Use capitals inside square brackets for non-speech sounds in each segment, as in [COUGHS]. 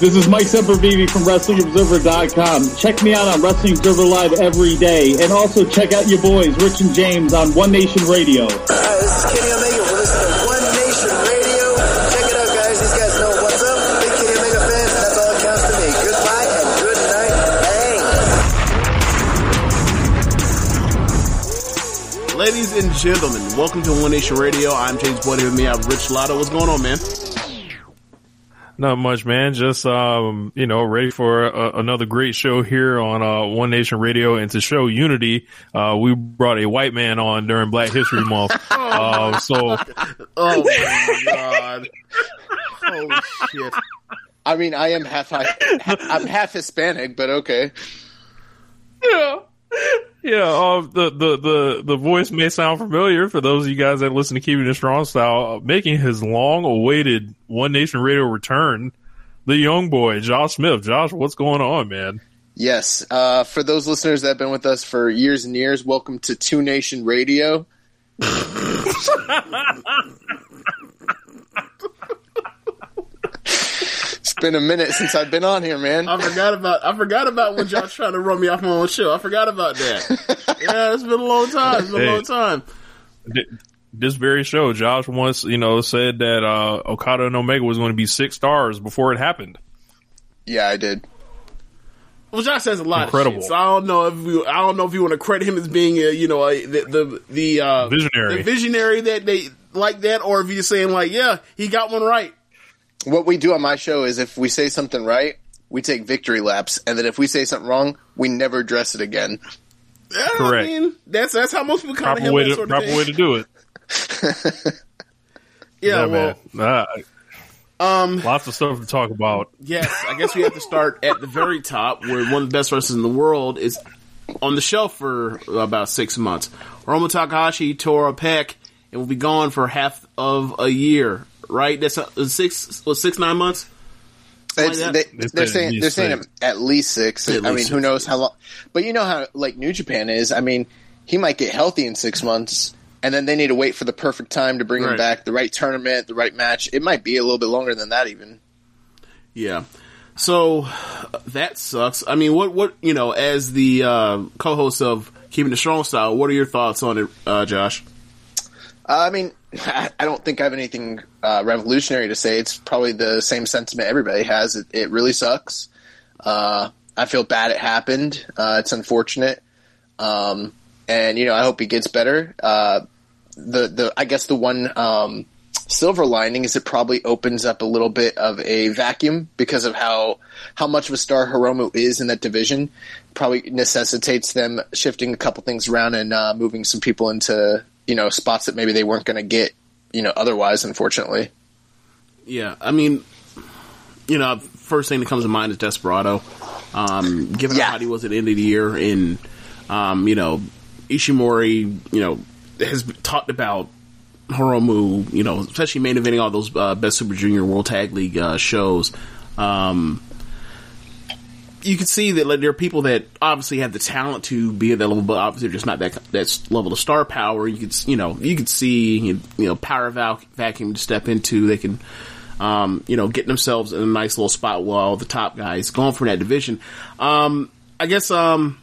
This is Mike Sempervive from WrestlingObserver.com. Check me out on Wrestling Observer Live every day. And also check out your boys, Rich and James, on One Nation Radio. Hi, this is Kenny Omega. We're listening to One Nation Radio. Check it out, guys. These guys know what's up. Big Kenny Omega fans, and that's all that counts to me. Goodbye and good night. Bang. Ladies and gentlemen, welcome to One Nation Radio. I'm James Boyd here with me. I have Rich Latta. What's going on, man? Not much, man. Just um, you know, ready for a, another great show here on uh, One Nation Radio, and to show unity, uh, we brought a white man on during Black History Month. [LAUGHS] uh, so, [LAUGHS] Oh my god! Holy shit! I mean, I am half, I'm half Hispanic, but okay. yeah, [LAUGHS] yeah. Uh, the the the the voice may sound familiar for those of you guys that listen to Keeping It Strong Style. Making his long-awaited One Nation Radio return, the young boy Josh Smith. Josh, what's going on, man? Yes. Uh, for those listeners that have been with us for years and years, welcome to Two Nation Radio. [LAUGHS] [LAUGHS] been a minute since I've been on here, man. I forgot about I forgot about when Josh trying to run me off my own show. I forgot about that. [LAUGHS] yeah, it's been a long time. It's been a long time. Th- This very show, Josh once, you know, said that uh, Okada and Omega was going to be six stars before it happened. Yeah, I did. Well, Josh says a lot Incredible. of shit, so I don't know if we, I don't know if you want to credit him as being a, you know, a, the the the uh, Visionary. the visionary that they like that, or if you're saying like, yeah, he got one right. What we do on my show is if we say something right, we take victory laps, and then if we say something wrong, we never address it again. Yeah, Correct. I mean, that's that's how most people kind of Proper handle way to sort of proper thing. way to do it. [LAUGHS] yeah, well, man. Uh, um, lots of stuff to talk about. Yes, I guess we have to start at the very top, where one of the best wrestlers in the world is on the shelf for about six months. Hiromu Takahashi tore a pec and will be gone for half of a year. Right? That's uh, six, what, six nine months. Something It's, like they, that? they're saying at least they're saying six. at least six. At I least mean, who knows how long? But you know how like New Japan is. I mean, he might get healthy in six months, and then they need to wait for the perfect time to bring him back, the right tournament, the right match. It might be a little bit longer than that, even. Yeah. So that sucks. I mean, what what you know, as the uh, co-host of Keeping the Strong Style, what are your thoughts on it, uh, Josh? Uh, I mean, [LAUGHS] I I don't think I have anything uh, revolutionary to say. It's probably the same sentiment everybody has. It, it really sucks. Uh, I feel bad it happened. Uh, it's unfortunate. Um, and you know, I hope he gets better. Uh, the the I guess the one um, silver lining is it probably opens up a little bit of a vacuum because of how how much of a star Hiromu is in that division. Probably necessitates them shifting a couple things around and uh, moving some people into you know spots that maybe they weren't going to get you know otherwise. Unfortunately, Yeah, I mean, you know, first thing that comes to mind is Desperado. Um, given Yeah. how he was at the end of the year, and um, you know, Ishimori, you know, has talked about Hiromu, you know, especially main eventing all those uh, Best Super Junior World Tag League uh, shows. Um, you can see that like, there are people that obviously have the talent to be at that level, but obviously just not that that level of star power. You could you know you could see you know power vac- vacuum to step into. They can um, you know get themselves in a nice little spot while the top guys going for that division. Um, I guess um,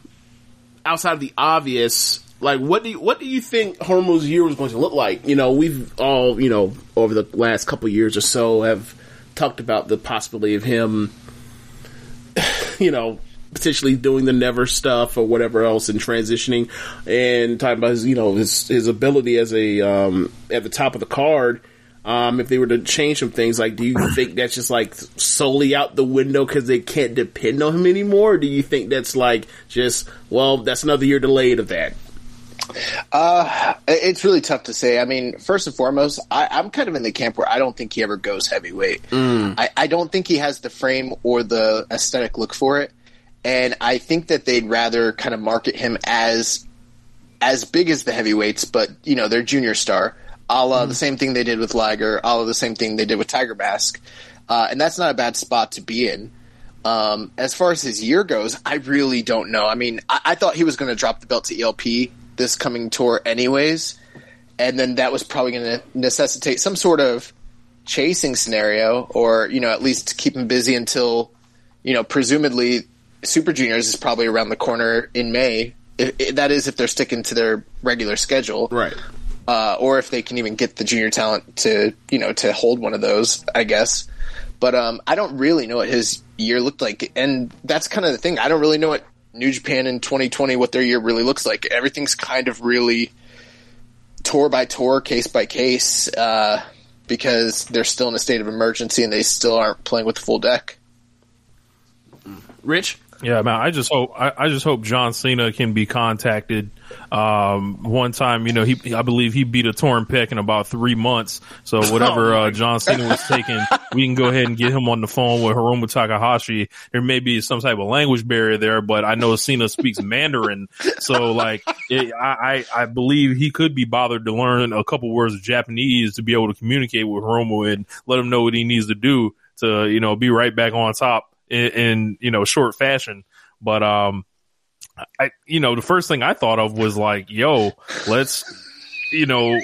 outside of the obvious. Like what do you, what do you think Hiromu's year was going to look like? You know, we've all you know over the last couple years or so have talked about the possibility of him [LAUGHS] you know, potentially doing the never stuff or whatever else and transitioning and talking about his you know his his ability as a um, at the top of the card. Um, if they were to change some things, like, do you [COUGHS] think that's just like solely out the window because they can't depend on him anymore? Or do you think that's like just well, that's another year delayed of that? Uh, it's really tough to say. I mean, first and foremost, I, I'm kind of in the camp where I don't think he ever goes heavyweight. I, I don't think he has the frame or the aesthetic look for it, and I think that they'd rather kind of market him as as big as the heavyweights, but you know, their junior star, a la the same thing they did with Liger, a la the same thing they did with Tiger Mask, uh, and that's not a bad spot to be in. Um, as far as his year goes, I really don't know. I mean, I, I thought he was going to drop the belt to ELP this coming tour, anyways, and then that was probably going to necessitate some sort of chasing scenario, or you know, at least keep him busy until you know, presumably Super Juniors is probably around the corner in May. If, if, that is, if they're sticking to their regular schedule, Right. uh, or if they can even get the junior talent to you know to hold one of those, I guess. But um, I don't really know what his year looked like, and that's kind of the thing. I don't really know what New Japan in 2020 what their year really looks like. Everything's kind of really tour by tour, case by case, uh, because they're still in a state of emergency and they still aren't playing with the full deck. Rich? Yeah, man. I just hope I, I just hope John Cena can be contacted. Um, one time, you know, he I believe he beat a torn pec in about three months. So [LAUGHS] whatever uh, John Cena was taking, we can go ahead and get him on the phone with Hiromu Takahashi. There may be some type of language barrier there, but I know Cena speaks Mandarin, so like it, I I I believe he could be bothered to learn a couple words of Japanese to be able to communicate with Hiromu and let him know what he needs to do to you know be right back on top in, in you know short fashion. But um, I you know the first thing I thought of was like, yo, let's you know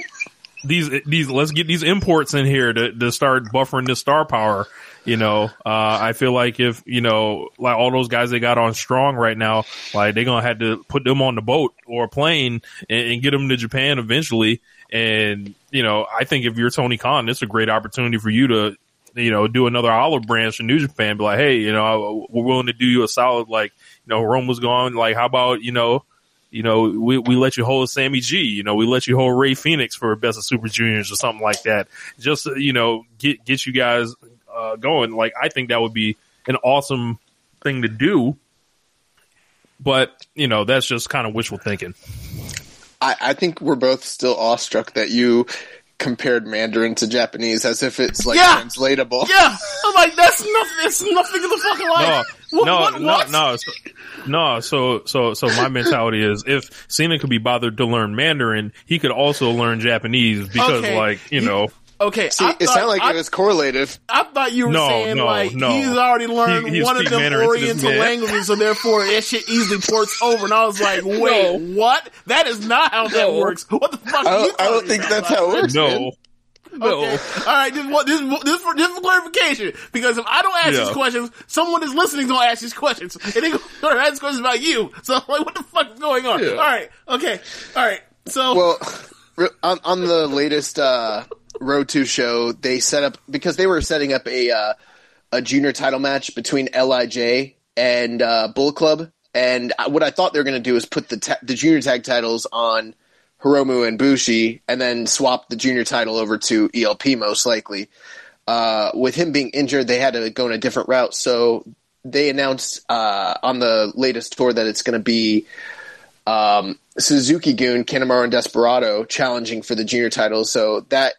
these these let's get these imports in here to to start buffering this star power. You know, uh, I feel like if you know, like all those guys they got on strong right now, like they're gonna have to put them on the boat or a plane and, and get them to Japan eventually. And you know, I think if you're Tony Khan, it's a great opportunity for you to you know, do another olive branch in New Japan. Be like, hey, you know, we're willing to do you a solid. Like, you know, Rome was gone. Like, how about you know, you know, we we let you hold Sammy G. You know, we let you hold Rey Fenix for Best of Super Juniors or something like that. Just uh, you know, get get you guys uh, going. Like, I think that would be an awesome thing to do. But you know, that's just kind of wishful thinking. I, I think we're both still awestruck that you compared Mandarin to Japanese as if it's like Yeah. translatable. Yeah, I'm like that's nothing. It's nothing in the fucking life. no, what, no, what, no, what? no, so, no. So, so, so my mentality is if Cena could be bothered to learn Mandarin, he could also learn Japanese because, Okay. like, you You- know, Okay, See, I it thought- sounded like I, it was correlative. I thought you were No, saying no, like no. he's already learned He- he one of them Mandarin Oriental languages, so therefore that shit easily ports over. And I was like, [LAUGHS] wait, what? That is not how that works. What the fuck? I are you don't, I don't talking think about? that's how it works. man. no, no. Okay. All right. This, this, this, for, this for clarification because if I don't ask Yeah. these questions, someone is listening gonna ask these questions, and they gonna ask questions about you. So I'm [LAUGHS] like, what the fuck is going on? Yeah. All right. Okay. All right. So Well, re- on, on the latest uh, Road to show, they set up because they were setting up a uh, a junior title match between Lij and uh, Bullet Club, and what I thought they were going to do is put the ta- the junior tag titles on Hiromu and Bushi, and then swap the junior title over to ELP most likely. Uh, with him being injured, they had to go in a different route, so they announced uh, on the latest tour that it's going to be um, Suzuki-gun, Kanemaru, and Desperado challenging for the junior titles. So that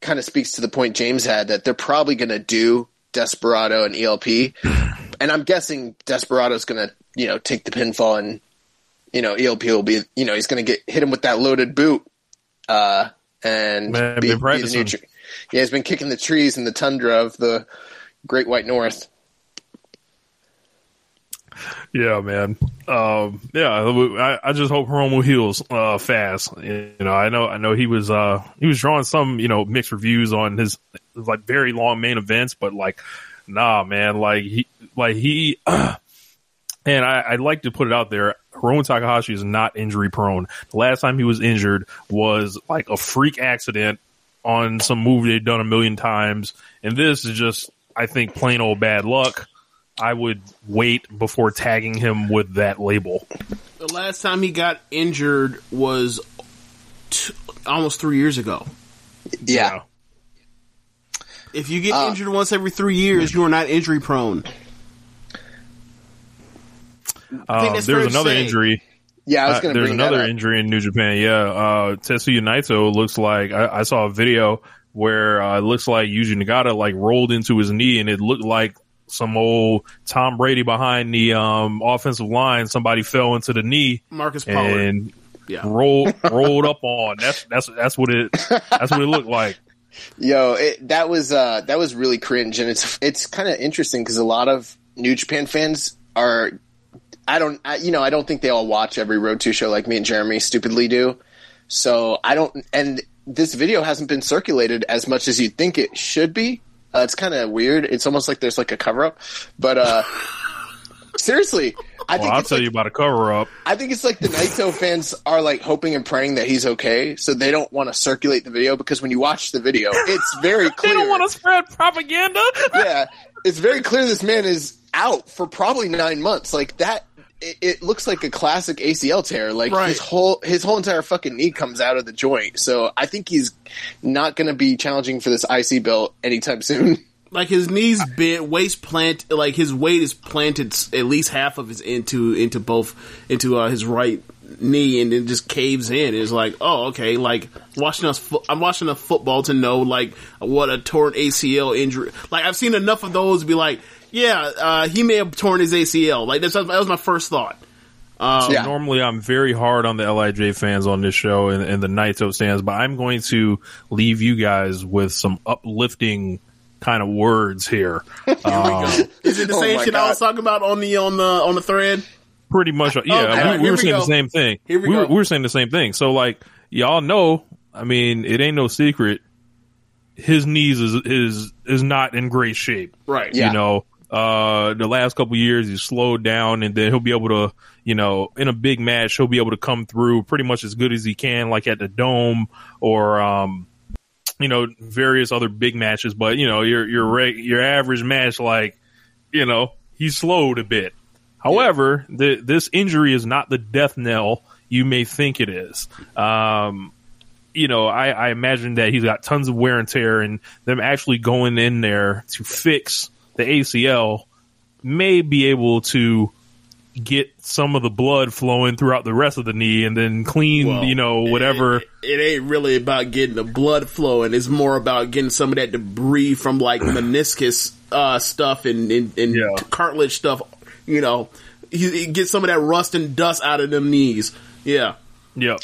kind of speaks to the point James had that they're probably going to do Desperado and ELP. [SIGHS] And I'm guessing Desperado's going to, you know, take the pinfall and, you know, ELP will be, you know, he's going to get hit him with that loaded boot. Uh, and Man, be, be the new, yeah, he's been kicking the trees in the tundra of the Great White North. Yeah, man. Um, yeah, I, I just hope Hiromu heals uh, fast. You know, I know, I know he was uh, he was drawing some you know mixed reviews on his like very long main events, but like, nah, man, like he like he. [CLEARS THROAT] and I, I'd like to put it out there. Hiromu Takahashi is not injury prone. The last time he was injured was like a freak accident on some move they'd done a million times, and this is just, I think, plain old bad luck. I would wait before tagging him with that label. The last time he got injured was t- almost three years ago. Yeah. If you get Uh, injured once every three years, you are not injury prone. think that's fair there's another say. injury. Yeah, I was Uh, going to there's bring another that up. injury in New Japan. Yeah, uh, Tetsuya Naito looks like I, I saw a video where uh, it looks like Yuji Nagata like rolled into his knee, and it looked like some old Tom Brady behind the um, offensive line. Somebody fell into the knee Marcus Pollard. and Yeah. rolled [LAUGHS] rolled up on. That's that's that's what it that's what it looked like. Yo, it, that was uh, that was really cringe, and it's it's kind of interesting because a lot of New Japan fans are. I don't, I, you know, I don't think they all watch every Road to show like me and Jeremy stupidly do. So I don't, and this video hasn't been circulated as much as you'd think it should be. Uh, it's kind of weird. It's almost like there's like a cover up, but uh, [LAUGHS] seriously, I Well, think I'll tell like, you about a cover up. I think it's like the Naito fans are like hoping and praying that he's okay, so they don't want to circulate the video because when you watch the video, it's very [LAUGHS] They clear. don't want to spread propaganda. yeah, it's very clear this man is out for probably nine months. Like that, it, it looks like a classic ACL tear. Like Right. his whole his whole entire fucking knee comes out of the joint. So I think he's not going to be challenging for this IC belt anytime soon. [LAUGHS] like his knees bent, waist plant, like his weight is planted at least half of his into into both into uh, his right knee, and then just caves in. It's like, oh, okay, like watching us. Fo- I'm watching enough football to know like what a torn ACL injury. Like I've seen enough of those to be like, yeah, uh, he may have torn his ACL. Like that's, that was my first thought. Um, Yeah. Normally, I'm very hard on the Lij fans on this show and, and the Naito fans, but I'm going to leave you guys with some uplifting kind of words here. [LAUGHS] Um, Is it the Oh same my shit I was talking about on the on the on the thread? pretty much, yeah. Okay, we, here we were we saying go. the same thing. Here we were, go. we were saying the same thing. So, like, y'all know. I mean, it ain't no secret. His knees is is is not in great shape. Right. Yeah. You know, uh, the last couple years he's slowed down, and then he'll be able to, you know, in a big match he'll be able to come through pretty much as good as he can, like at the Dome or, um, you know, various other big matches. But you know, your your your average match, like, you know, he's slowed a bit. However, the, this injury is not the death knell you may think it is. Um, you know, I, I imagine that he's got tons of wear and tear, and them actually going in there to fix the ACL may be able to get some of the blood flowing throughout the rest of the knee, and then clean, Well, you know, whatever. It, it ain't really about getting the blood flowing. It's more about getting some of that debris from like [CLEARS THROAT] meniscus uh, stuff and, and, and Yeah. cartilage stuff. You know, you, you get some of that rust and dust out of them knees. Yeah. Yep.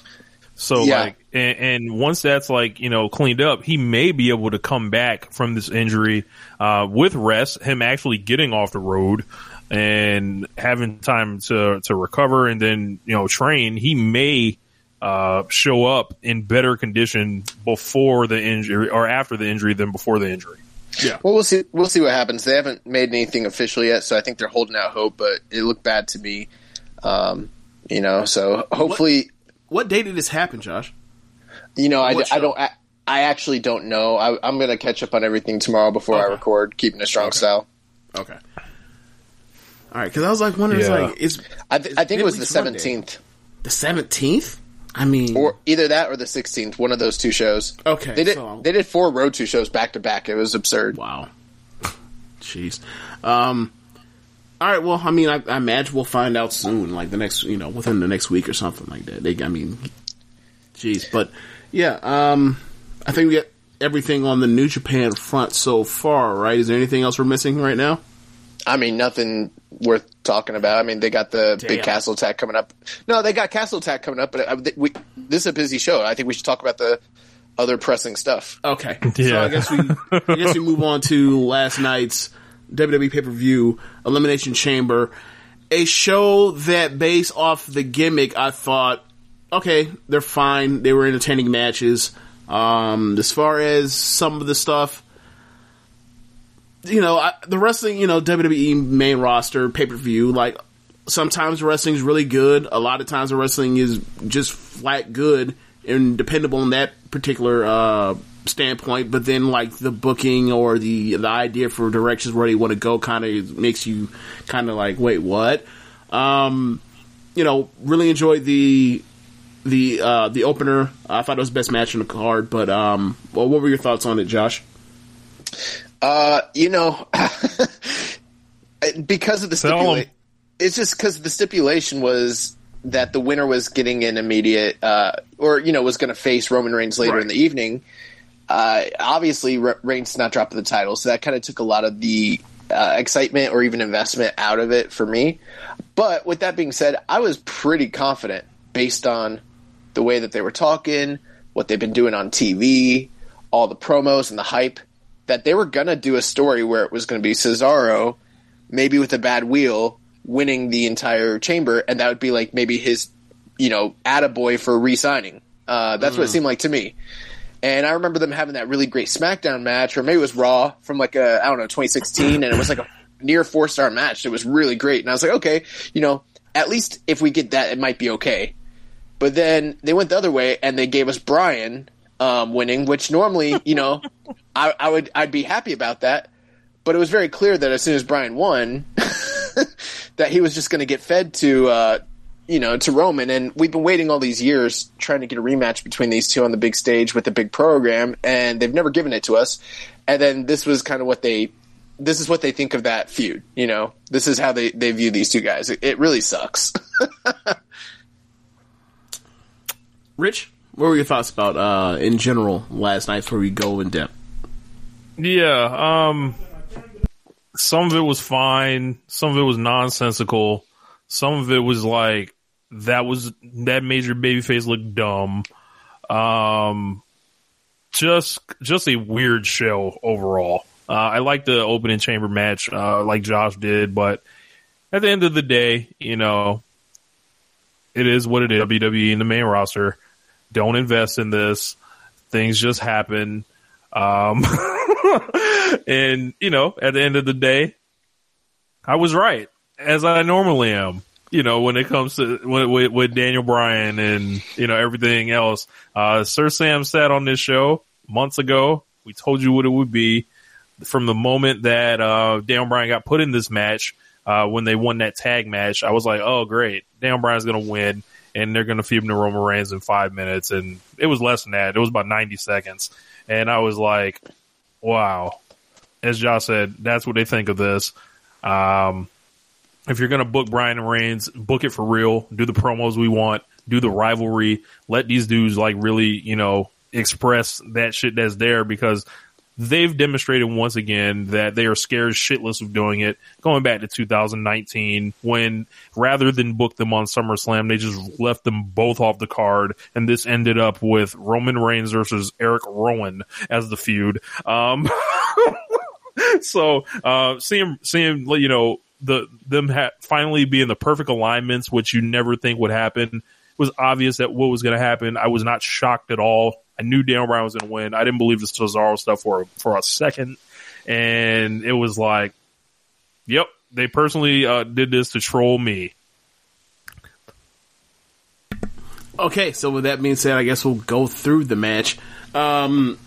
So Yeah. like, and, and once that's like you know cleaned up, he may be able to come back from this injury uh, with rest. Him actually getting off the road and having time to to recover and then you know train. He may uh, show up in better condition before the injury or after the injury than before the injury. Yeah. Well, we'll see. We'll see what happens. They haven't made anything official yet, so I think they're holding out hope. But it looked bad to me, um, you know. So hopefully, What day did this happen, Josh? You know, I, I don't. I, I actually don't know. I, I'm going to catch up on everything tomorrow before I record. Keeping a strong Okay. style. Okay. All right, because I was like wondering, Yeah. like, is I, th- I think it was the seventeenth, the seventeenth? I mean, or either that or the sixteenth. One of those two shows. Okay, they did. so- They did four Road to shows back to back. It was absurd. Wow. Jeez. Um. All right. Well, I mean, I, I imagine we'll find out soon, like the next, you know, within the next week or something like that. They, I mean, jeez, but yeah. Um. I think we got everything on the New Japan front so far, right? Is there anything else we're missing right now? I mean, nothing worth talking about. I mean, they got the Damn. big Castle Attack coming up. No, they got Castle Attack coming up, but we, this is a busy show. I think we should talk about the other pressing stuff. Okay. [LAUGHS] So Yeah. I guess we I guess we move on to last night's WWE pay per view Elimination Chamber, a show that based off the gimmick, I thought, okay, they're fine. They were entertaining matches. Um, as far as some of the stuff, you know, I, the wrestling, you know, WWE main roster pay per view, like sometimes wrestling is really good. A lot of times the wrestling is just flat good and dependable on that particular uh, standpoint, but then like the booking or the the idea for directions where they want to go kind of makes you kind of like, wait, what? Um, you know, really enjoyed the the uh, the opener. I thought it was the best match in the card, but um, well, what were your thoughts on it, Josh? Uh, you know, [LAUGHS] because of the stipulation, it's just because the stipulation was that the winner was getting an immediate, uh, or you know, was going to face Roman Reigns later in the evening. Uh, obviously, Re- Reigns did not drop the title, so that kind of took a lot of the uh, excitement or even investment out of it for me. But with that being said, I was pretty confident based on the way that they were talking, what they've been doing on TV, all the promos and the hype, that they were going to do a story where it was going to be Cesaro, maybe with a bad wheel, winning the entire chamber, and that would be like maybe his, you know, attaboy for re-signing. Uh, that's what it seemed like to me. And I remember them having that really great SmackDown match, or maybe it was Raw from like a I don't know 2016, and it was like a near four star match. It was really great, and I was like, okay, you know, at least if we get that, it might be okay. But then they went the other way, and they gave us Bryan um, winning, which normally, [LAUGHS] you know, I, I would I'd be happy about that. But it was very clear that as soon as Bryan won, [LAUGHS] that he was just going to get fed to uh, you know to Roman, and we've been waiting all these years trying to get a rematch between these two on the big stage with the big program, and they've never given it to us. And then this was kind of what they this is what they think of that feud. You know, this is how they they view these two guys. It, it really sucks. [LAUGHS] Rich, what were your thoughts about uh, in general last night before we go in depth? Yeah, um, some of it was fine. Some of it was nonsensical. Some of it was like that was that major babyface looked dumb. Um, just just a weird show overall. Uh, I like the opening chamber match, uh, like Josh did, but at the end of the day, you know, it is what it is. WWE in the main roster. Don't invest in this. Things just happen. Um, [LAUGHS] and you know, at the end of the day, I was right, as I normally am. You know, when it comes to with, with, with Daniel Bryan and you know everything else. Uh, Sir Sam said on this show months ago, we told you what it would be from the moment that uh, Daniel Bryan got put in this match. Uh, when they won that tag match, I was like, "Oh, great! Daniel Bryan's going to win." And they're going to feed him to Roman Reigns in five minutes. And it was less than that. It was about 90 seconds. And I was like, wow. As Josh said, that's what they think of this. Um, if you're going to book Bryan and Reigns, book it for real. Do the promos we want. Do the rivalry. Let these dudes like really, you know, express that shit that's there because they've demonstrated once again that they are scared shitless of doing it. Going back to 2019, when rather than book them on SummerSlam, they just left them both off the card, and this ended up with Roman Reigns versus Eric Rowan as the feud. Um, [LAUGHS] so uh, seeing seeing you know the them ha- finally be in the perfect alignments, which you never think would happen. It was obvious that what was going to happen. I was not shocked at all. I knew Daniel Bryan was going to win. I didn't believe the Cesaro stuff for for a second, and it was like, yep, they personally uh, did this to troll me. Okay, so with that being said, I guess we'll go through the match. Um,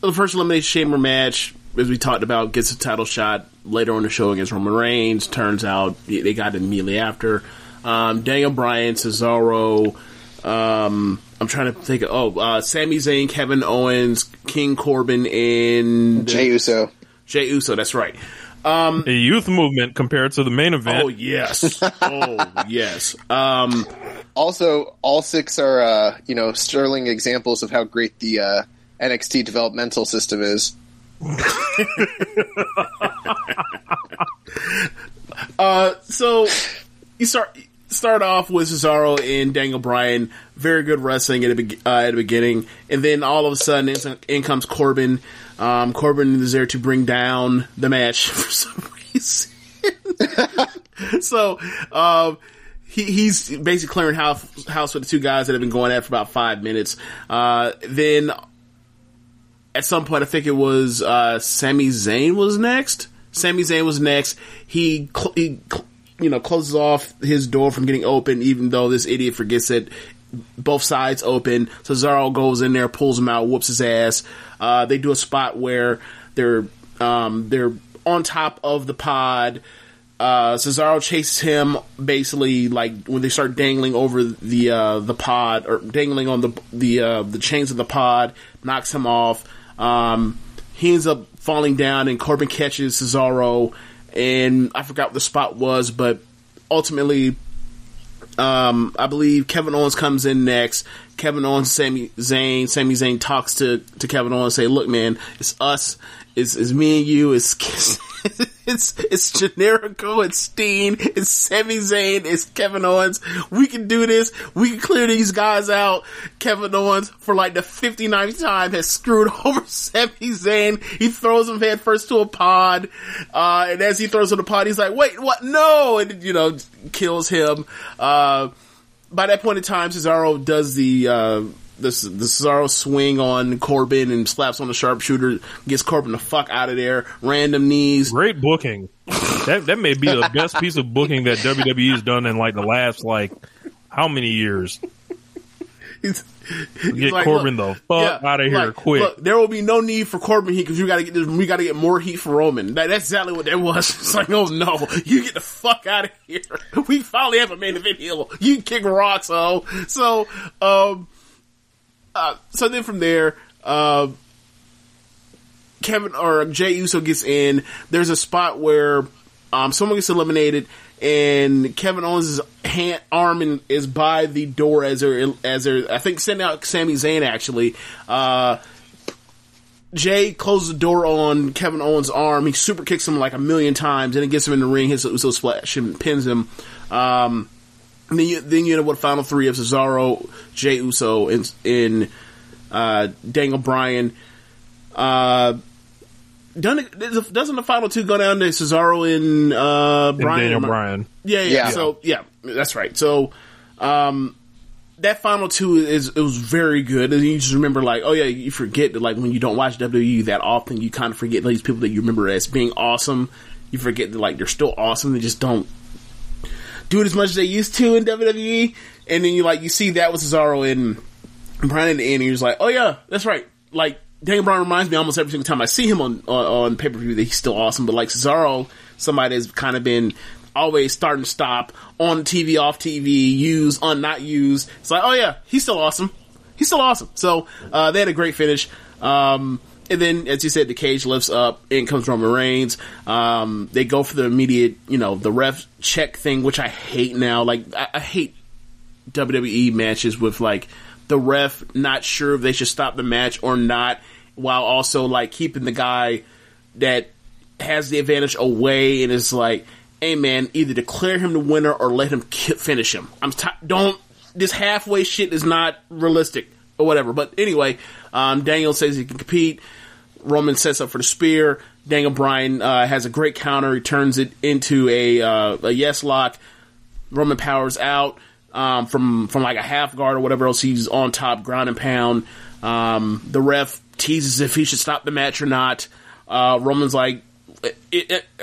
the first elimination chamber match, as we talked about, gets a title shot later on the show against Roman Reigns. Turns out they got it immediately after. Um, Daniel Bryan, Cesaro. Um, I'm trying to think. Of, oh, uh, Sami Zayn, Kevin Owens, King Corbin, and Jey Uso. Jey Uso. That's right. Um, A youth movement compared to the main event. Oh yes. oh yes. Um, Also, all six are uh, you know sterling examples of how great the uh, NXT developmental system is. [LAUGHS] Uh, so you start start off with Cesaro and Daniel Bryan, very good wrestling at the, uh, at the beginning, and then all of a sudden in, in comes Corbin. Um, Corbin is there to bring down the match [LAUGHS] for some reason. [LAUGHS] so um, he, he's basically clearing house, house with the two guys that have been going at for about five minutes. Uh, then at some point, I think it was uh, Sami Zayn was next. Sami Zayn was next. He cl- he cl- you know closes off his door from getting open, even though this idiot forgets it. both sides open. Cesaro goes in there, pulls him out, whoops his ass. Uh, they do a spot where they're um, they're on top of the pod. Uh, Cesaro chases him basically like when they start dangling over the uh, the pod or dangling on the the uh, the chains of the pod, knocks him off. Um, he ends up falling down, and Corbin catches Cesaro, and I forgot what the spot was, but ultimately um, I believe Kevin Owens comes in next. Kevin Owens, Sami Zayn, Sami Zayn talks to, to Kevin Owens, say, "Look, man, it's us, it's, it's me and you, it's [LAUGHS] it's it's Generico, it's Steen, it's Sami Zayn, it's Kevin Owens. We can do this. We can clear these guys out." Kevin Owens, for like the 59th time, has screwed [LAUGHS] over Sami Zayn. He throws him head first to a pod, uh, and as he throws him the pod, he's like, "Wait, what? No!" And you know, kills him. Uh, by that point in time, Cesaro does the uh, the the Cesaro swing on Corbin and slaps on the sharpshooter, gets Corbin the fuck out of there. Random knees. Great booking. that that may be the best piece of booking that WWE's done in like the last like how many years? He's, Get like, Corbin the fuck yeah, out of here like, quick. Look, there will be no need for Corbin heat because we got to get this. We got to get more heat for Roman. That, that's exactly what that was. [LAUGHS] It's like, oh no, you get the fuck out of here. [LAUGHS] We finally have a main event heel. You kick rocks, oh. So, um, uh, so then from there, uh, Kevin or Jey Uso gets in. There's a spot where um, someone gets eliminated, and Kevin Owens' hand arm in, is by the door as they're as they're I think sending out Sami Zayn actually. Uh, Jey closes the door on Kevin Owens' arm. He super kicks him like a million times, and it gets him in the ring. His Uso splash and pins him. Um, and then you then you know what final three of Cesaro, Jey Uso, and in uh, Daniel Bryan. Uh, doesn't doesn't the final two go down to Cesaro and uh, And Bryan? Daniel Am Bryan. Yeah, yeah, Yeah. So yeah, that's right. So um, that final two is it was very good, and you just remember like, oh yeah, you forget that like when you don't watch WWE that often, you kind of forget these people that you remember as being awesome. You forget that like they're still awesome. They just don't do it as much as they used to in WWE. And then you like you see that with Cesaro and end, and you're just like, oh yeah, that's right. Like Daniel Bryan reminds me almost every single time I see him on on, on pay per view that he's still awesome. But like Cesaro, somebody that's kind of been always start and stop on TV, off TV, use, on not use. It's like, oh yeah, he's still awesome. He's still awesome. So uh, they had a great finish. Um, and then, as you said, the cage lifts up. In comes Roman Reigns. Um, they go for the immediate, you know, the ref check thing, which I hate now. Like, I, I hate WWE matches with like the ref not sure if they should stop the match or not, while also like keeping the guy that has the advantage away and is like, hey man, either declare him the winner or let him ki- finish him. I'm t- don't this halfway shit is not realistic or whatever. But anyway, um, Daniel says he can compete. Roman sets up for the spear. Daniel Bryan uh, has a great counter. He turns it into a uh, a yes lock. Roman powers out um, from from like a half guard or whatever else. He's on top, ground and pound. Um, the ref teases if he should stop the match or not. Uh, Roman's like,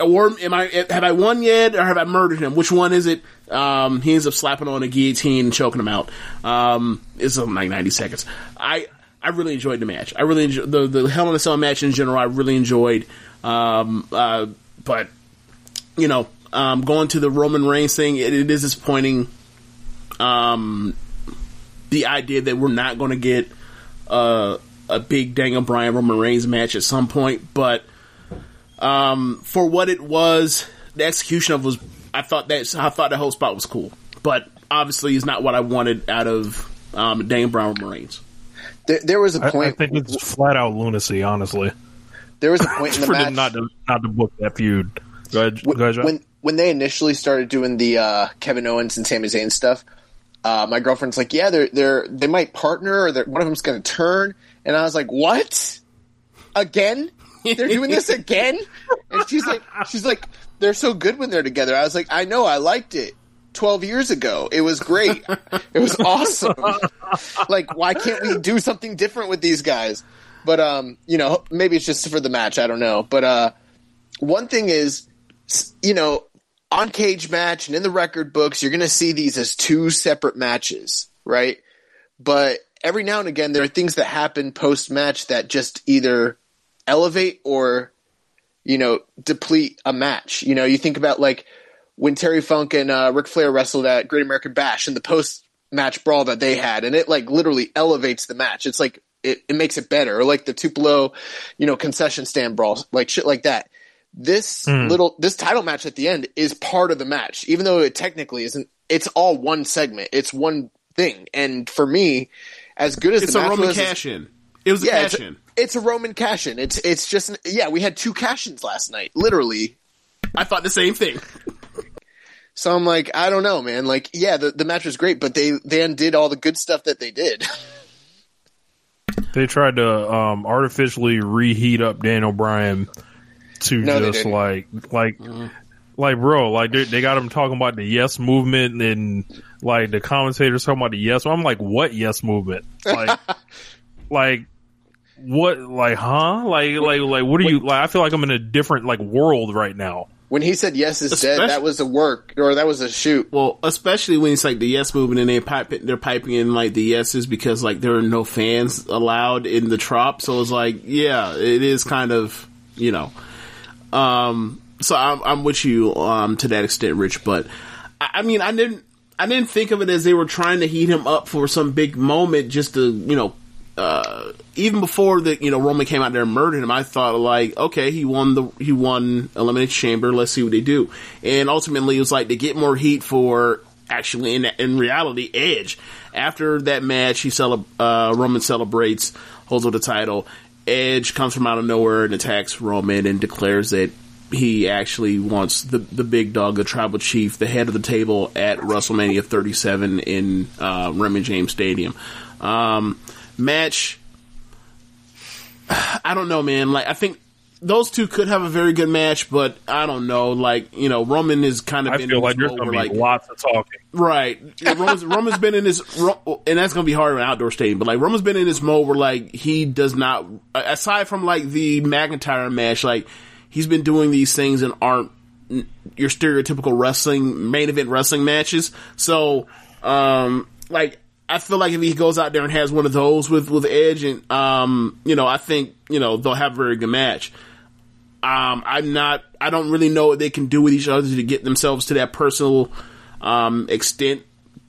or am I have I won yet, or have I murdered him? Which one is it? Um, he ends up slapping on a guillotine and choking him out. Um, it's like ninety seconds. I I really enjoyed the match. I really enjoyed the the Hell in a Cell match in general. I really enjoyed. Um, uh, but you know, um, going to the Roman Reigns thing, it, it is disappointing. Um, the idea that we're not going to get uh, a big Daniel Bryan Roman Reigns match at some point, but um, for what it was, the execution of was I thought that I thought the whole spot was cool, but obviously it's not what I wanted out of um, Daniel Bryan Roman Reigns. There, there was a I, point. I, think it's flat out lunacy, honestly, there was a [LAUGHS] point in the for match them not to not to book that feud. Go ahead, go ahead, when when they initially started doing the uh, Kevin Owens and Sami Zayn stuff. Uh, my girlfriend's like, yeah, they're they're they might partner, or one of them's going to turn, and I was like, what? Again? They're doing this [LAUGHS] again? And she's like, she's like, they're so good when they're together. I was like, I know, I liked it. 12 years ago. It was great. [LAUGHS] It was awesome. like, why can't we do something different with these guys? But, um, you know, maybe it's just for the match. I don't know. But, uh, one thing is, you know, on cage match and in the record books, you're going to see these as two separate matches, right? but every now and again there are things that happen post match that just either elevate or you know deplete a match. You know, you think about like when Terry Funk and uh, Ric Flair wrestled at Great American Bash and the post match brawl that they had, and it like literally elevates the match. It's like it, it makes it better, or like the Tupelo, you know, concession stand brawl, like shit like that. This little this title match at the end is part of the match, even though it technically isn't. It's all one segment. It's one thing, and for me, as good as It's the a match Roman was, cash in. It was a yeah, cash it's, in. it's a Roman cash in. It's it's just yeah. We had two cash ins last night, literally. I thought the same thing. So I'm like, I don't know, man. Like, yeah, the, the match was great, but they they undid all the good stuff that they did. [LAUGHS] They tried to um, artificially reheat up Daniel Bryan to No, just like like like bro, like they, they got him talking about the yes movement and like the commentators talking about the yes. I'm like, what yes movement? Like, [LAUGHS] like what? Like, huh? Like, like, like, what are you? Like, I feel like I'm in a different like world right now. When he said yes is dead, that was a work or that was a shoot. Well, especially when it's like the yes movement and they pipe they're piping in like the yeses because like there are no fans allowed in the trop. So it's like, yeah, it is kind of you know. Um, so I'm I'm with you um to that extent, Rich. But I, I mean, I didn't I didn't think of it as they were trying to heat him up for some big moment just to you know. Uh, even before the you know Roman came out there and murdered him, I thought like, okay, he won the he won Elimination Chamber. Let's see what they do. And ultimately, it was like to get more heat for actually in in reality Edge. After that match, he celeb- uh, Roman celebrates, holds on the title. Edge comes from out of nowhere and attacks Roman and declares that he actually wants the the big dog, the tribal chief, the head of the table at WrestleMania 37 in uh, Raymond James Stadium. Um, match. [SIGHS] I don't know, man. Like I think those two could have a very good match, but I don't know. Like you know, Roman is kind of I been feel in like there's gonna be like lots of talking. Right. Roman's, [LAUGHS] Roman's been in this, and that's going to be hard in an outdoor stadium, but like Roman's been in this mode where like he does not, aside from like the McIntyre match, like he's been doing these things and aren't your stereotypical wrestling, main event wrestling matches. So, um, like, I feel like if he goes out there and has one of those with, with Edge and, um, you know, I think, you know, they'll have a very good match. Um, I'm not, I don't really know what they can do with each other to get themselves to that personal, um, extent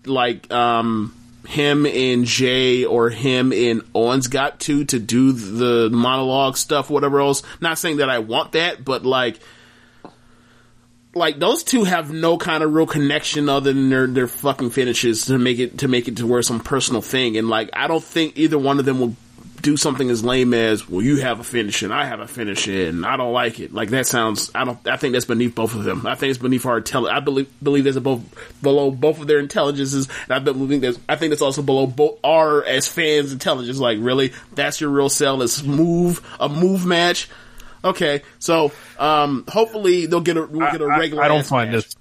like, um, him and Jey or him and Owens got to, to do the monologue stuff, whatever else. Not saying that I want that, but like, like those two have no kind of real connection other than their their fucking finishes to make it to make it to where some personal thing. And like I don't think either one of them will do something as lame as well you have a finish and I have a finish and I don't like it. Like that sounds I don't I think that's beneath both of them. I think it's beneath our intelligence I believe believe that's above below both of their intelligences. And I believe that's I think that's also below both our as fans intelligence. Like really? That's your real sell is move a move match Okay, so um, hopefully they'll get a we'll get a I- I- regular. I, don't find match. this.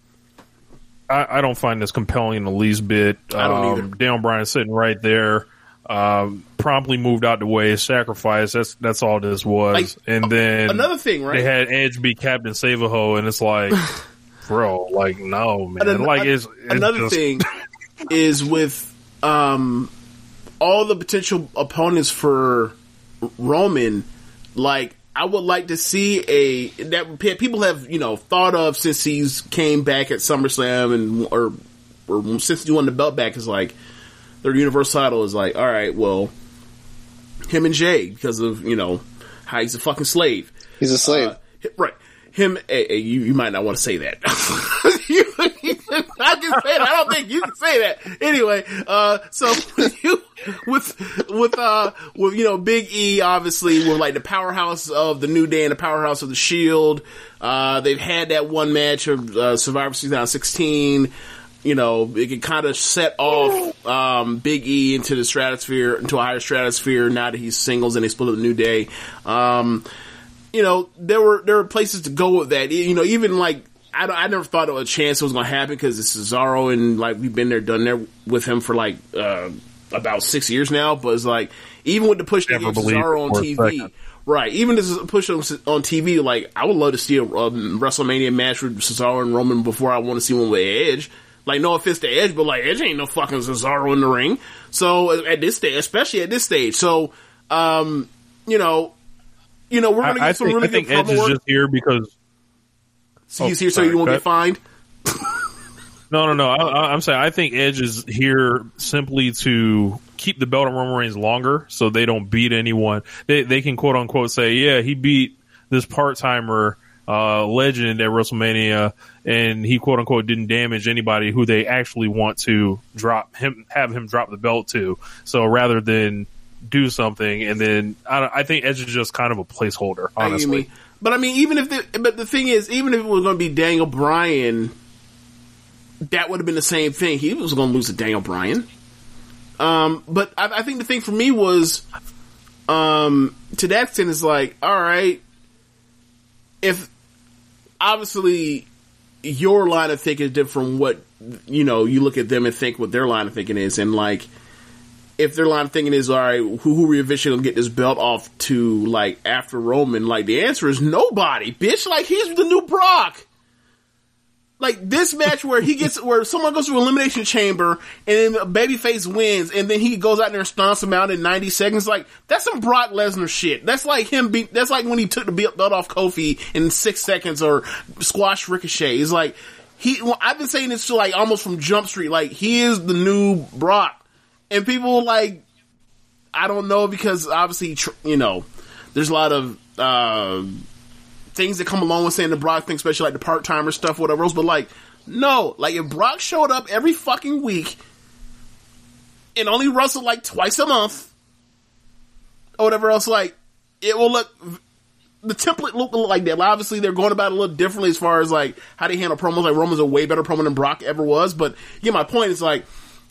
I, I don't find this compelling in the least bit. I don't um, either. Daniel Bryan sitting right there, um, promptly moved out the way, sacrifice. That's that's all this was. Like, and then another thing, right? They had Edge be Captain Save-A-Ho, and it's like, [LAUGHS] bro, like no man, an- like it's, it's another just- thing [LAUGHS] is with um, all the potential opponents for Roman. Like, I would like to see a that people have you know thought of since he's came back at SummerSlam and or or since he won the belt back is like their Universal title is like all right, well, him and Jey because of you know how he's a fucking slave. He's a slave. Uh, right. Him, hey, hey, you, you might not want to say that. [LAUGHS] [LAUGHS] I can say that. I don't think you can say that. Anyway, uh, so with [LAUGHS] you, with, with, uh, with, you know, Big E, obviously, with like the powerhouse of the New Day and the powerhouse of the Shield. Uh, they've had that one match of, uh, Survivor Series 2016. You know, it can kind of set off, um, Big E into the stratosphere, into a higher stratosphere now that he's singles and they split up the New Day. Um, you know, there were there were places to go with that. You know, even like I I never thought of a chance it was going to happen because it's Cesaro and like we've been there, done there with him for like uh, about six years now. But it's like even with the push to get Cesaro on TV, right? Even this push on, on TV, like I would love to see a um, WrestleMania match with Cesaro and Roman before I want to see one with Edge. Like no offense to Edge, but like Edge ain't no fucking Cesaro in the ring. So at this stage, especially at this stage, so um, you know, you know, we're gonna get I, I some think, really I think good Edge is work. just here because So he's here so you won't go get fined. No, no, no. I, I'm saying I think Edge is here simply to keep the belt on Roman Reigns longer, so they don't beat anyone. They they can quote unquote say, yeah, he beat this part timer uh, legend at WrestleMania, and he quote unquote didn't damage anybody who they actually want to drop him, have him drop the belt to. So rather than do something, and then I, I think Edge is just kind of a placeholder, honestly. But I mean, even if the but the thing is, even if it was going to be Daniel Bryan, that would have been the same thing. He was going to lose to Daniel Bryan. Um, but I, I think the thing for me was, um, to that extent, is like, all right, if obviously your line of thinking is different from what you know, you look at them and think what their line of thinking is, and like if their line of thinking is all right, who who we eventually gonna get this belt off to like after Roman? Like the answer is nobody, bitch. Like he's the new Brock. Like this match where he gets where someone goes to elimination chamber and then babyface wins and then he goes out there and stomps him out in ninety seconds. Like that's some Brock Lesnar shit. That's like him. Be, that's like when he took the belt off Kofi in six seconds or squash Ricochet. It's like he. Well, I've been saying this to like almost from Jump Street. Like he is the new Brock and people like I don't know because obviously you know there's a lot of uh, things that come along with saying the Brock thing, especially like the part timer stuff, whatever else. But like, no, like if Brock showed up every fucking week and only wrestled like twice a month or whatever else, like it will look. The template look like that. Obviously, they're going about it a little differently as far as like how they handle promos. Like Roman's a way better promo than Brock ever was. But yeah, my point is like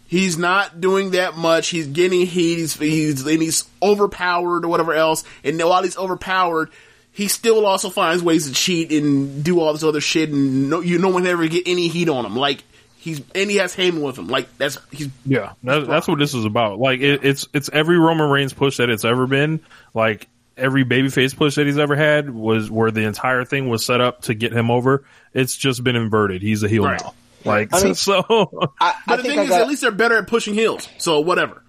he's not doing that much. He's getting heat. He's, he's and he's overpowered or whatever else. And while he's overpowered, he still also finds ways to cheat and do all this other shit. And no, you no one ever get any heat on him. Like he's and he has Heyman with him. Like that's he's Yeah, that, that's what this is about. Like it, it's it's every Roman Reigns push that it's ever been. Like every babyface push that he's ever had was where the entire thing was set up to get him over. It's just been inverted. He's a heel Right. now. Like I mean- [LAUGHS] so. I, But I the think thing I is, got, at least they're better at pushing heels. So whatever.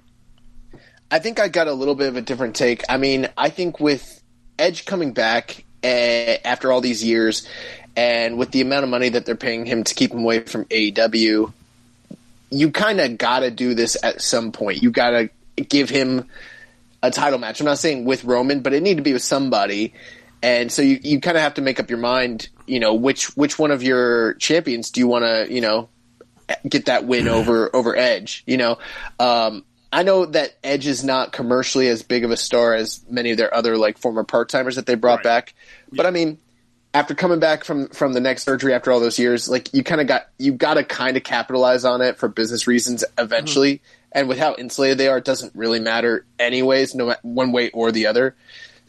I think I got a little bit of a different take. I mean, I think with Edge coming back uh, after all these years, and with the amount of money that they're paying him to keep him away from AEW, you kind of got to do this at some point. You got to give him a title match. I'm not saying with Roman, but it need to be with somebody. And so you, you kind of have to make up your mind, you know, which which one of your champions do you want to, you know, get that win [CLEARS THROAT] over over Edge. You know, um, I know that Edge is not commercially as big of a star as many of their other like former part timers that they brought Right. back, but I mean, after coming back from from the neck surgery after all those years, like you kind of got you got to kind of capitalize on it for business reasons eventually. And with how insulated they are, it doesn't really matter anyways, no one way or the other.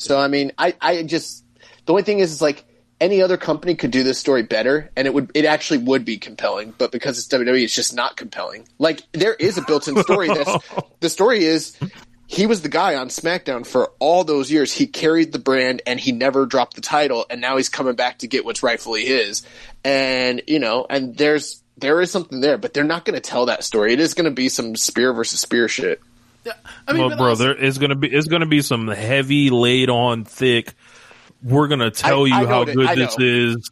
So I mean, I I just the only thing is, is like any other company could do this story better, and it would it actually would be compelling. But because it's WWE, it's just not compelling. Like there is a built-in story. That's [LAUGHS] the story is he was the guy on SmackDown for all those years. He carried the brand and he never dropped the title, and now he's coming back to get what's rightfully his. And you know, and there's there is something there, but they're not going to tell that story. It is going to be some spear versus spear shit. I mean, well, but bro, also- is gonna be it's gonna be some heavy laid on thick. We're gonna tell I- you I how good this know. is,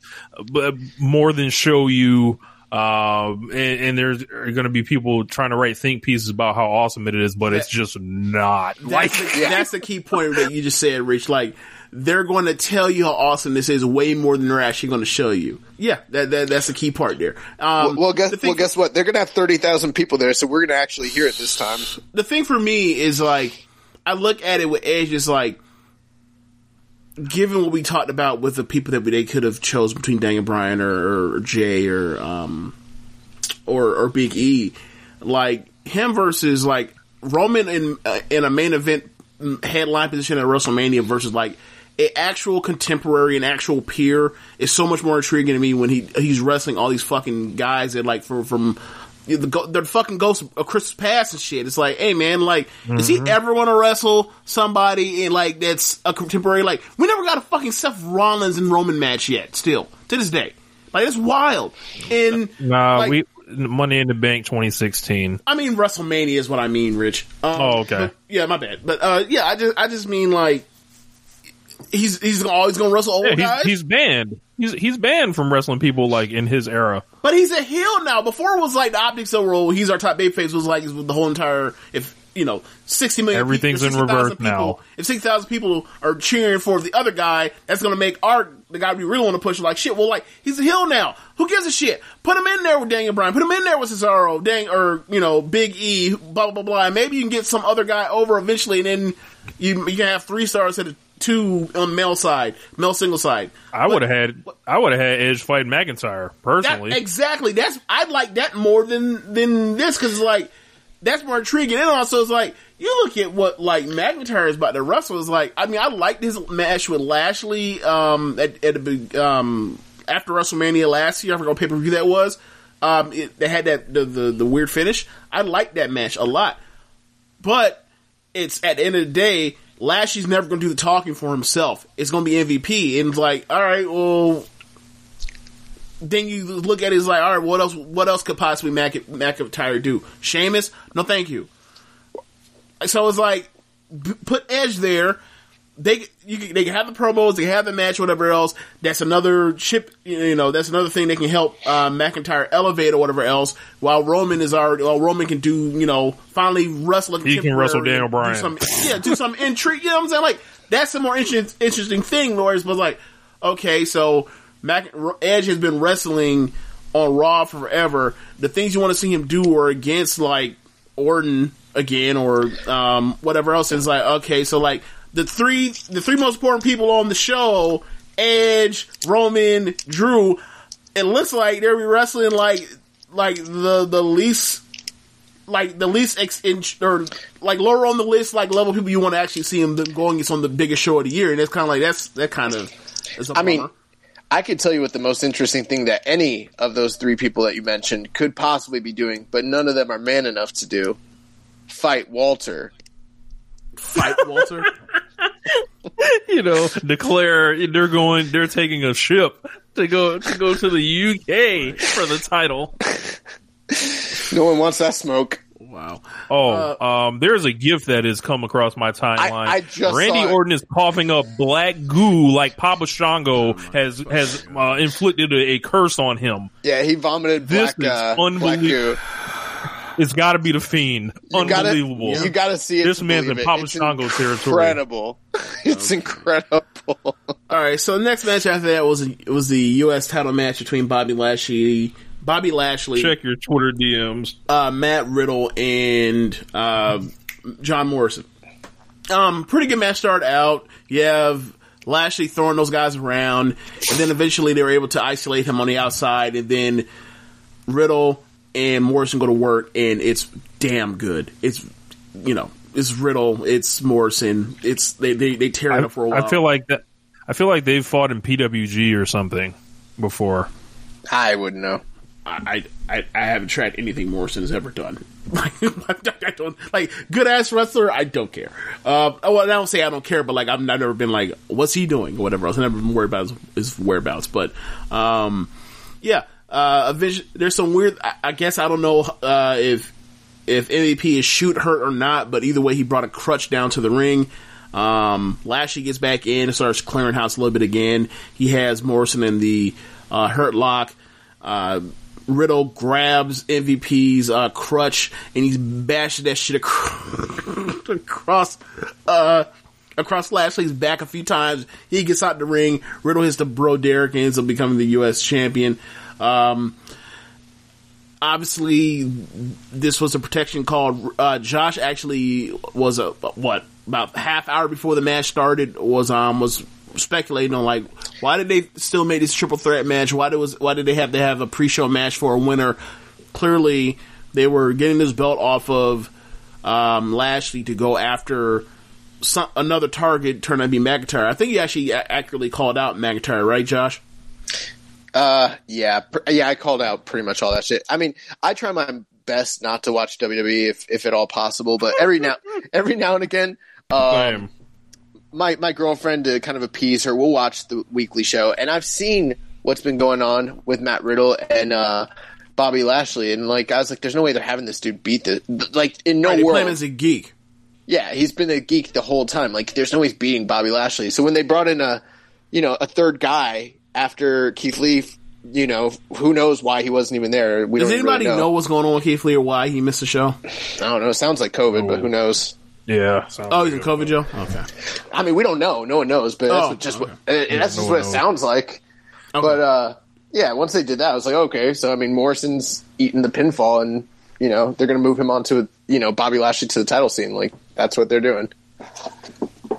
but more than show you. Um, and, and there's going to be people trying to write think pieces about how awesome it is, but it's just not. Like, the, that's the key point that you just said, Rich. Like they're going to tell you how awesome this is way more than they're actually going to show you. Yeah, that, that that's the key part there. Um, well, guess the thing- well, guess what? They're going to have thirty thousand people there, so we're going to actually hear it this time. the thing for me is like I look at it with Edge is like given what we talked about with the people that we, they could have chose between Daniel Bryan or, or Jey or um or or Big E, like him versus like Roman in uh, in a main event mm, headline position at WrestleMania versus like an actual contemporary and actual peer is so much more intriguing to me when he he's wrestling all these fucking guys that like from from the, the fucking ghost of Christmas past and shit. It's like, hey man, like, is he ever want to wrestle somebody in like that's a contemporary? Like, we never got a fucking Seth Rollins and Roman match yet. Still to this day, like it's wild. And Nah, like, we Money in the Bank 2016. I mean WrestleMania is what I mean, Rich. Um, Oh, okay. [LAUGHS] yeah, my bad. But uh, yeah, I just I just mean like he's he's always gonna wrestle old Yeah, guys. he's, he's banned. He's he's banned from wrestling people like in his era. But he's a heel now. Before it was like the optics of role. He's our top babyface. Was like the whole entire if you know sixty million. Everything's people, in reverse people, now. If sixty thousand people are cheering for the other guy, that's going to make our the guy we really want to push like shit. Well, like he's a heel now. Who gives a shit? Put him in there with Daniel Bryan. Put him in there with Cesaro. Dang or you know Big E. Blah blah blah. And maybe you can get some other guy over eventually, and then you you can have three stars at a two on male side, male single side. I would have had I would have had Edge fighting McIntyre That, personally. exactly. That's I'd like that more than than this because it's like that's more intriguing. And also, it's like you look at what like McIntyre is about to wrestle. Is like I mean, I liked his match with Lashley um, at at the um, after WrestleMania last year. I forgot what pay per view that was. Um, it, they had that the, the the weird finish. I liked that match a lot, but it's at the end of the day. Lashley's never going to do the talking for himself. It's going to be MVP, and it's like, all right, well, then you look at it as like, all right, what else? What else could possibly Mac- McIntyre do? Sheamus? No, thank you. So it's like, put Edge there. They you can, they can have the promos, they can have the match, whatever else. That's another chip, you know. That's another thing that can help uh, McIntyre elevate or whatever else. While Roman is already, while Roman can do, you know, finally wrestle. He can wrestle Daniel Bryan. Do some, yeah, do some [LAUGHS] intrigue. You know what I'm saying? Like that's a more interesting interesting thing. Whereas, was like, okay, so Mac, Edge has been wrestling on Raw forever. The things you want to see him do are against like Orton again or um, whatever else. And It's like okay, so like the three the three most important people on the show: Edge, Roman, Drew. It looks like they're wrestling like like the the least like the least ex- in, or like lower on the list, like level people you want to actually see them going against on the biggest show of the year, and it's kind of like that's that kind of. Is a I mean. I could tell you what the most interesting thing that any of those three people that you mentioned could possibly be doing, but none of them are man enough to do. Fight Walter. Fight Walter. [LAUGHS] you know, declare they're going, they're taking a ship to go to go to the UK for the title. No one wants that smoke. wow. Oh, um, there's a gift that has come across my timeline. I- I just Randy saw. Orton is coughing up black goo like Papa Shango has has uh, inflicted a, a curse on him. Yeah, he vomited This black, is uh, black unbelievable. Goo. It's got to be the fiend. You gotta, Unbelievable. you gotta see it. This man's in it. Papa It's Shango territory. [LAUGHS] Incredible. It's [LAUGHS] incredible. All right, so the next match after that was was the U.S. title match between Bobby Lashley, Bobby Lashley, Check your Twitter DMs. uh, Matt Riddle, and uh, John Morrison. Um, pretty good match start out. You have Lashley throwing those guys around, and then eventually they were able to isolate him on the outside, and then Riddle and Morrison go to work, and it's damn good. It's you know, it's Riddle, it's Morrison, it's they they, they tear it I, up for a while. I feel like that. I feel like they've fought in PWG or something before. I wouldn't know. I, I I haven't tracked anything Morrison has ever done. [LAUGHS] I don't like good ass wrestler. I don't care. Uh, well, I don't say I don't care, but like I've, I've never been like, what's he doing or whatever else. I've never been worried about his, his whereabouts. But um, yeah, uh, vision, there's some weird. I, I guess I don't know uh, if if MVP is shoot hurt or not, but either way, he brought a crutch down to the ring. Um, Lashley gets back in and starts clearing house a little bit again. He has Morrison in the uh, hurt lock. Uh, Riddle grabs MVP's uh, crutch and he's bashing that shit ac- [LAUGHS] across uh, across Lashley's back a few times. He gets out the ring. Riddle hits the bro Derek and ends up becoming the U.S. champion. Um, obviously, this was a protection call. Uh, Josh actually was a what about half hour before the match started was um was speculating on like why did they still make this triple threat match? Why did was why did they have to have a pre show match for a winner? Clearly, they were getting this belt off of um, Lashley to go after some, another target. Turned out to be McIntyre. I think he actually accurately called out McIntyre, right, Josh? Uh, yeah, pr- yeah. I called out pretty much all that shit. I mean, I try my best not to watch WWE if, if at all possible, but every now [LAUGHS] every now and again, um, my my girlfriend to kind of appease her, we'll watch the weekly show, and I've seen what's been going on with Matt Riddle and uh, Bobby Lashley, and like I was like, there's no way they're having this dude beat the like in no Right, they him world. as a geek. Yeah, he's been a geek the whole time. Like, there's no way he's beating Bobby Lashley. So when they brought in a, you know, a third guy after Keith Lee, you know, who knows why he wasn't even there? We Does don't anybody really know. know. what's going on with Keith Lee or why he missed the show? I don't know. It sounds like COVID, but who knows? Yeah. Oh, he's in. COVID, Joe. Okay. I mean, we don't know. No one knows, but that's Oh, what, just okay. what uh, that's just no what one it knows. sounds like. Okay. But uh, yeah, once they did that, I was like, okay. So I mean, Morrison's eating the pinfall, and you know they're going to move him onto you know Bobby Lashley to the title scene. Like that's what they're doing.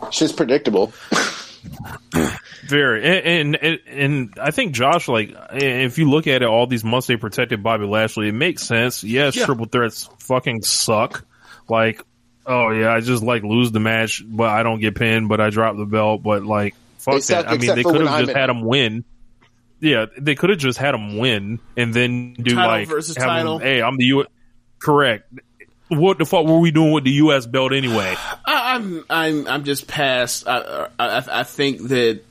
It's just predictable. [LAUGHS] Very, and, and and I think Josh, like, if you look at it, all these months they protected Bobby Lashley, it makes sense. Yes, Yeah. triple threats fucking suck. Like, oh yeah, I just like lose the match, but I don't get pinned, but I drop the belt. But like, fuck suck that. I mean, they could have just in had him win. Yeah, they could have just had him win and then do Title like versus have him- title. hey, I'm the U. Correct. What the fuck were we doing with the U.S. belt anyway? I, I'm I'm I'm just past. I, I I think that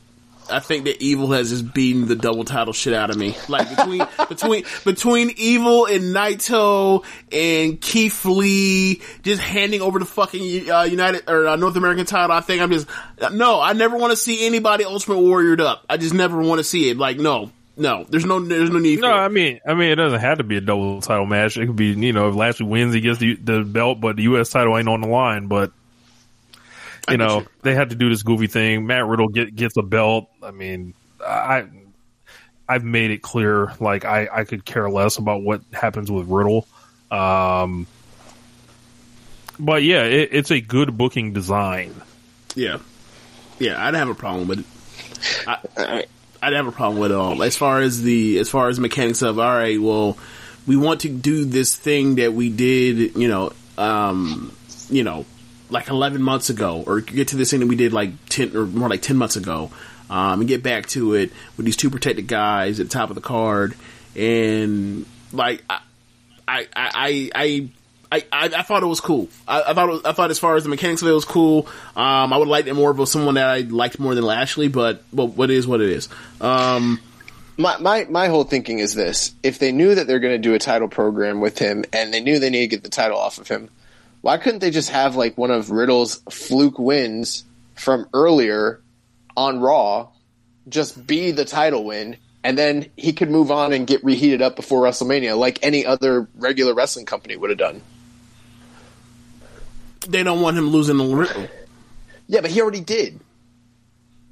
I think that Evil has just beaten the double title shit out of me. Like between [LAUGHS] between between Evil and Naito and Keith Lee just handing over the fucking uh, United or uh, North American title. I think I'm just no. I never want to see anybody Ultimate Warriored up. I just never want to see it. Like no. No, there's no, there's no need No, for it. I mean, I mean, it doesn't have to be a double title match. It could be, you know, if Lashley wins, he gets the, the belt, but the U.S. title ain't on the line. But you get know, you. they had to do this goofy thing. Matt Riddle get, gets a belt. I mean, I I've made it clear, like I I could care less about what happens with Riddle. Um, but yeah, it, it's a good booking design. Yeah, yeah, I'd have a problem with it. I, I'd have a problem with it all. As far as the as far as mechanics of, all right, well, we want to do this thing that we did, you know, um, you know, like eleven months ago, or get to this thing that we did like ten or more like ten months ago, um, and get back to it with these two protected guys at the top of the card, and like I, I, I, I, I, I, I thought it was cool. I, I thought, was, I thought as far as the mechanics of it was cool. Um, I would like it more of someone that I liked more than Lashley, but, but what is what it is. Um, My, my my whole thinking is this: if they knew that they're going to do a title program with him, and they knew they need to get the title off of him, why couldn't they just have like one of Riddle's fluke wins from earlier on Raw, just be the title win, and then he could move on and get reheated up before WrestleMania, like any other regular wrestling company would have done. They don't want him losing the Riddle, Yeah, but he already did.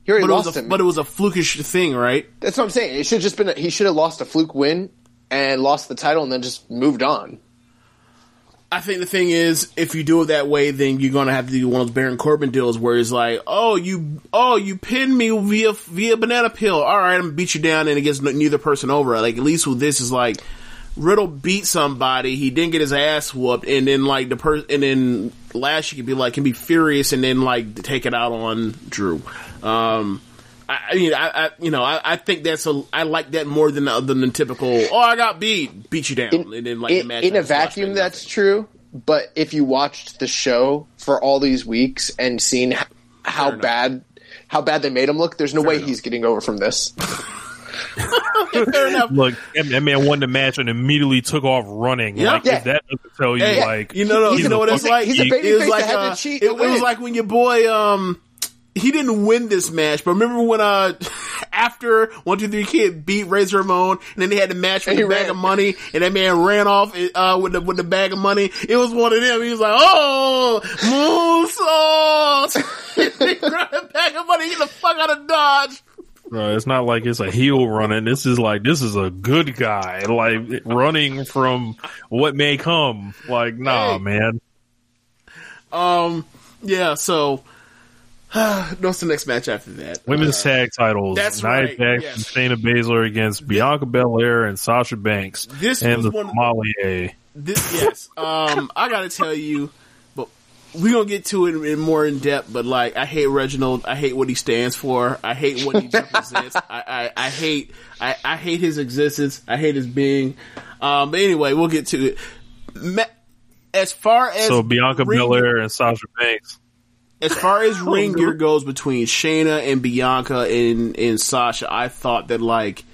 He already but it lost was a, him. but it was a flukish thing, right? That's what I'm saying. It should just been. A, he should have lost a fluke win and lost the title, and then just moved on. I think the thing is, if you do it that way, then you're gonna have to do one of those Baron Corbin deals where it's like, oh, you, oh, you pinned me via via banana peel. All right, I'm gonna beat you down, and it gets neither person over. Like at least with this is like Riddle beat somebody, he didn't get his ass whooped, and then like the person, and then Lashley could be like, can be furious, and then like take it out on Drew. Um, I, I mean, I, I, you know, I, I think that's a, I like that more than the, than the typical. Oh, I got beat, beat you down, in, and then like in, the in a vacuum, that's true. But if you watched the show for all these weeks and seen h- how bad how bad they made him look, there's no way enough. he's getting over from this. [LAUGHS] Fair enough. Look, that, that man won the match and immediately took off running. Yeah. Like, Yeah. that doesn't tell you, Hey, like, you know, he's you know what he's it's like. he's a It babyface was like that had uh, to cheat it, to it was like when your boy um he didn't win this match, but remember when uh [LAUGHS] after one two three kid beat Razor Ramon, and then they had the match with And the he bag ran. of money, and that man ran off uh with the with the bag of money. It was one of them. He was like, "Oh, moonsault!" [LAUGHS] he grabbed the bag of money, get the fuck out of Dodge. Uh, it's not like it's a heel running. This is like, this is a good guy, like running from what may come. Like, nah, Hey. man. Um, yeah. So, [SIGHS] what's the next match after that? Women's Uh, tag titles. that's Nia right, Jax yes. and Shayna Baszler against Bianca Belair and Sasha Banks. This and was the one Sommelier. This, yes. Um, I gotta tell you, but we gonna get to it in, in more in depth. But like, I hate Reginald. I hate what he stands for. I hate what he represents. I, I, I hate, I, I hate his existence. I hate his being. Um, but anyway, we'll get to it. Ma- As far as So Bianca ring- Belair and Sasha Banks. as far as [LAUGHS] ring gear goes between Shayna and Bianca and and Sasha, I thought that like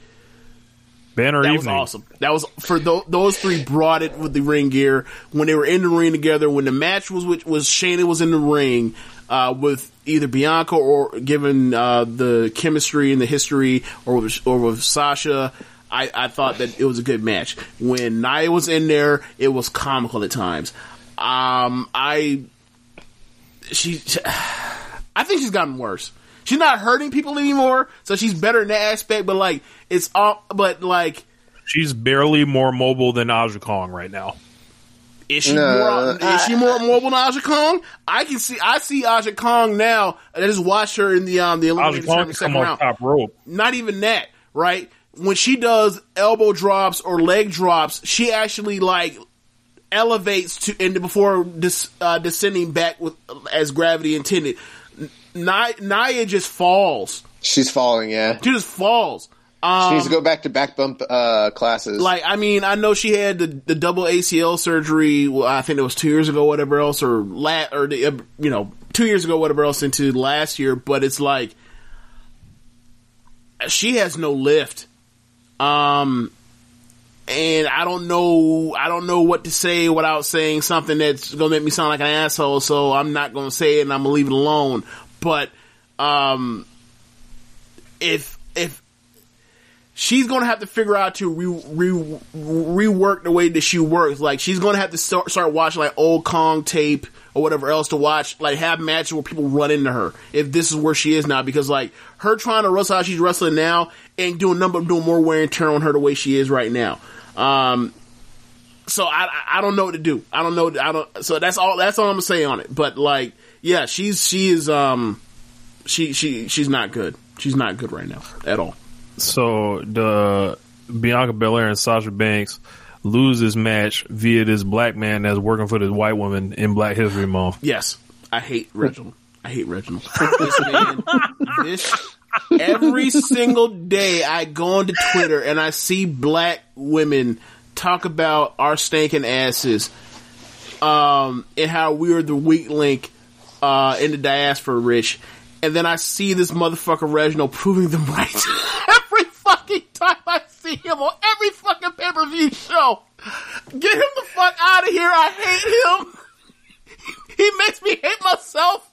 Banner that evening. was awesome. That was for tho- those three brought it with the ring gear when they were in the ring together. When the match was with, was Shayna was in the ring uh, with either Bianca or given uh, the chemistry and the history, or with, or with Sasha. I, I thought that it was a good match. When Nia was in there, it was comical at times. Um, I she, [SIGHS] I think she's gotten worse. She's not hurting people anymore, so she's better in that aspect. But like, it's all. But like, She's barely more mobile than Aja Kong right now. is she No, more? I- is she more mobile than Aja Kong? I can see. I see Aja Kong now. I just watched her in the um the Aja Kong tournament come second on round. top rope. Not even that, right? When she does elbow drops or leg drops, she actually like elevates to and before dis, uh, descending back with as gravity intended. Nia, Nia just falls. She's falling. Yeah, She just falls. she Um, needs to go back to back bump uh, classes. like, I mean, I know she had the, the double ACL surgery. Well, I think it was two years ago, whatever else, or la- or the, uh, you know, two years ago, whatever else, into last year. But it's like she has no lift. Um, and I don't know, I don't know what to say without saying something that's gonna make me sound like an asshole. So I'm not gonna say it, and I'm gonna leave it alone. But um, if if she's gonna have to figure out to re, re, rework the way that she works. Like she's gonna have to start, start watching like old Kong tape or whatever else to watch. Like have matches where people run into her. If this is where she is now, because like her trying to wrestle how she's wrestling now and doing number doing more wear and tear on her the way she is right now. Um, so I I- I don't know what to do. I don't know. I don't. So that's all. That's all I'm gonna say on it. But like, yeah, she's she is um she she she's not good. She's not good right now at all. So the Bianca Belair and Sasha Banks lose this match via this black man that's working for this white woman in Black History Month. Yes, I hate Reginald. I hate Reginald. [LAUGHS] this man, this every single day I go onto Twitter and I see black women talk about our stinking asses, um, and how we are the weak link uh, in the diaspora, rich. And then I see this motherfucker Reginald proving them right [LAUGHS] every fucking time I see him on every fucking pay per view show. Get him the fuck out of here! I hate him. [LAUGHS] He makes me hate myself.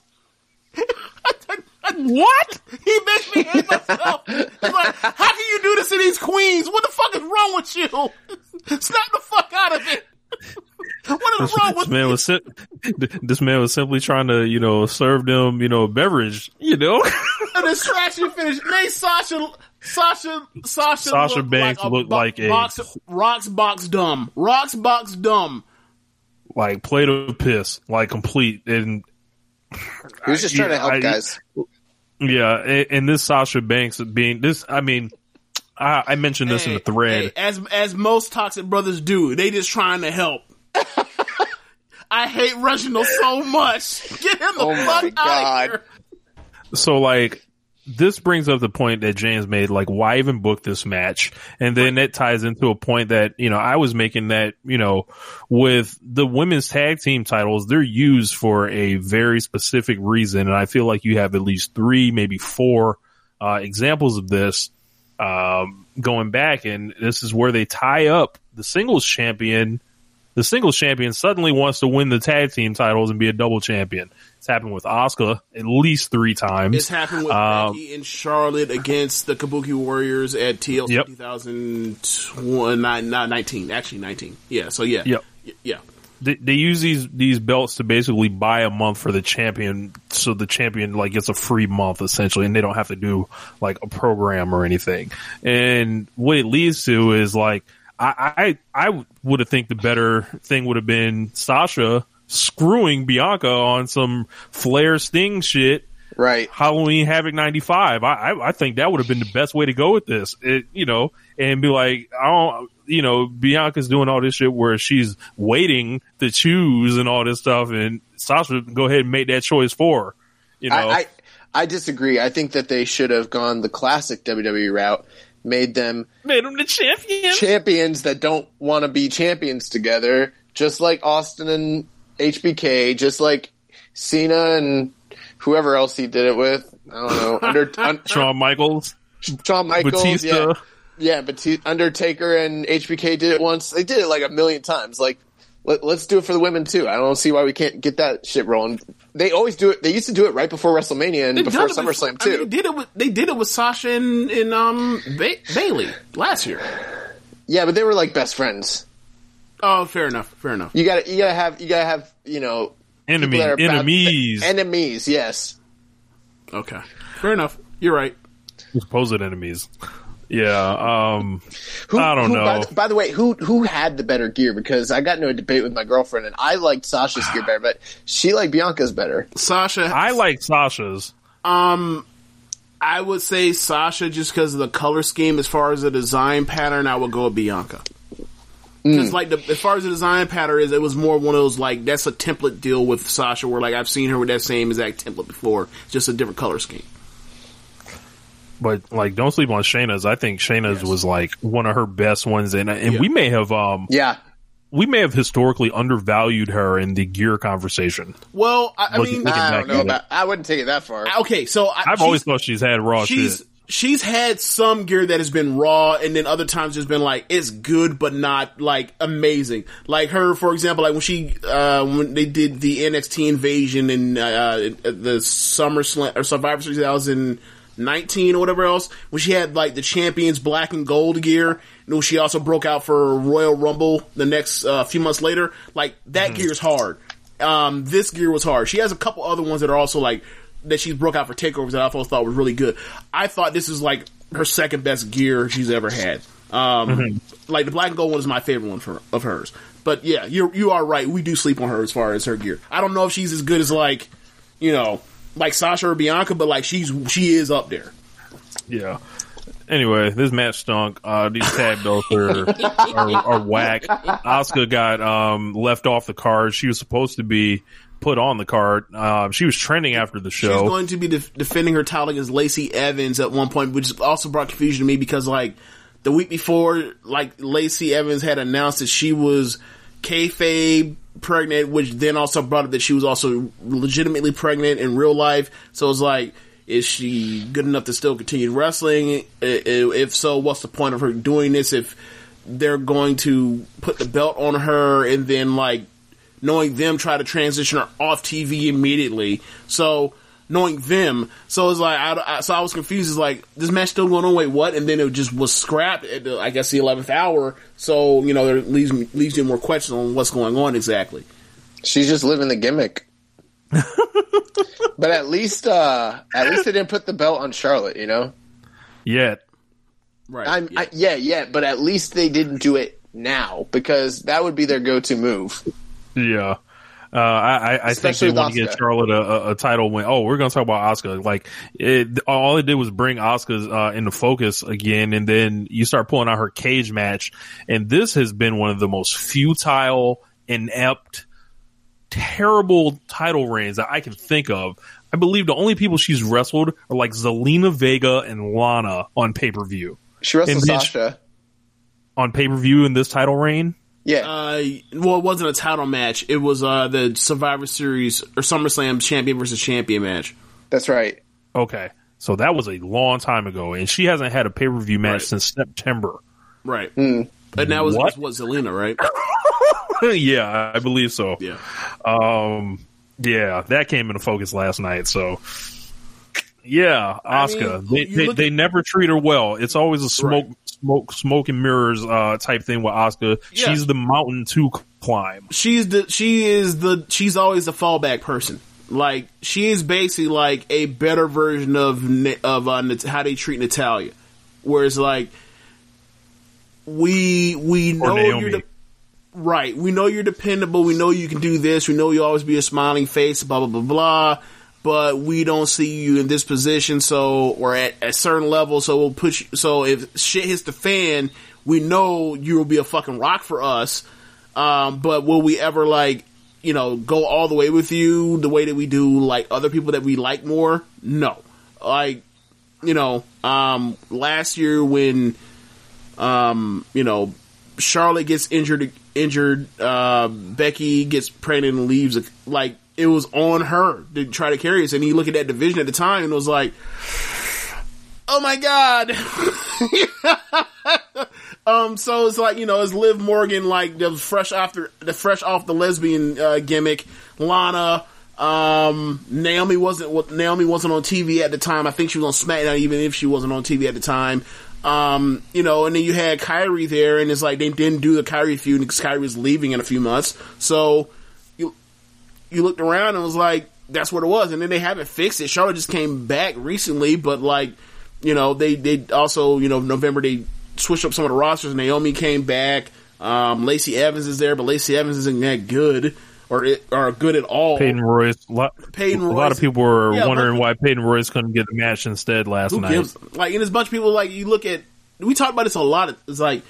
[LAUGHS] what? He makes me hate myself. Like, how can you do this to these queens? What the fuck is wrong with you? Snap the fuck out of it. What is wrong This with man was sim- this man was simply trying to, you know, serve them, you know, a beverage, you know. [LAUGHS] a distraction finish? Made Sasha, Sasha, Sasha, Sasha look Banks like a, looked bo- like a- box, rocks box dumb, rocks box dumb. like plate of piss, like complete. And he was just trying to help I- guys. yeah, and, and this Sasha Banks being this, I mean, I, I mentioned this in the thread. hey, as as most toxic brothers do, they just trying to help. [LAUGHS] I hate Reginald so much. Get him the Oh fuck out God. of here. So like this brings up the point that James made, like why even book this match? And then that ties into a point that, you know, I was making that, you know, with the women's tag team titles, they're used for a very specific reason. And I feel like you have at least three, maybe four, uh, examples of this, um, going back. And this is where they tie up the singles champion. The singles champion suddenly wants to win the tag team titles and be a double champion. It's happened with Asuka at least three times. It's happened with Um, Becky and Charlotte against the Kabuki Warriors at TLC Yep. 2019. Actually, 19. Yeah, so yeah. Yep. Yeah. they, they use these these belts to basically buy a month for the champion, so the champion like gets a free month essentially, and they don't have to do like a program or anything. And what it leads to is like I I, I would have think the better thing would have been Sasha screwing Bianca on some Flair Sting shit. Right. Halloween Havoc 95. I, I, I think that would have been the best way to go with this. It, you know, and be like, I don't, you know, Bianca's doing all this shit where she's waiting to choose and all this stuff and Sasha go ahead and make that choice for her. You know, I, I I disagree. I think that they should have gone the classic WWE route, made them made him the champion. champions that don't want to be champions together, just like Austin and HBK, just like Cena and whoever else he did it with. I don't know. [LAUGHS] Under un, Shawn Michaels, Shawn Michaels, Batista. yeah. Yeah, but T- Undertaker and HBK did it once. They did it like a million times. Like, let, us do it for the women too. I don't see why we can't get that shit rolling. They always do it. They used to do it right before WrestleMania and They before done it with- SummerSlam I too. mean, they did it with they did it with Sasha and, and um ba- Bailey last year. yeah, but they were like best friends. Oh, fair enough. Fair enough. You got to you got to have you got to have you know Enemy, people that enemies, enemies. Yes. Okay, fair enough. You're right. supposed enemies. Yeah. Um. Who, I don't who- know. By the, by the way, who who had the better gear? Because I got into a debate with my girlfriend, and I liked Sasha's gear better, but she liked Bianca's better. Sasha. I like Sasha's. Um, I would say Sasha just because of the color scheme. As far as the design pattern, I would go with Bianca. Because like the, as far as the design pattern is, it was more one of those like that's a template deal with Sasha, where like I've seen her with that same exact template before, just a different color scheme but like don't sleep on Shayna's. I think Shayna's yes. was like one of her best ones, and and yeah. we may have um yeah we may have historically undervalued her in the gear conversation. Well, I, I mean, I don't know about, I wouldn't take it that far. Okay, so I, have always thought she's had raw. She's shit. she's had some gear that has been raw, and then other times it's been like it's good but not like amazing. Like her, for example, like when she uh when they did the NXT invasion and in, uh, uh, the Summer Slam or Survivor 2000 19 or whatever else, when she had like the champions black and gold gear, and she also broke out for Royal Rumble the next uh, few months later. Like that mm. gear is hard. Um, this gear was hard. She has a couple other ones that are also like that she broke out for takeovers that I thought was really good. I thought this is like her second best gear she's ever had. Um, mm-hmm. like the black and gold one is my favorite one for, of hers. But yeah, you you are right. We do sleep on her as far as her gear. I don't know if she's as good as like you know like Sasha or Bianca, but like she's she is up there. Yeah. Anyway, this match stunk. Uh, these tag belts are, [LAUGHS] are, are whack. Asuka got um, left off the card. She was supposed to be put on the card. Um, she was trending after the show. She's going to be def- defending her title against Lacey Evans at one point, which also brought confusion to me because like the week before, like Lacey Evans had announced that she was kayfabe pregnant, which then also brought up that she was also legitimately pregnant in real life. So it's like, is she good enough to still continue wrestling? If so, what's the point of her doing this? If they're going to put the belt on her and then like knowing them try to transition her off TV immediately. So knowing them, so it's like I, I- so I was confused. It's like this match still going on. Wait, what? And then it just was scrapped at the, I guess the eleventh hour. So you know there leaves leaves you more questions on what's going on exactly. She's just living the gimmick. [LAUGHS] but at least, uh at least they didn't put the belt on Charlotte. You know, Yet. Right? I'm, yeah. I, yeah, yeah. But at least they didn't do it now because that would be their go-to move. Yeah. Uh, I, I- I think they want to get Charlotte a, a, a title win. Oh, we're going to talk about Asuka. Like, it, all it did was bring Asuka's, uh, into focus again. And then you start pulling out her cage match. And this has been one of the most futile, inept, terrible title reigns that I can think of. I believe the only people she's wrestled are like Zelina Vega and Lana on pay per view. She wrestled Sasha. On pay per view in this title reign. Yeah, Uh, well, it wasn't a title match. It was uh, the Survivor Series or SummerSlam champion versus champion match. that's right. Okay. So that was a long time ago. And she hasn't had a pay per view match Right. since September. Right. And that was What? what Zelina, right? [LAUGHS] yeah, I believe so. Yeah. Um, yeah, that came into focus last night. So, yeah, Asuka. mean, they they, they never treat her well. It's always a smoke, Right. smoke, smoke and mirrors uh, type thing with Asuka. Yeah. She's the mountain to climb. she's the she is the she's always the fallback person. Like she is basically like a better version of of uh, how they treat Natalya, whereas like we we know you're the right. We know you're dependable. We know you can do this. We know you always be a smiling face. Blah blah blah blah. But we don't see you in this position, so or at a certain level. So we'll you. So if shit hits the fan, we know you will be a fucking rock for us. Um, but will we ever like, you know, go all the way with you the way that we do like other people that we like more? No. Like, you know, um, last year when, um, you know, Charlotte gets injured, injured, uh, Becky gets pregnant and leaves, like, it was on her to try to carry us. And you look at that division at the time and it was like, oh my god. [LAUGHS] Um, so it's like you know, it's Liv Morgan like the fresh after the fresh off the lesbian uh, gimmick. Lana, um, Naomi wasn't Naomi wasn't on TV at the time. I think she was on SmackDown, even if she wasn't on TV at the time. Um, you know, and then you had Kairi there, and it's like they didn't do the Kairi feud because Kairi was leaving in a few months. So you looked around and was like, that's what it was. And then they haven't fixed it. Charlotte just came back recently, but like, you know, they they also you know November they switched up some of the rosters. Naomi came back. Um, Lacey Evans is there, but Lacey Evans isn't that good or it, or good at all. Peyton Royce. A lot, Peyton a lot of people were Yeah, wondering why Peyton Royce couldn't get the match instead last night. gives like and there's a bunch of people like you look at we talk about this a lot. It's like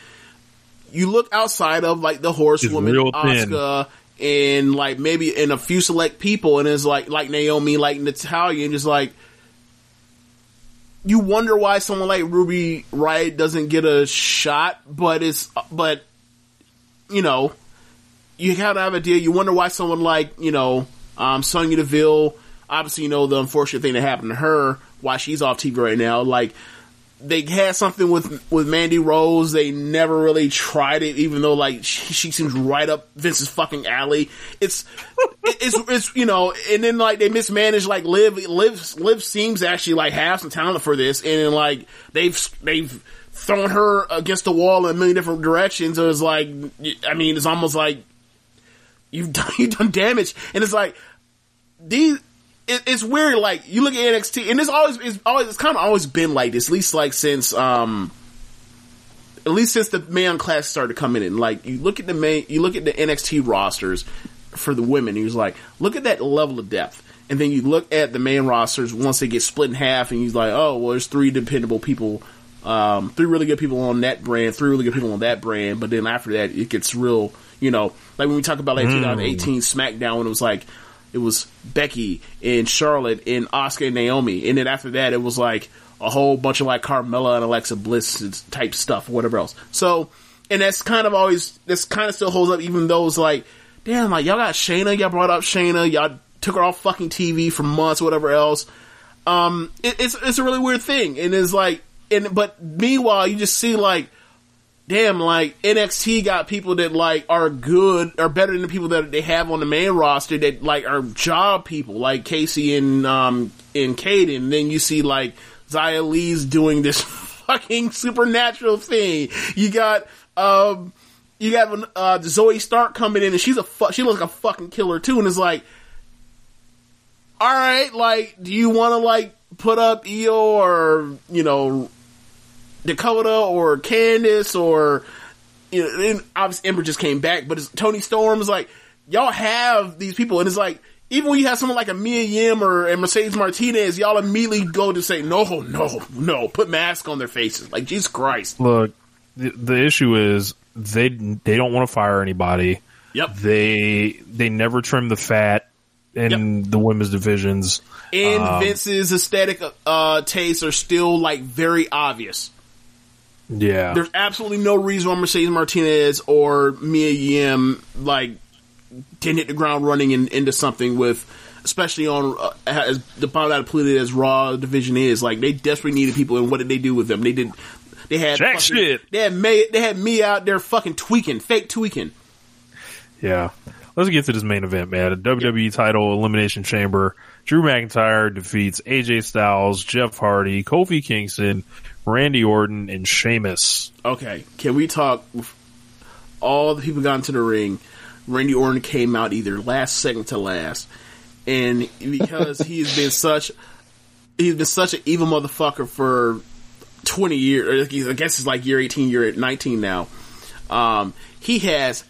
you look outside of like the horsewoman. Asuka, and like maybe in a few select people, and it's like like Naomi, like Natalya, and just like you wonder why someone like Ruby Riott doesn't get a shot, but it's but you know you kind of have a deal. You wonder why someone like you know um, Sonya Deville, obviously you know the unfortunate thing that happened to her, why she's off TV right now. Like they had something with with Mandy Rose. They never really tried it, even though like she, she seems right up Vince's fucking alley. It's it's it's you know, and then like they mismanaged like Liv. Liv Liv seems actually like have some talent for this, and then like they've they've thrown her against the wall in a million different directions. It was like, I mean, it's almost like you've done [LAUGHS] you've done damage, and it's like these. It, it's weird. Like you look at NXT, and it's always it's always it's kind of always been like this. At least like since um, at least since the man class started coming in. Like you look at the main, you look at the NXT rosters for the women. And he's like, look at that level of depth. And then you look at the main rosters once they get split in half, and he's like, oh, well, there's three dependable people, um, three really good people on that brand, three really good people on that brand. But then after that, it gets real, you know, like when we talk about like 2018 SmackDown, when it was like, it was Becky and Charlotte and Asuka and Naomi. And then after that, it was like a whole bunch of like Carmella and Alexa Bliss type stuff, whatever else. So, and that's kind of always, that's kind of still holds up, even though it's like, damn, like y'all got Shayna, y'all brought up Shayna, y'all took her off fucking TV for months, whatever else. Um, it, it's, it's a really weird thing. And it's like, and, but meanwhile, you just see like, damn, like NXT got people that like are good, are better than the people that they have on the main roster that like are job people, like Kacy and um and Kayden. Then you see like Xia Li's doing this [LAUGHS] fucking supernatural thing. You got um you got uh Zoey Stark coming in and she's a fu- she looks like a fucking killer too, and it's like, all right, like, do you want to like put up Io or you know Dakota or Candice or you know, and obviously Ember just came back, but it's Toni Storm's like y'all have these people, and it's like even when you have someone like a Mia Yim or and Mercedes Martinez, y'all immediately go to say no, no, no, put masks on their faces, like Jesus Christ. Look, the, the issue is they they don't want to fire anybody. Yep. They they never trim the fat in the women's divisions. And Um, Vince's aesthetic uh, tastes are still like very obvious. Yeah. There's absolutely no reason why Mercedes Martinez or Mia Yim like didn't hit the ground running and into something with, especially on uh, as the pound out polluted as Raw division is. Like they desperately needed people, and what did they do with them? They did. They had Jack fucking- shit. They had May, They had me out there fucking tweaking, fake tweaking. Yeah. Let's get to this main event, man. A WWE title elimination chamber. Drew McIntyre defeats AJ Styles, Jeff Hardy, Kofi Kingston, Randy Orton, and Sheamus. Okay, can we talk? All the people got into the ring. Randy Orton came out either last second to last, and because he's been such, he's been such an evil motherfucker for twenty years. Or I guess it's like year eighteen, year nineteen now. Um, he has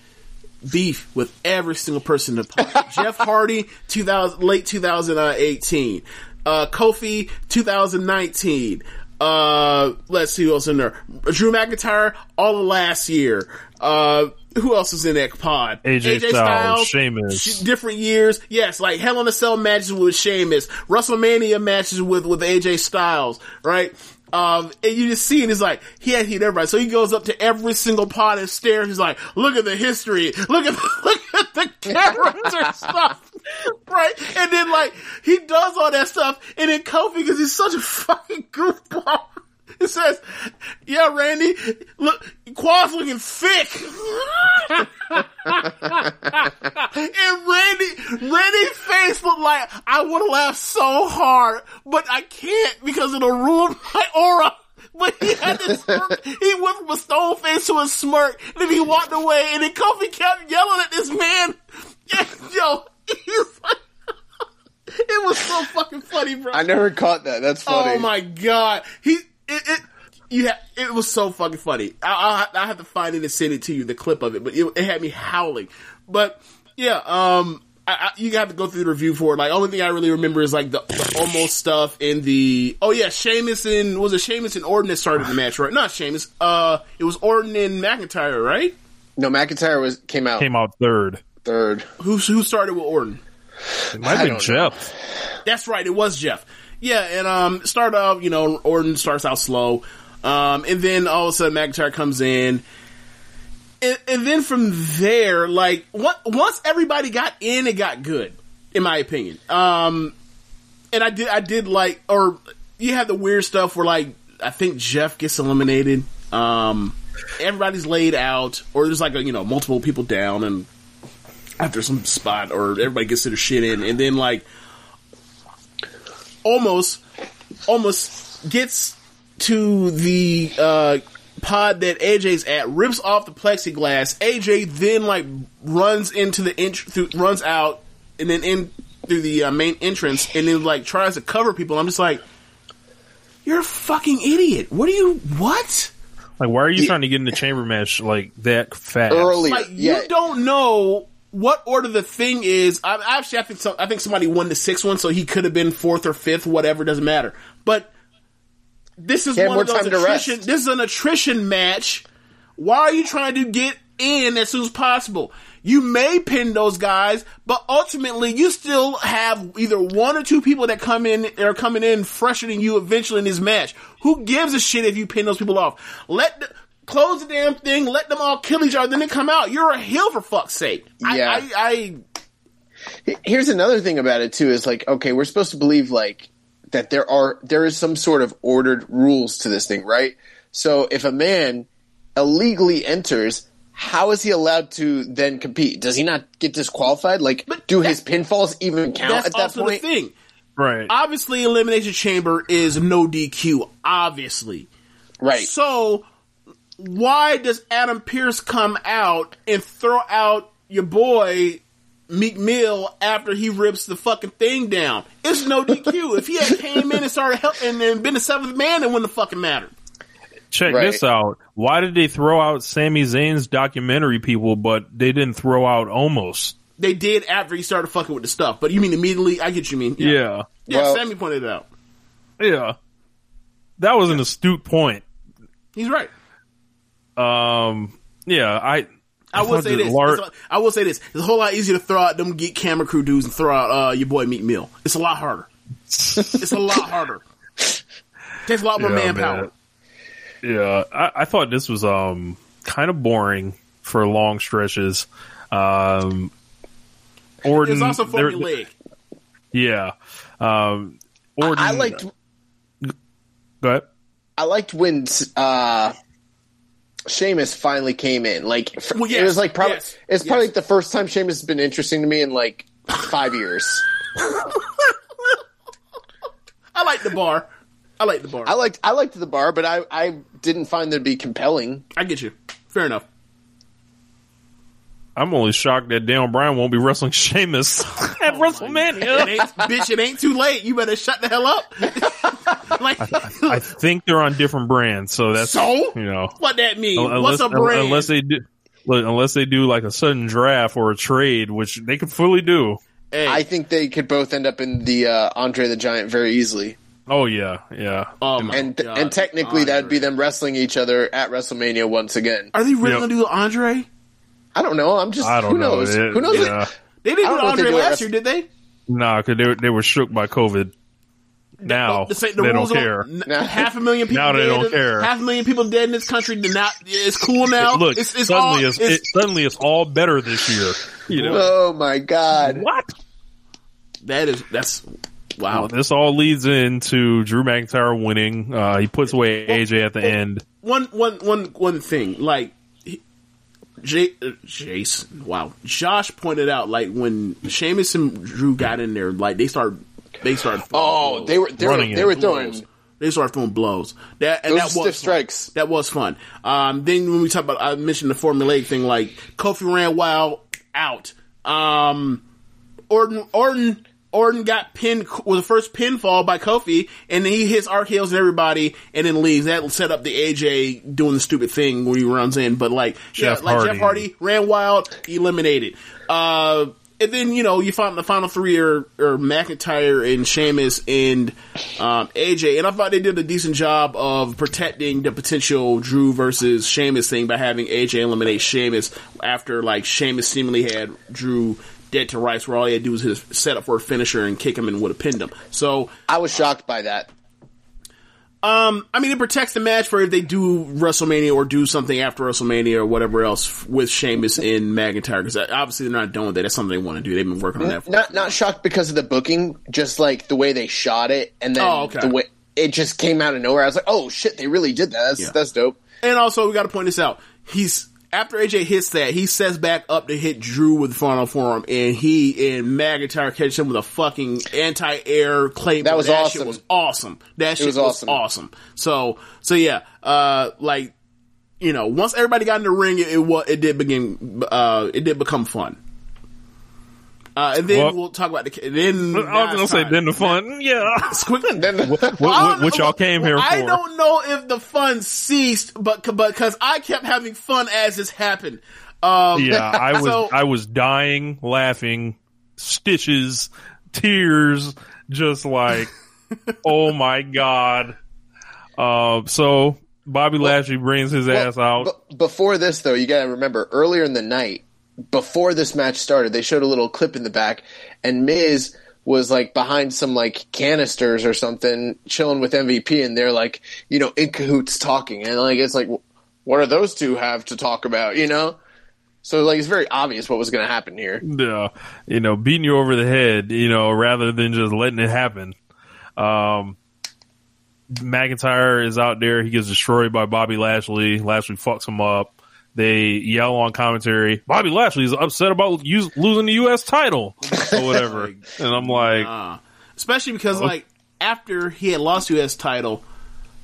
beef with every single person in the party. [LAUGHS] Jeff Hardy, two thousand late two thousand eighteen. Uh, Kofi, two thousand nineteen. Uh, let's see who else in there. Drew McIntyre, all of last year. Uh, who else is in that pod? AJ Styles, Sheamus. different years. Yes, like Hell in a Cell matches with Sheamus, WrestleMania matches with with AJ Styles, right? Um, and you just see it. It's like he had hit everybody. So he goes up to every single pod and stares. He's like, "Look at the history. Look at [LAUGHS] [LAUGHS] the, the character stuff." Right, and then like he does all that stuff, and then Kofi because he's such a fucking goofball. [LAUGHS] It says, "Yeah, Randy, look, Quad's looking thick." [LAUGHS] and Randy, Randy's face looked like I would laughed so hard, but I can't because it'll ruin my aura. [LAUGHS] But he had this smirk. He went from a stone face to a smirk, and then he walked away, and then Kofi kept yelling at this man. [LAUGHS] Yo, he's like, [LAUGHS] it was so fucking funny, bro. I never caught that. That's funny. Oh my god, he it. it yeah, it was so fucking funny. I, I I have to find it and send it to you, the clip of it, but it, it had me howling. But yeah, um, I, I, you have to go through the review for it. Like, only thing I really remember is like the, the Omos stuff in the. Oh yeah, Sheamus and was it Sheamus and Orton that started the match, right? Not Sheamus. Uh, it was Orton and McIntyre, right? No, McIntyre was came out Came out third. third. Who who started with Orton? It might I have been don't know. Jeff. That's right, it was Jeff. Yeah, and um, start off, you know, Orton starts out slow, um, and then all of a sudden McIntyre comes in, and, and then from there, like once everybody got in, it got good, in my opinion. Um, and I did, I did like, or you have the weird stuff where like I think Jeff gets eliminated. Um, everybody's laid out, or there's like a, you know multiple people down, and after some spot, or everybody gets their shit in, and then like Omos almost gets to the uh, pod that AJ's at, rips off the plexiglass. AJ then like runs into the int- through, runs out and then in through the uh, main entrance and then like tries to cover people. I'm just like, you're a fucking idiot. What are you? What? Like, why are you Yeah. trying to get in the chamber match like that fast? Earlier, Like yeah. you don't know what order the thing is. I, actually, I think so, I think somebody won the sixth one, so he could have been fourth or fifth, whatever. Doesn't matter. But this is one of those attrition. This is an attrition match. Why are you trying to get in as soon as possible? You may pin those guys, but ultimately you still have either one or two people that come in that are coming in fresher than you eventually in this match. Who gives a shit if you pin those people off? Let the, close the damn thing, let them all kill each other, then they come out. You're a heel for fuck's sake. I, Yeah. I, I Here's another thing about it too is like okay, we're supposed to believe like that there are there is some sort of ordered rules to this thing, right? So if a man illegally enters, how is he allowed to then compete? Does he not get disqualified? Like, But do his pinfalls even count that's at that also point? the thing. Right. Obviously, Elimination Chamber is no DQ. Obviously. Right. So why does Adam Pearce come out and throw out your boy Meek Mill after he rips the fucking thing down? It's no [LAUGHS] DQ. if he had came in and started helping and then been the seventh man, it wouldn't have fucking mattered. Check Right. this out. Why did they throw out Sami Zayn's documentary people, but they didn't throw out Omos? They did after he started fucking with the stuff. But you mean immediately? I get what you mean. Yeah. Yeah, Well- Sami pointed it out. Yeah. That was an astute point. He's right. Um, yeah, I, I will say this. Lar- It's a- I will say this. It's a whole lot easier to throw out them geek camera crew dudes and throw out uh, your boy Meek Mill. It's a lot harder. [LAUGHS] it's a lot harder. Takes a lot more Yeah, manpower. man. Yeah, I, I thought this was um kind of boring for long stretches. Um, Orton, It's also there- formulaic. yeah. Um, Orton, I liked Go ahead. I liked when uh Sheamus finally came in. Like Well, it was like probably yes, it's probably yes. like the first time Sheamus has been interesting to me in like five years. [LAUGHS] I like the bar. I like the bar. I liked I liked the bar, but I I didn't find it to be compelling. I get you. Fair enough. I'm only shocked that Daniel Bryan won't be wrestling [LAUGHS] Sheamus at WrestleMania. It bitch, it ain't too late. You better shut the hell up. [LAUGHS] like, I think they're on different brands, so that's So? you know what that means? unless What's a brand? unless they do look, unless they do like a sudden draft or a trade, which they could fully do. Hey, I think they could both end up in the uh, Andre the Giant very easily, Oh yeah, yeah. oh and God. and technically that'd be them wrestling each other at WrestleMania once again. Are they really Yep. gonna do Andre? I don't know. I'm just I don't who know. knows? It- who knows? yeah. They didn't I do don't know if they Andre do last year, did they? Nah, because they were, they were shook by COVID. Now The, the, they don't care. n- Nah. half a million people Now they dead. don't care. Half a million people dead in this country. They're not. It's cool now. Look, it's, it's suddenly all, it's, it's- it, suddenly it's all better this year. You know Oh my god! what? that is that's Wow. Well, this all leads into Drew McIntyre winning. Uh, he puts away AJ at the end. One, one, one, one thing. Like, he- J- uh, Jason, wow, Josh pointed out like when Sheamus and Drew got in there, like they start, they started. Oh, they were they were, they were throwing They started throwing blows. That and those that was stiff fun. strikes. That was fun. Um, then when we talk about, I mentioned the formulaic thing, like Kofi ran wild out. Um, Orton, Orton, Orton got pinned was the first pinfall by Kofi, and then he hits RKO's and everybody, and then leaves. That set up the AJ doing the stupid thing when he runs in. But like, Jeff yeah, like Hardy. Jeff Hardy ran wild, eliminated. Uh, and then you know you find the final three are, are McIntyre and Sheamus and um, AJ, and I thought they did a decent job of protecting the potential Drew versus Sheamus thing by having AJ eliminate Sheamus after like Sheamus seemingly had Drew dead to rights, where all he had to do was his set up for a finisher and kick him and would have pinned him. So I was shocked by that. um, I mean, it protects the match for if they do WrestleMania or do something after WrestleMania or whatever else with Sheamus and McIntyre, because obviously they're not done with that. That's something they want to do. They've been working on that. For Not not shocked because of the booking, just like the way they shot it, and then Oh, okay. the way it just came out of nowhere. I was like, oh shit, they really did that. That's Yeah. that's dope. And also, we got to point this out. He's after AJ hits that, he sets back up to hit Drew with the final form, and he and McIntyre catch him with a fucking anti-air claim. That was Shit awesome. was awesome. That shit was was awesome. awesome. So, so yeah, uh, like you know, once everybody got in the ring, it, it was it did begin, uh, it did become fun. Uh, and then Well- we'll talk about the. Then I was gonna say then the fun, yeah. quickly. [LAUGHS] Then What, what, what y'all came here I for? don't know if the fun ceased, but but because I kept having fun as this happened. Um, Yeah, I [LAUGHS] was So- I was dying, laughing, stitches, tears, just like, [LAUGHS] oh my god. Uh, so Bobby Lashley brings his ass out. But before this, though, you got to remember earlier in the night, before this match started, they showed a little clip in the back, and Miz was like behind some like canisters or something, chilling with MVP, and they're like, you know, in cahoots talking, and like it's like, what do those two have to talk about, you know? So like it's very obvious what was going to happen here. uh, you know, beating you over the head, you know, rather than just letting it happen. Um, McIntyre is out there. He gets destroyed by Bobby Lashley. Lashley fucks him up. They yell on commentary. Bobby Lashley's upset about us- losing the U.S. title or whatever. [LAUGHS] and I'm like, uh, especially because like after he had lost U.S. title,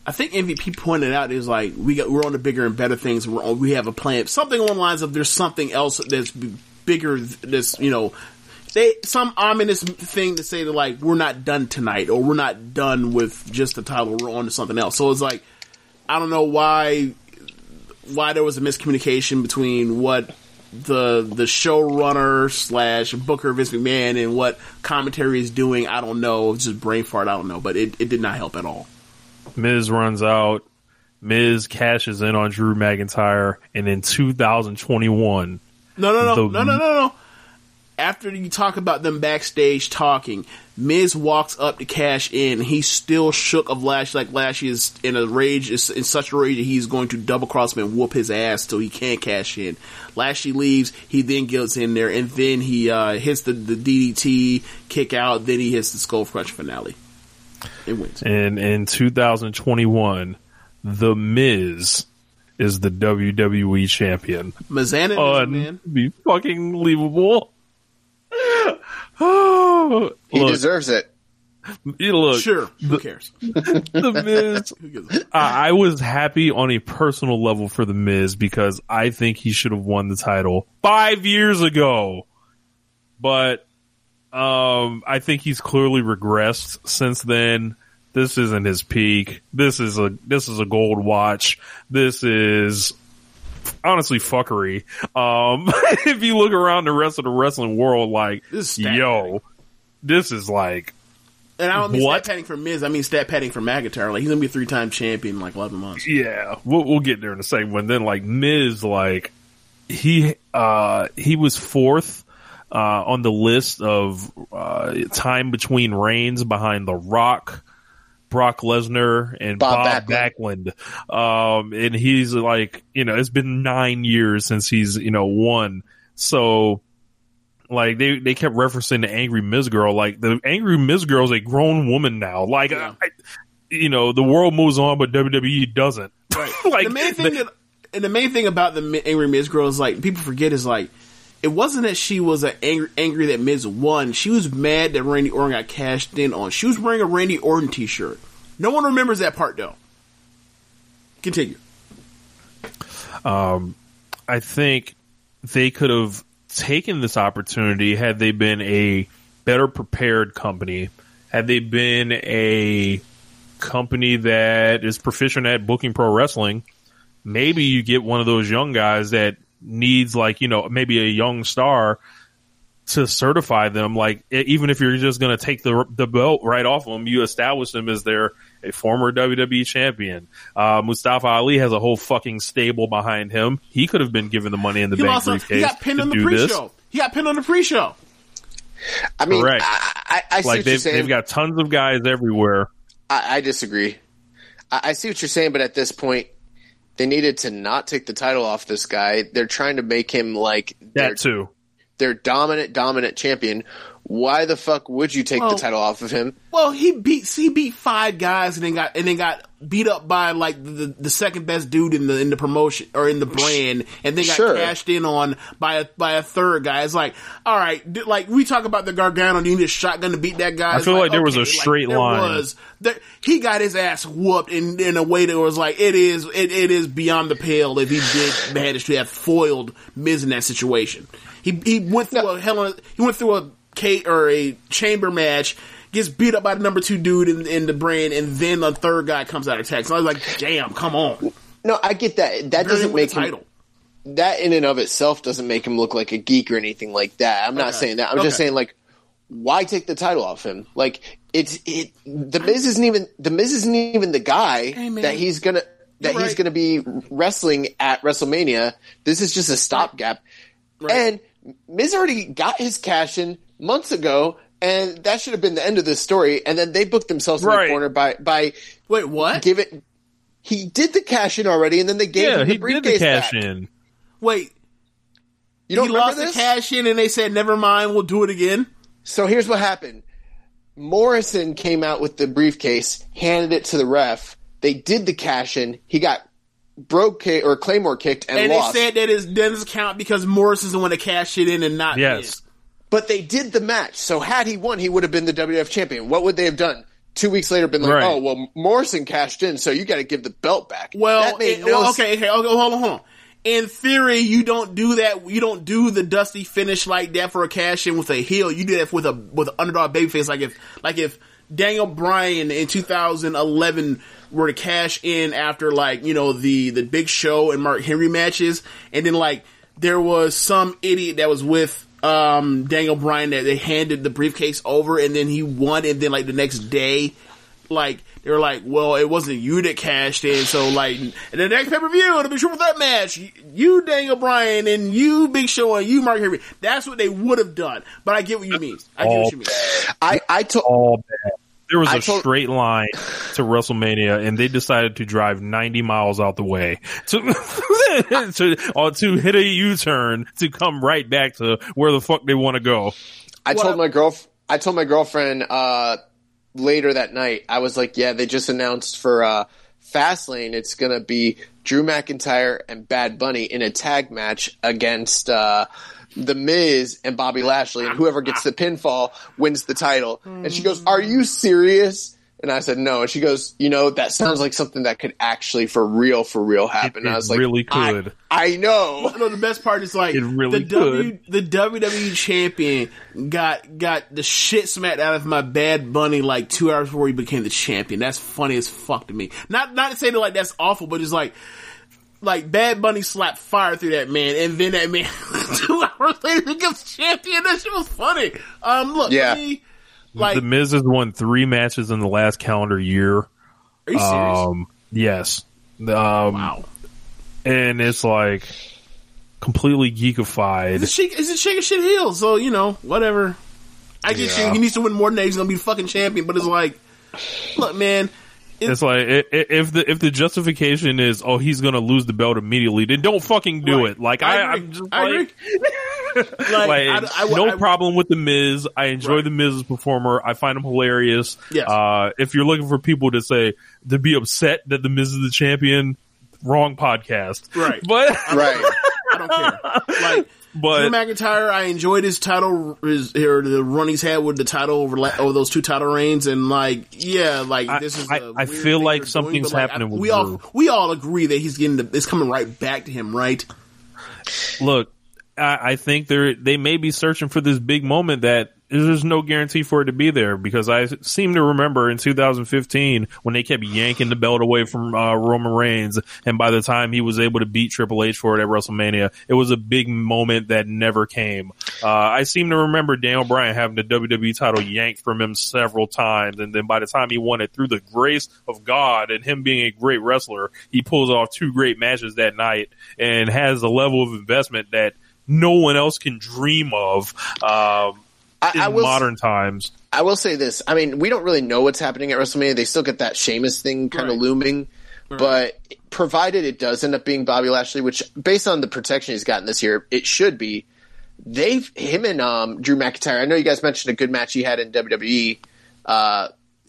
I think MVP pointed out is like we got we're on to bigger and better things. We're on, we have a plan, something along the lines of there's something else that's bigger. That's you know. They, some ominous thing to say that like we're not done tonight or we're not done with just the title we're on to something else so it's like I don't know why why there was a miscommunication between what the the showrunner slash booker Vince McMahon and what commentary is doing. I don't know. It's just brain fart. I don't know, but it, it did not help at all. Miz runs out. Miz cashes in on Drew McIntyre, and in 2021, No, no, no, The- no, no, no, no. After you talk about them backstage talking, Miz walks up to cash in. He's still shook of Lashley. Like Lashley is in a rage, is in such a rage that he's going to double cross him and whoop his ass till he can't cash in. Lashley leaves. He then gets in there and then he uh, hits the, the DDT kick out. Then he hits the skull crush finale. It wins. and in 2021, The Miz is the WWE champion. Mazana, man. Be fucking believable. Oh, [SIGHS] He look, deserves it. you look, Sure. Who cares? [LAUGHS] the Miz. Who gives a- I, I was happy on a personal level for the Miz because I think he should have won the title five years ago. But um, I think he's clearly regressed since then. This isn't his peak. This is a this is a gold watch. This is honestly fuckery. Um, [LAUGHS] if you look around the rest of the wrestling world, like This yo, this is like And I don't mean What? stat padding for Miz. I mean stat padding for McIntyre. Like he's gonna be a three time champion in like eleven months. Yeah, we'll, we'll get there in a second. But then, like Miz, like he uh he was fourth uh on the list of uh time between reigns behind The Rock, Brock Lesnar, and Bob, Bob Backlund. Um, and he's like, you know, it's been nine years since he's you know won. So Like they they kept referencing the angry Miz girl. Like the angry Miz girl is a grown woman now. Like Yeah. I, you know, the world moves on, but WWE doesn't. Right. [LAUGHS] like the main thing the- that, and the main thing about the angry Miz girl is like people forget is like it wasn't that she was angry, angry that Miz won. She was mad that Randy Orton got cashed in on. She was wearing a Randy Orton t-shirt. No one remembers that part though. Continue. Um, I think they could have taken this opportunity had they been a better prepared company, had they been a company that is proficient at booking pro wrestling. Maybe you get one of those young guys that needs like, you know, maybe a young star to certify them. Like, even if you're just going to take the, the belt right off them, you establish them as their, a former WWE champion. Uh, Mustafa Ali has a whole fucking stable behind him. He could have been given the money in the He bank lost. on- briefcase He got pinned to on the do this. pre-show. He got pinned on the pre-show. I mean, Correct. I, I, I see Like what you're they've, saying. they've got tons of guys everywhere. I, I disagree. I, I see what you're saying, but at this point, they needed to not take the title off this guy. They're trying to make him like their, That too. their dominant, dominant champion. Why the fuck would you take Well- the title off of him? Well, he beat he beat five guys and then got and then got beat up by like the the second best dude in the in the promotion or in the brand, and then got Sure. cashed in on by a by a third guy. It's like, all right, d- like we talk about the Gargano, you need a shotgun to beat that guy. I feel like there was a okay, straight there line. Was, there, he got his ass whooped in in a way that was like it is it, it is beyond the pale if he did manage to have foiled Miz in that situation. He he went through a hell of, he went through a K or a chamber match, gets beat up by the number two dude in, in the brand, and then the third guy comes out of text. I was like, damn, come on. No, I get that. That doesn't make him, title. that in and of itself doesn't make him look like a geek or anything like that. I'm not saying that. I'm just saying like, why take the title off him? Like it's it. The Miz isn't even the Miz isn't even the guy Hey, that he's gonna that You're he's gonna be wrestling at WrestleMania. This is just a stopgap. And Miz already got his cash in months ago. And that should have been the end of this story. And then they booked themselves in the corner by by Wait, what? give it. He did the cash in already, and then they gave Yeah, him the he did briefcase the cash back. in. Wait, You don't he lost this? the cash in, and they said, "Never mind, we'll do it again." So here's what happened. Morrison came out with the briefcase, handed it to the ref. They did the cash in. He got broke ki- or Claymore kicked and, And lost. they said that it doesn't count because Morrison's the one to cash it in and not Yes. Miz. But they did the match. So had he won, he would have been the WF champion. What would they have done? Two weeks later, been like, Right. "Oh, well, Morrison cashed in, so you got to give the belt back." Well, it- no well, okay, okay, okay, hold on, hold on. In theory, you don't do that. You don't do the dusty finish like that for a cash in with a heel. You do that with a with an underdog babyface. Like if like if Daniel Bryan in 2011 were to cash in after like you know the the Big Show and Mark Henry matches, and then like there was some idiot that was with um Daniel Bryan that they handed the briefcase over, and then he won, and then like the next day like they were like, well, it wasn't you that cashed in, so like in the next pay per view, it'll be triple threat match. You, you Daniel Bryan and you Big Show and you Mark Henry. That's what they would have done. But I get what you mean. I get what you mean. I, I told All bad. There was I a told- straight line [LAUGHS] to WrestleMania, and they decided to drive 90 miles out the way to [LAUGHS] to or to hit a U-turn to come right back to where the fuck they want to go. I Well, told my girl. I told my girlfriend uh, later that night. I was like, "Yeah, they just announced for uh, Fastlane. It's gonna be Drew McIntyre and Bad Bunny in a tag match against uh, the Miz and Bobby Lashley, and whoever gets the pinfall wins the title." And she goes, "Are you serious?" And I said, "No." And she goes, "You know, that sounds like something that could actually, for real, for real, happen." It and I was like, really "I- could. I, know." No, the best part is like It really the W, the WWE champion got got the shit smacked out of my Bad Bunny like two hours before he became the champion. That's funny as fuck to me. Not not to say that like that's awful, but it's like like Bad Bunny slapped fire through that man, and then that man [LAUGHS] two hours later becomes champion. That shit was funny. Um, look, Yeah. me, like, the Miz has won three matches in the last calendar year. are you serious? Um, yes. Um, wow. and it's like completely geekified. Is it shake? Is it shake shit heel? So you know, whatever. I get Yeah. you. He needs to win more than that. He's gonna be the fucking champion. But it's like, look, man. It's like if the if the justification is oh he's gonna lose the belt immediately, then don't fucking do Right. it. Like I, I, I'm just I like, [LAUGHS] like, like, I, no problem with the Miz. I enjoy Right. the Miz as a performer. I find him hilarious. Yes. Uh, if you're looking for people to say to be upset that the Miz is the champion, wrong podcast. Right. But Right. I don't care. [LAUGHS] Like, but Drew McIntyre, I enjoyed his title, his, or the run he's had with the title over, over those two title reigns, and like, yeah, like I- this is. I- I feel like something's like, happening I- with we all Drew. we all agree that he's getting the, it's coming right back to him, right? look, I, I think they're they may be searching for this big moment that there's no guarantee for it to be there because I seem to remember in 2015 when they kept yanking the belt away from uh, Roman Reigns, and by the time he was able to beat Triple H for it at WrestleMania, it was a big moment that never came. Uh, I seem to remember Daniel Bryan having the WWE title yanked from him several times, and then by the time he won it through the grace of God and him being a great wrestler, he pulls off two great matches that night and has a level of investment that no one else can dream of um, I, in I will. modern times. I will say this. I mean, we don't really know what's happening at WrestleMania. They still get that Sheamus thing kind Right. of looming. But provided it does end up being Bobby Lashley, which based on the protection he's gotten this year, it should be. They've him and um, Drew McIntyre. I know you guys mentioned a good match he had in WWE, uh,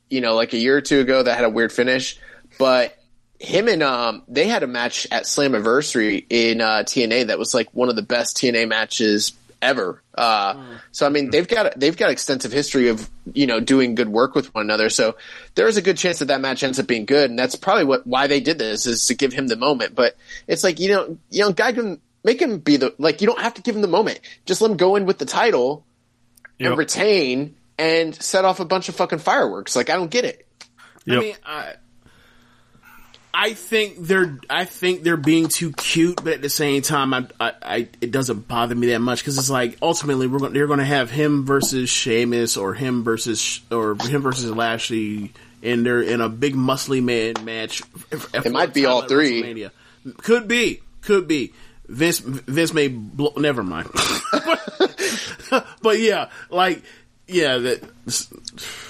you know, like a year or two ago that had a weird finish. But him and um, they had a match at Slammiversary in uh, TNA that was like one of the best TNA matches ever. Uh, So I mean, they've got they've got extensive history of you know doing good work with one another. So there is a good chance that that match ends up being good, and that's probably what why they did this is to give him the moment. But it's like you know, you know, guy can make him be the like you don't have to give him the moment. Just let him go in with the title Yep. and retain and set off a bunch of fucking fireworks. Like I don't get it. Yep. I mean, I, I think they're, I think they're being too cute, but at the same time, I, I, I it doesn't bother me that much because it's like ultimately we're going, they're going to have him versus Sheamus or him versus or him versus Lashley, and they're in a big muscly man match. It might be all three. Could be, could be. Vince, Vince may blow. Never mind. [LAUGHS] [LAUGHS] but yeah, like yeah, that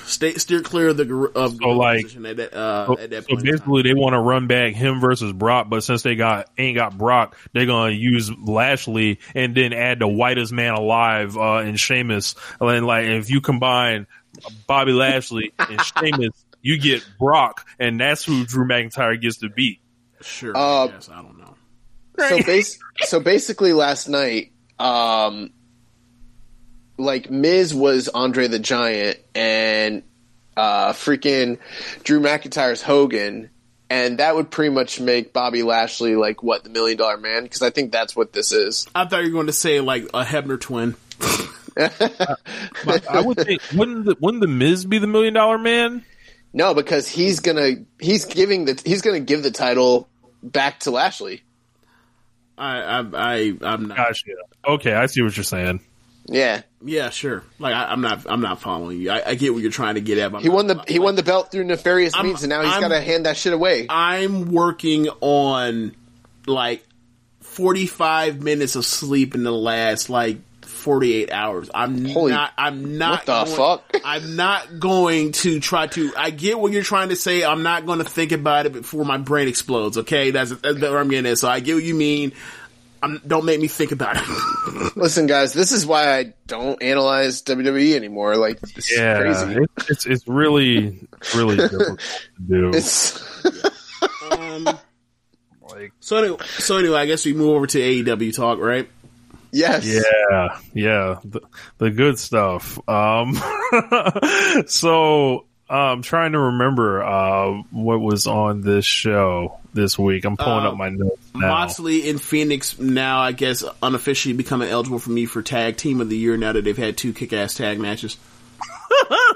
stay steer clear of the of So, like- position at that uh, So, at that point. in time. basically, they want to run back him versus Brock, but since they got ain't got Brock, they're gonna use Lashley and then add the whitest man alive uh, in Sheamus. And like, if you combine Bobby Lashley and Sheamus, you get Brock, and that's who Drew McIntyre gets to beat. Sure, Uh, I guess I don't know. so base, so basically last night, um, like Miz was Andre the Giant and uh, freaking Drew McIntyre's Hogan, and that would pretty much make Bobby Lashley like what the Million Dollar Man because I think that's what this is. I thought you were going to say like a Hebner twin. But I would think wouldn't the, wouldn't the Miz be the Million Dollar Man? No, because he's gonna he's giving the he's gonna give the title back to Lashley. I I, I I'm not. Gosh, yeah. Okay, I see what you're saying. Yeah, Yeah, sure. Like I, I'm not. I'm not following you. I, I get what you're trying to get at. but he not- won the he won the belt through nefarious I'm- means, and now he's got to hand that shit away. I'm working on like 45 minutes of sleep in the last like 48 hours. I'm Holy- not. I'm not. what the going, fuck? [LAUGHS] I'm not going to try to. I get what you're trying to say. I'm not going to think about it before my brain explodes. Okay, that's, that's where I'm getting at. So I get what you mean. I'm, don't make me think about it. [LAUGHS] Listen, guys, this is why I don't analyze WWE anymore. Like, it's Yeah, crazy. it, it's it's really really [LAUGHS] difficult to do. It's um, like, so anyway, so anyway, I guess we move over to AEW talk, right? yes, Yeah, yeah, the, the good stuff. Um, [LAUGHS] so I'm trying to remember uh, what was on this show this week. I'm pulling Uh, up my notes now. Moxley and Fenix now, I guess, unofficially becoming eligible for me for tag team of the year now that they've had two kick-ass tag matches.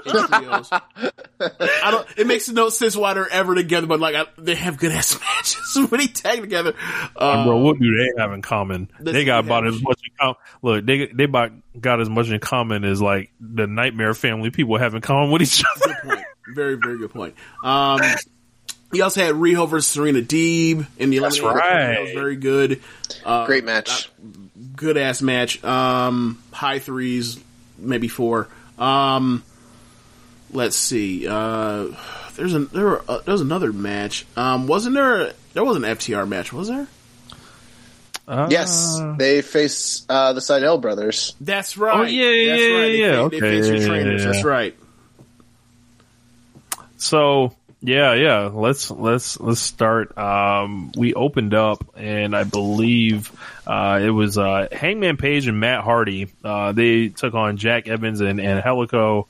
In trios. I don't. It makes no sense why they're ever together, but like I, they have good ass [LAUGHS] matches when they tag together. Uh, Bro, what do they have in common? They got about as much in common. Look, they they about got as much in common as like the Nightmare Family people have in common with each other. good point. Very, very good point. Um, he also had Riho versus Serena Deeb in the That's eliminator. right. That was very good. Uh, great match. good ass match. Um, high threes, maybe four. Um, let's see. Uh, there's an there were, uh, there was another match. Um, wasn't there? There was an FTR match, was there? Uh, yes, they face uh, the Sydal brothers. That's right. Oh, yeah, yeah, That's yeah, right. They yeah, fa- okay, They face your yeah, trainers. yeah, That's right. So yeah, yeah. Let's let's let's start. Um, we opened up, and I believe uh, it was uh, Hangman Page and Matt Hardy. Uh, they took on Jack Evans and, and Angelico.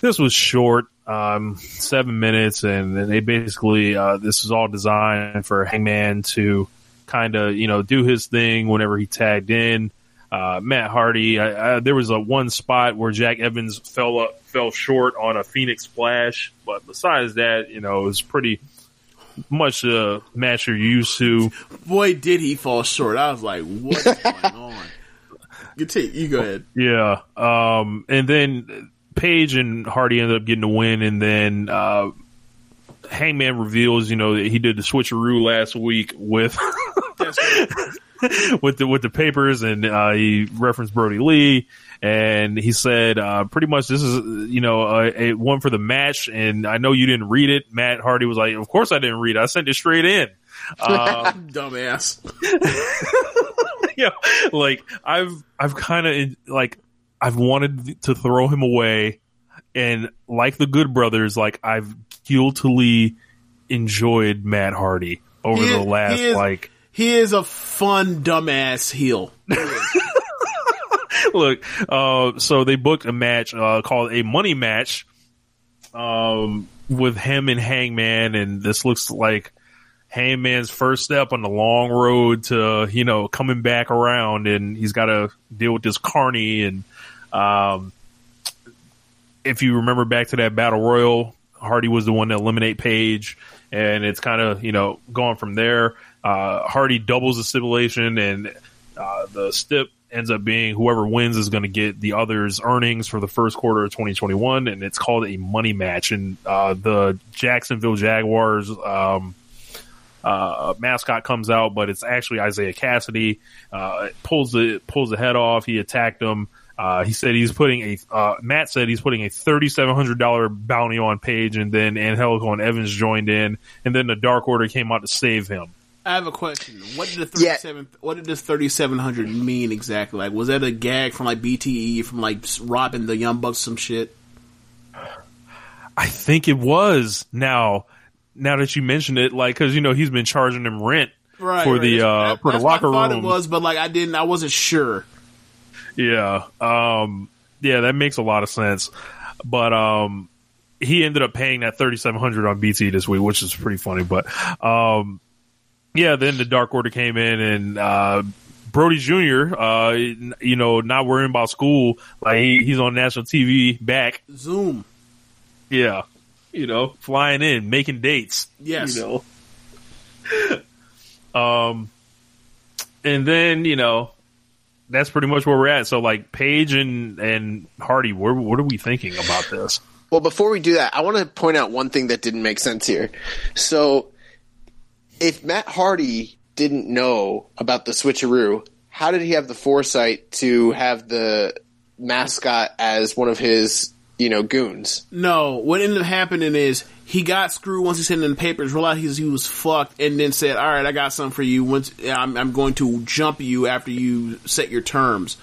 This was short, um, seven minutes, and they basically uh, this is all designed for Hangman to kind of you know do his thing whenever he tagged in. Uh, Matt Hardy, I, I, there was a one spot where Jack Evans fell up, fell short on a Phoenix splash, but besides that, you know, it was pretty much a match you're used to. Boy, did he fall short. I was like, what is going [LAUGHS] on? You take, you go ahead. Yeah. Um, and then Page and Hardy ended up getting the win, and then uh, Hangman reveals, you know, that he did the switcheroo last week with. [LAUGHS] [LAUGHS] with the with the papers, and uh, he referenced Brodie Lee, and he said uh, pretty much this is you know a, a one for the match, and I know you didn't read it. Matt Hardy was like, "Of course I didn't read it. I sent it straight in." Uh, [LAUGHS] Dumbass. [LAUGHS] yeah, like I've I've kind of like I've wanted to throw him away, and like the Good Brothers, like I've guiltily enjoyed Matt Hardy over He the last like He is a fun dumbass heel. [LAUGHS] look. Uh, so they booked a match uh, called a money match, um, with him and Hangman, and this looks like Hangman's first step on the long road to you know coming back around, and he's got to deal with this Carney, and um, if you remember back to that battle royal, Hardy was the one to eliminate Page, and it's kind of you know going from there. Uh, Hardy doubles the stipulation, and uh, the stip ends up being whoever wins is going to get the other's earnings for the first quarter of 2021, and it's called a money match. And uh, the Jacksonville Jaguars um, uh, mascot comes out, but it's actually Isiah Kassidy. Uh, pulls the pulls the head off. He attacked him. Uh, he said he's putting a uh, Matt said he's putting a thirty seven hundred dollar bounty on Page, and then Angelico and Evans joined in, and then the Dark Order came out to save him. I have a question. What did the Yeah. 37 what did this 3700 mean exactly? Like was that a gag from like BTE from like robbing the Young Bucks some shit? I think it was now. Now that you mentioned it, like because you know he's been charging them rent Right. for right. the uh That- for the that's what locker I thought room. it was, but like I didn't I wasn't sure. Yeah. Um, yeah, that makes a lot of sense. But, um, he ended up paying that 3700 on BT this week, which is pretty funny. But, um, yeah, then the Dark Order came in and, uh, Brodie Jr., uh, you know, not worrying about school. Like he, he's on national TV back. Zoom. Yeah. You know, flying in, making dates. Yes. You know. [LAUGHS] um, and then, you know, that's pretty much where we're at. So like Page and, and Hardy, where, what are we thinking about this? Well, before we do that, I want to point out one thing that didn't make sense here. So, if Matt Hardy didn't know about the switcheroo, how did he have the foresight to have the mascot as one of his, you know, goons? No, what ended up happening is he got screwed once he sent in the papers, realized he was, he was fucked, and then said, "All right, I got something for you. Once I'm, I'm going to jump you after you set your terms."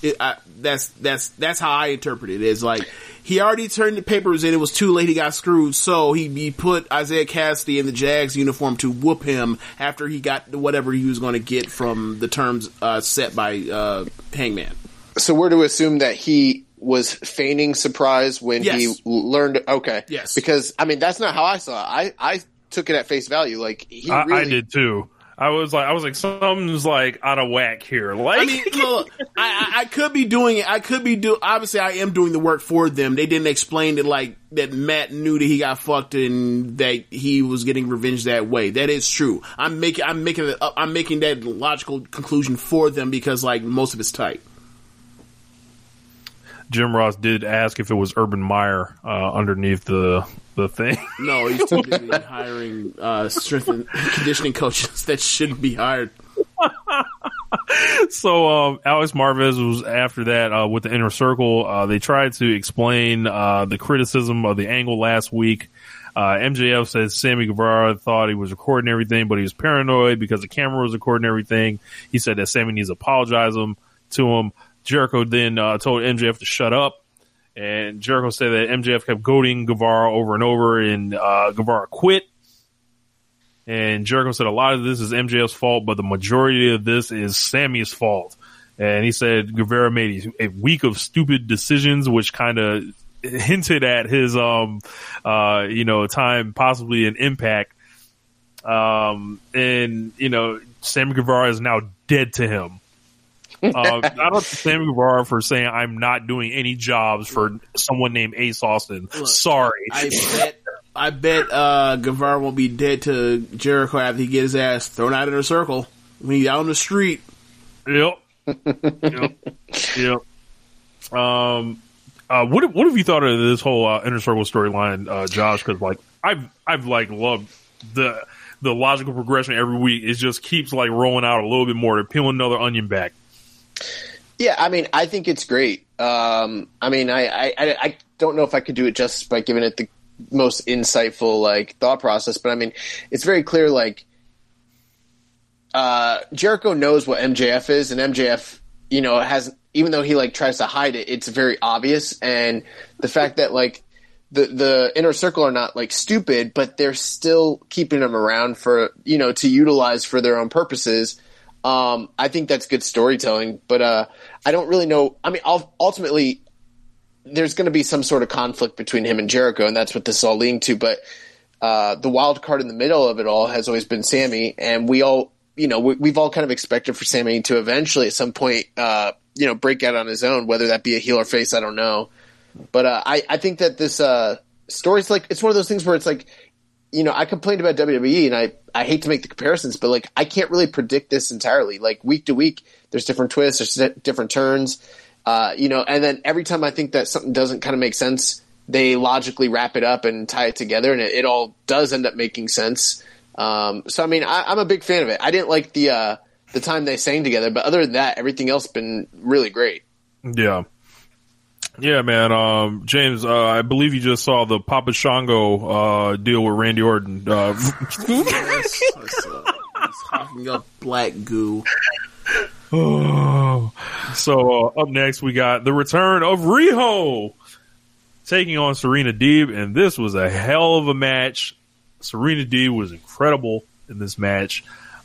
It, I, that's that's that's how I interpret it. Is like he already turned the papers in. It was too late. He got screwed, so he, he put Isiah Kassidy in the Jags uniform to whoop him after he got whatever he was going to get from the terms uh, set by uh, Hangman. So we're to assume that he was feigning surprise when he learned. Okay, Yes. because I mean that's not how I saw it. I I took it at face value. Like he I, really I did too. I was like, I was like, something's like out of whack here. Like, [LAUGHS] I mean, look, I, I, could be doing it. I could be do. Obviously, I am doing the work for them. They didn't explain it like that. Matt knew that he got fucked and that he was getting revenge that way. That is true. I'm making. I'm making. I'm making that logical conclusion for them because like most of it's tight. Jim Ross did ask if it was Urban Meyer uh, underneath the the thing. No, he's too busy [LAUGHS] hiring uh, strength and conditioning coaches that shouldn't be hired. so um, Alex Marvez was after that uh, with the inner circle. Uh, they tried to explain uh, the criticism of the angle last week. Uh, MJF said Sammy Guevara thought he was recording everything, but he was paranoid because the camera was recording everything. He said that Sammy needs to apologize him, to him. Jericho then uh, told MJF to shut up. And Jericho said that MJF kept goading Guevara over and over, and uh, Guevara quit. And Jericho said a lot of this is MJF's fault, but the majority of this is Sammy's fault. And he said Guevara made a week of stupid decisions, which kind of hinted at his, um, uh, you know, time possibly an impact. Um, and, you know, Sammy Guevara is now dead to him. Uh, I don't Sammy Guevara for saying I'm not doing any jobs for someone named Ace Austin. Sorry. I bet I bet uh, Guevara won't be dead to Jericho after he gets his ass thrown out in a circle when he's out on the street. Yep. yep. Yep. Um, uh, what what have you thought of this whole uh, inner circle storyline, uh, Josh? Because like I've I've like loved the the logical progression every week. It just keeps like rolling out a little bit more to peel another onion back. Yeah, I mean, I think it's great. Um, I mean, I, I, I don't know if I could do it just by giving it the most insightful like thought process, but I mean, it's very clear. Like, uh, Jericho knows what MJF is, and MJF, you know, has even though he like tries to hide it, it's very obvious. And the fact that like the the inner circle are not like stupid, but they're still keeping them around for you know to utilize for their own purposes. Um, I think that's good storytelling, but uh, I don't really know. I mean, ultimately, there's going to be some sort of conflict between him and Jericho, and that's what this is all leading to. But uh, the wild card in the middle of it all has always been Sammy, and we all, you know, we, have all kind of expected for Sammy to eventually, at some point, uh, you know, break out on his own, whether that be a heel or face, I don't know. But uh, I, I think that this uh, story's like it's one of those things where it's like you know, I complained about WWE and I, I hate to make the comparisons, but like I can't really predict this entirely. Like week to week, there's different twists, there's different turns, uh, you know, and then every time I think that something doesn't kind of make sense, they logically wrap it up and tie it together, and it, it all does end up making sense. Um, so I mean, I, am a big fan of it. I didn't like the uh, the time they sang together, but other than that, everything else been really great. Yeah. Yeah, man. Um, James, uh, I believe you just saw the Papa Shango uh, deal with Randy Orton. Uh, yes, up black goo. So uh, up next, we got the return of Riho taking on Serena Deeb, and this was a hell of a match. Serena Deeb was incredible in this match.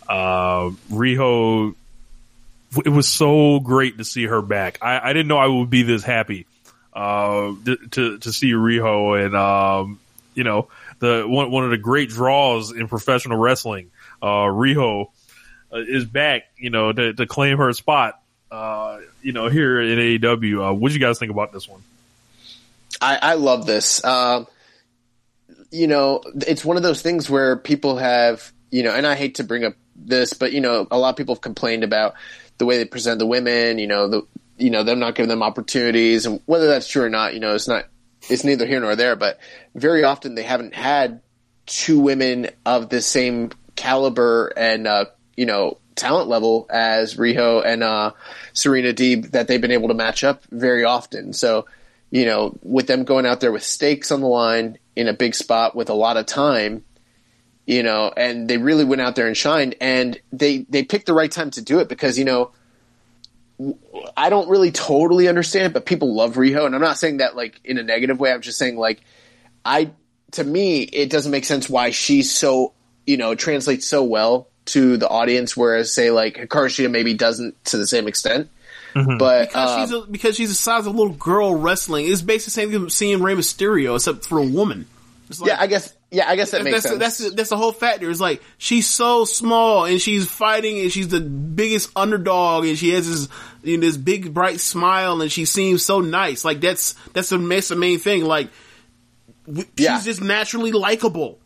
Uh, Riho, it was so great to see her back. I, I didn't know I would be this happy uh, to to see Riho and um, you know the one one of the great draws in professional wrestling. Uh, Riho uh, is back, you know, to, to claim her spot. Uh, you know, here in AEW. Uh, what do you guys think about this one? I, I love this. Um, you know, it's one of those things where people have, you know, and I hate to bring up this, but you know, a lot of people have complained about the way they present the women. You know, the you know them not giving them opportunities, and whether that's true or not, you know, it's not it's neither here nor there. But very often they haven't had two women of the same caliber and uh, you know talent level as Riho and uh, Serena Deeb that they've been able to match up very often. So you know, with them going out there with stakes on the line in a big spot with a lot of time, you know, and they really went out there and shined, and they they picked the right time to do it because you know I don't really totally understand, it, but people love Riho, and I'm not saying that like in a negative way. I'm just saying like I to me it doesn't make sense why she's so you know translates so well to the audience, whereas say like Hikaru Shida maybe doesn't to the same extent. Mm-hmm. But because, uh, she's a, because she's the size of a little girl wrestling, it's basically the same thing seeing Rey Mysterio, except for a woman. Like, yeah, I guess yeah, I guess that makes that's, sense. That's that's, the whole factor. It's like she's so small and she's fighting and she's the biggest underdog and she has this you know, this big bright smile and she seems so nice. Like that's that's the, that's the main thing. Like she's yeah. just naturally likable.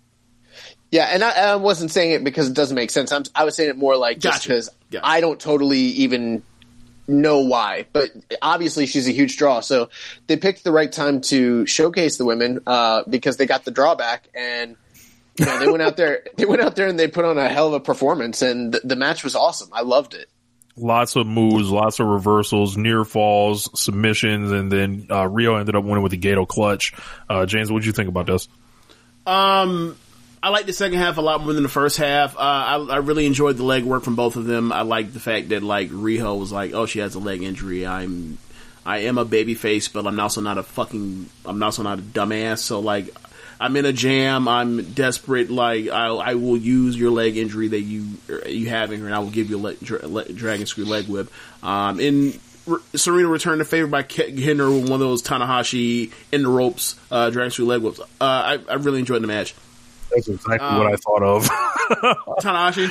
Yeah, and I, I, wasn't saying it because it doesn't make sense. I'm, i was saying it more like just because gotcha. I don't totally even know why, but obviously she's a huge draw. So they picked the right time to showcase the women uh, because they got the drawback, and you know they went out there. [LAUGHS] They went out there and they put on a hell of a performance, and the, the match was awesome. I loved it. Lots of moves, lots of reversals, near falls, submissions, and then uh, Riho ended up winning with the Gedo clutch. Uh, James, what did you think about this? Um, I like the second half a lot more than the first half. Uh, I, I really enjoyed the leg work from both of them. I like the fact that like Riho was like, "Oh, she has a leg injury. I'm, I am a baby face, but I'm also not a fucking. I'm also not a dumbass. So like, I'm in a jam. I'm desperate. Like, I, I will use your leg injury that you you have in here, and I will give you a leg, dra- le- dragon screw leg whip. Um, R- Serena returned the favor by hitting her with one of those Tanahashi in the ropes uh, dragon screw leg whips. Uh, I, I really enjoyed the match. That's exactly Um, what I thought of. [LAUGHS] Tanahashi.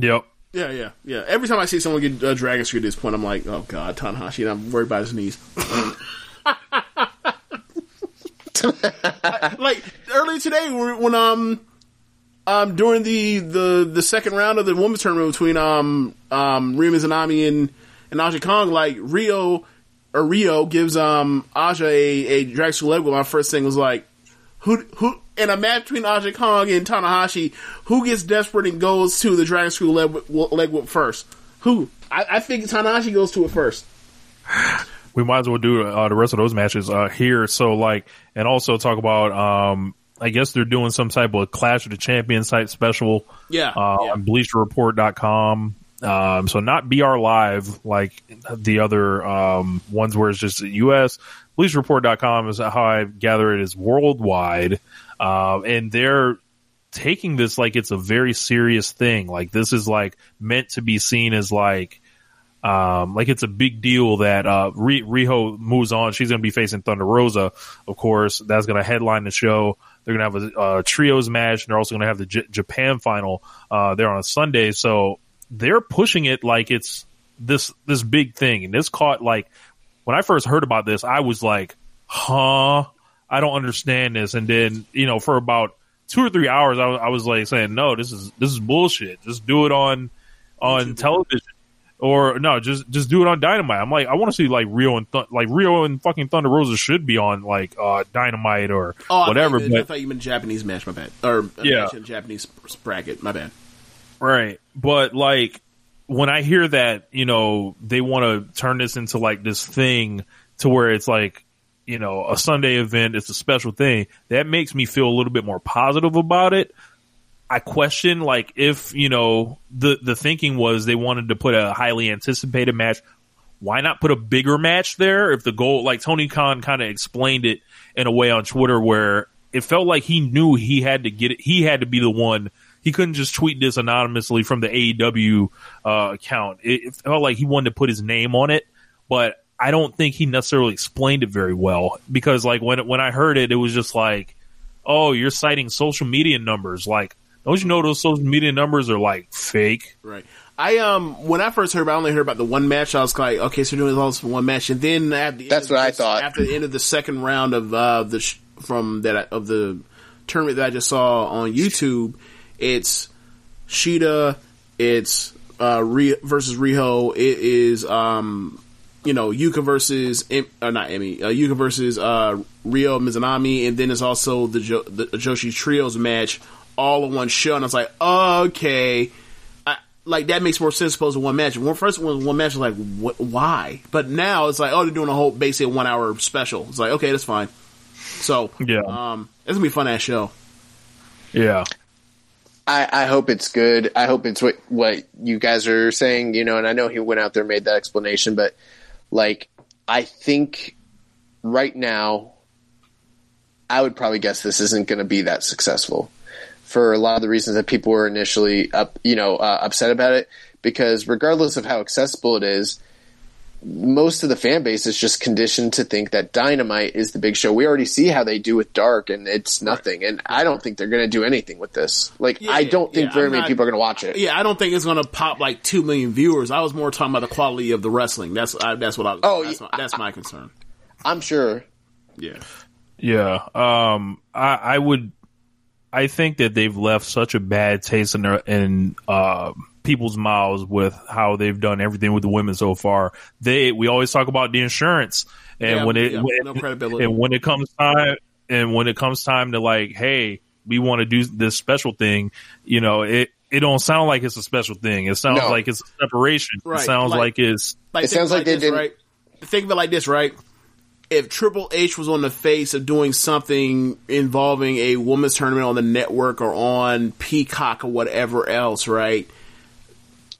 yep. Yeah, yeah, yeah. Every time I see someone get uh, dragon screw at this point, I'm like, oh god, Tanahashi, and I'm worried about his knees. I- [LAUGHS] like earlier today, when when, um um during the the the second round of the women's tournament between um um Ryo Mizunami and and Aja Kong, like Ryo or Ryo gives um Aja a a dragon screw leg whip. My first thing was like, who who in a match between Aja Kong and Tanahashi, who gets desperate and goes to the Dragon Screw leg, leg whip first? Who? I, I think Tanahashi goes to it first. [SIGHS] we might as well do uh, the rest of those matches uh, here. So like, and also talk about. Um, I guess they're doing some type of Clash of the Champions type special. Yeah, uh, yeah. on BleacherReport.com. Um, so not BR Live like the other um, ones where it's just the U.S. BleacherReport.com is how I gather it is worldwide, um, and they're taking this like it's a very serious thing. Like this is like meant to be seen as like um, like it's a big deal that uh, Ri- Riho moves on. She's going to be facing Thunder Rosa, of course. That's going to headline the show. They're going to have a, uh trios match, and they're also going to have the J- Japan final uh, there on a Sunday. So they're pushing it like it's this this big thing. And this caught like when I first heard about this, I was like, "Huh? I don't understand this." And then you know, for about two or three hours, I, was- I was like saying, "No, this is this is bullshit. Just do it on on television." Or no, just just do it on Dynamite. I'm like, I want to see like Riho and Th- like Riho and fucking Thunder Rosa should be on like uh Dynamite or Oh, whatever. I thought, you meant, I thought you meant Japanese match. My bad. Or Yeah. Japanese bracket. My bad. Right. But like when I hear that, you know, they want to turn this into like this thing to where it's like, you know, a Sunday event, it's a special thing. That makes me feel a little bit more positive about it. I question like if, you know, the the thinking was they wanted to put a highly anticipated match. Why not put a bigger match there? If the goal, like Tony Khan kind of explained it in a way on Twitter where it felt like he knew he had to get it. He had to be the one. He couldn't just tweet this anonymously from the AEW uh, account. It, it felt like he wanted to put his name on it, but I don't think he necessarily explained it very well because like when when I heard it, it was just like, oh, you're citing social media numbers. Like, don't you know those social media numbers are like fake? Right. I um when I first heard about, I only heard about the one match. I was like, okay, so they're doing all this for one match, and then at the That's end of what I thought. After the end of the second round of uh the sh- from that of the tournament that I just saw on YouTube, it's Shida, it's uh Ri- versus Riho. It is um you know Yuka versus Em- uh, not Emmy, uh, Yuka versus uh Ryo Mizunami, and then it's also the jo- the Joshi Trios match all in one show, and I was like, okay. I, like that makes more sense opposed to one match. When first when one match was like, why? But now it's like, oh, they're doing a whole basically one hour special. It's like, okay, that's fine. So Yeah. um, it's gonna be a fun ass show. Yeah. I, I hope it's good. I hope it's what what you guys are saying, you know. And I know he went out there and made that explanation, but like I think right now, I would probably guess this isn't going to be that successful for a lot of the reasons that people were initially up, you know, uh, upset about it. Because regardless of how accessible it is, most of the fan base is just conditioned to think that Dynamite is the big show. We already see how they do with Dark, and it's nothing. And I don't think they're going to do anything with this. Like, Yeah, I don't think yeah, very I'm many not- people are going to watch it. Yeah, I don't think it's gonna pop like two million viewers. I was more talking about the quality of the wrestling. That's I, that's what I. Oh, that's, yeah, my, that's my concern. I'm sure. Yeah, Yeah. Um, I, I would, I think that they've left such a bad taste in their, in, uh, people's mouths with how they've done everything with the women so far. They, we always talk about the insurance and Yeah, when it, yeah, when, no credibility. and when it comes time, and when it comes time to like, hey, we want to do this special thing, you know, it, it don't sound like it's a special thing. It sounds No. like it's a separation. Right, It sounds like- like, it's, like, It sounds about like they this, didn't- right. Think of it like this, right? if Triple H was on the face of doing something involving a women's tournament on the network or on Peacock or whatever else, right?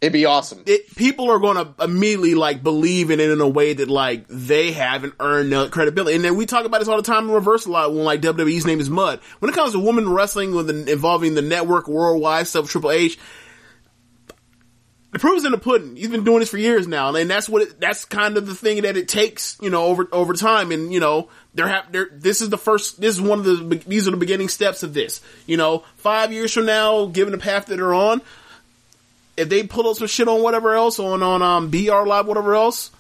It'd be awesome. It, people are going to immediately like believe in it in a way that like they haven't earned the credibility. And then we talk about this all the time in reverse a lot when like WWE's name is Mud. When it comes to women wrestling with the, involving the network worldwide stuff, Triple H, the proof is in the pudding. He's been doing this for years now, and that's what it, that's kind of the thing that it takes, you know, over over time. And you know, they're have they're, this is the first. This is one of the these are the beginning steps of this. You know, five years from now, given the path that they're on, if they pull up some shit on whatever else on on um BR Live, whatever else,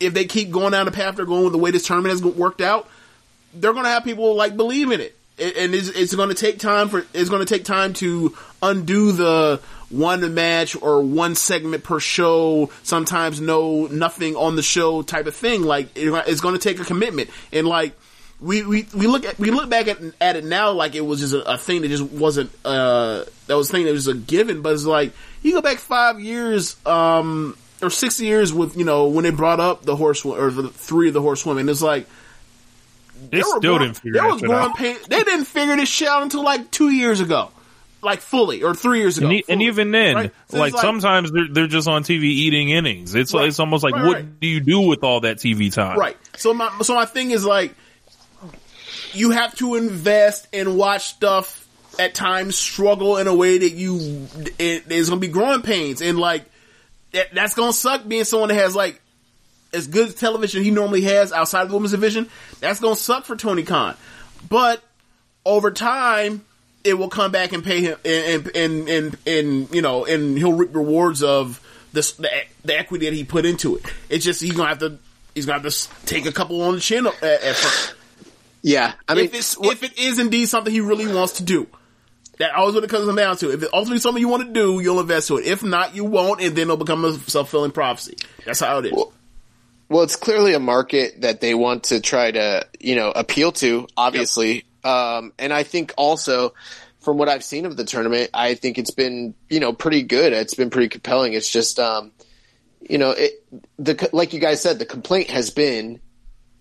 if they keep going down the path they're going with the way this tournament has worked out, they're going to have people like believe in it, and it's, it's going to take time for it's going to take time to undo the one match or one segment per show, sometimes no nothing on the show type of thing. Like it's going to take a commitment, and like we, we, we look at we look back at, at it now like it was just a, a thing that just wasn't uh that was a thing that was a given, but it's like you go back five years um or six years with you know when they brought up the horse or the three of the horsewomen, it's like. They still didn't figure was growing pain. They didn't figure this shit out until like two years ago, like fully, or three years ago. And, e- and even then, right? So like, it's sometimes they're they're just on TV eating innings. It's Right. it's almost like Right, what do you do with all that TV time? Right. So my so my thing is like you have to invest and watch stuff at times struggle in a way that you it, there's gonna be growing pains and like that, that's gonna suck being someone that has like as good television he normally has outside of the women's division. That's gonna suck for Tony Khan, but over time it will come back and pay him and and and, and, and you know and he'll reap rewards of this the, the equity that he put into it. It's just he's gonna have to he's gonna have to take a couple on the chin at, at first. Yeah, I mean, if it's if it is indeed something he really wants to do. That always what it comes down to. If it's ultimately something you want to do, you'll invest to it. If not, you won't, and then it'll become a self fulfilling prophecy. That's how it is. Well, it's clearly a market that they want to try to, you know, appeal to, obviously. Um, and I think also from what I've seen of the tournament, I think it's been, you know, pretty good. It's been pretty compelling. It's just, um, you know, it, the, like you guys said, the complaint has been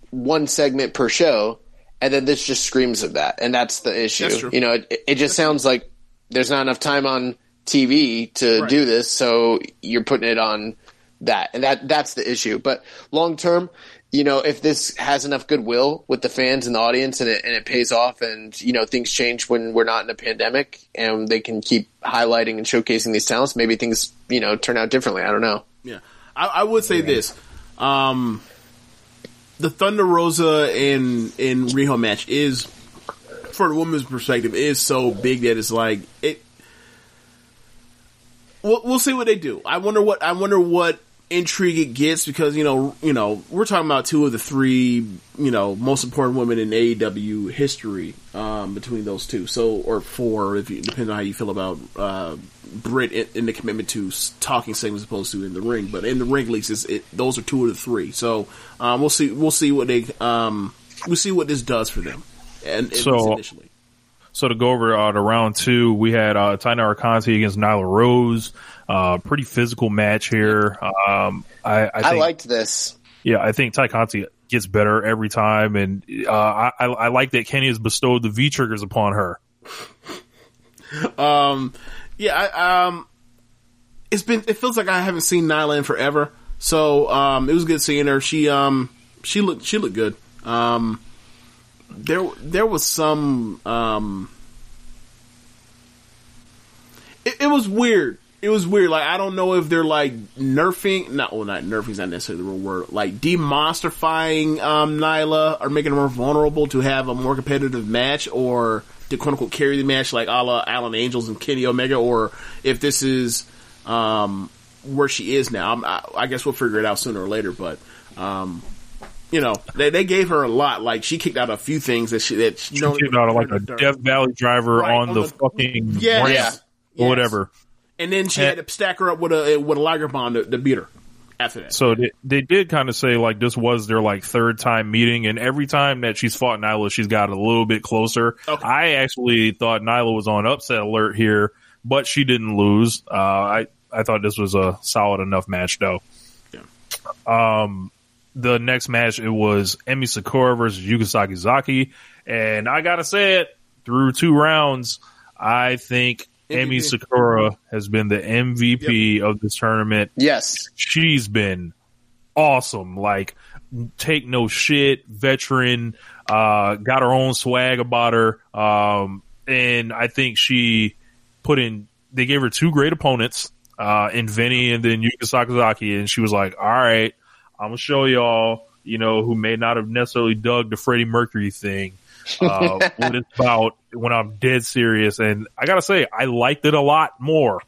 one segment per show. And then this just screams of that. And that's the issue. That's true. You know, it, it just sounds like there's not enough time on TV to Right. do this. So you're putting it on that, and that that's the issue. But long term, you know, if this has enough goodwill with the fans and the audience, and it and it pays off, and you know things change when we're not in a pandemic, and they can keep highlighting and showcasing these talents, maybe things you know turn out differently. I don't know. Yeah, I, I would say this: um, the Thunder Rosa and and Riho match is, for the woman's perspective, is so big that it's like it. We'll, we'll see what they do. I wonder what I wonder what intrigue it gets because you know you know we're talking about two of the three you know most important women in AEW history um, between those two. So or four if you depends on how you feel about uh, Britt in, in the commitment to talking segments as opposed to in the ring. But in the ring, at least, it, those are two of the three. So um, we'll see. We'll see what they. Um, we'll see what this does for them. And So- initially, So to go over uh, to round two, we had uh, Taynara Conti against Nyla Rose. Uh, pretty physical match here. Um, I, I, I, liked this. yeah, I think Tay Conti gets better every time, and uh, I, I I like that Kenny has bestowed the V triggers upon her. um, yeah, I, um, it's been. It feels like I haven't seen Nyla in forever. So um, it was good seeing her. She um, she looked she looked good. Um, there there was some um, it, it was weird. It was weird. Like I don't know if they're like nerfing, not well, not nerfing's not necessarily the real word. Like demonstrifying um, Nyla or making her more vulnerable to have a more competitive match, or to quote unquote carry the match like a la Alan Angels and Kenny Omega, or if this is um, where she is now. I'm, I, I guess we'll figure it out sooner or later. But um, you know, they they gave her a lot. Like she kicked out a few things that she that she, She kicked out like a Death Valley driver Right, on, on the, the- fucking Yes. ramp Yes. or whatever. And then she Eh. had to stack her up with a with a Liger Bomb to, to beat her after that. So they, they did kind of say like this was their like third time meeting, and every time that she's fought Nyla, she's got a little bit closer. Okay. I actually thought Nyla was on upset alert here, but she didn't lose. Uh, I I thought this was a solid enough match though. Yeah. Um, the next match it was Emi Sakura versus Yuka Sakazaki, and I gotta say it through two rounds, I think Emi MVP. Sakura has been the MVP of this tournament. Yes. She's been awesome. Like take no shit, veteran, uh, got her own swag about her. Um, and I think she put in, they gave her two great opponents, uh, in Veny and then Yuka Sakazaki. And she was like, all right, I'm gonna show y'all, you know, who may not have necessarily dug the Freddie Mercury thing. Uh, what it's about when I'm dead serious. And I gotta say, I liked it a lot more.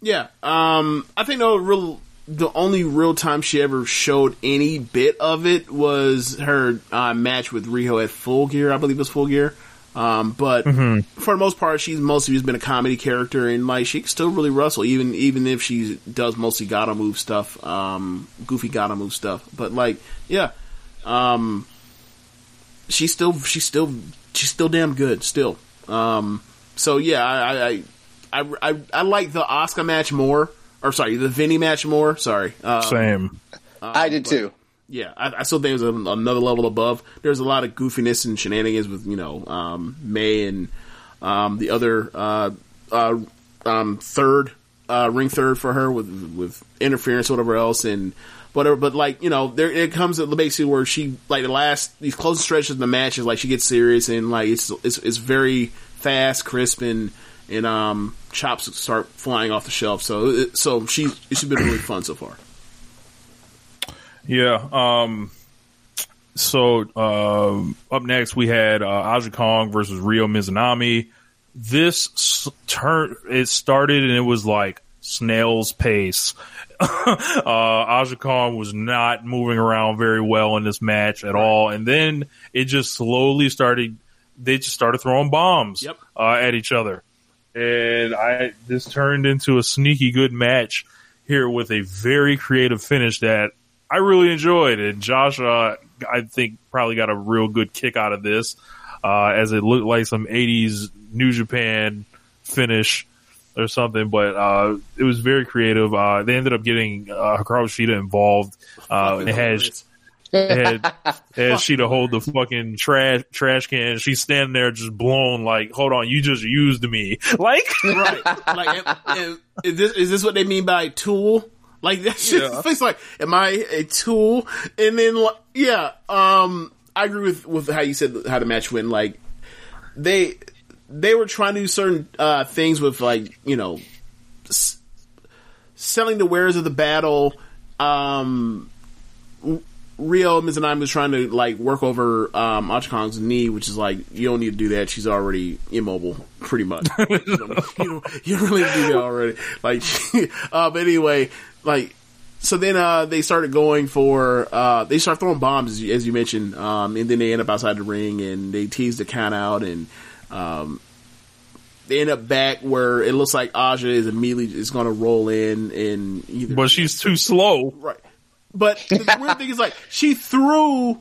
Yeah, um, I think the real, the only real time she ever showed any bit of it was her uh, match with Riho at Full Gear. I believe it was Full Gear. Um, but for the most part, she's mostly just been a comedy character, and like she can still really wrestle, even even if she does mostly gotta move stuff, um, goofy gotta move stuff. But like, yeah, um, she's still she's still she's still damn good still. Um, so yeah, I I, I I I like the Oscar match more, or sorry, the Veny match more. Sorry, um, Same. I did too. yeah, I, I still think it was a, another level above. There's a lot of goofiness and shenanigans with you know um, May and um, the other uh, uh, um, third uh, ring third for her with with interference or whatever else and whatever. But like you know, there it comes at basically where she like the last these closing stretches of the matches like she gets serious and like it's it's it's very fast, crisp and and um chops start flying off the shelf. So so she she's been really fun so far. Yeah. Um, so um up next we had uh, Aja Kong versus Ryo Mizunami. This turn it started and it was like snail's pace. [LAUGHS] uh, Aja Kong was not moving around very well in this match at all, and then it just slowly started. They just started throwing bombs Yep. uh, at each other, and I this turned into a sneaky good match here with a very creative finish that I really enjoyed. And Josh, uh, I think probably got a real good kick out of this, uh, as it looked like some 80s New Japan finish or something, but, uh, it was very creative. Uh, they ended up getting, uh, Hikaru Shida involved. Uh, Fucking it had, hilarious. had, had [LAUGHS] Shida hold the fucking trash, trash can. She's standing there just blown like, hold on, you just used me. [LAUGHS] Like, right. Like, am- am- is this is this what they mean by tool? Like that's just Yeah. [LAUGHS] it's like, am I a tool? And then, like, yeah, um, I agree with with how you said how the match went. Like they they were trying to do certain uh, things with like you know s- selling the wares of the battle. Um, Ryo Mizunami was trying to like work over um Aja Kong's knee, which is like you don't need to do that. She's already immobile, pretty much. [LAUGHS] you, don't, you, don't, you really need to do that already. Like, [LAUGHS] uh, but anyway, like so then uh they started going for uh they start throwing bombs as you, as you mentioned, um and then they end up outside the ring and they tease the count out and um they end up back where it looks like Aja is immediately is going to roll in and either but she's too slow. Right. But the [LAUGHS] weird thing is like she threw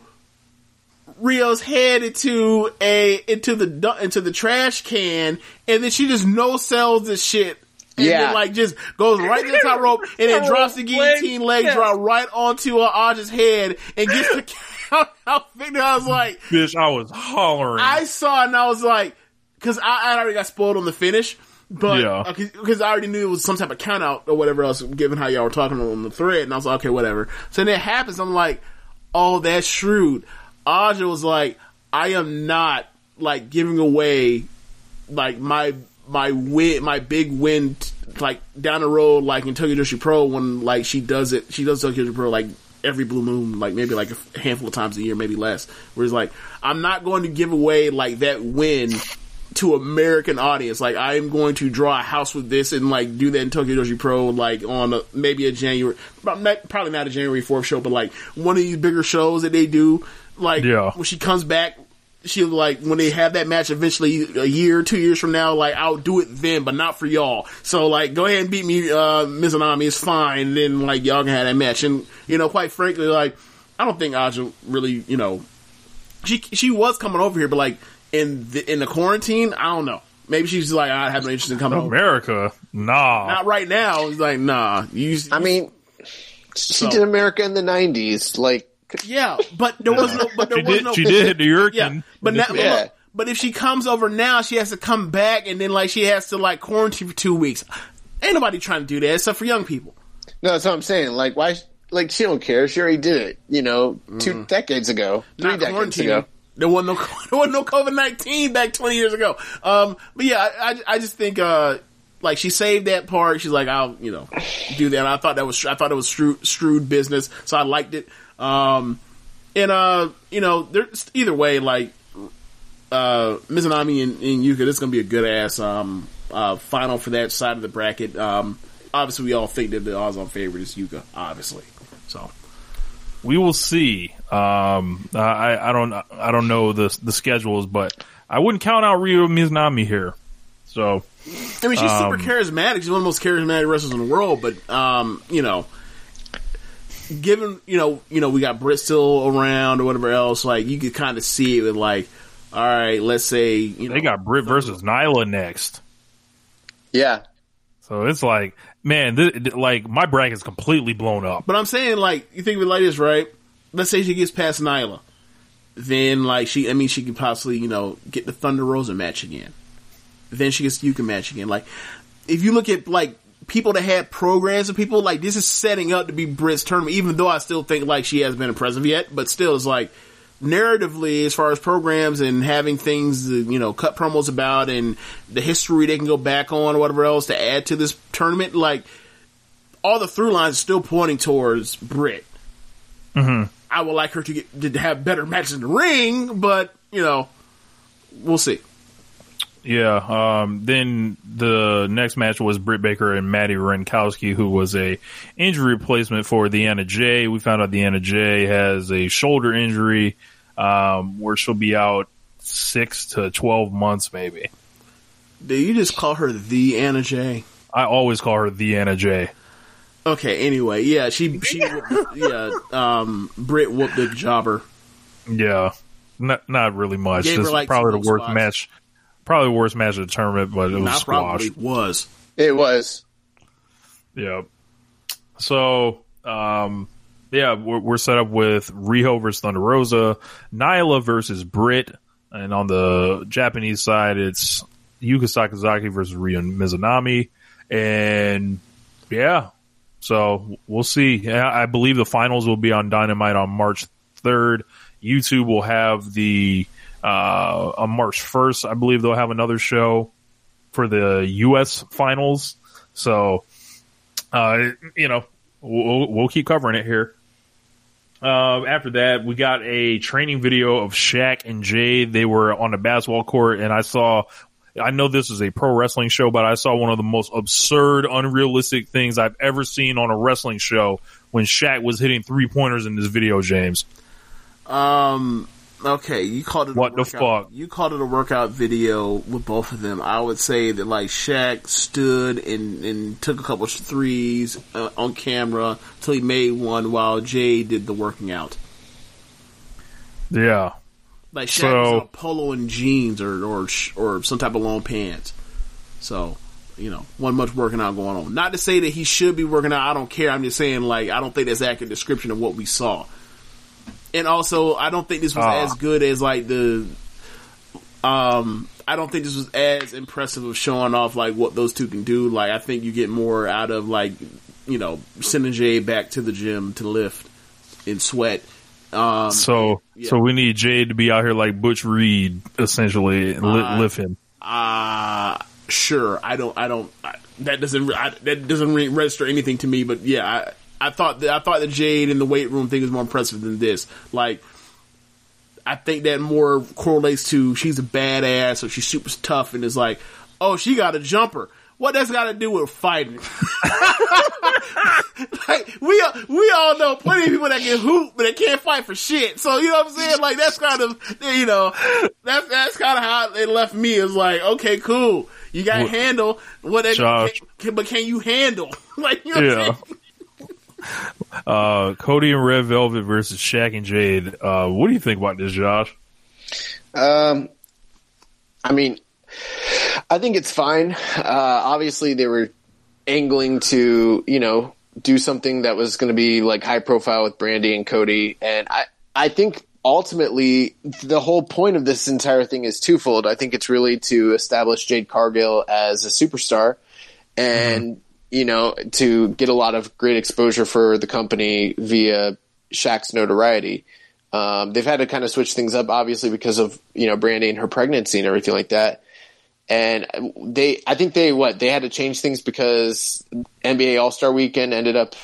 Ryo's head into a into the into the trash can, and then she just no sells the shit. And Yeah. then like just goes right to the top rope and then [LAUGHS] drops the guillotine leg drop right onto uh, Aja's head and gets the [LAUGHS] count out. I was like, Bitch, I was hollering. I saw it and I was like, because I, I already got spoiled on the finish, but Yeah. Uh, because I already knew it was some type of count out or whatever else, given how y'all were talking on the thread, and I was like, okay, whatever. So then it happens. I'm like, oh, that's shrewd. Aja was like, I am not like giving away like my my win, my big win, t- like down the road, like in Tokyo Joshi Pro when like she does it, she does Tokyo Joshi Pro like every blue moon, like maybe like a handful of times a year, maybe less. Whereas like I'm not going to give away like that win to American audience. Like I am going to draw a house with this and like do that in Tokyo Joshi Pro, like on a, maybe a January, probably not a January fourth show, but like one of these bigger shows that they do. Like Yeah. when she comes back she'll like when they have that match eventually a year, two years from now, like I'll do it then, but not for y'all. So like go ahead and beat me, uh Mizunami, it's fine, and then like y'all can have that match. And you know, quite frankly, like I don't think Aja really, you know she she was coming over here, but like in the in the quarantine, I don't know. Maybe she's like I have no interest in coming over. America, nah. Not right now. It's like nah. You, I mean, She So- did America in the '90s. Like, Yeah, but there was no. But there She was did. no. She did hit New York. Yeah, but now, Yeah. but, but if she comes over now, she has to come back, and then like she has to like quarantine for two weeks. Ain't nobody trying to do that except for young people. no, that's what I'm saying. Like, why? Like, she don't care. She already did it. You know, two mm-hmm. decades ago, three Not decades quarantine. ago. There wasn't no [LAUGHS] there wasn't no COVID nineteen back twenty years ago. Um, but yeah, I, I I just think uh like she saved that part. She's like I'll you know do that. I thought that was I thought it was shrewd, shrewd business, so I liked it. Um, and uh you know there's either way like uh Mizunami and, and Yuka, this is gonna be a good ass um uh final for that side of the bracket. Um, obviously we all think that the odds on favorite is Yuka, obviously. So we will see. Um, I, I don't, I don't know the the schedules, but I wouldn't count out Ryo Mizunami here. So I mean, she's super Um, charismatic. She's one of the most charismatic wrestlers in the world. But um, you know, given you know, you know, we got Britt still around or whatever else. Like you could kind of see it with like, all right, let's say you know, they got Britt versus Nyla next. Yeah, So it's like, man, th- like my bracket's completely blown up. But I'm saying like you think of it like this, right? Let's say she gets past Nyla, then like she, I mean, she could possibly you know get the Thunder Rosa match again. Then she gets you can match again. Like if you look at like people that had programs and people like this is setting up to be Brit's tournament. Even though I still think like she hasn't been impressive yet, but still it's like narratively as far as programs and having things you know cut promos about and the history they can go back on or whatever else to add to this tournament like all the through lines are still pointing towards Britt. I would like her to get to have better matches in the ring, but you know, we'll see. Yeah. Um, then the next match was Britt Baker and Madi Wrenkowski, who was a injury replacement for Deanna J. We found out Deanna J has a shoulder injury, um, where she'll be out six to twelve months, maybe. Do you just call her the Anna J? I always call her the Anna J. Okay. Anyway, yeah, she she [LAUGHS] yeah. Um, Britt whooped the jobber. Yeah, not not really much. Gave her, like, probably the worst spots. match, probably the worst match of the tournament, but it was Not squash. probably was. it was. Yeah. So, um, yeah, we're, we're set up with Riho versus Thunder Rosa, Nyla versus Britt, and on the Japanese side, it's Yuka Sakazaki versus Ryo Mizunami, and yeah, so we'll see. Yeah, I believe the finals will be on Dynamite on March third. YouTube will have the uh, on March first. I believe they'll have another show for the U.S. finals. So uh, you know, we'll, we'll keep covering it here. Uh, after that, we got a training video of Shaq and Jay. They were on a basketball court, and I saw. I know this is a pro wrestling show, but I saw one of the most absurd, unrealistic things I've ever seen on a wrestling show when Shaq was hitting three pointers in this video. James, Um. Okay, you called it. What a the fuck? You called it a workout video with both of them. I would say that like Shaq stood and and took a couple threes uh, on camera till he made one, while Jay did the working out. yeah, Like Shaq So- was polo and jeans or or or some type of long pants. So you know, wasn't much working out going on. Not to say that he should be working out. I don't care. I'm just saying like I don't think that's accurate description of what we saw. And also, I don't think this was Ah. as good as like the. Um, I don't think this was as impressive of showing off like what those two can do. Like I think you get more out of like you know sending Jay back to the gym to lift and sweat. Um, so yeah. so we need Jade to be out here like Butch Reed, essentially, and li- Uh, lift him. Uh sure. I don't. I don't. I, that doesn't. I, that doesn't re- register anything to me. But yeah, I, thought that I thought the Jade in the weight room thing was more impressive than this. Like, I think that more correlates to she's a badass or she's super tough and is like, oh, she got a jumper. What that's got to do with fighting? [LAUGHS] like we all, we all know plenty of people that can hoop but they can't fight for shit. So you know what I'm saying? Like that's kind of you know that's that's kind of how it left me. Is like okay, cool. You got to handle what, can, can- but can you handle? [LAUGHS] like you know Yeah. What I'm saying? Uh, Cody and Red Velvet versus Shaq and Jade. Uh, what do you think about this, Josh? Um, I mean, I think it's fine. Uh, obviously, they were angling to, you know, do something that was going to be like high profile with Brandi and Cody, and I I think ultimately the whole point of this entire thing is twofold. I think it's really to establish Jade Cargill as a superstar, and you know to get a lot of great exposure for the company via Shaq's notoriety. Um, they've had to kind of switch things up, obviously, because of you know Brandi and her pregnancy and everything like that. And they, I think they what they had to change things because NBA All Star Weekend ended up,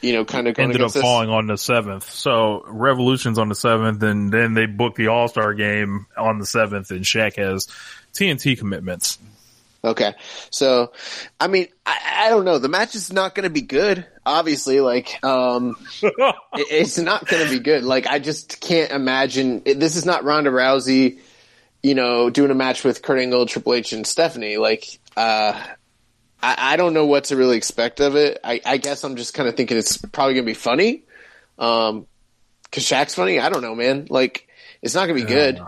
you know, kind of going ended up this. falling on the seventh. So Revolution's on the seventh, and then they booked the All Star game on the seventh, and Shaq has TNT commitments. Okay, so I mean, I, I don't know. The match is not going to be good. Obviously, like um, [LAUGHS] it- it's not going to be good. Like I just can't imagine. It, this is not Ronda Rousey, you know, doing a match with Kurt Angle, Triple H, and Stephanie. Like uh, I, I don't know what to really expect of it. I, I guess I'm just kind of thinking it's probably going to be funny. Um, cause Shaq's funny. I don't know, man. Like it's not going to be good.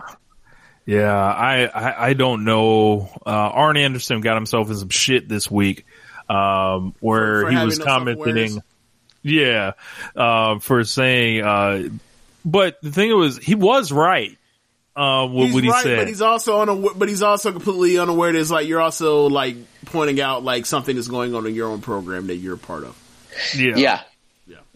Yeah, I, I, I don't know. Uh, Arn Anderson got himself in some shit this week, um, where For- for he was commenting, yeah, uh, for saying, uh, but the thing was, he was right, uh, with he's what he right, said. but he's also unaware, but he's also completely unaware that it's like you're also like pointing out like something that's going on in your own program that you're a part of. yeah. Yeah.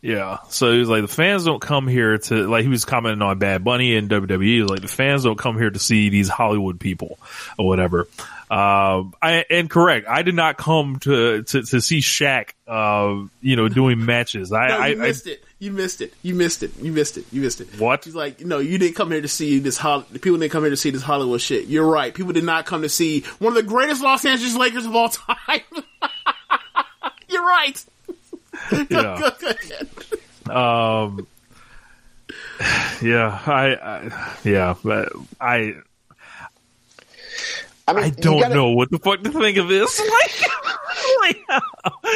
Yeah. So he was like, the fans don't come here to, like, he was commenting on Bad Bunny and WWE. Like, the fans don't come here to see these Hollywood people or whatever. Um, I, and correct. I did not come to, to, to see Shaq, uh, you know, doing [LAUGHS] matches. I, No, I, you I, missed it. You missed it. You missed it. You missed it. You missed it. What? He's like, no, you didn't come here to see this. Hol- people didn't come here to see this Hollywood shit. You're right. People did not come to see one of the greatest Los Angeles Lakers of all [LAUGHS] time. You're right. [LAUGHS] yeah. Um, yeah, I, I, yeah, but I, I mean, I don't gotta- know what the fuck to think of this. [LAUGHS] Like, like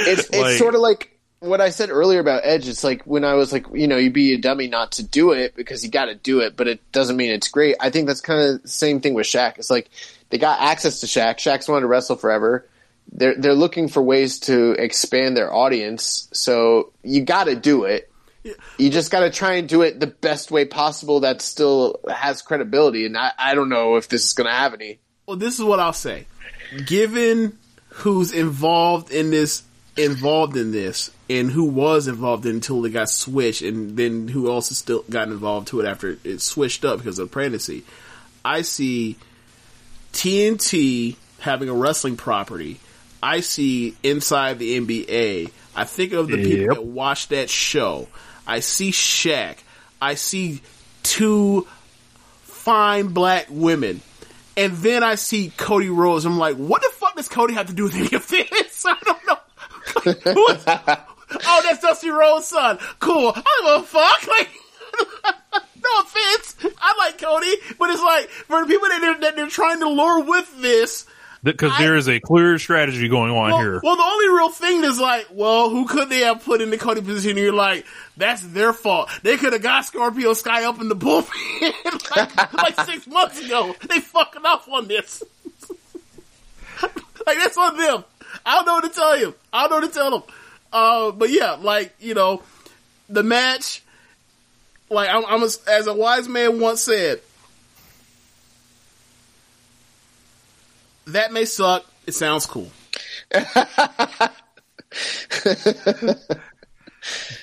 it's it's Like- sort of like what I said earlier about Edge. It's like when I was like, you know, you'd be a dummy not to do it because you got to do it, but it doesn't mean it's great. I think that's kind of the same thing with Shaq. It's like they got access to Shaq. Shaq's wanted to wrestle forever. They're they're looking for ways to expand their audience, so you got to do it. You just got to try and do it the best way possible that still has credibility. And I, I don't know if this is going to have any. Well, this is what I'll say. Given who's involved in this, involved in this, and who was involved in until it got switched, and then who also still got involved to it after it switched up because of pregnancy, I see TNT having a wrestling property. I see inside the NBA. I think of the people that watch that show. I see Shaq. I see two fine black women. And then I see Cody Rhodes. I'm like, what the fuck does Cody have to do with any of this? [LAUGHS] I don't know. [LAUGHS] Oh, that's Dusty Rhodes' son. Cool. I don't give a fuck. [LAUGHS] Like, no offense. I like Cody, but it's like for the people that they're, that they're trying to lure with this. Because there is a clear strategy going on Well, here. well, the only real thing is like, well, who could they have put in the Cody position? And you're like, that's their fault. They could have got Scorpio Sky up in the bullpen [LAUGHS] like, like six months ago. They fucking off on this. [LAUGHS] like that's on them. I don't know what to tell you. I don't know what to tell them. Uh, but yeah, like you know, the match. Like I'm, I'm a, as a wise man once said, that may suck. It sounds cool. [LAUGHS]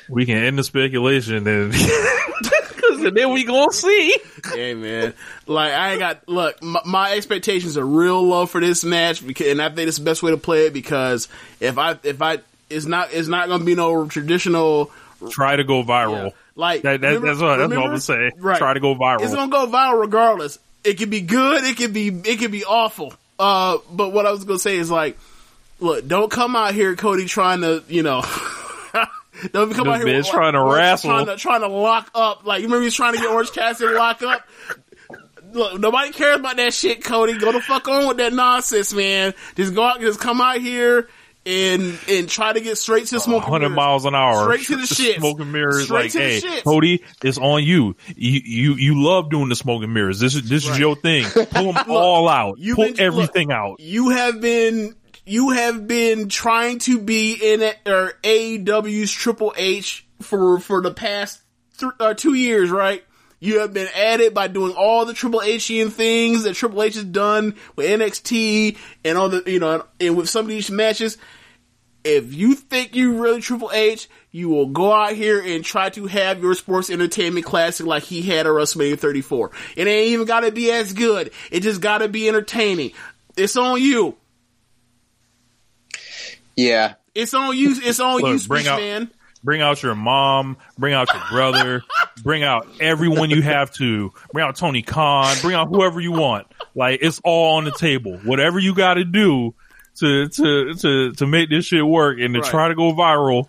we can end the speculation [LAUGHS] and because then we gonna see. Hey man, like I ain't got look. My, my expectations are real low for this match, because, and I think it's the best way to play it because if I if I it's not it's not going to be no traditional Try to go viral. like That- that- remember- that's what- that's what I'm remember? gonna say. Right. Try to go viral. It's gonna go viral regardless. It could be good. It could be it could be awful. Uh, but what I was gonna say is like, look, don't come out here, Cody, trying to you know. [LAUGHS] Don't come out here trying to wrestle. trying to, trying to lock up. Like you remember he's trying to get Orange Cassidy locked up. Look, nobody cares about that shit, Cody. Go the fuck on with that nonsense, man. Just go out, just come out here and and try to get straight to the smoking 100 miles an hour. Straight to the [LAUGHS] shit. Smoking mirrors. Straight like, hey, shits. Cody, it's on you. You, you, you love doing the smoking mirrors. This is, this is your thing. [LAUGHS] Pull them all out. Pull been- everything out. You have been you have been trying to be in it, or AEW's Triple H for for the past th- uh, two years, right? You have been at it by doing all the Triple Hian things that Triple H has done with NXT and all the you know and with some of these matches. If you think you really Triple H, you will go out here and try to have your sports entertainment classic like he had at WrestleMania 34. It ain't even gotta be as good. It just gotta be entertaining. It's on you. Yeah. It's on you. It's on Look, you, bring Speech out- Man. Bring out your mom. Bring out your brother. bring out everyone you have to. Bring out Tony Khan. Bring out whoever you want. Like it's all on the table. Whatever you got to do to to to to make this shit work and to Right. try to go viral.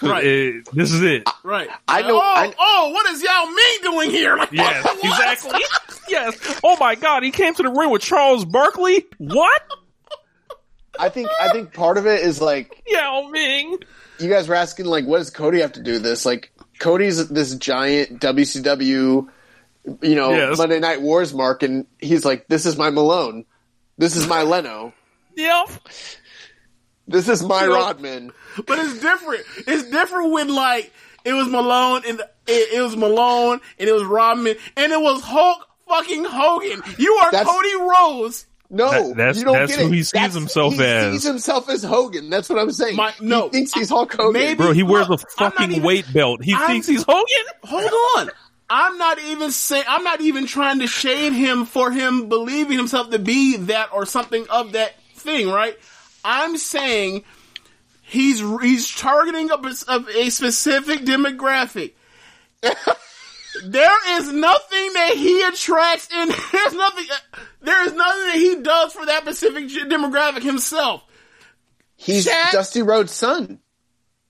Right. it- this is it. Right. I know- Oh, I- oh, what is Yao Ming doing here? Like, [LAUGHS] Yes, what? exactly. yes. Oh my God, he came to the ring with Charles Barkley. What? I think I think part of it is like Yao Ming. You guys were asking like what does Cody have to do with this? Like Cody's this giant WCW you know, Yes. Monday Night Wars mark and he's like, This is my Malone. This is my Leno. Yep. This is my know- Rodman. But it's different. It's different when like it was Malone and it, it was Malone and it was Rodman and it was Hulk fucking Hogan. You are That's- Cody Rhodes. No, That- that's- you don't that's get who it. he sees That's- himself he as. He sees himself as Hogan. That's what I'm saying. My- no. he thinks he's Hulk Hogan. Maybe- Bro, he wears a Look, I'm fucking even- weight belt. He I'm- thinks he's Hogan. Hold on. I'm not even saying I'm not even trying to shade him for him believing himself to be that or something of that thing, right? I'm saying he's he's targeting a, a specific demographic. [LAUGHS] there is nothing that he attracts and [LAUGHS] there's nothing there is nothing that he does for that specific demographic himself. he's Shaq- Dusty Rhodes' son.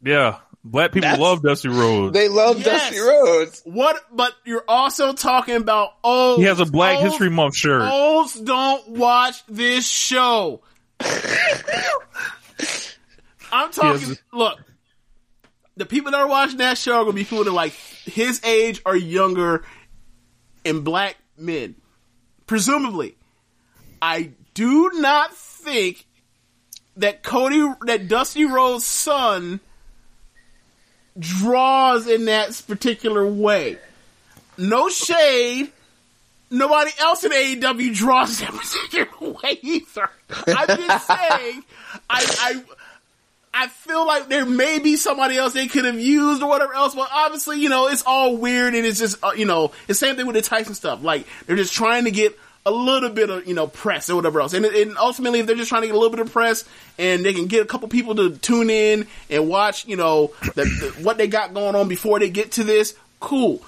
Yeah. Black people That's- love Dusty Rhodes. They love Yes. Dusty Rhodes. What but you're also talking about oh he has a Black History Month shirt. Olds don't watch this show. I'm talking. Yes. Look, the people that are watching that show are gonna be people that are like his age or younger, and black men, presumably. I do not think that Cody, that Dusty Rhodes' son, draws in that particular way. No shade nobody else in AEW draws that [LAUGHS] particular way either. I'm just saying, I, I, I feel like there may be somebody else they could have used or whatever else, but obviously, you know, it's all weird and it's just, uh, you know, the same thing with the Tyson stuff. Like, they're just trying to get a little bit of, you know, press or whatever else. And, and ultimately, if they're just trying to get a little bit of press and they can get a couple people to tune in and watch, you know, the, the, what they got going on before they get to this, cool.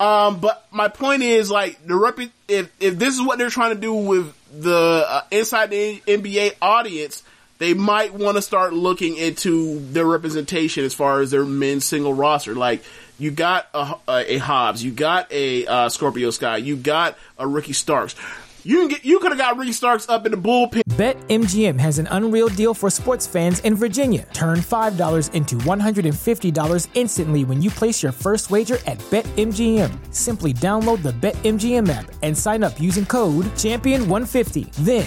Um, but my point is like the rep- if if this is what they're trying to do with the uh, inside the NBA audience, they might want to start looking into their representation as far as their men's single roster. Like you got a, a, Hobbs, you got a uh, Scorpio Sky, you got a Ricky Starks. You can get you could have got Ricky Starks up in the bullpen. BetMGM has an unreal deal for sports fans in Virginia. Turn $5 into $150 instantly when you place your first wager at BetMGM. Simply download the BetMGM app and sign up using code Champion150. Then,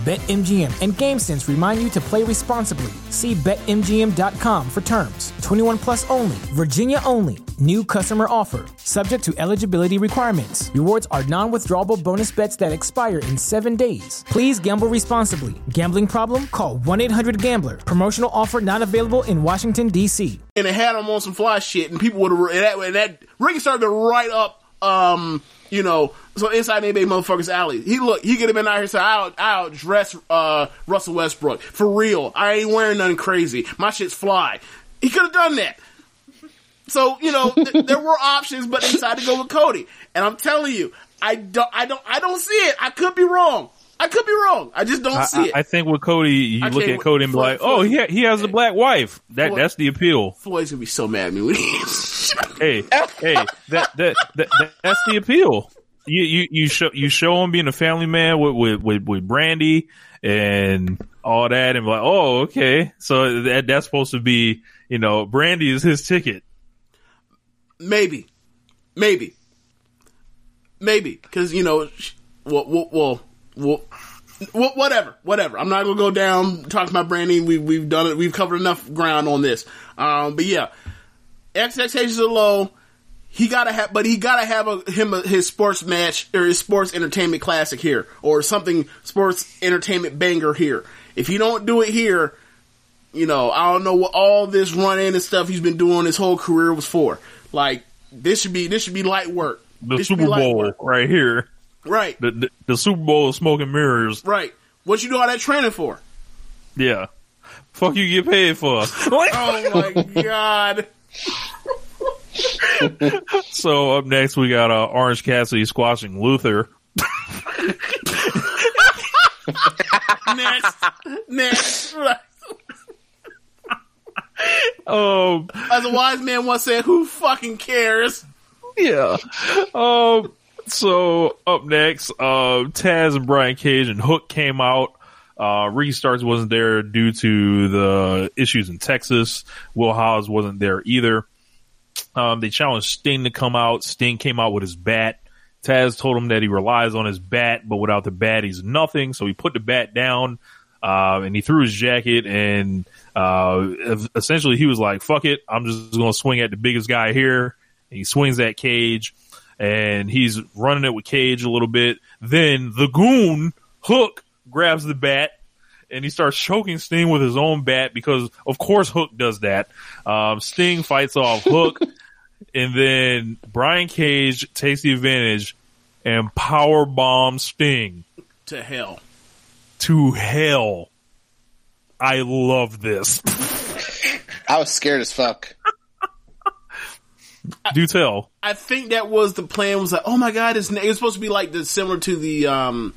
BetMGM and GameSense remind you to play responsibly. See BetMGM.com for terms. 21 plus only. Virginia only. New customer offer. Subject to eligibility requirements. Rewards are non withdrawable bonus bets that expire in seven days. Please gamble responsibly. Gambling problem? Call 1 800 Gambler. Promotional offer not available in Washington, D.C. and it had them on some fly shit, and people would have and that, and that Ricky started to right up, um, you know, so inside NBA motherfuckers alley. He look, he could have been out here saying, "I'll, I'll dress uh, Russell Westbrook for real. I ain't wearing nothing crazy. My shit's fly." He could have done that. So you know, th- [LAUGHS] there were options, but they decided to go with Cody. And I'm telling you, I don't, I don't, I don't see it. I could be wrong. I could be wrong. I just don't I, see it. I, I think with Cody, you I look at Cody and be like, "Oh, he he has a black wife." That Floyd- that's the appeal. Floyd's gonna be so mad at me. Hey, hey, that, that that that that's the appeal. You you you show you show him being a family man with with with, with Brandi and all that, and be like, "Oh, okay." So that that's supposed to be, you know, Brandi is his ticket. Maybe, maybe, maybe, because you know, well, well, well, well, whatever, whatever. I'm not gonna go down talking about Brandi. We we've done it. We've covered enough ground on this. Um, but yeah, expectations are low. He gotta have, but he gotta have a, him a, his sports match or his sports entertainment classic here, or something sports entertainment banger here. If you don't do it here, you know, I don't know what all this running and stuff he's been doing his whole career was for. Like this should be this should be light work. The This Super Bowl work. right here. Right, The, the the Super Bowl of smoke and mirrors. right. What you do all that training for? Yeah. Fuck you get paid for. [LAUGHS] [LAUGHS] Oh my god. [LAUGHS] So up next we got uh, Orange Cassidy squashing Luther. Next, next. Um, As a wise man once said, "Who fucking cares?" yeah. Um, so up next, uh, Taz and Brian Cage and Hook came out. Uh, Ricky Starks wasn't there due to the issues in Texas. Will Hobbs wasn't there either. Um, they challenged Sting to come out. Sting came out with his bat. Taz told him that he relies on his bat, but without the bat, he's nothing. So he put the bat down, uh, and he threw his jacket and, uh, essentially he was like, fuck it. I'm just going to swing at the biggest guy here. And he swings at Cage and he's running it with Cage a little bit. Then the goon, Hook, grabs the bat and he starts choking Sting with his own bat because of course Hook does that. Um, Sting fights off Hook [LAUGHS] and then Brian Cage takes the advantage and power bombs Sting To hell. to hell. I love this. [LAUGHS] I was scared as fuck. Do tell. I think that was the plan. Was like, oh my god, it's, it was supposed to be like the similar to the um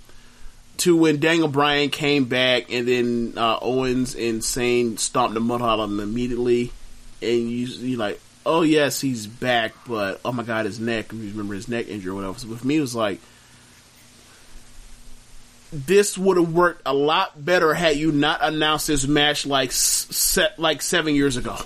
to when Daniel Bryan came back and then uh, Owens and Zayn stomped the mud out of him immediately, and you you like, oh yes, he's back, but oh my god, his neck. You remember his neck injury or whatever. So with me, it was like. This would have worked a lot better had you not announced this match like set like seven years ago,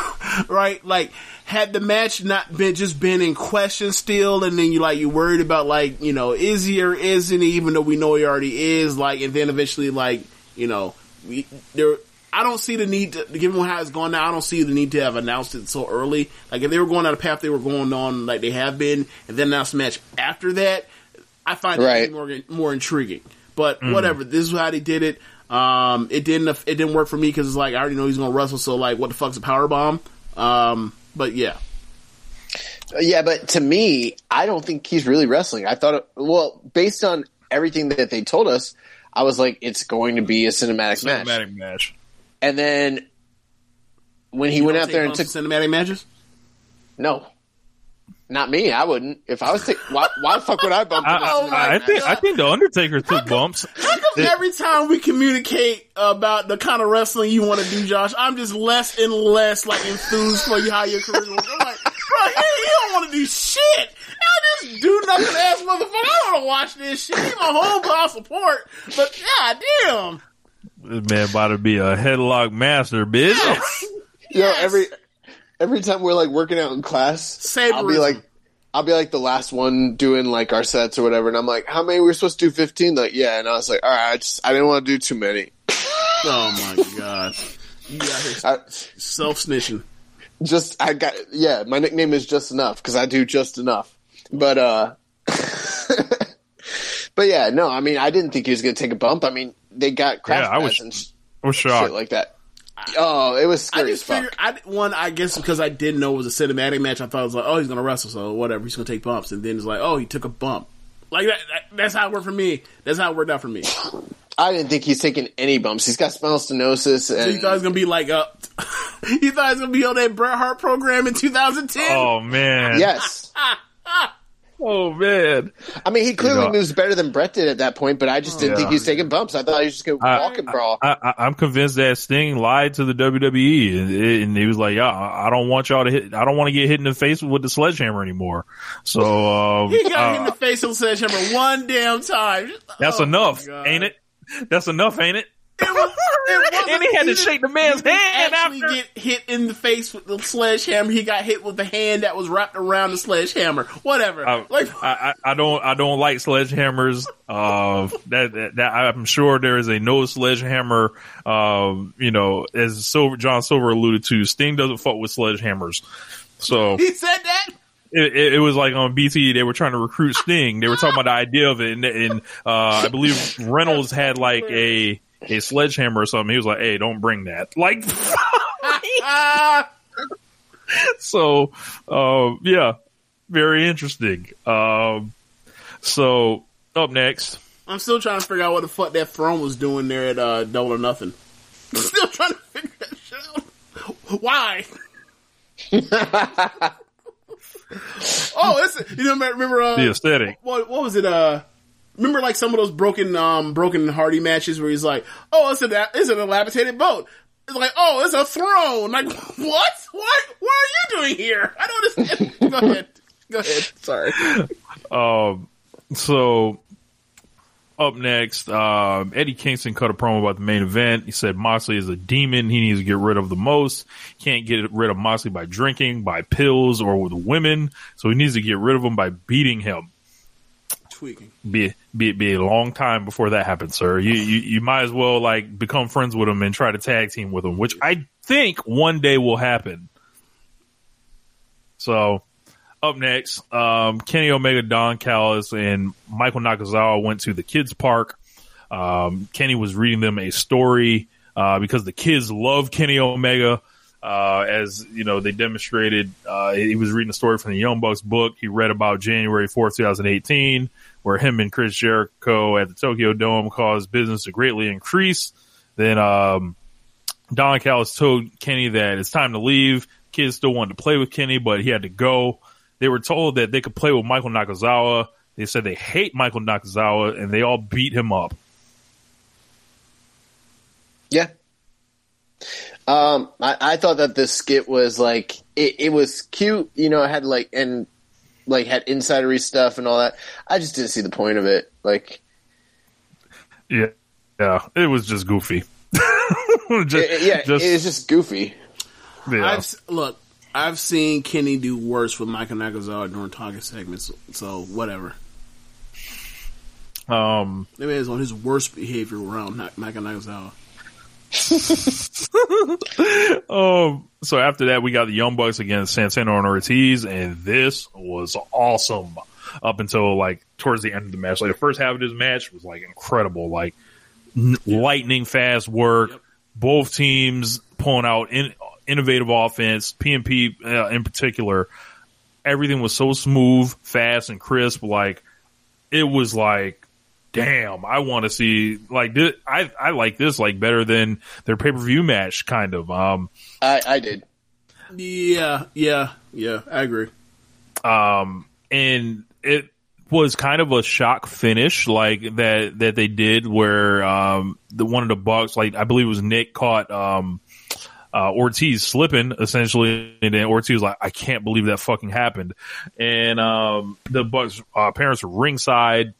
[LAUGHS] right? Like had the match not been just been in question still, and then you like you worried about like you know is he or isn't he, even though we know he already is, like, and then eventually like you know we there. I don't see the need to, given how it's gone now. I don't see the need to have announced it so early. Like if they were going down a path they were going on, like they have been, and then announce the match after that, I find Right. it more more intriguing. But whatever, this is how they did it. Um, it didn't it didn't work for me because it's like I already know he's gonna wrestle. So like, what the fuck's a power bomb? Um, but yeah, uh, Yeah, but to me, I don't think he's really wrestling. I thought, it, well, based on everything that they told us, I was like, it's going to be a cinematic, match. Cinematic match. And then when he You went out there and took cinematic matches. no, not me. I wouldn't. If I was taking, why, why the fuck would I bump? I, into I, cinematic I, I think I think the Undertaker took bumps. How come every time we communicate about the kind of wrestling you want to do, Josh, I'm just less and less like enthused for you how your career goes. I'm like, bro, you, you don't want to do shit. I just do nothing ass motherfucker. I don't want to watch this shit. Give my whole pile support, but god damn. This man about to be a headlock master, bitch. You know, Yes. every every time we're like working out in class, I'll be like, I'll be like the last one doing like our sets or whatever, and I'm like, how many? We're supposed to do fifteen. Like, yeah, and I was like, all right, I just I didn't want to do too many. [LAUGHS] Oh my god. You got self snitching. just I got yeah. My nickname is just enough because I do just enough. But uh, [LAUGHS] but yeah, no, I mean, I didn't think he was gonna take a bump. I mean, they got crash Yeah, I was- and sh- I'm shit shocked. like that. Oh, it was I scary as just fuck. figured, I, one, I guess because I didn't know it was a cinematic match, I thought it was like, oh, he's gonna wrestle, so whatever, he's gonna take bumps, and then it's like, oh, he took a bump. Like that, that that's how it worked for me. That's how it worked out for me. I didn't think he's taking any bumps. He's got spinal stenosis, and you thought it was gonna be like, uh, [LAUGHS] you thought it was gonna be on that Bret Hart program in 2010? Oh man. yes, [LAUGHS] Oh man, I mean, he clearly You know- moves better than Bret did at that point, but I just didn't Yeah. think he was taking bumps. I thought he was just going to I- walk and brawl. I, I, I'm convinced that Sting lied to the WWE, and, and he was like, "Yeah, I I don't want y'all to hit. I don't want to get hit in the face with the sledgehammer anymore." So um, He got uh, hit in the face with a sledgehammer one damn time. that's Oh, enough, ain't it? That's enough, ain't it? It was, it [LAUGHS] wasn't- And he had to shake the man's he hand actually after. get hit in the face with the sledgehammer. He got hit with the hand that was wrapped around the sledgehammer. Whatever. I, like, I, I I don't I don't like sledgehammers. Uh, that, that that I'm sure there is a no sledgehammer. Um, you know, as Silver John Silver alluded to, Sting doesn't fuck with sledgehammers. So [LAUGHS] he said that. it, it, it was like on BT, they were trying to recruit Sting. They were talking about the idea of it, and, and uh, I believe Reynolds had like a a sledgehammer or something. He was like, "Hey, don't bring that." [LAUGHS] Like, [LAUGHS] so uh, yeah, very interesting. Um, so up next, I'm still trying to figure out what the fuck that throne was doing there at uh, Double or Nothing. [LAUGHS] still trying to figure that shit out. Why? oh, it's you know remember uh, the aesthetic. what what was it? Uh, remember like some of those broken um broken Hardy matches where he's like, oh, it's a it's an elaborated boat. It's like, oh, it's a throne. Like, [LAUGHS] what? What? What are you doing here? I don't understand. [LAUGHS] Go ahead. Go ahead. Sorry. Um, so up next, um, Eddie Kingston cut a promo about the main event. He said Moxley is a demon. He needs to get rid of the most. Can't get rid of Moxley by drinking, by pills, or with women. So he needs to get rid of him by beating him. Tweaking. Be be be a long time before that happens, sir. You, you you might as well like become friends with him and try to tag team with him, which I think one day will happen. So up next, um, Kenny Omega, Don Callis, and Michael Nakazawa went to the kids' park. Um, Kenny was reading them a story uh, because the kids love Kenny Omega. Uh, as you know, they demonstrated. Uh, he was reading a story from the Young Bucks book. He read about January fourth, two thousand eighteen, where him and Chris Jericho at the Tokyo Dome caused business to greatly increase. Then um, Don Callis told Kenny that it's time to leave. Kids still wanted to play with Kenny, but he had to go. They were told that they could play with Michael Nakazawa. They said they hate Michael Nakazawa, and they all beat him up. Yeah. Um, I, I thought that this skit was like it, it was cute, you know, it had like and like had insidery stuff and all that. I just didn't see the point of it. Like Yeah, yeah, it was just goofy. [LAUGHS] just, it- yeah, just- it was just goofy. yeah. I've look. I've seen Kenny do worse with Michael Nakazawa during talking segments. So whatever. um, Maybe it's on his worst behavior around Na- Michael Nakazawa. [LAUGHS] um, so after that, we got the Young Bucks against Santana and Ortiz, and this was awesome. Up until like towards the end of the match, like the first half of this match was like incredible, like n- lightning fast work. Yep. Both teams pulling out in, innovative offense. PMP uh, in particular, everything was so smooth, fast, and crisp. Like it was like damn, I want to see like this. I I like this like better than their pay per view match, kind of. Um, I, I did. Yeah, yeah, yeah. I agree. um, and it was kind of a shock finish, like that that they did, where um the one of the Bucks, like I believe it was Nick, caught um. Uh, Ortiz slipping essentially, and then Ortiz was like, "I can't believe that fucking happened." And um, the Bucks uh, parents were ringside,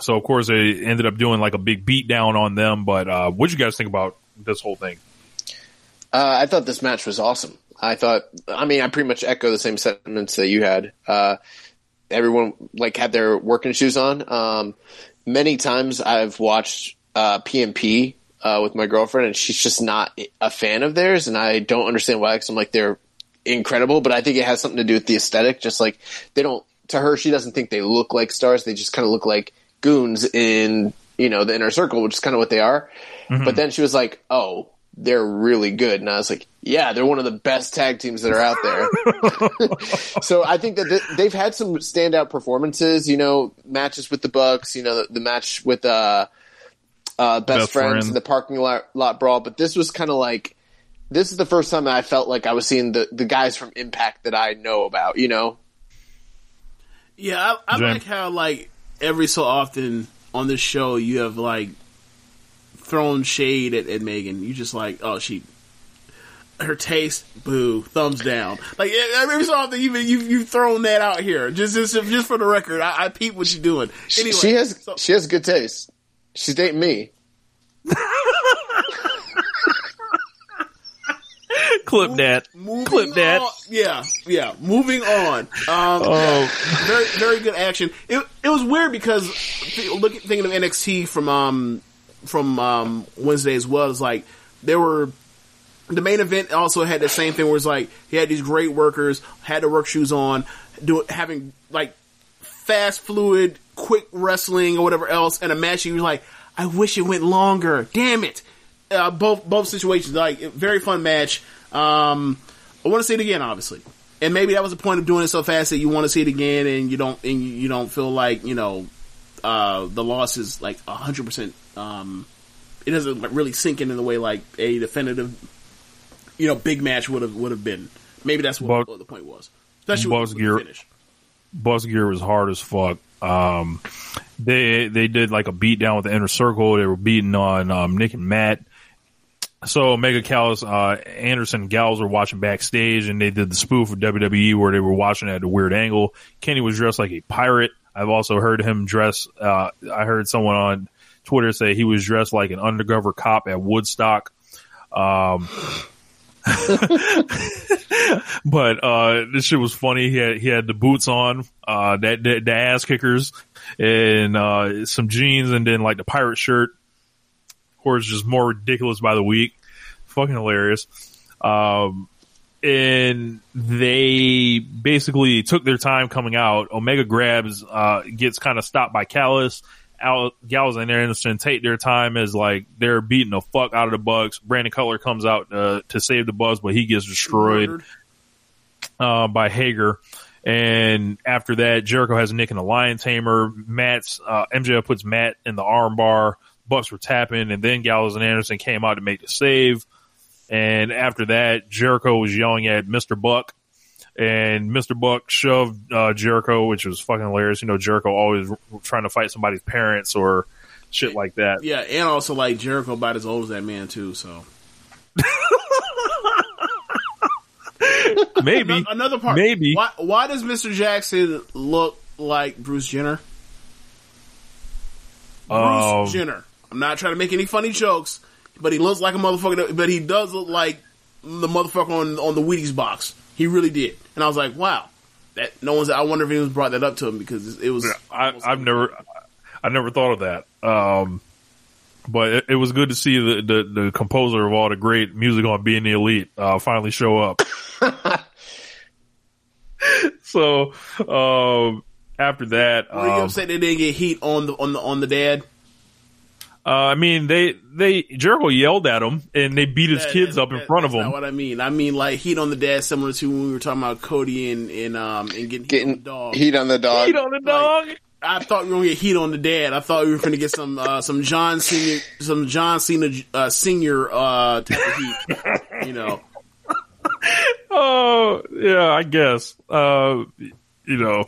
so of course they ended up doing like a big beat down on them. But uh, what you guys think about this whole thing? Uh, I thought this match was awesome. I thought, I mean, I pretty much echo the same sentiments that you had. Uh, everyone like had their working shoes on. Um, many times I've watched uh, PMP uh, with my girlfriend, and she's just not a fan of theirs, and I don't understand why. Because I'm like they're incredible, but I think it has something to do with the aesthetic. Just like they don't to her, she doesn't think they look like stars. They just kind of look like goons in you know the inner circle, which is kind of what they are. But then she was like, "Oh, they're really good," and I was like, "Yeah, they're one of the best tag teams that are out there." [LAUGHS] so I think that th- they've had some standout performances. You know, matches with the Bucks. You know, the, the match with uh, uh, best, Best friends Friend. in the parking lot, lot brawl. But this was kind of like this is the first time I felt like I was seeing the the guys from Impact that I know about. You know, Yeah, I, I like how like every so often on this show you have like thrown shade at, at Megan. You just like, oh, she, her taste, boo, thumbs down. Like every so often you've you you've thrown that out here. Just just just for the record, I, I peep what you're doing. Anyway, she has so- she has good taste. She's dating me. [LAUGHS] Clip that. Moving Clip that. yeah, yeah. Moving on. Um, Oh. very, very good action. It, it was weird because th- look, thinking of NXT from um from um Wednesday as well. It's like there were the main event also had the same thing where it's like he had these great workers, had the work shoes on, do having like fast, fluid, quick wrestling or whatever else, and a match. You were like, I wish it went longer. Damn it. Uh, both both situations, like very fun match. Um, I want to see it again, obviously, and maybe that was the point of doing it so fast that you want to see it again, and you don't, and you, don't feel like you know uh, the loss is like hundred percent. Um, it doesn't like, really sink in in the way like a definitive, you know, big match would have would have been. Maybe that's what, Buck- the point was, especially Buck's with gear- finish. Bus Gear was hard as fuck. Um, they they did like a beat down with the inner circle. They were beating on um, Nick and Matt. So Mega Callis, uh, Anderson and Gallows were watching backstage and they did the spoof of WWE where they were watching at a weird angle. Kenny was dressed like a pirate. I've also heard him dress, uh, I heard someone on Twitter say he was dressed like an undercover cop at Woodstock. Um, [LAUGHS] but uh this shit was funny. He had he had the boots on, uh that the, the ass kickers and uh some jeans and then like the pirate shirt. Course just more ridiculous by the week. Fucking hilarious. Um and they basically took their time coming out. Omega grabs, uh, gets kind of stopped by Callis. Al, Gallows and Anderson take their time as like they're beating the fuck out of the Bucks. Brandon Cutler comes out uh, to save the Bucks, but he gets destroyed uh, by Hager. And after that, Jericho has Nick in the Lion Tamer. Matt's uh, MJF puts Matt in the armbar. Bucks were tapping, and then Gallows and Anderson came out to make the save. And after that, Jericho was yelling at Mr. Buck, and Mr. Buck shoved uh, Jericho, which was fucking hilarious. You know, Jericho always r- trying to fight somebody's parents or shit like that. Yeah, and also like Jericho about as old as that man too. So [LAUGHS] Maybe Ano- another part. Maybe. Why, why does Mr. Jackson look like Bruce Jenner? Bruce Um, Jenner. I'm not trying to make any funny jokes, but he looks like a motherfucker. But he does look like the motherfucker on on the Wheaties box. He really did, and I was like, wow. That no one's. I wonder if anyone's brought that up to him because it was. I, I've never, I never thought of that. Um, but it, it was good to see the, the, the composer of all the great music on Being the Elite uh, finally show up. [LAUGHS] so um, after that, Were you um, upset they didn't get heat on the on the on the dad? Uh, I mean, they they Jericho yelled at him and they beat his That- kids that- up in that- front of him. what I mean. I mean like heat on the dad, similar to when we were talking about Cody and and um and getting, heat on the Getting dog. heat on the dog. Beat on the dog. I thought we were gonna get heat on the dad. I thought we were gonna get some uh, some John Senior some John Cena uh, senior uh, type of heat. You know, [LAUGHS] Oh yeah, I guess. Uh, you know,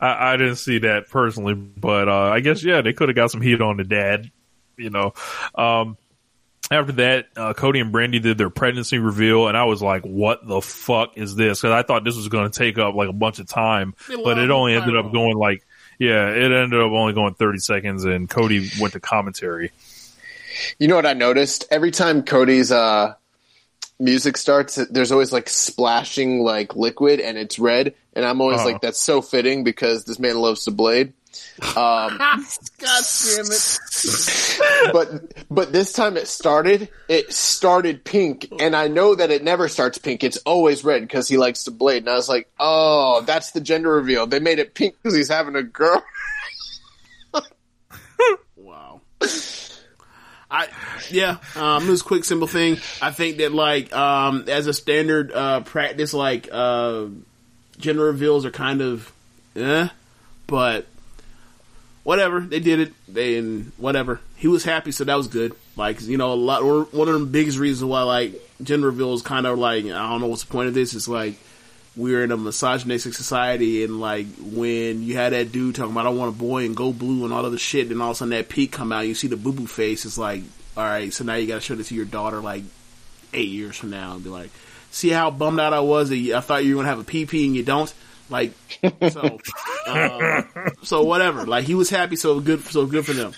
I, I didn't see that personally, but uh, I guess yeah, they could have got some heat on the dad. You know, um, after that, uh, Cody and Brandi did their pregnancy reveal, and I was like, "What the fuck is this?" Because I thought this was going to take up like a bunch of time, They but it only ended up going like, yeah, it ended up only going thirty seconds, and Cody went to commentary. You know what I noticed? Every time Cody's uh, music starts, there's always like splashing like liquid and it's red. And I'm always Uh-huh. like, that's so fitting because this man loves to blade. Um, [LAUGHS] God damn it! but but this time it started, it started pink, and I know that it never starts pink. It's always red because he likes to blade. And I was like, oh, that's the gender reveal. They made it pink because he's having a girl. [LAUGHS] Wow. I yeah, um, it was a quick simple thing. I think that like um, as a standard uh, practice, like uh, gender reveals are kind of eh, but whatever they did it. They and whatever he was happy, so that was good. Like you know, a lot or one of the biggest reasons why like gender reveal is kind of like I don't know what's the point of this. It's like we're in a misogynistic society, and like when you had that dude talking about I want a boy and go blue and all other shit, and all of a sudden that peak come out, you see the boo boo face. It's like, all right, so now you got to show this to your daughter like eight years from now and be like, see how bummed out I was that I thought you were gonna have a PP and you don't. Like, so, uh, so whatever. Like he was happy, so good, so good for them.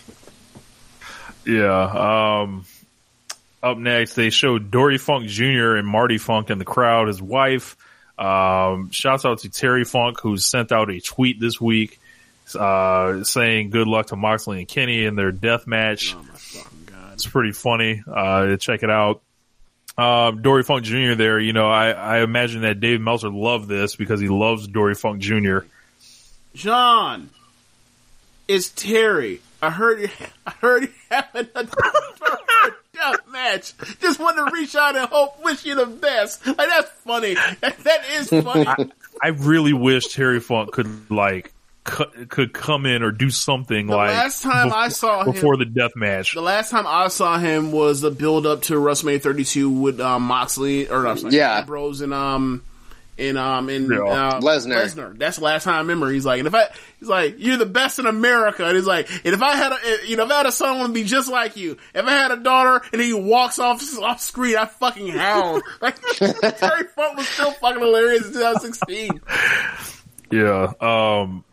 Yeah. Um, up next, they showed Dory Funk Jr. and Marti Funk in the crowd, his wife. Um, shouts out to Terry Funk, who sent out a tweet this week, uh, saying good luck to Moxley and Kenny in their death match. Oh my fucking god! It's pretty funny. Uh, check it out. Um, Dory Funk Jr. there, you know, I, I imagine that Dave Meltzer loved this because he loves Dory Funk Jr. John, it's Terry. I heard you. [LAUGHS] I heard you having a [LAUGHS] death match. Just wanted to reach out and hope, wish you the best. Like that's funny. That, [LAUGHS] that is funny. I really wish Terry Funk could like cu- could come in or do something The like last time I saw him- before the death match. The last time I saw him was the build up to WrestleMania 32 with um, Moxley or no, sorry, Yeah. Ambrose and um and um and Yeah. uh, Lesnar. Lesnar. That's the last time I remember. He's like, and if I, he's like, you're the best in America. And he's like, and if I had a, you know, if I had a son, I want to be just like you. If I had a daughter, and he walks off [LAUGHS] off screen, I fucking hound. [LAUGHS] Like Terry Funk was still fucking hilarious in 2016. [LAUGHS] Yeah. Um,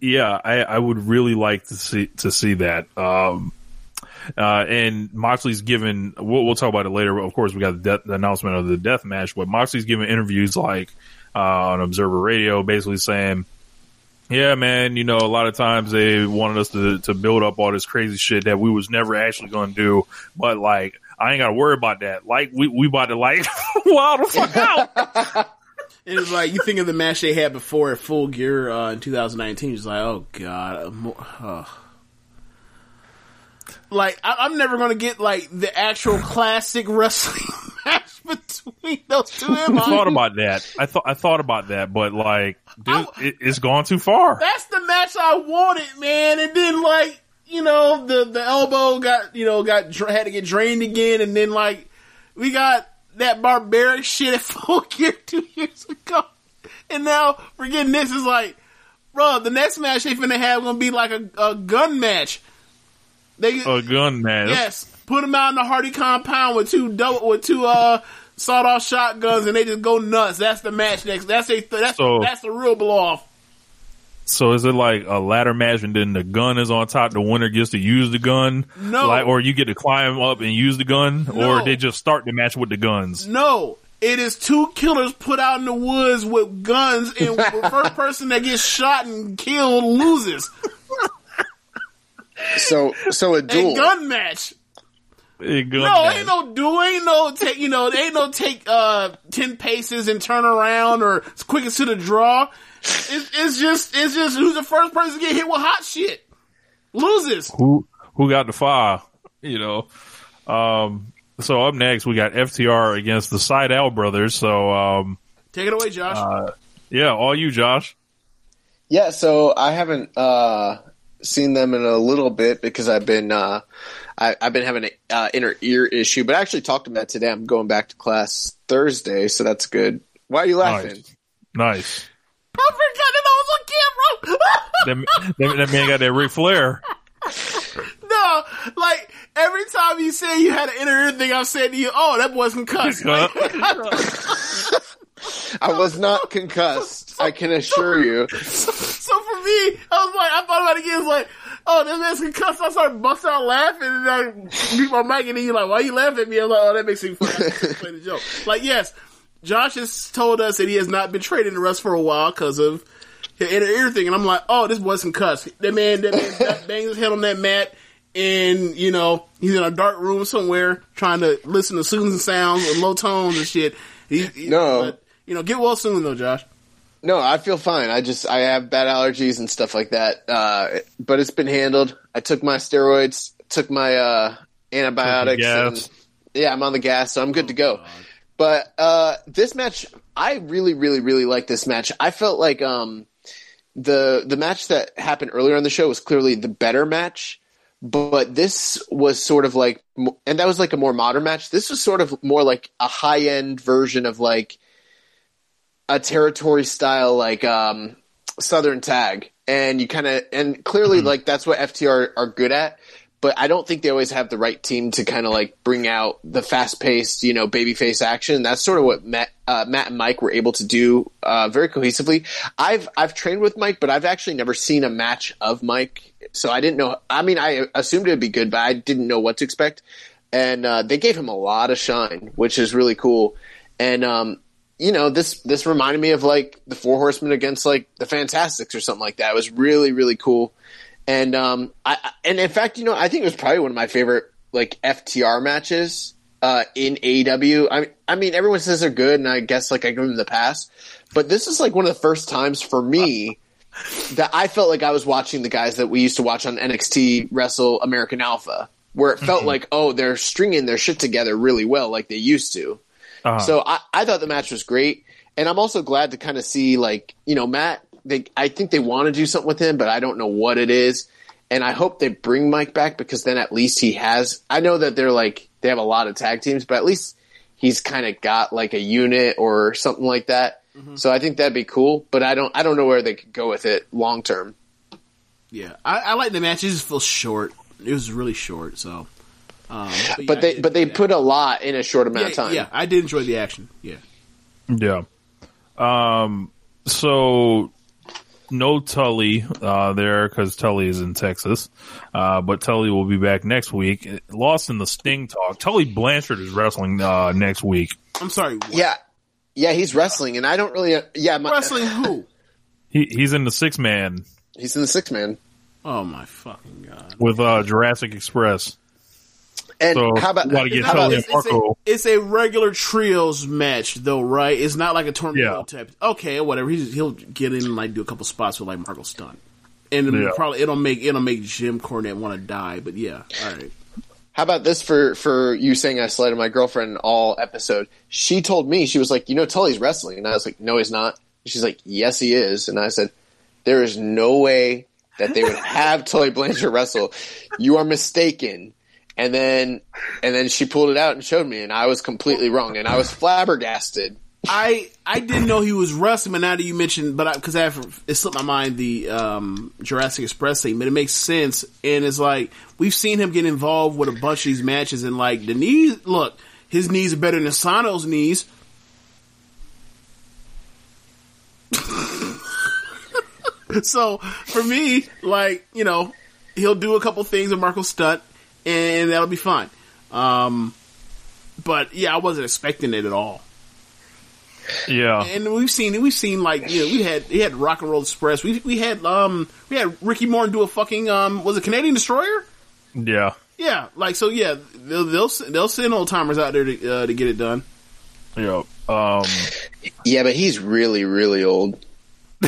yeah, I, I would really like to see, to see that. Um, uh, and Moxley's given, we'll, we'll talk about it later. But Of course, we got the, death, the announcement of the death match, but Moxley's given interviews like, uh, on Observer Radio, basically saying, yeah, man, you know, a lot of times they wanted us to, to build up all this crazy shit that we was never actually going to do. But like, I ain't got to worry about that. Like, we, we about to like, [LAUGHS] wild the fuck out. [LAUGHS] It was like you think of the match they had before at Full Gear uh, in 2019. It's like, oh god, uh, like I, I'm never gonna get like the actual classic wrestling [LAUGHS] match between those two. I thought about that. I thought I thought about that, but like, dude, it, it's gone too far. That's the match I wanted, man. And then like you know the the elbow got you know got had to get drained again, and then like we got that barbaric shit at [LAUGHS] Full Gear two years ago, and now we're getting this is like, bro, the next match they finna have gonna be like a, a gun match. They A gun match. yes, put them out in the Hardy compound with two double with two uh sawed off shotguns, and they just go nuts. That's the match next. That's a that's So- that's the real blow off. So is it like a ladder match and then the gun is on top? The winner gets to use the gun, No. like, or you get to climb up and use the gun, No. or they just start the match with the guns. No, it is two killers put out in the woods with guns, and [LAUGHS] the first person that gets shot and killed loses. So, so a duel. A gun match. A gun No, match. ain't no do, ain't no take, you know, ain't no take uh ten paces and turn around or as quick as to the draw. It's, it's just, it's just who's the first person to get hit with hot shit loses. who who got the fire? You know. Um. So up next we got FTR against the Side Sydal brothers. So um. Take it away, Josh. Yeah, all you, Josh. Yeah, so I haven't uh, seen them in a little bit because I've been uh, I, I've been having an uh, inner ear issue. But I actually talked to Matt today. I'm going back to class Thursday, so that's good. Why are you laughing? Nice. Nice. I forgot that I was on camera. [LAUGHS] That, that, that man got that Ric Flair. No, like every time you say you had an inner ear thing, I'm saying to you, "Oh, that boy's concussed." Like, [LAUGHS] [LAUGHS] I was not concussed. I can assure you. so for me, I was like, I thought about it again. It was like, "Oh, this man's concussed." I started busting out laughing, and I beat my mic, and then you're like, "Why you laughing at me?" I was like, "Oh, that makes me funny." Play the joke. [LAUGHS] Like, yes, Josh has told us that he has not been trading the rest for a while because of his inner ear thing, and I'm like, "Oh, this boy's concussed." That man, that man [LAUGHS] bangs his head on that mat. And you know he's in a dark room somewhere trying to listen to soothing sounds and low tones and shit. He, he- No. but, you know, get well soon though, Josh. No, I feel fine. I just I have bad allergies and stuff like that. Uh, but it's been handled. I took my steroids, took my uh, antibiotics, and yeah, I'm on the gas, so I'm good to go. But uh, this match, I really, really, really like this match. I felt like um, the the match that happened earlier on the show was clearly the better match. But this was sort of like, and that was like a more modern match. This was sort of more like a high end version of like a territory style like um, Southern tag, and you kind of and clearly like that's what FTR are good at. But I don't think they always have the right team to kind of like bring out the fast paced, you know, babyface action. That's sort of what Matt, uh, Matt and Mike were able to do uh, very cohesively. I've I've trained with Mike, but I've actually never seen a match of Mike, so I didn't know. I mean, I assumed it'd be good, but I didn't know what to expect. And uh, they gave him a lot of shine, which is really cool. And um, you know, this this reminded me of like the Four Horsemen against like the Fantastics or something like that. It was really really cool. And um, I and in fact, you know, I think it was probably one of my favorite like FTR matches uh, in AEW. I I mean, everyone says they're good, and I guess like I give them the pass, but this is like one of the first times for me that I felt like I was watching the guys that we used to watch on NXT wrestle American Alpha, where it felt like oh they're stringing their shit together really well, like they used to. Uh-huh. So I, I thought the match was great, and I'm also glad to kind of see like you know Matt. They I think they want to do something with him, but I don't know what it is. And I hope they bring Mike back because then at least he has. I know that they're like they have a lot of tag teams, but at least he's kind of got like a unit or something like that. So I think that'd be cool. But I don't I don't know where they could go with it long term. Yeah, I, I like the match. It just feels short. It was really short, so. Um, But yeah, they but they enjoy put a lot in a short amount yeah, of time. yeah, I did enjoy the action. Yeah, Yeah. Um. So no Tully uh, there because Tully is in Texas, uh, but Tully will be back next week. Lost in the Sting talk. Tully Blanchard is wrestling uh, next week. I'm sorry. what? Yeah, yeah, he's wrestling, and I don't really. Yeah, my, wrestling who? [LAUGHS] He he's in the six man He's in the six man. Oh my fucking god! with uh, Jurassic Express. And So how about gotta get how about Tully this? and It's a, it's a regular trios match, though, right? It's not like a tornado Yeah. type. Okay, whatever. He's, he'll get in and like do a couple spots with like Marko Stunt, and it'll Yeah. probably it'll make it'll make Jim Cornette want to die. But yeah, all right. How about this for for you saying I slighted my girlfriend all episode? She told me she was like, you know, Tully's wrestling, and I was like, no, he's not. She's like, yes, he is, and I said, there is no way that they would have Tully Blanchard wrestle. You are mistaken. And then and then she pulled it out and showed me, and I was completely wrong, and I was flabbergasted. I I didn't know he was wrestling, but now that you mentioned, but because I, have it slipped my mind the um, Jurassic Express thing, but it makes sense, and it's like we've seen him get involved with a bunch of these matches, and like the knees, look, his knees are better than Sano's knees. [LAUGHS] so for me, like you know, he'll do a couple things with Marko Stunt, and that'll be fine. Um, but yeah, I wasn't expecting it at all Yeah, and we've seen we've seen like you know we had we had Rock and Roll Express we we had um we had Ricky Morton do a fucking um was it Canadian Destroyer yeah, yeah like so yeah they'll they'll, they'll send old timers out there to uh, to get it done yeah. Um, Yeah, but he's really, really old. [LAUGHS]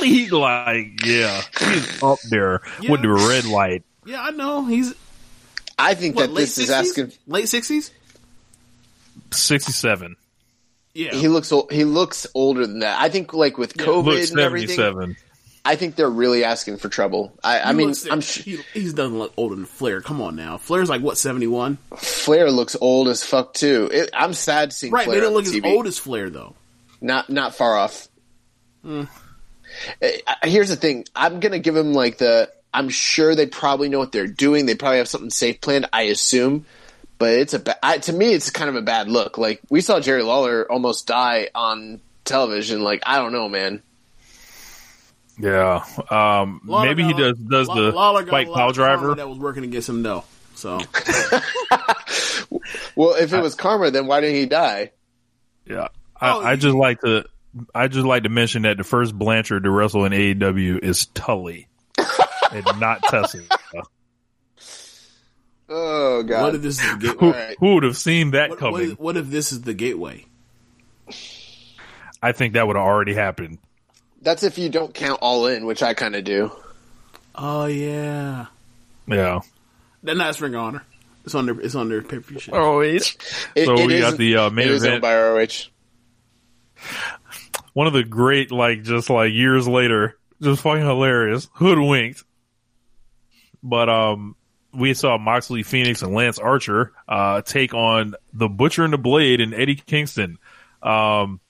he like yeah, he's up there with the red light. yeah I know he's I think what that late this is asking. late sixties Sixty seven. yeah He looks he looks older than that. I think like with COVID Look, and everything, seven. I think they're really asking for trouble. I, I mean, looks- I'm sh- he, he's doesn't look older than Flair come on now Flair's like what seventy one Flair looks old as fuck too. It, I'm sad seeing right Flair they don't on look as TV. old as Flair though Not not far off. Uh, Here's the thing. I'm gonna give him like the. I'm sure they probably know what they're doing. They probably have something safe planned. I assume, but it's a ba- I, to me it's kind of a bad look. Like we saw Jerry Lawler almost die on television. Like I don't know, man. Yeah. Um, Lawler maybe he got a- does does Law- the Lawler got fight a lot pile driver. that was working against him though so [LAUGHS] Well, if it was karma, then why didn't he die? Yeah. Oh, I, I you- just like to I just like to mention that the first Blanchard to wrestle in AEW is Tully. And not Tessa. Oh god. what if this is the gateway Who, right. who would have seen that what, coming? what if, what if this is the gateway I think that would have already happened. That's if you don't count all in, which I kind of do. Oh yeah, Yeah. then that's Ring of Honor. It's on their it's on their pay per view. Oh, it's It- So it we is- got the, uh, main it is event. owned by ROH. one of the great, like, just like years later, just fucking hilarious, hoodwinked. But, um, we saw Moxley Fenix and Lance Archer, uh, take on the Butcher and the Blade and Eddie Kingston. Um,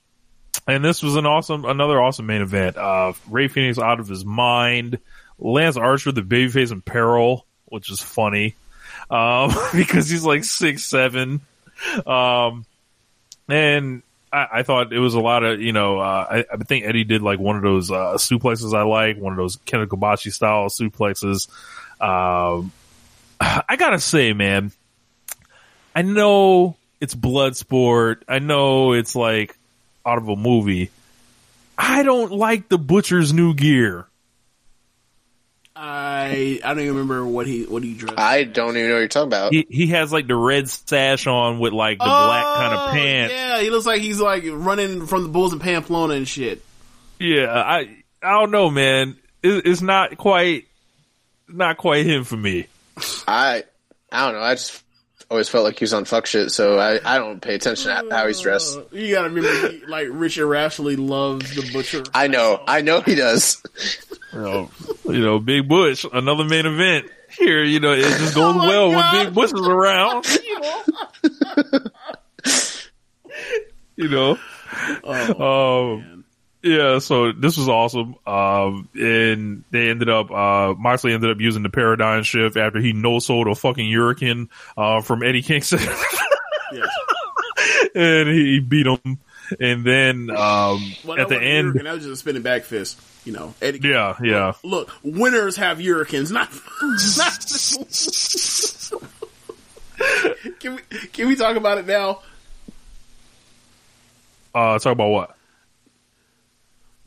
And this was an awesome, another awesome main event. Uh, Rey Fenix out of his mind. Lance Archer, the babyface in peril, which is funny. Um, [LAUGHS] because he's like six, seven. Um, and I, I thought it was a lot of, you know, uh, I, I think Eddie did like one of those, uh, suplexes I like, one of those Kenta Kobashi style suplexes. Um, [SIGHS] I gotta say, man, I know it's blood sport. I know it's like out of a movie. I don't like the butcher's new gear. I I don't even remember what he what he dressed. I don't even know what you're talking about. He he has like the red sash on with like the black kind of pants. Oh, Yeah, he looks like he's like running from the bulls in Pamplona and shit. Yeah, I I don't know, man. It, it's not quite not quite him for me. I I don't know. I just always felt like he was on fuck shit, so I, I don't pay attention to how he's dressed. You gotta remember, he, like Richard Rashley loves the butcher. I know, I know he does. You know, you know, Big Bush, another main event here. You know, it just goes Oh well God. when Big Bush is around. [LAUGHS] [LAUGHS] you know, Oh, um, yeah. So this was awesome. Um, and they ended up, uh, Moxley ended up using the paradigm shift after he no sold a fucking Hurricane, uh, from Eddie Kingston. yes. [LAUGHS] and he beat him. And then, um, Well, at the end, Hurricane, that was just a spinning back fist. You know, Eddie. yeah, yeah. Look, winners have hurricanes, not. not [LAUGHS] can we can we talk about it now? Uh, talk about what?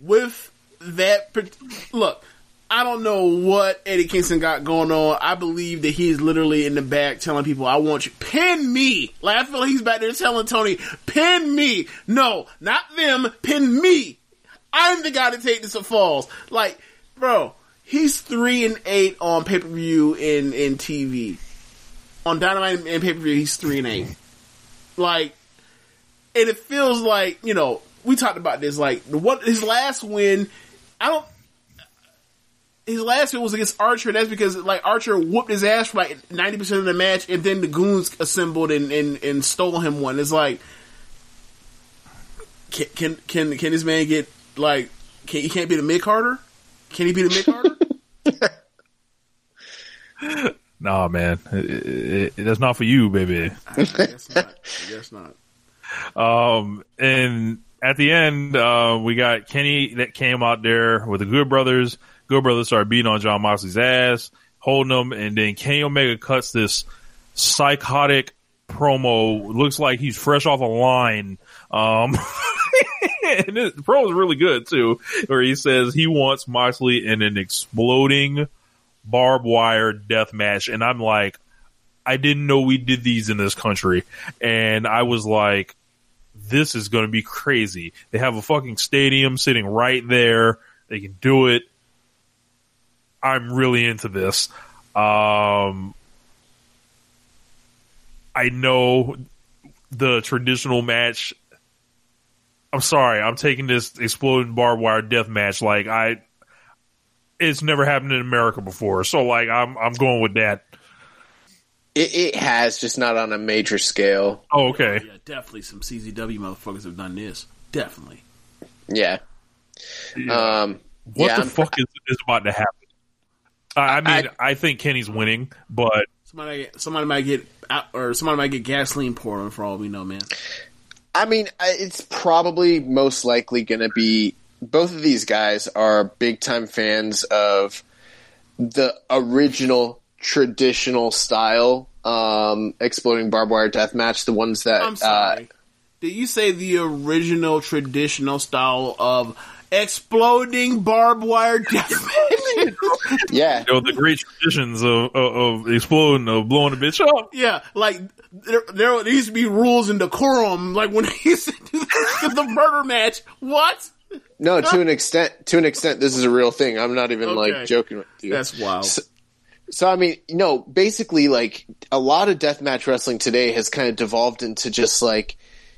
With that look i don't know what eddie kingston got going on. I believe that he's literally in the back telling people i want you. Pin me. Like i feel like he's back there telling tony pin me. No not them. Pin me. I'm the guy to take this to falls. Like bro he's three and eight on pay-per-view in in tv on dynamite and pay-per-view he's three and eight. Like and it feels like you know we talked about this like the what his last win i don't his last win was against archer. That's because like archer whooped his ass for like 90% of the match and then the goons assembled and and, and stole him one. It's like can can can, can this man get like can he can't be the mid carter can he be the mid carter [LAUGHS] Nah, man, it, it, it- that's not for you, baby. I guess not. I guess not. Um, and at the end, uh, we got Kenny that came out there with the Good Brothers. Good Brothers started beating on Jon Moxley's ass, holding him, and then Kenny Omega cuts this psychotic promo. Looks like he's fresh off a line. Um, [LAUGHS] and the promo is really good too, where he says he wants Moxley in an exploding barbed wire death match. And I'm like, I didn't know we did these in this country. And I was like, this is going to be crazy. They have a fucking stadium sitting right there. They can do it. I'm really into this. Um, I know the traditional match. I'm sorry. I'm taking this exploding barbed wire death match. Like I, it's never happened in America before. So like I'm, I'm going with that. It, it has, just not on a major scale. Oh, okay. yeah definitely some czw motherfuckers have done this definitely Yeah. Um, What yeah, the I'm- fuck is, is about to happen? I, I mean, I, think Kenny's winning, but somebody somebody might get out or somebody might get gasoline poured on for all we know man I mean, it's probably most likely going to be both of these guys are big time fans of the original traditional style um, exploding barbed wire death match. The ones that I'm sorry. Did you say the original traditional style of exploding barbed wire death match? uh, [LAUGHS] yeah, you know the great traditions of, of, of exploding, of blowing a bitch up. yeah, like there, there used to be rules and decorum, like when [LAUGHS] he said the, the murder match. What? no, to an extent, to an extent, this is a real thing. I'm not even Okay. like joking with you. That's wild. So, so I mean, you know, basically, like a lot of deathmatch wrestling today has kind of devolved into just like,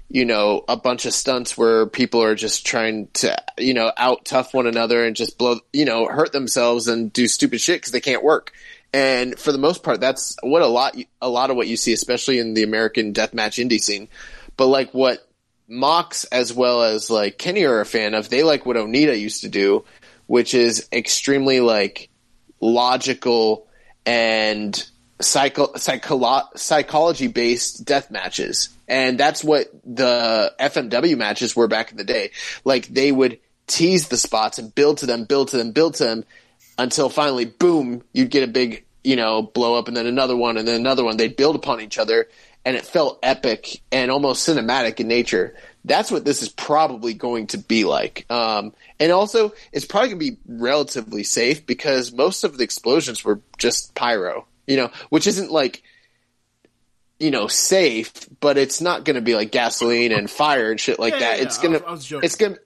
you know, a bunch of stunts where people are just trying to, you know, out tough one another and just blow, you know, hurt themselves and do stupid shit because they can't work. And for the most part, that's what a lot, a lot of what you see, especially in the American deathmatch indie scene. But like what Mox as well as like Kenny are a fan of, they like what Onita used to do, which is extremely like logical and psycho, psycholo- psychology based death matches. And that's what the FMW matches were back in the day. Like they would tease the spots and build to them, build to them, build to them until finally, boom, you'd get a big, you know, blow up and then another one and then another one. They'd build upon each other and it felt epic and almost cinematic in nature. That's what this is probably going to be like. Um, and also, it's probably going to be relatively safe because most of the explosions were just pyro, you know, which isn't like, you know, safe, but it's not going to be like gasoline and fire and shit like Yeah, that. yeah, it's yeah. gonna, I was- I was it's gonna,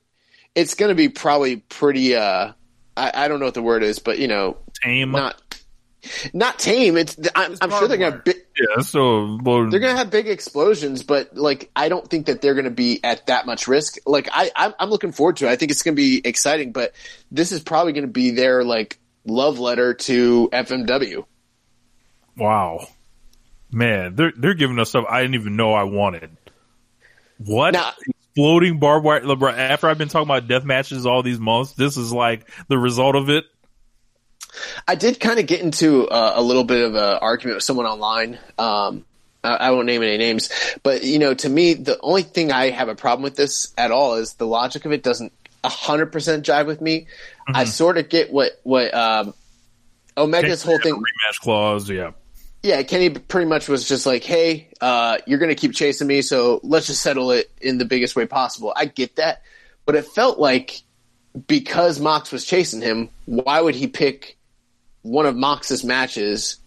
it's gonna be probably pretty. uh I, I don't know what the word is, but you know, Tame. not not tame. It's I'm, I'm sure they're gonna. Bi- yeah, so well, they're gonna have big explosions, but like I don't think that they're gonna be at that much risk. Like I, I'm, I'm looking forward to it. I think it's gonna be exciting, but this is probably gonna be their like love letter to FMW. wow, man, they're they're giving us stuff I didn't even know I wanted. What exploding barbed wire? LeBron, After I've been talking about death matches all these months, this is like the result of it. I did kind of get into uh, a little bit of an argument with someone online. Um, I, I won't name any names, but you know, to me, the only thing I have a problem with this at all is the logic of it doesn't hundred percent jive with me. I sort of get what what um, Omega's whole thing. rematch clause, yeah. Yeah, Kenny pretty much was just like, "Hey, uh, you're going to keep chasing me, so let's just settle it in the biggest way possible." I get that, but it felt like because Mox was chasing him, why would he pick one of Mox's matches?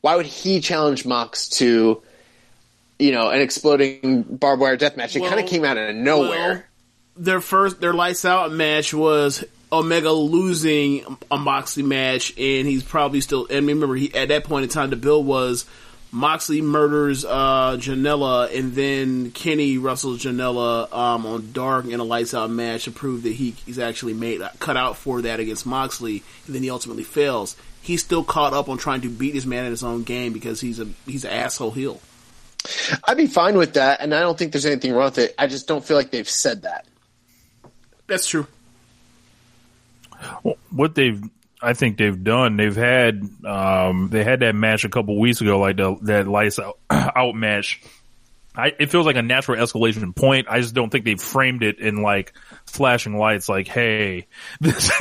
Why would he challenge Mox to, you know, an exploding barbed wire death match? It kind of came out of nowhere. their first their lights out match was Omega losing a Moxley match, and he's probably still. And remember, he at that point in time, the bill was Moxley murders uh, Janela, and then Kenny wrestles Janela um, on Dark in a lights out match to prove that he, he's actually made cut out for that against Moxley, and then he ultimately fails. He's still caught up on trying to beat this man in his own game because he's a he's an asshole heel. I'd be fine with that, and I don't think there's anything wrong with it. I just don't feel like they've said that. That's true. Well, what they've I think they've done they've had um they had that match a couple weeks ago like the that lights out, [CLEARS THROAT] out match I, it feels like a natural escalation point. I just don't think they've framed it in like flashing lights, like, "Hey," [LAUGHS] this,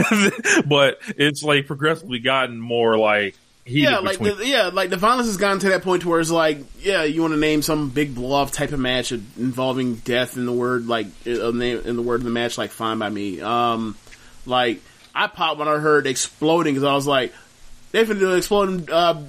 but it's like progressively gotten more like heated yeah, like between. the, yeah, like the violence has gotten to that point where it's like, yeah, you want to name some big blow type of match involving death in the word like name in the word of the match, like fine by me. Um, like I popped when I heard exploding because I was like, they finna do exploding uh,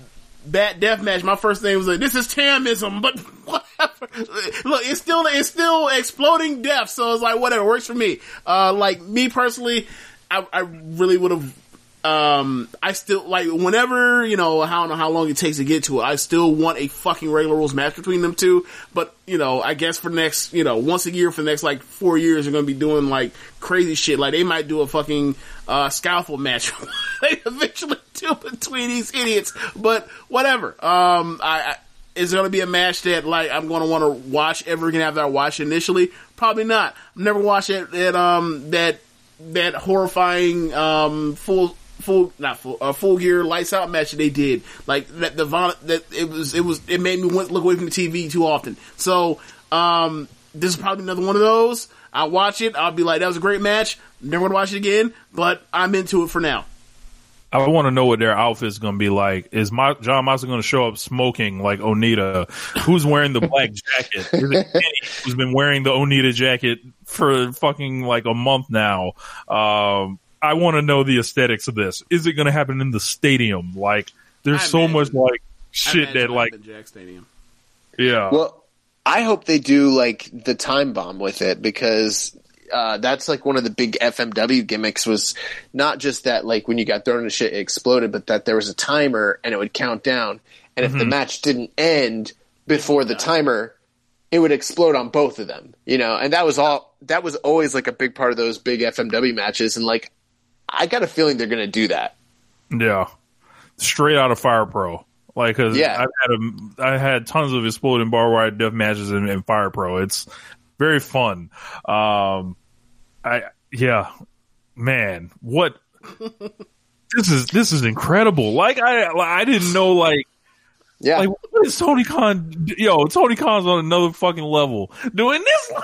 bat death match. My first thing was like, this is Tamism, but [LAUGHS] whatever. Look, it's still it's still exploding death, so it's like whatever works for me. Uh, like me personally, I, I really would have um, I still like whenever you know I don't know how long it takes to get to it. I still want a fucking regular rules match between them two. But you know, I guess for next you know once a year for the next like four years, they're gonna be doing like crazy shit. Like they might do a fucking uh, scalpel match. [LAUGHS] they eventually do between these idiots. But whatever. Um, I. I is going to be a match that like I'm to want to watch ever again after I watched it initially? Probably not. Never watched it that um that that horrifying um full full not full uh, full gear lights out match that they did like that the that it was it was it made me look away from the TV too often. So um this is probably another one of those. I'll watch it. I'll be like that was a great match. Never to watch it again, but I'm into it for now. I want to know what their outfit's going to be like. Is my, Jon Moxley going to show up smoking like Onita? Who's wearing the black jacket? Who's been wearing the Onita jacket for fucking like a month now? Um, I want to know the aesthetics of this. Is it going to happen in the stadium? Like, there's I so imagine- much like shit that like, Jack Stadium. yeah. Well, I hope they do like the time bomb with it because uh, that's like one of the big FMW gimmicks was not just that like when you got thrown into shit it exploded, but that there was a timer and it would count down, and if the match didn't end before the timer, it would explode on both of them. You know, and that was all. That was always like a big part of those big FMW matches, and like I got a feeling they're gonna do that. Yeah, straight out of Fire Pro. Like, cause Yeah. I've had a, I had tons of exploding barbed wire death matches in, in Fire Pro. It's very fun. Um, I yeah, man, what [LAUGHS] this is this is incredible. Like I I didn't know like Yeah. like what is Tony Khan? Yo, Tony Khan's on another fucking level doing this. [LAUGHS]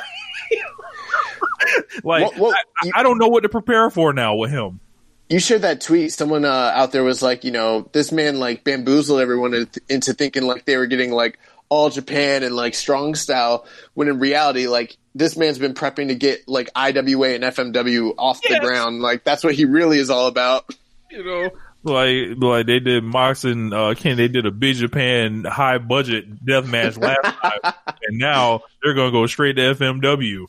like Well- well, I, I don't know what to prepare for now with him. you shared that tweet. Someone uh, out there was like, you know, this man like bamboozled everyone into- thinking like they were getting like all Japan and like strong style, when in reality, like this man's been prepping to get like IWA and FMW off the ground. Like that's what he really is all about. You know, like like they did Mox and uh, Ken. They did a big Japan high budget death match last [LAUGHS] time, and now they're gonna go straight to FMW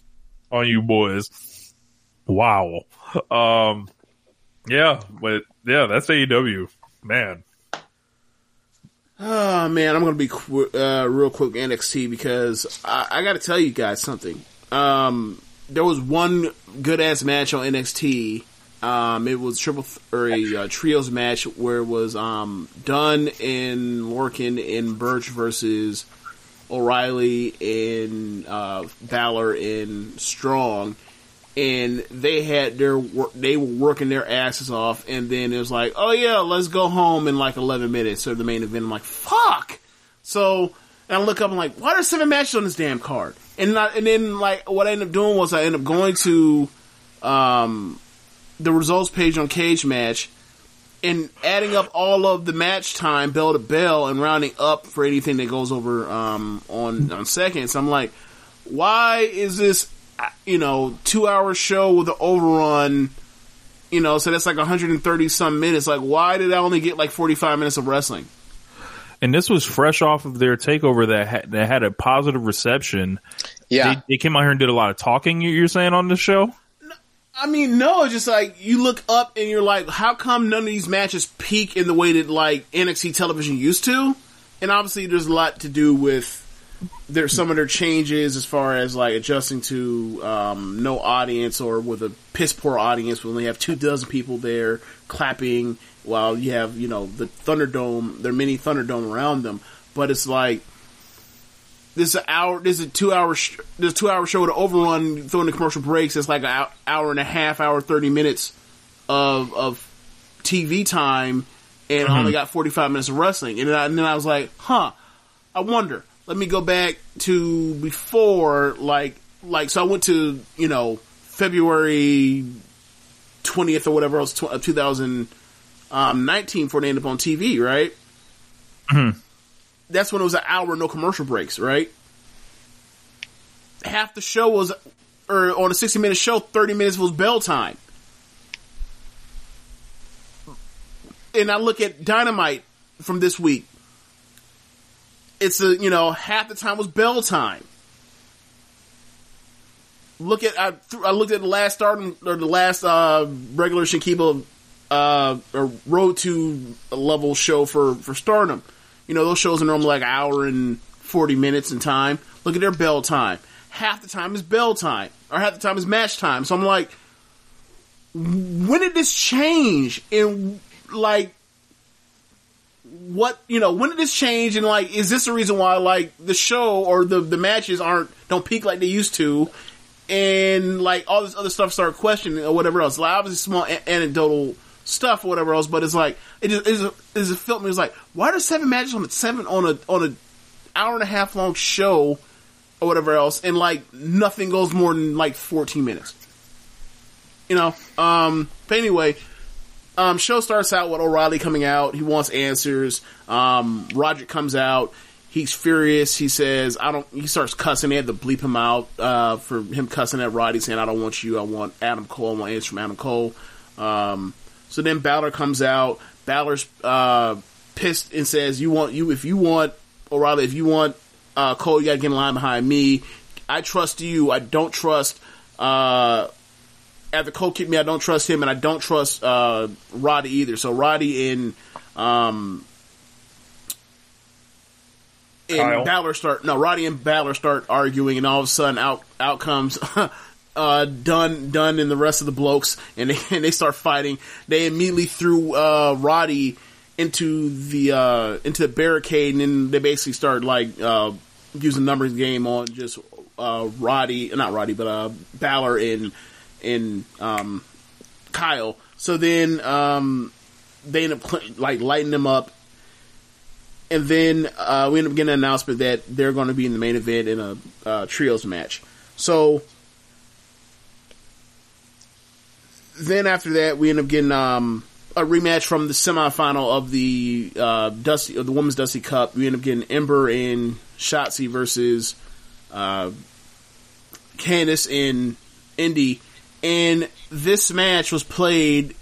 on you boys. Wow. Um. Yeah, but yeah, that's AEW, man. Oh man, I'm gonna be qu- uh, real quick NXT because I, I got to tell you guys something. Um, there was one good ass match on NXT. Um, it was triple th- or a uh, trios match where it was um Dunn and Lorcan and Birch versus O'Reilly and uh, Balor and Strong, and they had their wor- they were working their asses off, and then it was like, oh yeah, let's go home in like 11 minutes So the main event. I'm like, fuck. So and I look up, I'm like, why are there seven matches on this damn card? And and then like what I ended up doing was I ended up going to um the results page on Cage Match and adding up all of the match time bell to bell and rounding up for anything that goes over um, on on seconds. I'm like, why is this uh, you know two hour show with an overrun? You know, so that's like 130 some minutes. Like, why did I only get like 45 minutes of wrestling? And this was fresh off of their takeover that had, that had a positive reception. Yeah. They, they came out here and did a lot of talking. you- You're saying on the show? I mean, no, it's just like you look up and you're like, how come none of these matches peak in the way that like NXT television used to? And obviously, there's a lot to do with there's some of their changes as far as like adjusting to um, no audience or with a piss poor audience when they have two dozen people there clapping while you have you know the Thunderdome, their mini Thunderdome around them. But it's like this an hour. This is a two hour. Sh- this two hour show to an overrun throwing the commercial breaks. It's like an hour, hour and a half, hour thirty minutes of of TV time, and I only mm-hmm. got forty five minutes of wrestling. And then, I, and then I was like, huh. I wonder. Let me go back to before, like, like so. I went to you know February twentieth or whatever else, tw- uh, two thousand um, nineteen, before they ended up on TV, right? Mm-hmm. That's when it was an hour, no commercial breaks, right? Half the show was, or on a 60 minute show, 30 minutes was bell time. And I look at Dynamite from this week. It's a, you know, half the time was bell time. Look at, I, th- I looked at the last start, or the last, uh, regular Shinkiba, uh, or road to level show for, for stardom. You know, those shows are normally like an hour and 40 minutes in time. Look at their bell time. Half the time is bell time, or half the time is match time. So I'm like, when did this change? And like, what, you know, when did this change? And like, is this the reason why like the show or the, the matches aren't, don't peak like they used to? And like all this other stuff start questioning or whatever else. Like obviously small a- anecdotal stuff or whatever else, but it's like it just it felt me. It's like why there seven matches on a seven on a on a hour and a half long show or whatever else, and like nothing goes more than like fourteen minutes. You know. Um. But anyway, um. Show starts out with O'Reilly coming out. He wants answers. Um. Roger comes out. He's furious. He says, "I don't." He starts cussing. They had to bleep him out uh, for him cussing at Roddy, saying, "I don't want you. I want Adam Cole. I want answers from Adam Cole." Um, so then Balor comes out. Balor's uh, pissed and says, "You want you if you want O'Reilly if you want uh, Cole, you got to get in line behind me. I trust you. I don't trust." Uh, after Cole kicked me, I don't trust him, and I don't trust uh, Roddy either. So Roddy and um, and Kyle. Balor start no Roddy and Balor start arguing, and all of a sudden out out comes [LAUGHS] uh, Dunn Dunn and the rest of the blokes, and they, [LAUGHS] and they start fighting. They immediately threw uh, Roddy into the uh, into the barricade, and then they basically start like uh, using numbers game on just uh, Roddy, not Roddy, but uh, Balor and and um, Kyle. So then um, they end up like lighting them up, and then uh, we end up getting an announcement that they're going to be in the main event in a uh, trios match. So then after that, we end up getting um, a rematch from the semifinal of the uh, Dusty of the Women's Dusty Cup. We end up getting Ember and Shotzi versus uh, Candice and Indi, and this match was played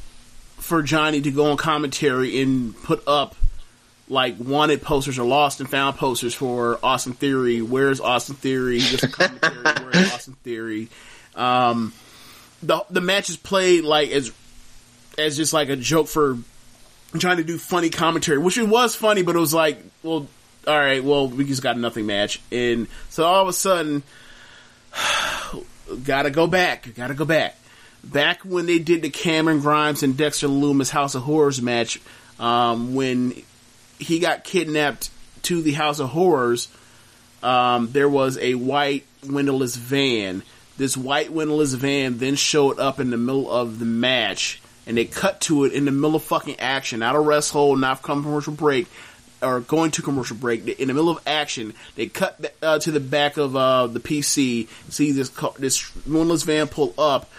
for Johnny to go on commentary and put up like wanted posters or lost and found posters for Austin Theory. Where's Austin Theory? Just a commentary. Where's [LAUGHS] Austin Theory? Um, the the match is played like as as just like a joke for trying to do funny commentary, which it was funny, but it was like, well, all right, well, we just got nothing match, and so all of a sudden, [SIGHS] gotta go back, gotta go back. Back when they did the Cameron Grimes and Dexter Lumis House of Horrors match, um, when he got kidnapped to the House of Horrors, um, there was a white windowless van. This white windowless van then showed up in the middle of the match, and they cut to it in the middle of fucking action, not a rest hold, not coming from commercial break, or going to commercial break. In the middle of action, they cut uh, to the back of uh, the PC, see this car, this windowless van pull up.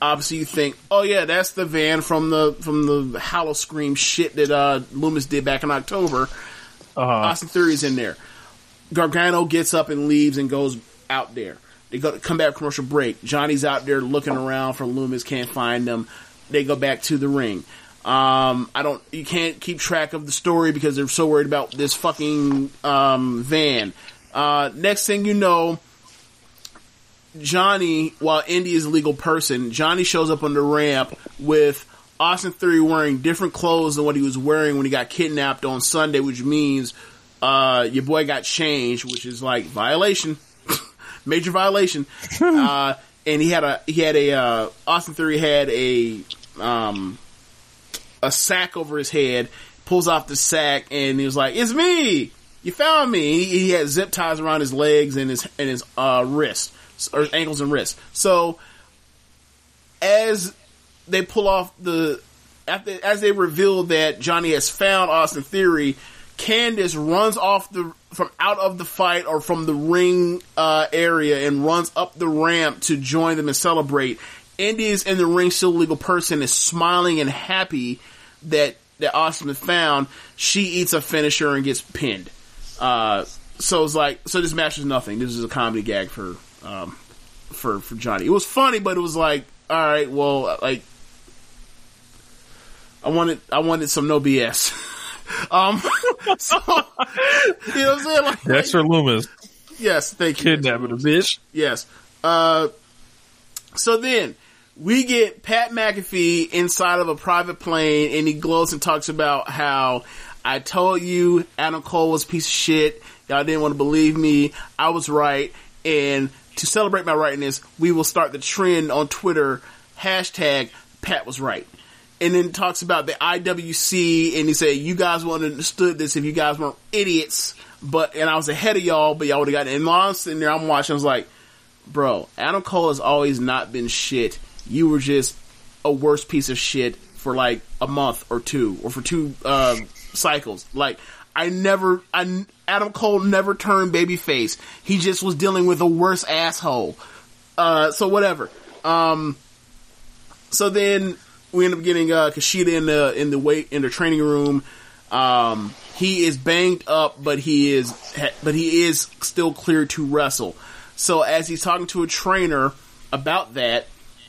Obviously, you think, oh yeah, that's the van from the from the Hollow Scream shit that uh, Lumis did back in October. Austin Theory's in there. Gargano gets up and leaves and goes out there. They go to come back commercial break. Johnny's out there looking around for Lumis, can't find them. They go back to the ring. Um, I don't. You can't keep track of the story because they're so worried about this fucking um, van. Uh, next thing you know, Johnny, while Indi is a legal person, Johnny shows up on the ramp with Austin Theory wearing different clothes than what he was wearing when he got kidnapped on Sunday, which means uh, your boy got changed, which is like violation, major violation. [LAUGHS] uh, and he had a he had a uh, Austin Theory had a um, a sack over his head. Pulls off the sack and he was like, "It's me! You found me!" He, he had zip ties around his legs and his and his uh, wrist or ankles and wrists. So as they pull off the after as they reveal that Johnny has found Austin Theory, Candice runs off the from out of the fight or from the ring uh, area and runs up the ramp to join them and celebrate. Indi is in the ring, still a legal person, is smiling and happy that that Austin found. She eats a finisher and gets pinned. Uh, so it's like so this match is nothing. This is a comedy gag for um, for for Johnny. It was funny, but it was like all right, well, like I wanted I wanted some no BS. [LAUGHS] um, [LAUGHS] so you know what I'm saying? Like, Dexter Lumis yes, thank you. kidnapping a bitch. Yes. Uh, so then we get Pat McAfee inside of a private plane, and he glows and talks about how I told you Adam Cole was a piece of shit. Y'all didn't want to believe me. I was right, and to celebrate my rightness, we will start the trend on Twitter hashtag Pat was right. And then talks about the IWC, and he said, "You guys would have understood this if you guys weren't idiots." But and I was ahead of y'all, but y'all would have gotten. And while I'm sitting there, I'm watching. I was like, "Bro, Adam Cole has always not been shit. You were just a worse piece of shit for like a month or two, or for two uh, cycles. Like I never, I Adam Cole never turned babyface. He just was dealing with a worse asshole. Uh, so whatever. Um, so then we end up getting uh, Kushida in the in the weight in the training room. Um, he is banged up, but he is but he is still clear to wrestle. So as he's talking to a trainer about that,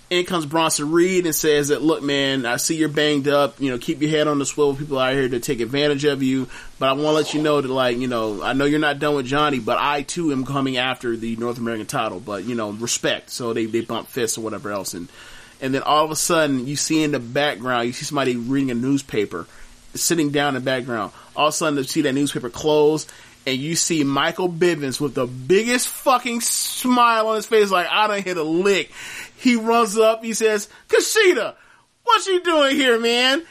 in comes Bronson Reed and says that, look, man, I see you're banged up. You know, keep your head on the swivel. People out here to take advantage of you. But I want to let you know that, like, you know, I know you're not done with Johnny, but I too am coming after the North American title. But you know, respect. So they they bump fists or whatever else, and and then all of a sudden you see in the background you see somebody reading a newspaper, sitting down in the background. All of a sudden you see that newspaper close. And you see Michael Bivens with the biggest fucking smile on his face, like I don't hit a lick. He runs up, he says, Kushida, what you doing here, man?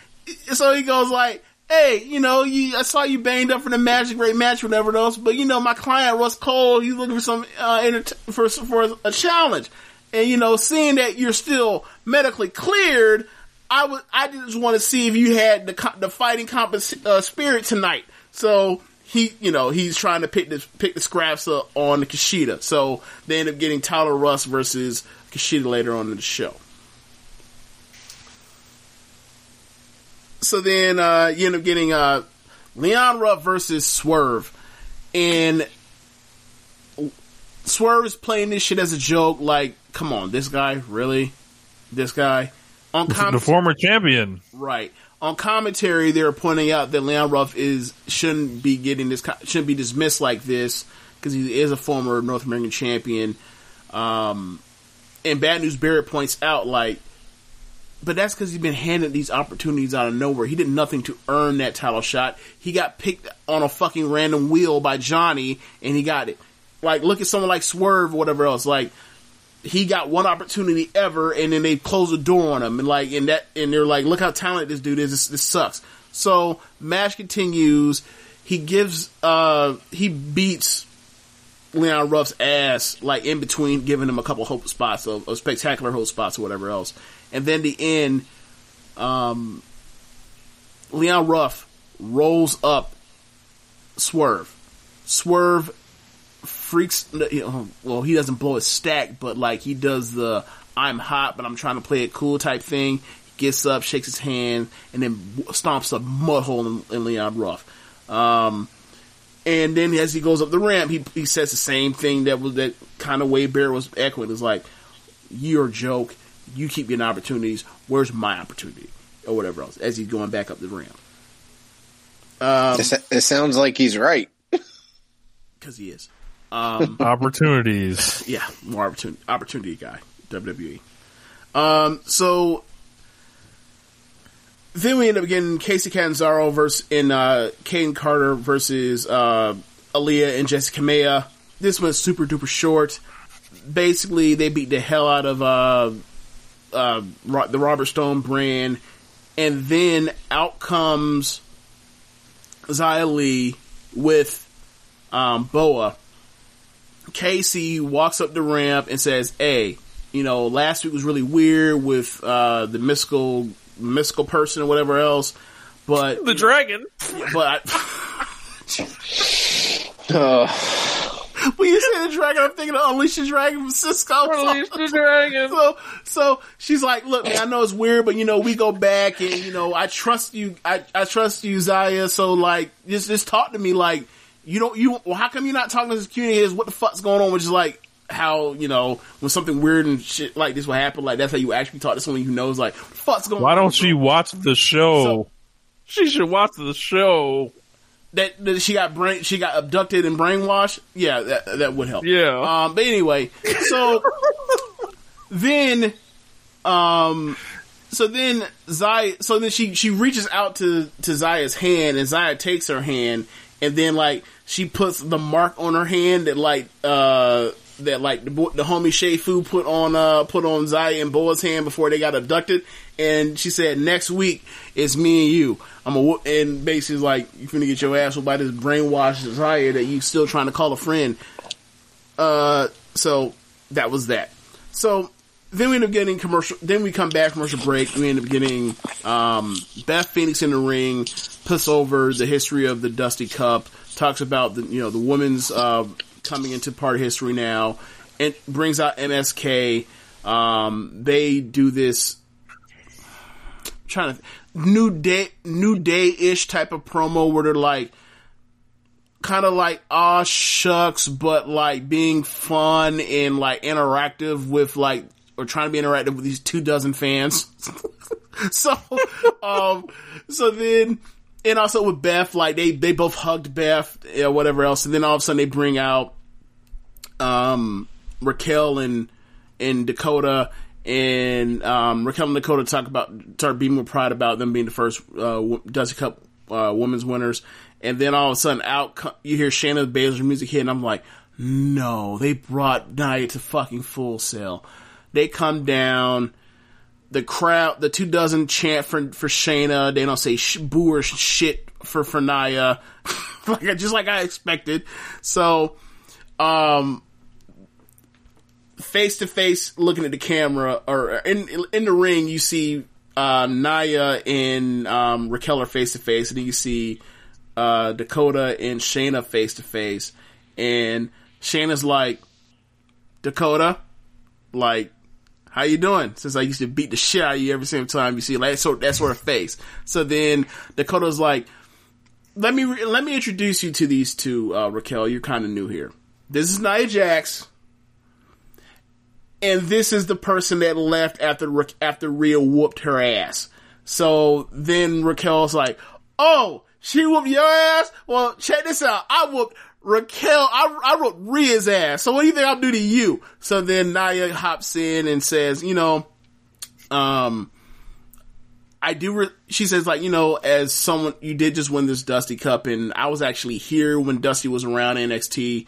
So he goes like, hey, you know, you, I saw you banged up for the Magic Great match, whatever else, but you know, my client Russ Cole, he's looking for some uh, for for a challenge, and you know, seeing that you're still medically cleared, I would I just want to see if you had the the fighting uh, spirit tonight. So he, you know, he's trying to pick the pick the scraps up on the Kushida. So they end up getting Tyler Rust versus Kushida later on in the show. So then uh, you end up getting uh, Leon Ruff versus Swerve, and Swerve is playing this shit as a joke. Like, come on, this guy really, this guy on The former champion. right? On commentary, they're pointing out that Leon Ruff is shouldn't be getting this, shouldn't be dismissed like this because he is a former North American champion. Um, and Bad News Barrett points out like but that's because he's been handed these opportunities out of nowhere. He did nothing to earn that title shot. He got picked on a fucking random wheel by Johnny, and he got it. Like, look at someone like Swerve or whatever else. Like, he got one opportunity ever, and then they close the door on him, and like, and that, and they're like, look how talented this dude is. This, this sucks. So match continues. He gives, uh, he beats Leon Ruff's ass, like in between giving him a couple hope spots, of, of spectacular hope spots or whatever else. And then the end, um, Leon Ruff rolls up Swerve. Swerve freaks, well, he doesn't blow his stack, but like he does the I'm hot, but I'm trying to play it cool type thing. He gets up, shakes his hand, and then stomps a mud hole in, in Leon Ruff. Um, and then as he goes up the ramp, he, he says the same thing that was that kind of way Bear was echoing. It's like, you're a joke. You keep getting opportunities. Where's my opportunity? Or whatever else. As he's going back up the ramp. Um, it sounds like he's right. [LAUGHS] Because he is. Um, [LAUGHS] Opportunities. yeah, more opportunity, opportunity guy, WWE. Um, so then we end up getting Kacy Catanzaro versus in uh, Kane Carter versus uh, Aaliyah and Jessi Kamea. This was super duper short. Basically, they beat the hell out of uh, uh, the Robert Stone brand, and then out comes Xia Li with um, Boa. Kacy walks up the ramp and says, "Hey, you know, last week was really weird with uh, the mystical mystical person or whatever else, but The dragon. but Uh, [LAUGHS] [LAUGHS] when you say the dragon, I'm thinking of Unleash the Dragon from Sisqo. Unleash the [LAUGHS] dragon. So, so she's like, "Look, man, I know it's weird, but you know, we go back, and you know, I trust you. I, I trust you, Xia. So, like, just just talk to me. Like, you don't you. Well, how come you're not talking to this community? Is what the fuck's going on? Which is like." How you know when something weird and shit like this will happen? Like that's how you actually talk to someone you know is like, fuck's going on. Why don't she watch the show? So- she should watch the show. that, that she got brain she got abducted and brainwashed yeah that that would help Yeah. um but anyway so [LAUGHS] then um so then Xia so then she she reaches out to to Xia's hand and Xia takes her hand and then like she puts the mark on her hand that like uh that like the, the homie Shay Fu put on uh put on Xia and Boa's hand before they got abducted and she said next week it's me and you I'm a and basically like you finna get your ass by this brainwashed Xia that you still trying to call a friend uh so that was that so then we end up getting commercial. Then we come back commercial break. We end up getting um, Beth Phoenix in the ring, puts over the history of the Dusty Cup, talks about the you know the women's uh, coming into part history now, and brings out MSK. Um, they do this trying to new day new day ish type of promo where they're like kind of like aw shucks, but like being fun and like interactive with like or trying to be interactive with these two dozen fans. [LAUGHS] so, um, so then, and also with Beth, like they they both hugged Beth or whatever else, and then all of a sudden they bring out um Raquel and and Dakota. And um, Raquel and Dakota talk about start being with pride about them being the first uh, Dusty Cup uh, women's winners, and then all of a sudden out you hear Shayna Baszler music hit, and I'm like, no, they brought Nia to fucking full sail. They come down, the crowd, the two dozen chant for for Shayna. They don't say sh- boo or shit for for Nia, [LAUGHS] like just like I expected. So, um, face to face, looking at the camera or in in the ring, you see uh, Nia and um, Raquel are face to face, and then you see uh, Dakota and Shayna face to face, and Shayna's like, Dakota, like, how you doing? Since I used to beat the shit out of you every single time you see like so that sort of face. So then Dakota's like, let me re- let me introduce you to these two, uh, Raquel. You're kind of new here. This is Nia Jax, and this is the person that left after Ra- after Rhea whooped her ass. So then Raquel's like, oh, she whooped your ass? Well, check this out. I whooped Raquel, I, I wrote Rhea's ass. So what do you think I'll do to you? So then Nia hops in and says, you know, um, I do, re- she says like, you know, as someone, you did just win this Dusty Cup and I was actually here when Dusty was around NXT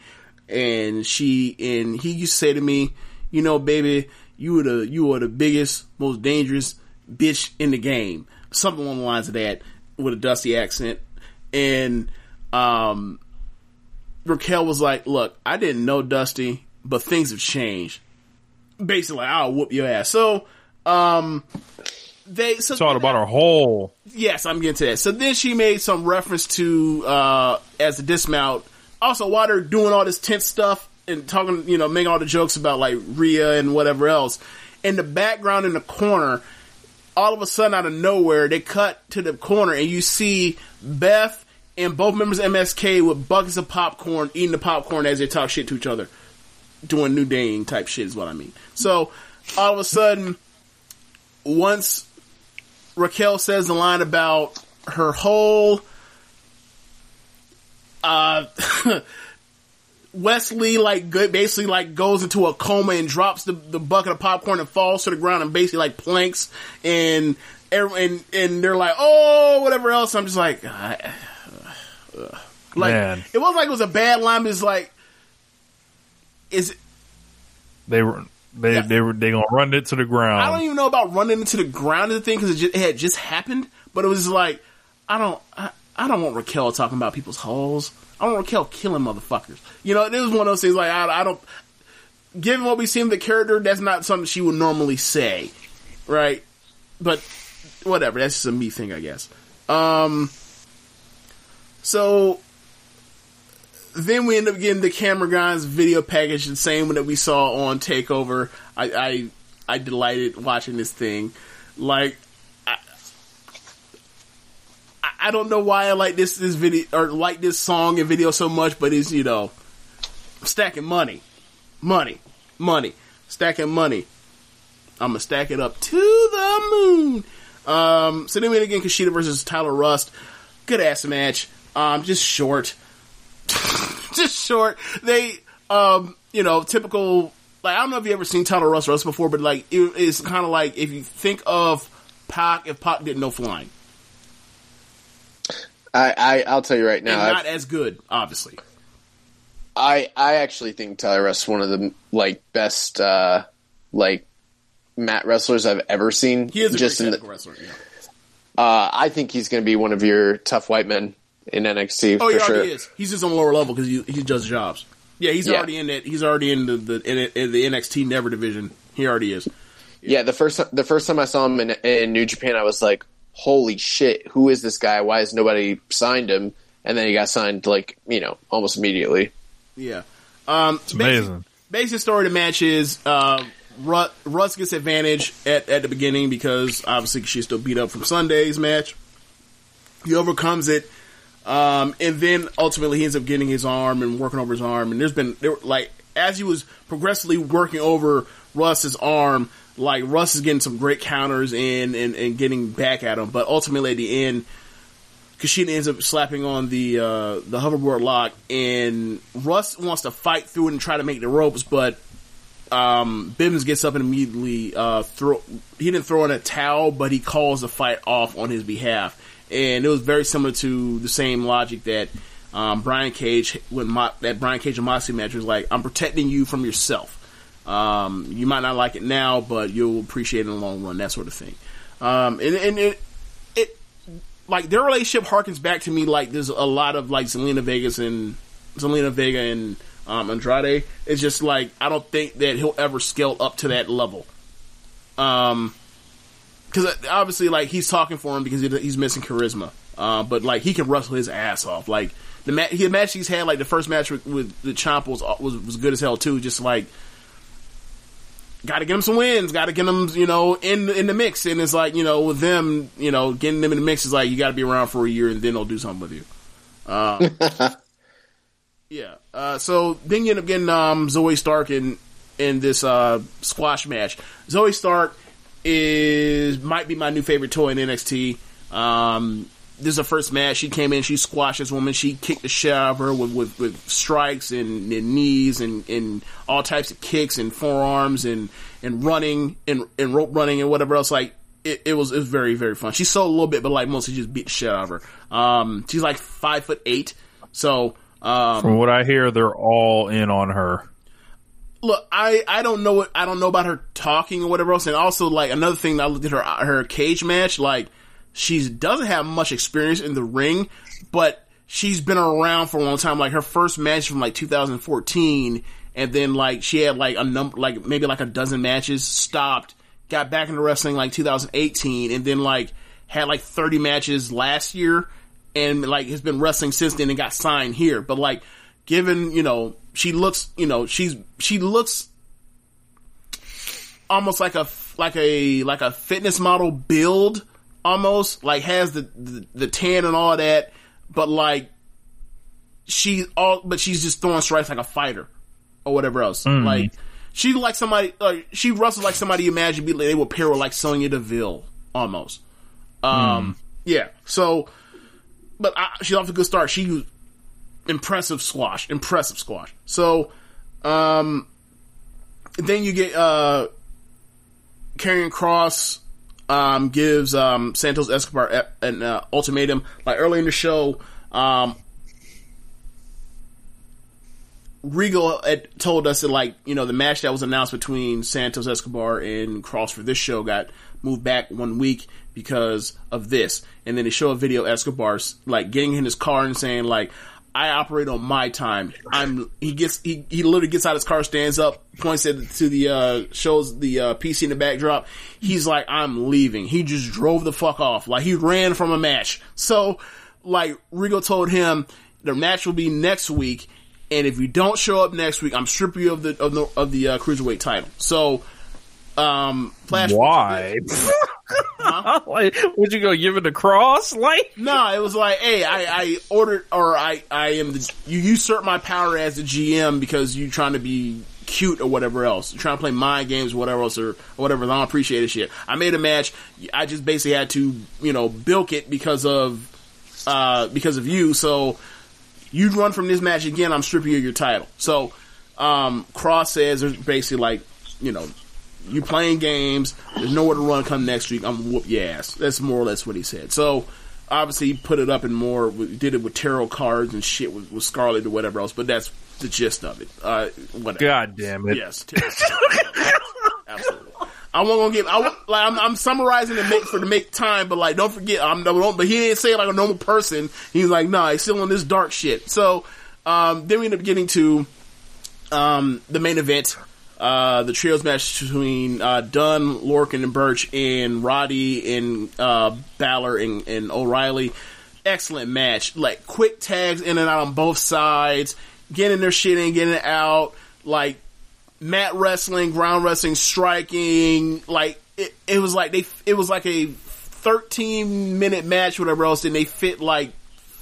and she, and he used to say to me, you know, baby, you were the, you were the biggest, most dangerous bitch in the game. Something along the lines of that with a Dusty accent. And, um, Raquel was like, "Look, I didn't know Dusty, but things have changed. Basically, I'll whoop your ass." So, um, they so Talked about her whole. yes, I'm getting to that. So then she made some reference to uh as a dismount. Also, while they're doing all this tense stuff and talking, you know, making all the jokes about like Rhea and whatever else, in the background in the corner, all of a sudden out of nowhere, they cut to the corner and you see Beth and both members of MSK with buckets of popcorn, eating the popcorn as they talk shit to each other. Doing new daying type shit is what I mean. So, all of a sudden, once Raquel says the line about her whole, uh, [LAUGHS] Wesley like basically like goes into a coma and drops the, the bucket of popcorn and falls to the ground and basically like planks and and and they're like oh whatever else. I'm just like I, ugh. like Man. it wasn't like it was a bad line. But it's like is it, They were they they were they gonna run it to the ground. I don't even know about running into the ground of the thing because it, it had just happened. But it was like I don't I, I don't want Raquel talking about people's holes. I don't want Raquel killing motherfuckers. You know, it was one of those things like I, I don't. Given what we've seen the character, that's not something she would normally say, right? But whatever, that's just a me thing, I guess. Um, so then we end up getting the camera guys video package, the same one that we saw on Takeover. I I, I delighted watching this thing. Like I, I- don't know why I like this this video or like this song and video so much, but it's you know stacking money, money, money, stacking money. I'm gonna stack it up to the moon. Um, so then we again Kushida versus Tyler Rust. Good ass match. Um, just short. [LAUGHS] just short. They, um, you know, typical. Like I don't know if you ever seen Tyler Rust Rust before, but like it, it's kind of like if you think of Pac, if Pac didn't know flying, I, I I'll tell you right now. and I've- not as good, obviously. I I actually think Tyler Rust is one of the like best uh like mat wrestlers I've ever seen. He is a just in the, wrestler. Yeah. uh, I think he's going to be one of your tough white men in NXT Oh, for he sure. already is. He's just on a lower level because he he does jobs. Yeah, he's Yeah. already in it. He's already in the the, in, in the NXT Never division. He already is. Yeah, the first the first time I saw him in, in New Japan, I was like, "Holy shit! Who is this guy? Why has nobody signed him?" And then he got signed like you know almost immediately. Yeah. Um, It's amazing. Basic story of the match is uh, Ru- Rust gets advantage at, at the beginning because obviously she's still beat up from Sunday's match. He overcomes it, um, and then ultimately he ends up getting his arm and working over his arm. And there's been there like as he was progressively working over Rust's arm, like Rust is getting some great counters in and, and getting back at him. But ultimately at the end, Kushida ends up slapping on the uh, the hoverboard lock, and Rust wants to fight through it and try to make the ropes, but um, Bivens gets up and immediately uh, throw. He didn't throw in a towel, but he calls the fight off on his behalf, and it was very similar to the same logic that um, Brian Cage Mo- that Brian Cage and Moxley match was like, "I'm protecting you from yourself." Um, you might not like it now, but you'll appreciate it in the long run. That sort of thing. Um, and, and it, it, like their relationship harkens back to me like there's a lot of like Zelina Vegas and Zelina Vega and um, Andrade. It's just like I don't think that he'll ever scale up to that level. Um, because obviously, like he's talking for him because he's missing charisma. Uh, but like he can wrestle his ass off. Like the, ma- the match he's had, like the first match with, with the Champ was, was was good as hell too. Just like got to get him some wins, got to get him, you know, in in the mix. And it's like, you know, with them, you know, getting them in the mix is like you got to be around for a year and then they'll do something with you. Um, [LAUGHS] yeah. Uh, so then you end up getting um, Zoey Stark in in this uh, squash match. Zoey Stark is might be my new favorite toy in NXT. Um, this is her first match. She came in, she squashed this woman. She kicked the shit out of her with, with, with strikes and, and knees and, and all types of kicks and forearms and, and running and, and rope running and whatever else. Like, it, it was, it was very, very fun. She sold a little bit, but like mostly just beat the shit out of her. Um, she's like five foot eight. So, um, From what I hear, they're all in on her. Look, I, I don't know what I don't know about her talking or whatever else, and also like another thing I looked at her her cage match, like she doesn't have much experience in the ring, but she's been around for a long time. Like her first match from like 2014, and then like she had like a number, like maybe like a dozen matches, stopped, got back into wrestling like 2018, and then like had like 30 matches last year, and like has been wrestling since then and got signed here. But like, given you know, she looks, you know, she's she looks almost like a like a like a fitness model build almost like has the the, the tan and all that but like she all but she's just throwing strikes like a fighter or whatever else. Like she like somebody like she wrestled like somebody you imagine be they would pair with like Sonya Deville almost. Um yeah so but I, she's off to a good start. She impressive squash impressive squash so um then you get uh Karrion Kross um, gives um, Santos Escobar an uh, ultimatum. Like early in the show, um, Regal had told us that like you know the match that was announced between Santos Escobar and Kross for this show got moved back one week because of this, and then they show a video of Escobar like getting in his car and saying like. I operate on my time. I'm. He gets. He, he literally gets out of his car, stands up, points at to the uh, shows the uh, PC in the backdrop. He's like, I'm leaving. He just drove the fuck off. Like he ran from a match. So, like Regal told him, the match will be next week, and if you don't show up next week, I'm stripping you of the of the of the uh, cruiserweight title. So, um, Flash. Why? [LAUGHS] [LAUGHS] like, would you go give it a cross? [LAUGHS] Like, No, it was like, hey, I, I ordered, or I, I am the, you usurp my power as the GM because you trying to be cute or whatever else. You're trying to play mind games, whatever else, or, or whatever. I don't appreciate this shit. I made a match. I just basically had to, you know, bilk it because of, uh, because of you. So you run from this match again, I'm stripping you of your title. So, um, Kross says there's basically like, you know, you playing games. There's nowhere to run come next week. I'm whoop your ass. That's more or less what he said. So obviously he put it up in more. Did it with tarot cards and shit with, with Scarlett or whatever else. But that's the gist of it. Uh, whatever. God damn it! Yes. Absolutely. I won't gonna give. I like I'm, I'm summarizing to make for to make time, but like don't forget, I'm don't, but he didn't say it like a normal person. He's like, nah, he's still on this dark shit. So um, then we end up getting to um, the main event, uh, the trios match between uh, Dunn, Lorcan, and Birch, and Roddy and uh, Balor and, and O'Reilly. Excellent match. Like quick tags in and out on both sides, getting their shit in, getting it out. Like mat wrestling, ground wrestling, striking. Like it, it was like they, it was like a 13 minute match, whatever else, and they fit like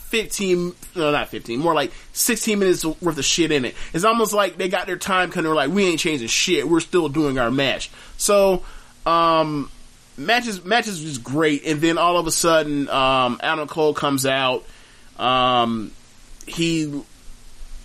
15, no, not 15, more like 16 minutes worth of shit in it. It's almost like they got their time kind of like, we ain't changing shit. We're still doing our match. So, um, matches, matches was great. And then all of a sudden, um, Adam Cole comes out. Um, he,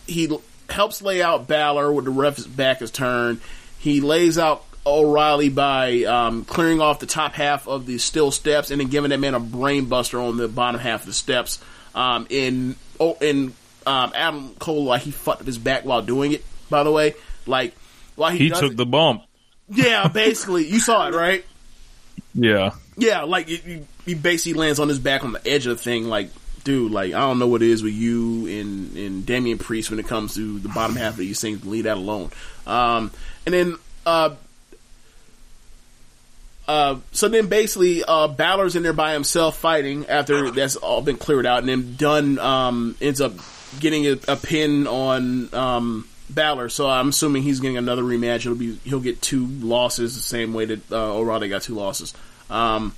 he helps lay out Balor with the ref's back is turned. He lays out O'Reilly by um, clearing off the top half of the steel steps and then giving that man a brain buster on the bottom half of the steps. Um, in oh, in um, Adam Cole, like he fucked up his back while doing it. By the way, like while he, He took it. the bump. yeah, basically, you saw it, right? Yeah. Yeah, like he- he basically lands on his back on the edge of the thing. Like, dude, like I don't know what it is with you and and Damian Priest when it comes to the bottom half of these things. Leave that alone. Um, and then uh, uh, so then basically uh, Balor's in there by himself fighting after that's all been cleared out, and then Dunn um, ends up getting a, a pin on um, Balor. So I'm assuming he's getting another rematch. It'll be he'll get two losses the same way that uh, O'Reilly got two losses. Um,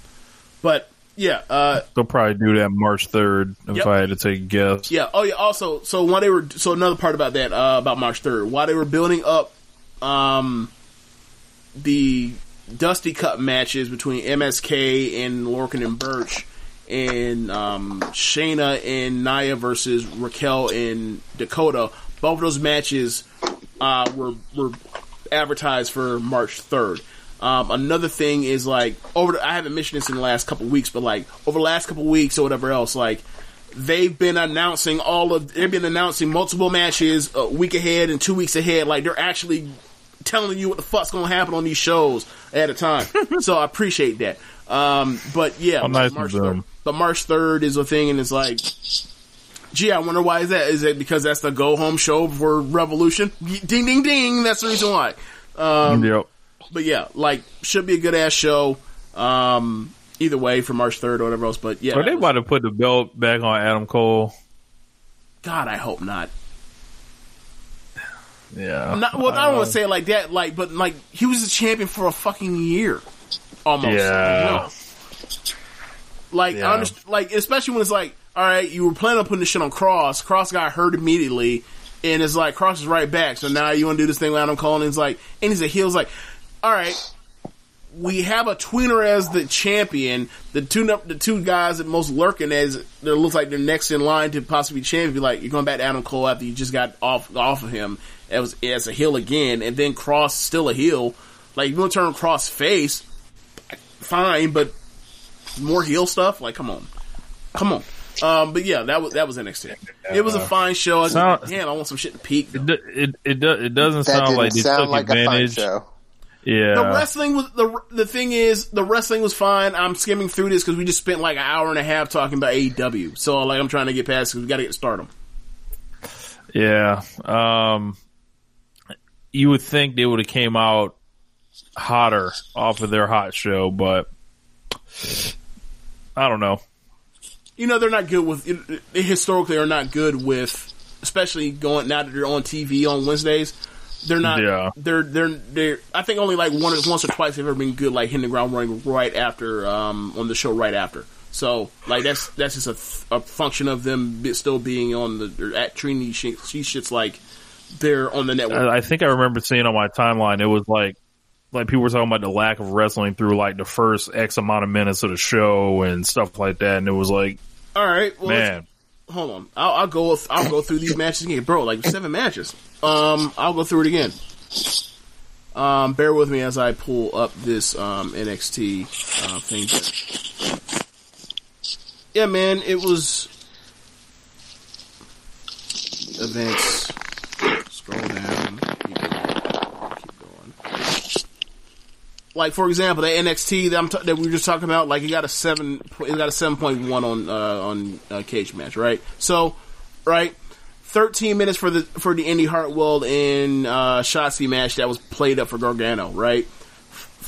but yeah, uh, They'll probably do that March 3rd if Yep. I had to take a guess. yeah. Oh, yeah. Also, so while they were, so another part about that, uh, about March third, while they were building up, um, the Dusty Cup matches between MSK and Lorcan and Birch, and um, Shayna and Nia versus Raquel and Dakota. Both of those matches uh, were were advertised for March third. Um, another thing is like over. The, I haven't mentioned this in the last couple weeks, but like over the last couple weeks or whatever else, like they've been announcing all of. They've been announcing multiple matches a week ahead and two weeks ahead. Like they're actually telling you what the fuck's going to happen on these shows at a time. [LAUGHS] so I appreciate that. Um, but yeah, How nice March 3rd, but March third is a thing, and it's like. Gee, I wonder why is that? Is it because that's the go home show for Revolution? Ding, ding, ding. That's the reason why. Um, yep. but yeah, like should be a good ass show. Um, either way for March third or whatever else. But yeah, Are they that was- about to put the belt back on Adam Cole? God, I hope not. Yeah. Not well, I don't want to say it like that. Like, but like he was a champion for a fucking year, almost. Yeah. You know? Like, Yeah. Like especially when it's like, all right, you were planning on putting this shit on Kross. Kross got hurt immediately, and it's like Kross is right back. So now you want to do this thing with Adam Cole, and it's like, and he's a heel. Like, all right, we have a tweener as the champion. The two the two guys that most lurking as that looks like they're next in line to possibly be champion. Be like you're going back to Adam Cole after you just got off off of him as as a heel again, and then Kross still a heel. Like you want to turn Kross face, fine, but more heel stuff. Like come on, come on. Um, but yeah, that was that was NXT. It was a fine show. I was Sound- like, damn, I want some shit to peak. It do- it it, do, it doesn't That sound didn't like they sound took like a fine advantage. show. Yeah. The wrestling was the the thing is the wrestling was fine. I'm skimming through this because we just spent like an hour and a half talking about AEW. So like I'm trying to get past because we got to get Stardom. Yeah. Um, you would think they would have came out hotter off of their hot show, but I don't know. You know they're not good with they historically are not good with especially going now that they're on TV on Wednesdays. They're not. Yeah. They're they're they're. I think only like one or- once or twice they've ever been good like hitting the ground running right after um on the show right after. So like that's that's just a, a function of them still being on the at treating She, these shits like they're on the network. I think I remember seeing on my timeline it was like like people were talking about the lack of wrestling through like the first X amount of minutes of the show and stuff like that, and it was like, All right, well, man, hold on. I'll, I'll go. I'll go through these matches again, bro. Like seven matches. Um, I'll go through it again. Um, bear with me as I pull up this um, NXT uh, thing. But yeah, man, it was events. Scroll down. Keep going. Keep going. Like for example, the NXT that, t- that we were just talking about, like it got a seven, it got a seven point one on uh, on uh, Cage Match, right? So, right, thirteen minutes for the for the Indy Hartwell and uh, Shotzi match that was played up for Gargano, right?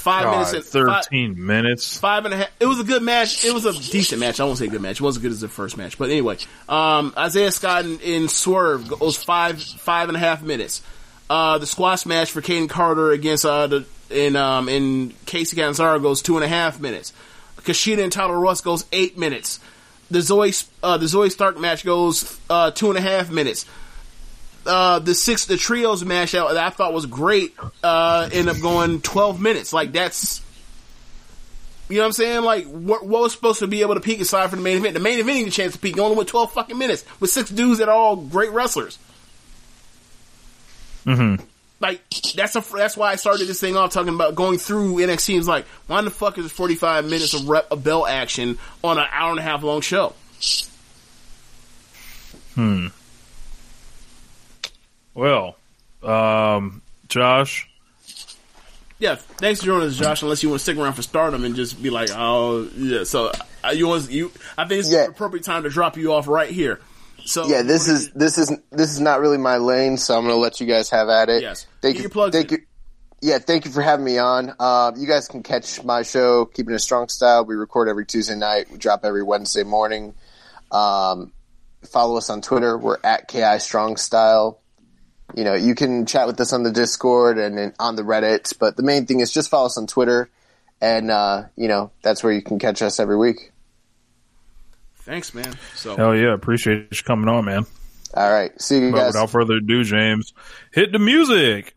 Five minutes, God, and five, thirteen minutes. five and a half. It was a good match. It was a decent match. I won't say good match. It wasn't good as the first match, but anyway, um, Isaiah Scott in, and Swerve goes five five and a half minutes. Uh, the squash match for Kayden Carter against uh the in um in Kacy Catanzaro goes two and a half minutes. Kushida and Tyler Rust goes eight minutes. The Zoe uh, the Zoey Stark match goes uh, two and a half minutes. Uh, the six the trios match out that I thought was great uh, ended up going twelve minutes. Like that's you know what I'm saying? Like, what, what was supposed to be able to peak aside from the main event? The main event even a chance to peak. Only went 12 fucking minutes with six dudes that are all great wrestlers. Mm-hmm. Like, that's a, that's why I started this thing off talking about going through NXT. It's like, why the fuck is there 45 minutes of rep, of bell action on an hour and a half long show? Hmm. Well, um, Josh, Yeah, thanks for joining us, Josh. Unless you want to stick around for Stardom and just be like, oh, yeah. So uh, you want you? I think it's Yeah. the appropriate time to drop you off right here. So Yeah, this is this is this is not really my lane, so I'm going to let you guys have at it. Yes. thank Get you. your thank in. you. Yeah, thank you for having me on. Uh, you guys can catch my show, Keeping It Strong Style. We record every Tuesday night. We drop every Wednesday morning. Um, follow us on Twitter. We're at Ki Strong Style. You know, you can chat with us on the Discord and, and on the Reddit, but the main thing is just follow us on Twitter, and uh, you know that's where you can catch us every week. Thanks, man. So Hell yeah, appreciate you coming on, man. All right, see you But guys. without further ado, James, hit the music.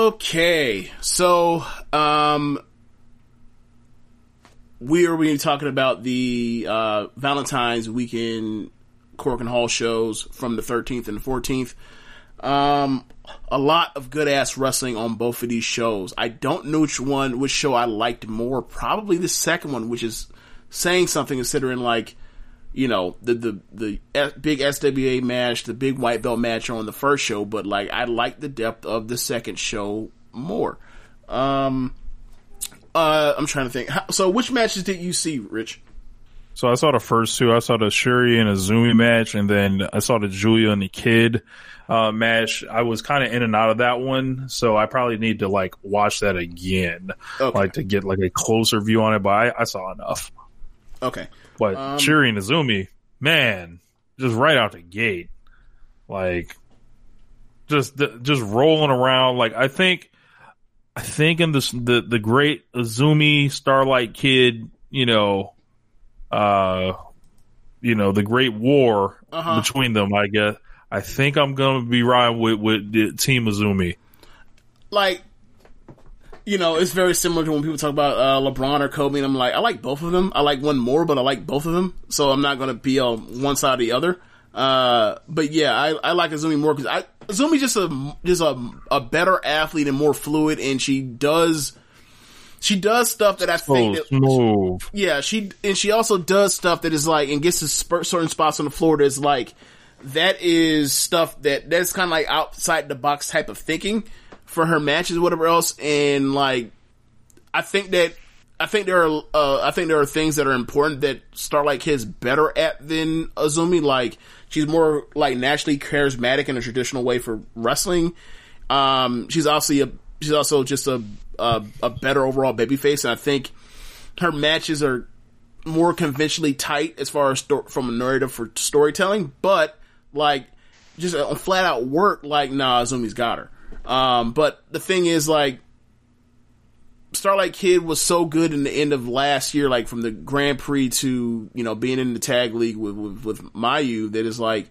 Okay, so um, we are we talking about the uh, Valentine's weekend Korakuen Hall shows from the 13th and the 14th. Um, a lot of good ass wrestling on both of these shows. I don't know which one, which show I liked more. Probably the second one, which is saying something considering like you know the the the S- big SWA match, the big white belt match on the first show, but like I like the depth of the second show more. Um, uh, I'm trying to think. How, so, which matches did you see, Rich? So I saw the first two. I saw the Shuri and Azumi match, and then I saw the Julia and the Kid uh, match. I was kind of in and out of that one, so I probably need to like watch that again, Okay. like to get like a closer view on it. But I, I saw enough. Okay, But Um, Shuri and Azumi, man, just right out the gate, like just just rolling around. Like I think, I think in this the the great Azumi Starlight Kid, you know, uh, you know the Great War Uh-huh. between them. I guess I think I'm gonna be riding with with the Team Azumi. like you know, it's very similar to when people talk about uh, LeBron or Kobe, and I'm like, I like both of them. I like one more, but I like both of them, so I'm not going to be on one side or the other. Uh, but yeah, I, I like Azumi more because I Azumi just a just a a better athlete and more fluid, and she does she does stuff that I think Oh, that, smooth. yeah, she and she also does stuff that is like and gets to certain spots on the floor that's like that is stuff that that's kind of like outside the box type of thinking for her matches, whatever else. And like, I think that I think there are uh, I think there are things that are important that Starlight Kid's better at than Azumi. Like, she's more like naturally charismatic in a traditional way for wrestling. Um, she's obviously a she's also just a a, a better overall babyface, and I think her matches are more conventionally tight as far as sto- from a narrative for storytelling, but like just on flat out work, like nah, Azumi's got her. Um, but the thing is, like Starlight Kid was so good in the end of last year, like from the Grand Prix to you know being in the tag league with with, with Mayu, that is like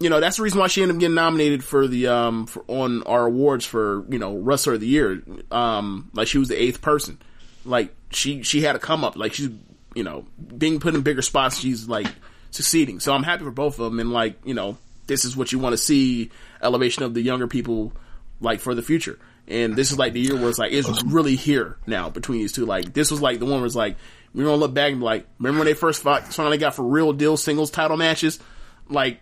you know that's the reason why she ended up getting nominated for the um for on our awards for you know wrestler of the year. Um, like she was the eighth person. Like she she had to come up. Like she's you know being put in bigger spots. She's like succeeding. So I'm happy for both of them. And like you know this is what you want to see elevation of the younger people like for the future. And this is like the year where it's like it's really here now between these two. Like this was like the one where it's like we're gonna look back and be like, remember when they first fought, finally got for real deal singles title matches? Like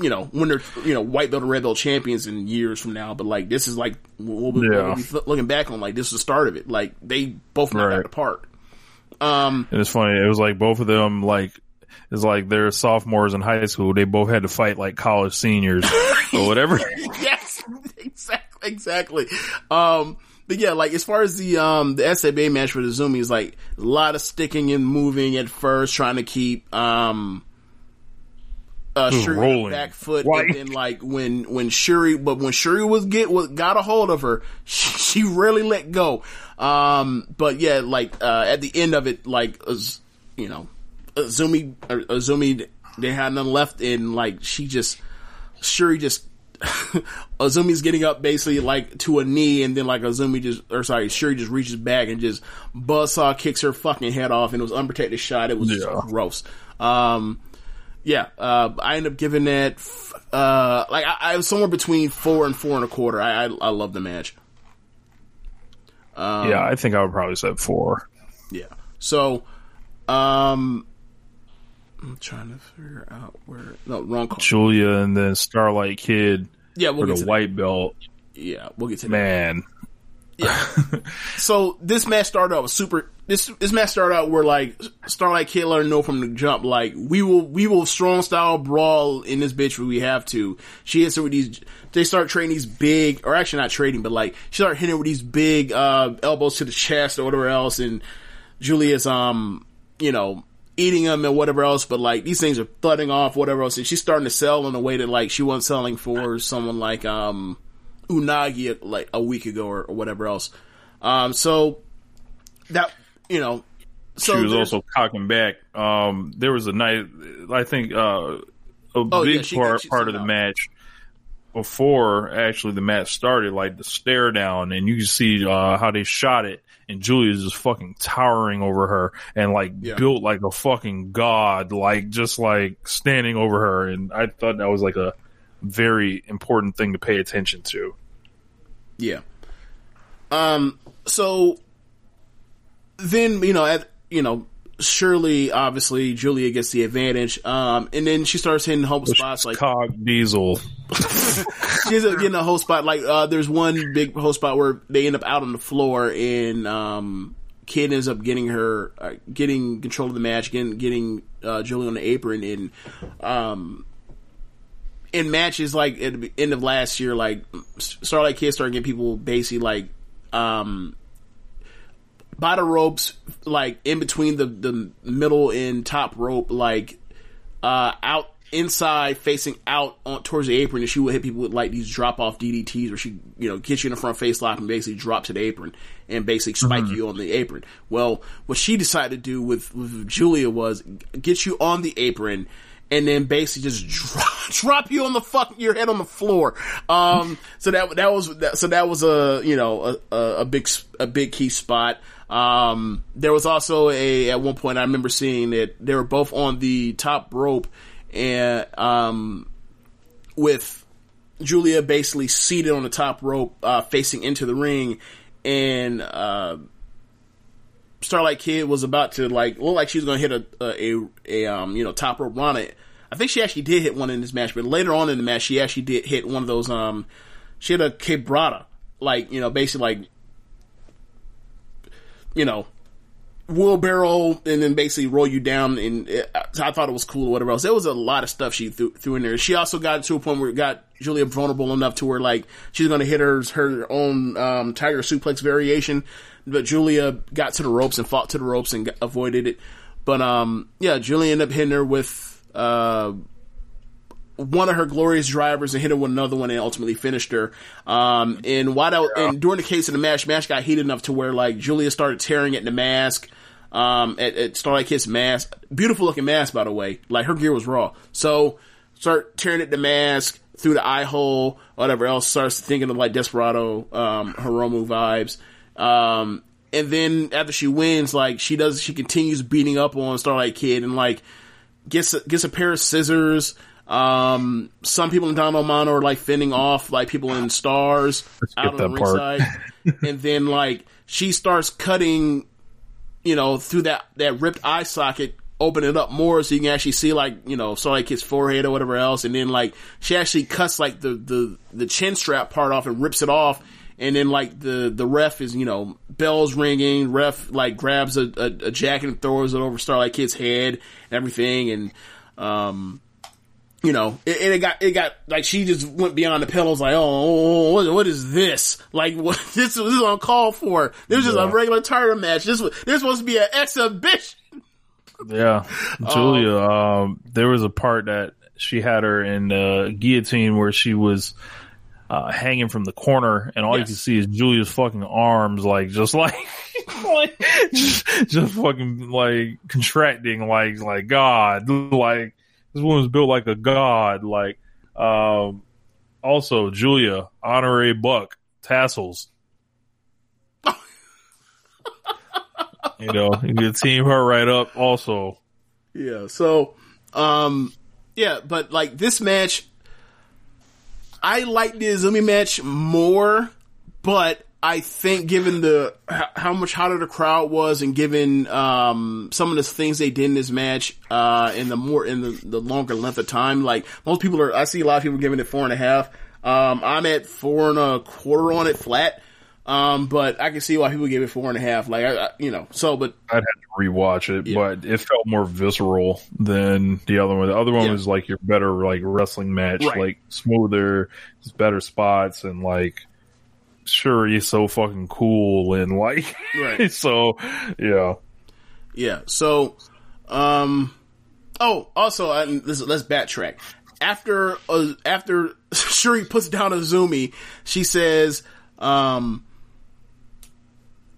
you know, when they're, you know, white belt and red belt champions in years from now, but like, this is like, we'll be, Yeah. we'll be looking back on like, this is the start of it. Like, they both knocked Right. out the park. Um, And it's funny. It was like both of them, like, it's like they're sophomores in high school. They both had to fight like college seniors [LAUGHS] or whatever. [LAUGHS] yes, [LAUGHS] exactly, exactly. Um, but yeah, like as far as the um the SABA match for the Zumi is like a lot of sticking and moving at first, trying to keep um uh Shuri rolling. back foot, Right. and then like when when Shuri, but when Shuri was get was got a hold of her, she, [LAUGHS] she really let go. Um, but yeah, like uh at the end of it, like Az- you know, Azumi Azumi, they had nothing left, and like she just Shuri just [LAUGHS] Azumi's getting up basically like to a knee, and then like Azumi just, or sorry, Shuri just reaches back and just buzzsaw kicks her fucking head off, and it was unprotected shot. It was just Yeah. gross. Um, yeah, uh, I ended up giving it f- uh, like I, I was somewhere between four and four and a quarter. I I, I love the match. Um, yeah, I think I would probably say four. Yeah. So, um, I'm trying to figure out where. No, wrong call. Julia and then Starlight Kid Yeah, we'll for get the to that. white belt. Yeah, we'll get to that. Man, Yeah. [LAUGHS] So this match started out super. This this match started out where like Starlight Kid let her know from the jump, like we will we will strong style brawl in this bitch when we have to. She hits her with these. They start trading these big, or actually not trading, but like she started hitting her with these big uh elbows to the chest or whatever else, and Julia's um you know eating them and whatever else, but like these things are thudding off whatever else, and she's starting to sell in a way that like she wasn't selling for someone like um Unagi like a week ago or, or whatever else. Um, so that you know, so she was also cocking back. Um, there was a night, I think, uh, a Oh, yeah, big she- part she part of the somehow- match before actually the match started, like the stare down, and you can see uh, how they shot it. And Julia's just fucking towering over her and like Yeah. built like a fucking god, like just like standing over her. And I thought that was like a very important thing to pay attention to. Yeah. Um. So then you know, at you know, surely, obviously, Julia gets the advantage. Um, and then she starts hitting home spots like Cog Diesel. [LAUGHS] she's getting a whole spot. Like, uh, there's one big whole spot where they end up out on the floor, and um, Kid ends up getting her, uh, getting control of the match, getting getting uh, Julie on the apron, and um, in matches like at the end of last year, like Starlight Kid started getting people basically like um by the ropes, like in between the the middle and top rope, like uh out inside facing out on towards the apron and she would hit people with like these drop off DDTs where she you know gets you in the front face lock and basically drop to the apron and basically spike you on the apron. Well, what she decided to do with, with Julia was get you on the apron and then basically just [LAUGHS] drop, drop you on the fuck your head on the floor. Um, so that that was that, so that was a you know a, a, a big a big key spot. Um, there was also a at one point I remember seeing that they were both on the top rope and um with Julia basically seated on the top rope, uh, facing into the ring, and uh, Starlight Kid was about to like look like she was going to hit a, a a um you know top rope. It. I think she actually did hit one in this match, but later on in the match, she actually did hit one of those. Um, she had a quebrada, like you know, basically like you know wheelbarrow and then basically roll you down and it, I thought it was cool or whatever else. There was a lot of stuff she threw, threw in there. She also got to a point where it got Julia vulnerable enough to where like she's going to hit her her own um, tiger suplex variation, but Julia got to the ropes and fought to the ropes and got, avoided it. But um yeah, Julia ended up hitting her with uh one of her glorious drivers and hit her with another one and ultimately finished her. Um, and while that, and during the case of the match, match got heated enough to where like Julia started tearing at the mask, um, at, at Starlight Kid's mask. Beautiful looking mask, by the way. Like her gear was raw. So start tearing at the mask through the eye hole, whatever else. Starts thinking of like Desperado, um, Hiromu vibes. Um, and then after she wins, like she does, she continues beating up on Starlight Kid and like gets a, gets a pair of scissors. Um, some people in Down Mono are like fending off like people in stars out on the ringside, [LAUGHS] and then like she starts cutting, you know, through that that ripped eye socket, open it up more so you can actually see like you know, Starlight Kid's forehead or whatever else, and then like she actually cuts like the the the chin strap part off and rips it off. And then like the, the ref is, you know, bells ringing, ref like grabs a, a, a jacket and throws it over Starlight Kid's head and everything. And, um, you know, it, it got, it got, like, she just went beyond the pedals, like, oh, what, what is this? Like, [LAUGHS] what, this, this is call for. This is just a regular title match. This, was- this supposed to be an exhibition. Yeah, [LAUGHS] Julia. Um, there was a part that she had her in the guillotine where she was uh, hanging from the corner, and all Yes. you can see is Julia's fucking arms, like just [LAUGHS] like, like just, just fucking like contracting, like like God, like this woman's built like a god, like. Um, also Julia honorary buck tassels. [LAUGHS] you know, you can team her right up. Also, Yeah. So, um, yeah, but like this match, I like the Azumi match more, but I think given the how much hotter the crowd was, and given um some of the things they did in this match, uh, in the more in the, the longer length of time, like most people are, I see a lot of people giving it four and a half. Um, I'm at four and a quarter on it flat. Um, but I can see why people give it four and a half. Like, I, I, you know, so, but I'd have to rewatch it, but it felt more visceral than the other one. The other one Yeah. was like your better like wrestling match, Right. like smoother, better spots, and like sure he's so fucking cool and like Right. [LAUGHS] so yeah. Yeah. So, um, oh, also, uh, let's, let's backtrack. After uh, after [LAUGHS] Shuri puts down Azumi, she says, um,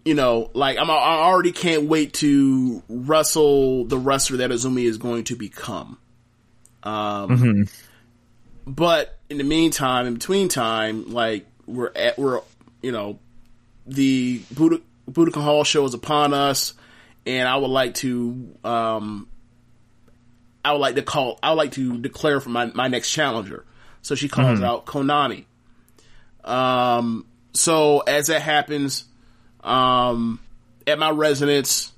you know, like I'm, I already can't wait to wrestle the wrestler that Azumi is going to become. Um, but in the meantime, in between time, like we're at, we're, you know, the Budokan Budokan Hall show is upon us, and I would like to, um, I would like to call, I would like to declare for my, my next challenger. So she calls Mhm. out Konami. Um, so as that happens, um, at my residence,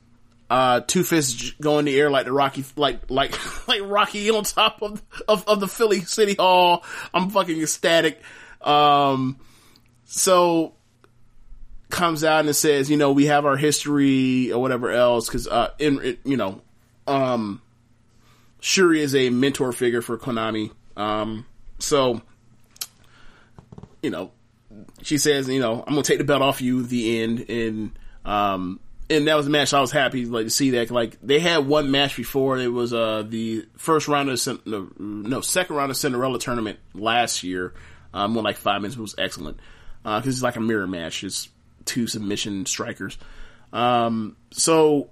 uh, two fists go in the air like the Rocky, like, like, [LAUGHS] like Rocky on top of, of, of the Philly City Hall. I'm fucking ecstatic. Um, so comes out and says, you know, we have our history or whatever else, cause, uh, in, you know, um, Shuri is a mentor figure for Konami. Um, so, you know, she says, you know, I'm gonna take the belt off you. The end, and um, and that was a match I was happy like to see that. Like they had one match before. It was uh the first round of the no, second round of Cinderella tournament last year. Um, went like five minutes. It was excellent because it's like a mirror match. It's two submission strikers. Um, so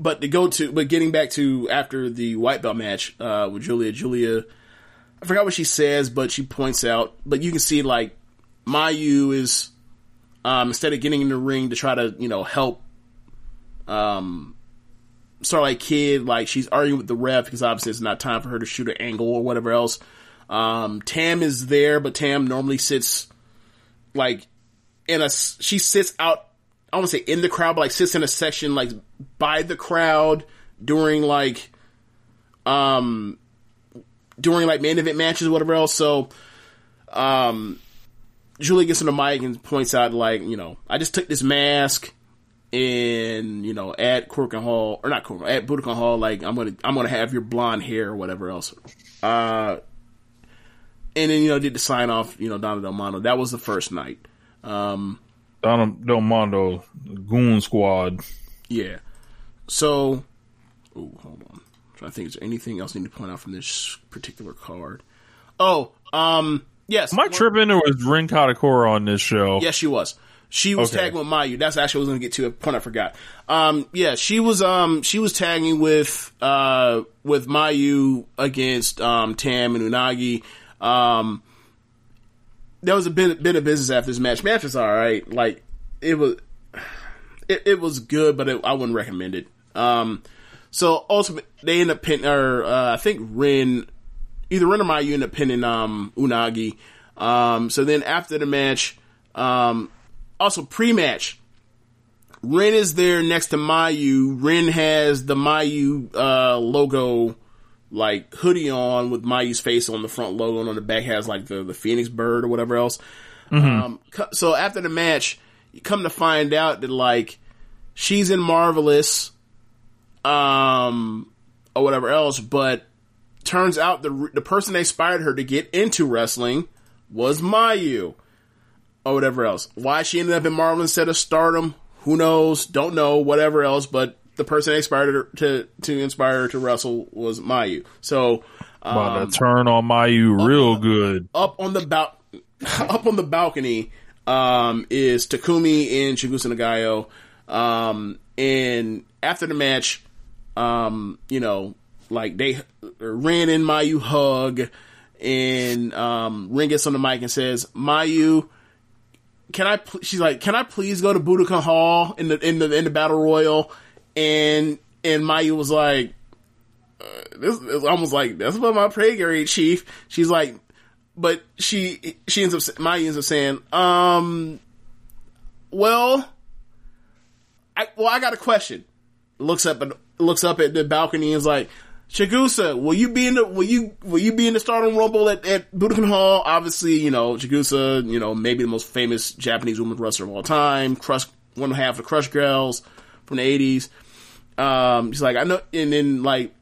but to go to, but getting back to after the white belt match uh, with Julia, Julia, I forgot what she says, but she points out, but you can see like Mayu is um, instead of getting in the ring to try to you know help um, Starlight Kid, like she's arguing with the ref because obviously it's not time for her to shoot an angle or whatever else. Um, Tam is there, but Tam normally sits like in a she sits out I want to say in the crowd, but like sits in a section like by the crowd during like um during like main event matches or whatever else. So um Julie gets on the mic and points out like, you know, I just took this mask and, you know, at Korakuen Hall or not Korakuen, at Budokan Hall, like I'm gonna I'm gonna have your blonde hair or whatever else. Uh and then, you know, did the sign off, you know, Donna Del Mondo. That was the first night. Um Don Del Mondo Goon Squad. Yeah. So, oh, hold on. I'm trying to think. Is there anything else I need to point out from this particular card? Oh, um, yes. Am I tripping or was Rin Kadokura on this show? Yes, she was. She was Okay. tagging with Mayu. That's actually what I was going to get to. A point I forgot. Um, yeah, she was. Um, she was tagging with uh with Mayu against um Tam and Unagi. Um, there was a bit bit of business after this match. Match was all right. Like it was, it, it was good, but it, I wouldn't recommend it. Um, so ultimately they end up pinning, or uh, I think Rin, either Rin or Mayu end up pinning um Unagi. Um, so then after the match, um, also pre-match, Rin is there next to Mayu. Rin has the Mayu uh, logo like hoodie on with Mayu's face on the front logo, and on the back has like the the phoenix bird or whatever else. Um, so after the match, you come to find out that like she's in Marvelous, um, or whatever else, but turns out the the person that inspired her to get into wrestling was Mayu or whatever else. Why she ended up in Marvel instead of Stardom, who knows? Don't know. Whatever else, but the person that inspired to to inspire to wrestle was Mayu. So About um, to turn on Mayu real good. up on the bal- [LAUGHS] up on the balcony um, is Takumi and Chigusa Nagayo. Um, and after the match, um, you know, like they ran in Mayu hug, and um, Rin gets on the mic and says, "Mayu, can I?" Pl-? She's like, "Can I please go to Budokan Hall in the in the in the battle royal?" And and Mayu was like, uh, "This is almost like that's what my area chief." She's like, but she she ends up Mayu ends up saying, "Um, well." I, well, I got a question. Looks up and looks up at the balcony and is like, Chigusa, will you be in the will you will you be in the Stardom Rumble at, at Budokan Hall? Obviously, you know Chigusa, you know maybe the most famous Japanese woman wrestler of all time. Crush one half of Crush Girls from the eighties. Um, she's like, I know, and then like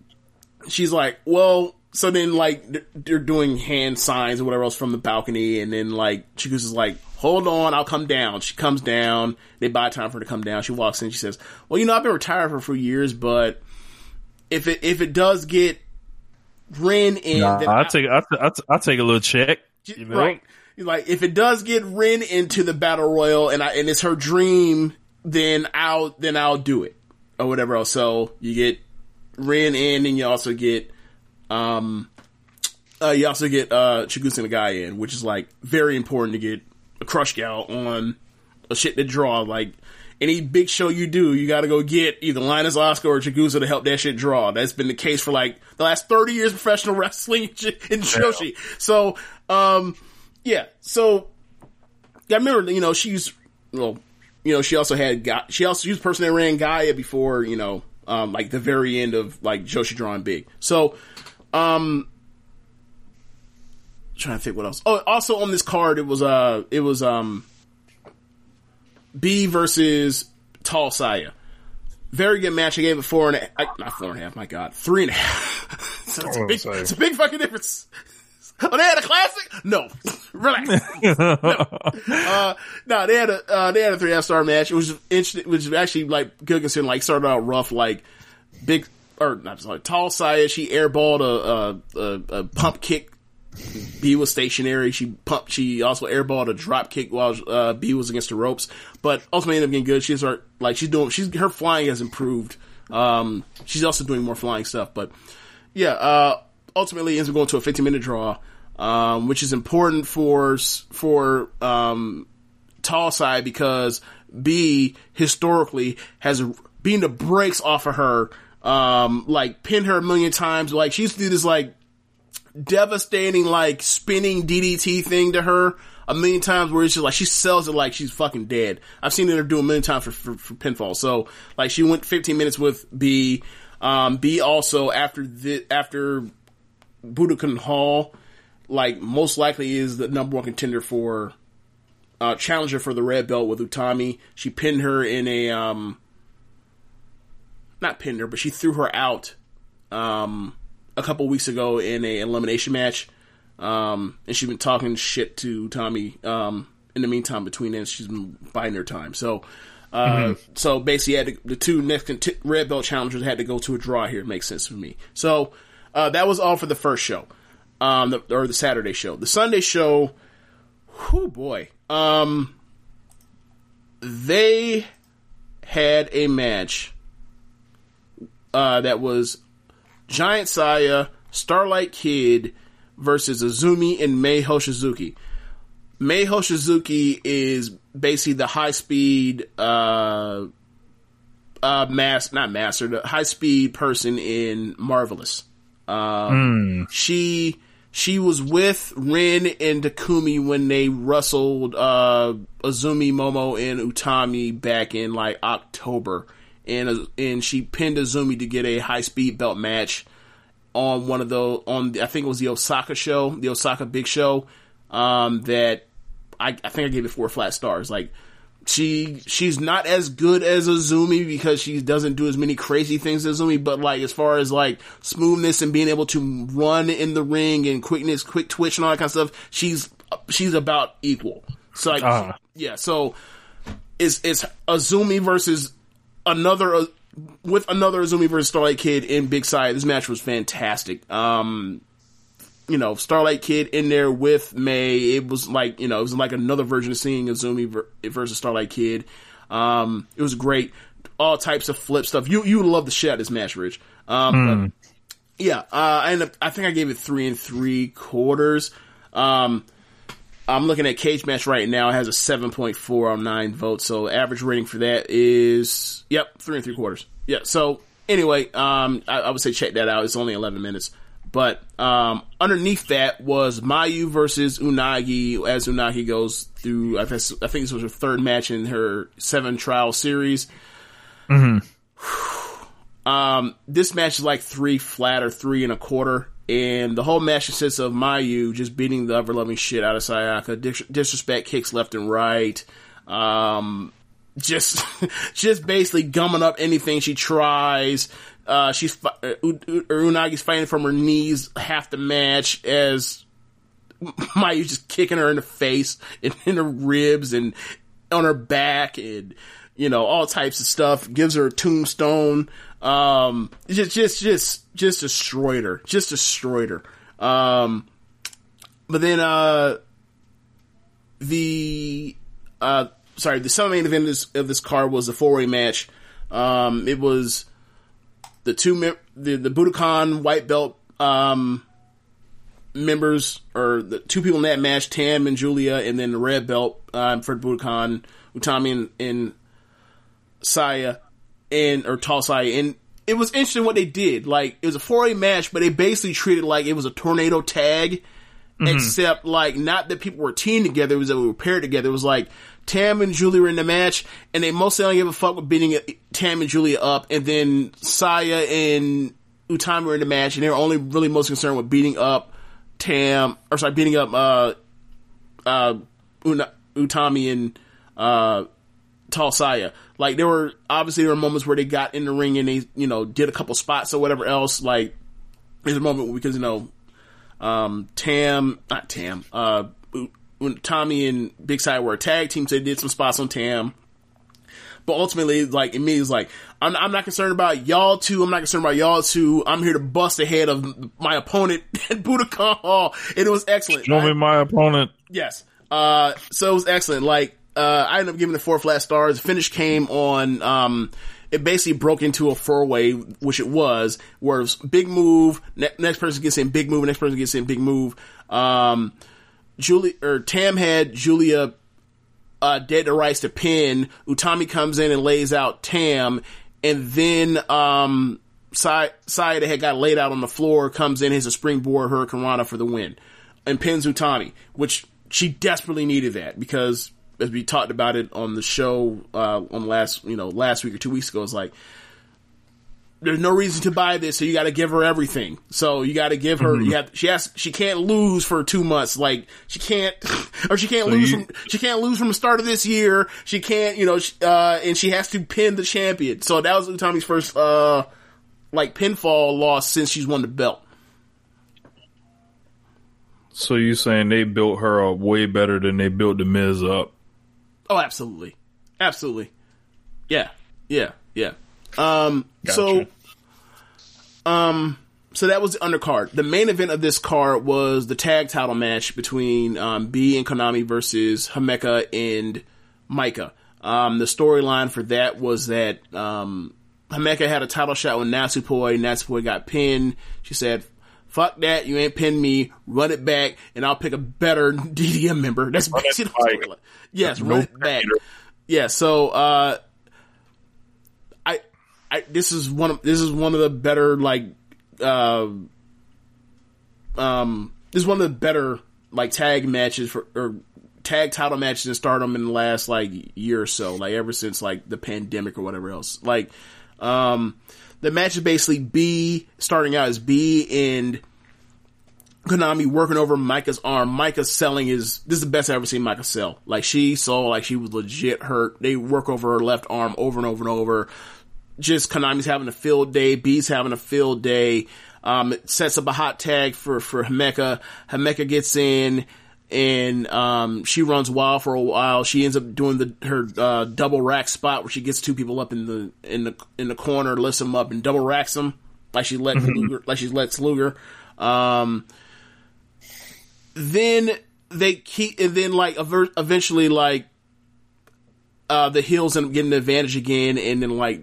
she's like, well, so then like they're doing hand signs or whatever else from the balcony, and then like Chigusa's like, hold on, I'll come down. She comes down. They buy time for her to come down. She walks in. She says, well, you know, I've been retired for a few years, but if it if it does get Ren in, Nah, I I- take I I I take a little check. You know? right. Like if it does get Ren into the battle royal and I and it's her dream, then I'll then I'll do it or whatever else. So you get Ren in, and you also get um uh, you also get uh Chigusa Nagayo in, which is like very important to get a crush gal on a shit to draw. Like any big show you do, you got to go get either Lioness Asuka or Chigusa to help that shit draw. That's been the case for like the last thirty years of professional [LAUGHS] wrestling in Joshi. So, um, yeah. So, I remember, you know, she's well, you know, she also had got she also she was the person that ran Gaea before, you know, um, like the very end of like Joshi drawing big. So, um, trying to think what else. Oh, also on this card, it was uh, it was um, B versus Tall Saya. Very good match. I gave it four and a not four and a half. My God, three and a half. [LAUGHS] so it's, a Oh, big, it's a big fucking difference. Oh, [LAUGHS] they had a classic? No, [LAUGHS] relax. no, [LAUGHS] uh, no, they had a uh, they had a three half star match. It was interesting. Which was actually like good considering like started out rough, like big or not sorry, tall Saya. She airballed a, a, a, a pump kick B was stationary. She pumped. She also airballed a drop kick while uh, B was against the ropes, but ultimately ended up getting good. She's her like she's doing. She's her flying has improved. Um, she's also doing more flying stuff, but yeah. Uh, ultimately ends up going to a 15 minute draw, um, which is important for for um, tall side because B historically has being the brakes off of her. Um, like pinned her a million times. Like she used to do this like devastating like spinning DDT thing to her a million times where it's just like she sells it like she's fucking dead. I've seen her do a million times for, for, for pinfall. So like she went 15 minutes with B. Um, B also after the, after Budokan Hall, like most likely is the number one contender for uh, challenger for the red belt with Utami. She pinned her in a um, not pinned her, but she threw her out um, a couple weeks ago in a elimination match. Um, and she's been talking shit to Tommy. Um, in the meantime, between then, she's been biding her time. So, uh, so basically, had to, the two next conti- red belt challengers had to go to a draw here. It makes sense for me. So, uh, that was all for the first show, um, the, or the Saturday show. The Sunday show, whoo boy, um, they had a match uh, that was Giant Saya, Starlight Kid versus Azumi and Mei Hoshizuki. Mei Hoshizuki is basically the high speed, uh, uh, mass, not master, the high speed person in Marvelous. Um, she, she was with Rin and Takumi when they wrestled, uh, Azumi, Momo, and Utami back in like October. And, uh, and she pinned Azumi to get a high speed belt match on one of the on the, I think it was the Osaka show, the Osaka Big Show. Um, that I, I think I gave it four flat stars. Like she she's not as good as Azumi because she doesn't do as many crazy things as Azumi, but like as far as like smoothness and being able to run in the ring and quickness, quick twitch and all that kind of stuff, she's she's about equal. So like Ah. yeah, so it's it's Azumi versus another uh, with another Azumi versus Starlight Kid in Big Side. This match was fantastic. Um, you know, Starlight Kid in there with May. It was like you know, it was like another version of seeing Azumi ver- versus Starlight Kid. Um, it was great. All types of flip stuff. You you love the shit out of this match, Rich. Um, but Yeah, uh, I up, I think I gave it three and three quarters. Um, I'm looking at Cage Match right now. It has a 7.4 on 9 votes. So average rating for that is, yep, three and three quarters. Yeah. So anyway, um, I, I would say check that out. It's only 11 minutes. But, um, underneath that was Mayu versus Unagi as Unagi goes through, I think, I think this was her third match in her seven trial series. [SIGHS] Um, this match is like three flat or three and a quarter. And the whole match consists of Mayu just beating the ever loving shit out of Sayaka, dis- disrespect kicks left and right, um, just, [LAUGHS] just basically gumming up anything she tries. Uh, she's, uh, U- U- Unagi's fighting from her knees half the match as [LAUGHS] Mayu's just kicking her in the face and [LAUGHS] in her ribs and on her back and, you know, all types of stuff. Gives her a tombstone. Um, just, just, just, just destroyed her. Just destroyed her. Um, but then, uh, the, uh, sorry, the main event of this, of this card was the four way match. Um, it was the two, mem- the, the Budokan white belt, um, members or the two people in that match, Tam and Julia, and then the red belt um, for Budokan, Utami and, and Saya, and or Tall Saya, and it was interesting what they did. Like it was a four way match, but they basically treated it like it was a tornado tag, except like not that people were teamed together, it was that we were paired together. It was like Tam and Julia were in the match, and they mostly don't give a fuck with beating Tam and Julia up, and then Saya and Utami were in the match, and they were only really most concerned with beating up Tam, or sorry, beating up uh, uh, Utami and uh, Tall Saya. Like there were obviously there were moments where they got in the ring and they you know did a couple spots or whatever else. Like there's a moment because you know um, Tam, not Tam, uh, when Tommy and Big Side were a tag team, so they did some spots on Tam. But ultimately, like, it means like, I'm, I'm not concerned about y'all two. I'm not concerned about y'all two. I'm here to bust the head of my opponent [LAUGHS] at Budokan Hall. And it was excellent. Show me my opponent. Yes. Uh, so it was excellent. Like, uh, I ended up giving the four flat stars. The finish came on, um, it basically broke into a four way, which it was, where it was big move, ne- next person gets in big move, next person gets in big move. Um, Julie, or Tam had Julia, uh, dead to rights to pin. Utami comes in and lays out Tam, and then, um, Sai, Sai that had got laid out on the floor comes in, hits a springboard Hurricane Rana for the win, and pins Utami, which she desperately needed that because as we talked about it on the show uh, on last you know last week or two weeks ago, it's like there's no reason to buy this, so you got to give her everything. So you got to give her. You have she has she can't lose for two months. Like she can't [LAUGHS] or she can't So lose you- from she can't lose from the start of this year. She can't you know uh, and she has to pin the champion. So that was Utami's first uh like pinfall loss since she's won the belt. So you saying they built her up way better than they built the Miz up? Oh, absolutely, absolutely. Yeah, yeah, yeah. Um, so, um, so that was the undercard. The main event of this card was the tag title match between um, B and Konami versus Himeka and Maika. Um, the storyline for that was that um, Himeka had a title shot with Natsupoi. Natsupoi got pinned. She said, "Fuck that! You ain't pinned me. Run it back, and I'll pick a better [LAUGHS] DDM member." That's Run basically the back. storyline. Yes, No run it back. Yeah. So, uh, I, this is one of this is one of the better like, uh, um, this is one of the better like tag matches for or tag title matches in Stardom in the last like year or so, like ever since like the pandemic or whatever else. Like, um, the match is basically B starting out as B and Konami working over Maika's arm. Maika selling is this is the best I've ever seen Maika sell. Like she saw like she was legit hurt. They work over her left arm over and over and over. Just Konami's having a field day. B's having a field day. Um, it sets up a hot tag for for Himeka. Himeka gets in and um, she runs wild for a while. She ends up doing the her uh, double rack spot where she gets two people up in the in the in the corner, lifts them up, and double racks them like she Lex Luger, like she's Lex Luger. Um, then they keep and then like eventually like uh the heels end up getting the advantage again and then like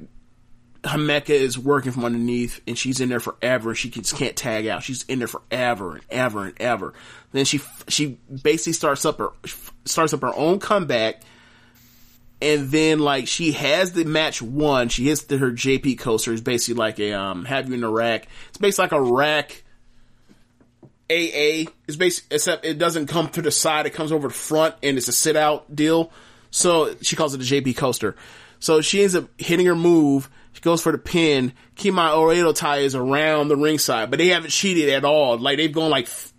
Himeka is working from underneath, and she's in there forever. She just can't tag out. She's in there forever and ever and ever. Then she she basically starts up her starts up her own comeback, and then like she has the match won. She hits the, her JP coaster. It's basically like a um have you in the rack. It's basically like a rack. AA is basically except it doesn't come to the side. It comes over the front, and it's a sit out deal. So she calls it a JP coaster. So she ends up hitting her move. She goes for the pin. Kimai Oedo Tai is around the ringside, but they haven't cheated at all. Like they've gone like f-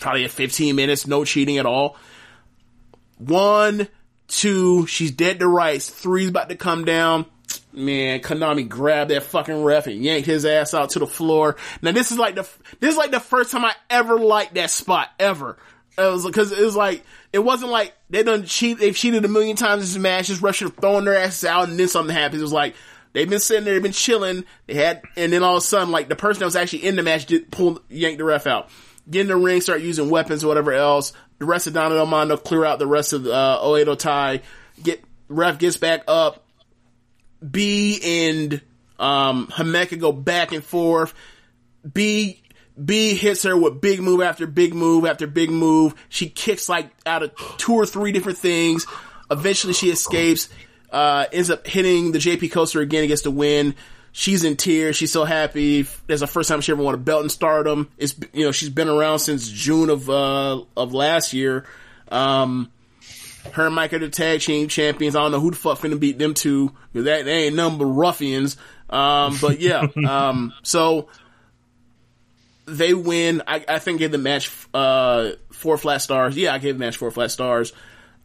probably at 15 minutes, no cheating at all. One, two, she's dead to rights. Three's about to come down. Man, Konami grabbed that fucking ref and yanked his ass out to the floor. Now this is like the this is like the first time I ever liked that spot ever. It was because it was like it wasn't like they done cheat. They've cheated a million times in this match. Just Russian throwing their asses out, and then something happens. It was like they've been sitting there, they've been chilling. They had, and then all of a sudden, like the person that was actually in the match did pull, yank the ref out. Get in the ring, start using weapons or whatever else. The rest of Donna Del Mondo clear out the rest of the uh, Oedo Tai. Get ref gets back up. B and um, Himeka go back and forth. B B hits her with big move after big move after big move. She kicks like out of two or three different things. Eventually she escapes, uh, ends up hitting the JP coaster again and gets the win. She's in tears. She's so happy. That's the first time she ever won a belt in stardom. It's, you know, she's been around since June of, uh, of last year. Um, her and Mike are the tag team champions. I don't know who the fuck finna beat them two. That, they ain't nothing but ruffians. Um, but yeah, [LAUGHS] um, so, they win. I, I think gave the match uh, four flat stars. Yeah, I gave the match four flat stars.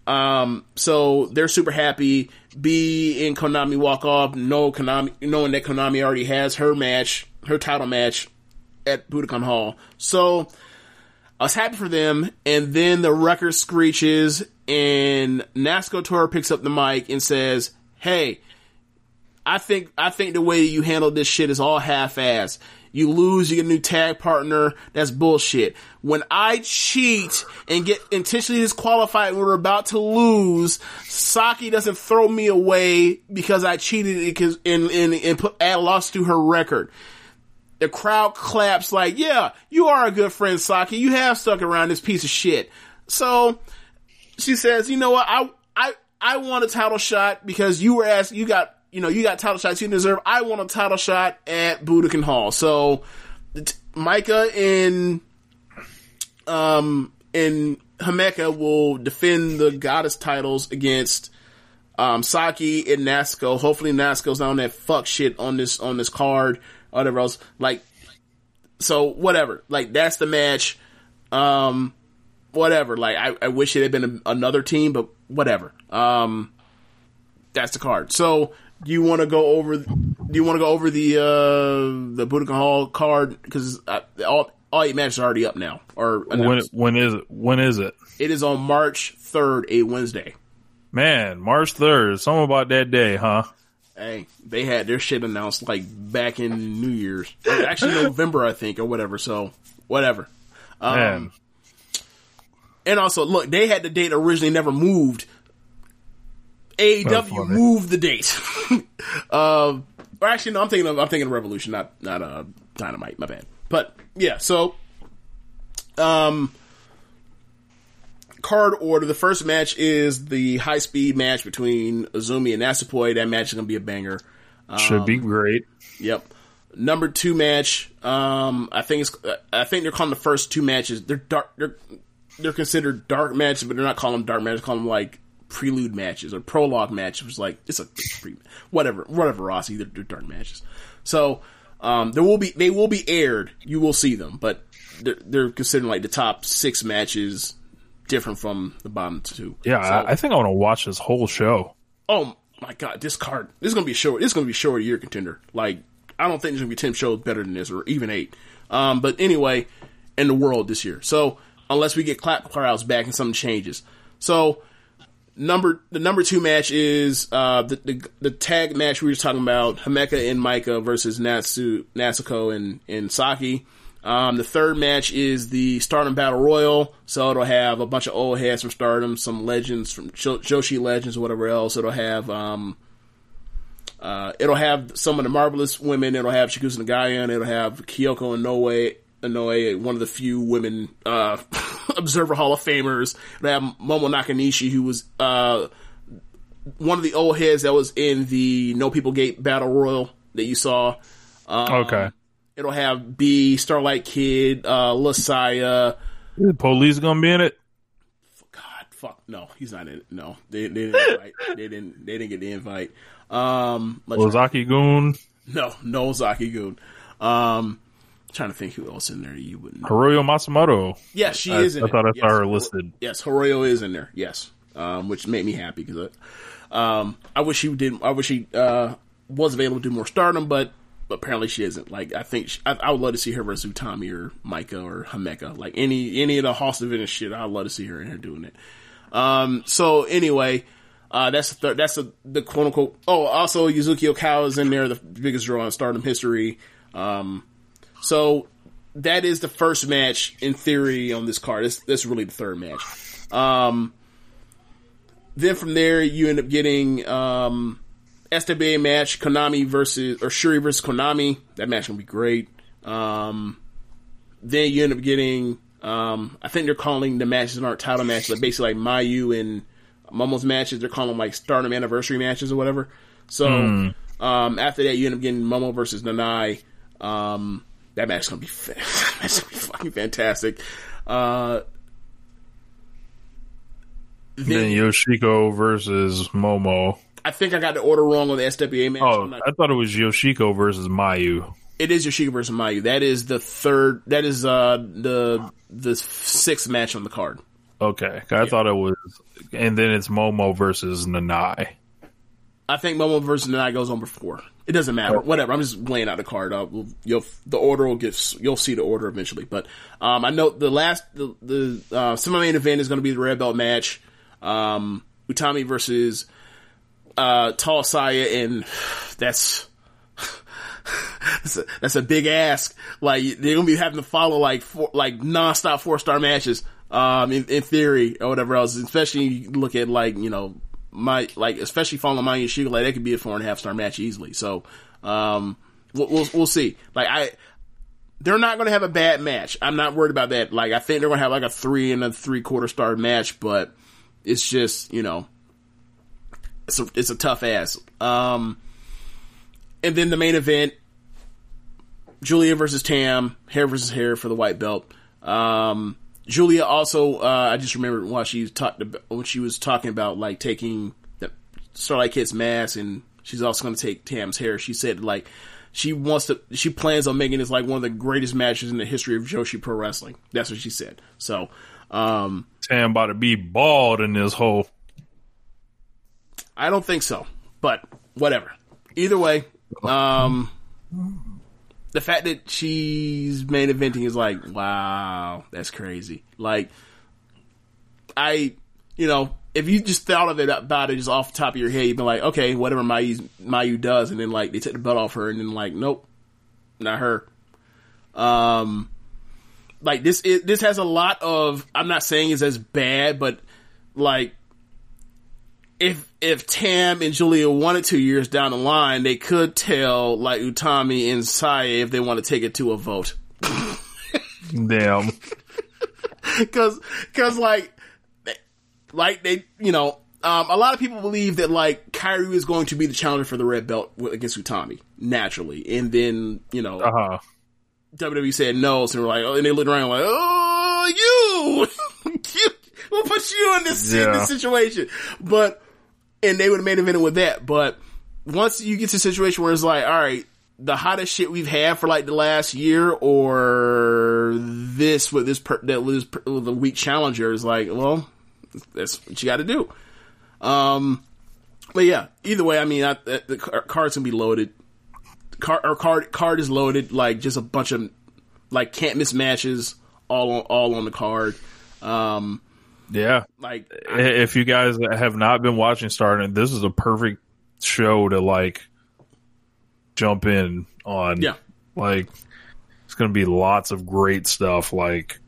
Um, so they're super happy. B in Konami walk off. No Konami, knowing that Konami already has her match, her title match at Budokan Hall. So I was happy for them. And then the record screeches, and Natsuko Tora picks up the mic and says, "Hey, I think I think the way you handle this shit is all half-ass. You lose, you get a new tag partner. That's bullshit. When I cheat and get intentionally disqualified we're about to lose, Saki doesn't throw me away because I cheated and and, and put add loss to her record. The crowd claps like, "Yeah, you are a good friend, Saki. You have stuck around this piece of shit." So she says, "You know what? I I I want a title shot because you were asked. You got you know, you got title shots you deserve. I want a title shot at Budokan Hall. So, Maika and, um, and Himeka will defend the goddess titles against, um, Saki and Natsuko. Hopefully Natsuko's not on that fuck shit on this, on this card, whatever else. Like, so whatever. Like, that's the match. Um, whatever. Like, I, I wish it had been a, another team, but whatever. Um, that's the card. So, do you want to go over? Do you want to go over the uh the Budokan Hall card because all all eight matches are already up now? Or When announced. when is it? When is it? it is on March third, a Wednesday. Man, March third. Something about that day, huh? Hey, they had their shit announced like back in New Year's, Or actually [LAUGHS] November, I think, or whatever. So whatever. Um, Man, And also, look, they had the date originally never moved. AEW moved the date. [LAUGHS] um, or actually, no, I'm thinking of I'm thinking of Revolution, not not uh, Dynamite. My bad. But yeah, so um, card order. The first match is the high speed match between Azumi and Natsupoi. That match is gonna be a banger. should be great. Yep. Number two match. Um, I think it's. I think they're calling the first two matches. They're dark. They're they're considered dark matches, but they're not calling them dark matches. Call them like prelude matches or prologue matches. Is like it's a pre, whatever whatever Rossy. They're, they're dark matches. So um, there will be they will be aired. You will see them, but they're, they're considered like the top six matches, different from the bottom two. Yeah, So- I, I think I want to watch this whole show. oh my god, this card this is gonna be a show. This is gonna be a show of the year contender. Like I don't think there's gonna be ten shows better than this, or even eight. Um, but anyway, in the world this year. So unless we get clap crowds back and something changes, so number the number two match is uh the the, the tag match we were talking about Himeka and Maika versus Natsu Natsuko and and Saki. Um, the third match is the Stardom Battle Royal, so it'll have a bunch of old heads from Stardom, some legends from Joshi legends, or whatever else. It'll have um, Uh, it'll have some of the marvelous women. It'll have Chigusa Nagayo. It'll have Kyoko Inoue, Inoue, one of the few women uh, [LAUGHS] Observer Hall of Famers. It'll have Momoe Nakanishi, who was uh, one of the old heads that was in the No People Gate Battle Royal that you saw. Um, Okay. It'll have B, Starlight Kid, uh, Lasaya. The police gonna be in it. God, fuck, no, he's not in it. No, they, they didn't invite. they didn't. They didn't get the invite. Um, Ozaki-gun, no, no Zaki Goon. Um, trying to think who else in there you wouldn't. know. Hiroyo Matsumoto. Yes, she I, is in I it. thought I Yes. saw her listed. Yes, Hiroyo is in there. Yes, um, which made me happy because um, I wish she did. I wish she uh, was available to do more Stardom, but apparently she isn't. Like I think she, I, I would love to see her versus Utami or Maika or Himeka. Like any any of the Host of and shit. I'd love to see her in here doing it. Um, so anyway. Uh, that's the third, that's the, the quote unquote. Oh, also Yuzuki Aikawa is in there, the biggest draw in Stardom history. Um, so that is the first match in theory on this card. That's, that's really the third match. Um, then from there, you end up getting um, SWA match Konami versus or Syuri versus Konami. That match gonna be great. Um, then you end up getting. Um, I think they're calling the matches aren't title matches, like basically like Mayu and Momo's matches. They're calling them like Stardom anniversary matches or whatever. So um, after that, you end up getting Momo versus Nanae. Um, that match is gonna be [LAUGHS] that's gonna be fucking fantastic. Uh, Then Yoshiko versus Momo. I think I got the order wrong on the SWA match. Oh, not- I thought it was Yoshiko versus Mayu. it is Yoshiko versus Mayu. That is the third. That is uh the the sixth match on the card. Okay, I thought it was, and then it's Momo versus Nanae. I think Momo versus Nanae goes on before. It doesn't matter. Whatever. I'm just laying out the card. Uh, you'll the order will get. You'll see the order eventually. But um, I know the last the the uh, semi main event is going to be the red belt match. Um, Utami versus uh, Tall Saya, and that's. That's [LAUGHS] a, that's a big ask. Like they're gonna be having to follow like four, like nonstop four star matches. Um, in, in theory or whatever else. Especially you look at like you know my like especially following my Yoshiko, like that could be a four and a half star match easily. So um, we'll, we'll we'll see. Like I, they're not going to have a bad match. I'm not worried about that. Like I think they're going to have like a three and a three quarter star match, but it's just you know it's a, it's a tough ass. Um, and then the main event, Giulia versus Tam, hair versus hair for the white belt. Um, Giulia also, uh, I just remembered while she talked about, when she was talking about like taking the Starlight Kid's mask and she's also going to take Tam's hair. She said like she wants to, she plans on making this like one of the greatest matches in the history of Joshi Pro Wrestling. That's what she said. So, um, Tam about to be bald in this whole. I don't think so, but whatever. Either way, um, the fact that she's main eventing is like, wow, that's crazy. Like, I, you know, if you just thought of it about it just off the top of your head, you'd be like, okay, whatever Mayu, Mayu does, and then like they took the belt off her, and then like, nope, not her. Um, like this, is, this has a lot of. I'm not saying it's as bad, but like if if Tam and Giulia wanted two years down the line, they could tell like Utami and Saya if they want to take it to a vote. Damn. Cause, cause like, they- like they, you know, um, a lot of people believe that like Kairi is going to be the challenger for the red belt against Utami naturally, and then you know Uh huh. WWE said no, so we're like, oh, and they looked around like, oh, you, [LAUGHS] you we'll put you in this, in this situation. But, and they would have made a minute with that. But once you get to a situation where it's like, all right, the hottest shit we've had for like the last year or this with this, per, that per- the weak challenger is like, well, that's what you got to do. Um, but yeah, either way, I mean, I, the, the card's gonna be loaded card or card card is loaded like just a bunch of like can't miss matches all on all on the card. Um, Yeah. like I- If you guys have not been watching Stardom, this is a perfect show to like jump in on. yeah, Like it's going to be lots of great stuff. Like,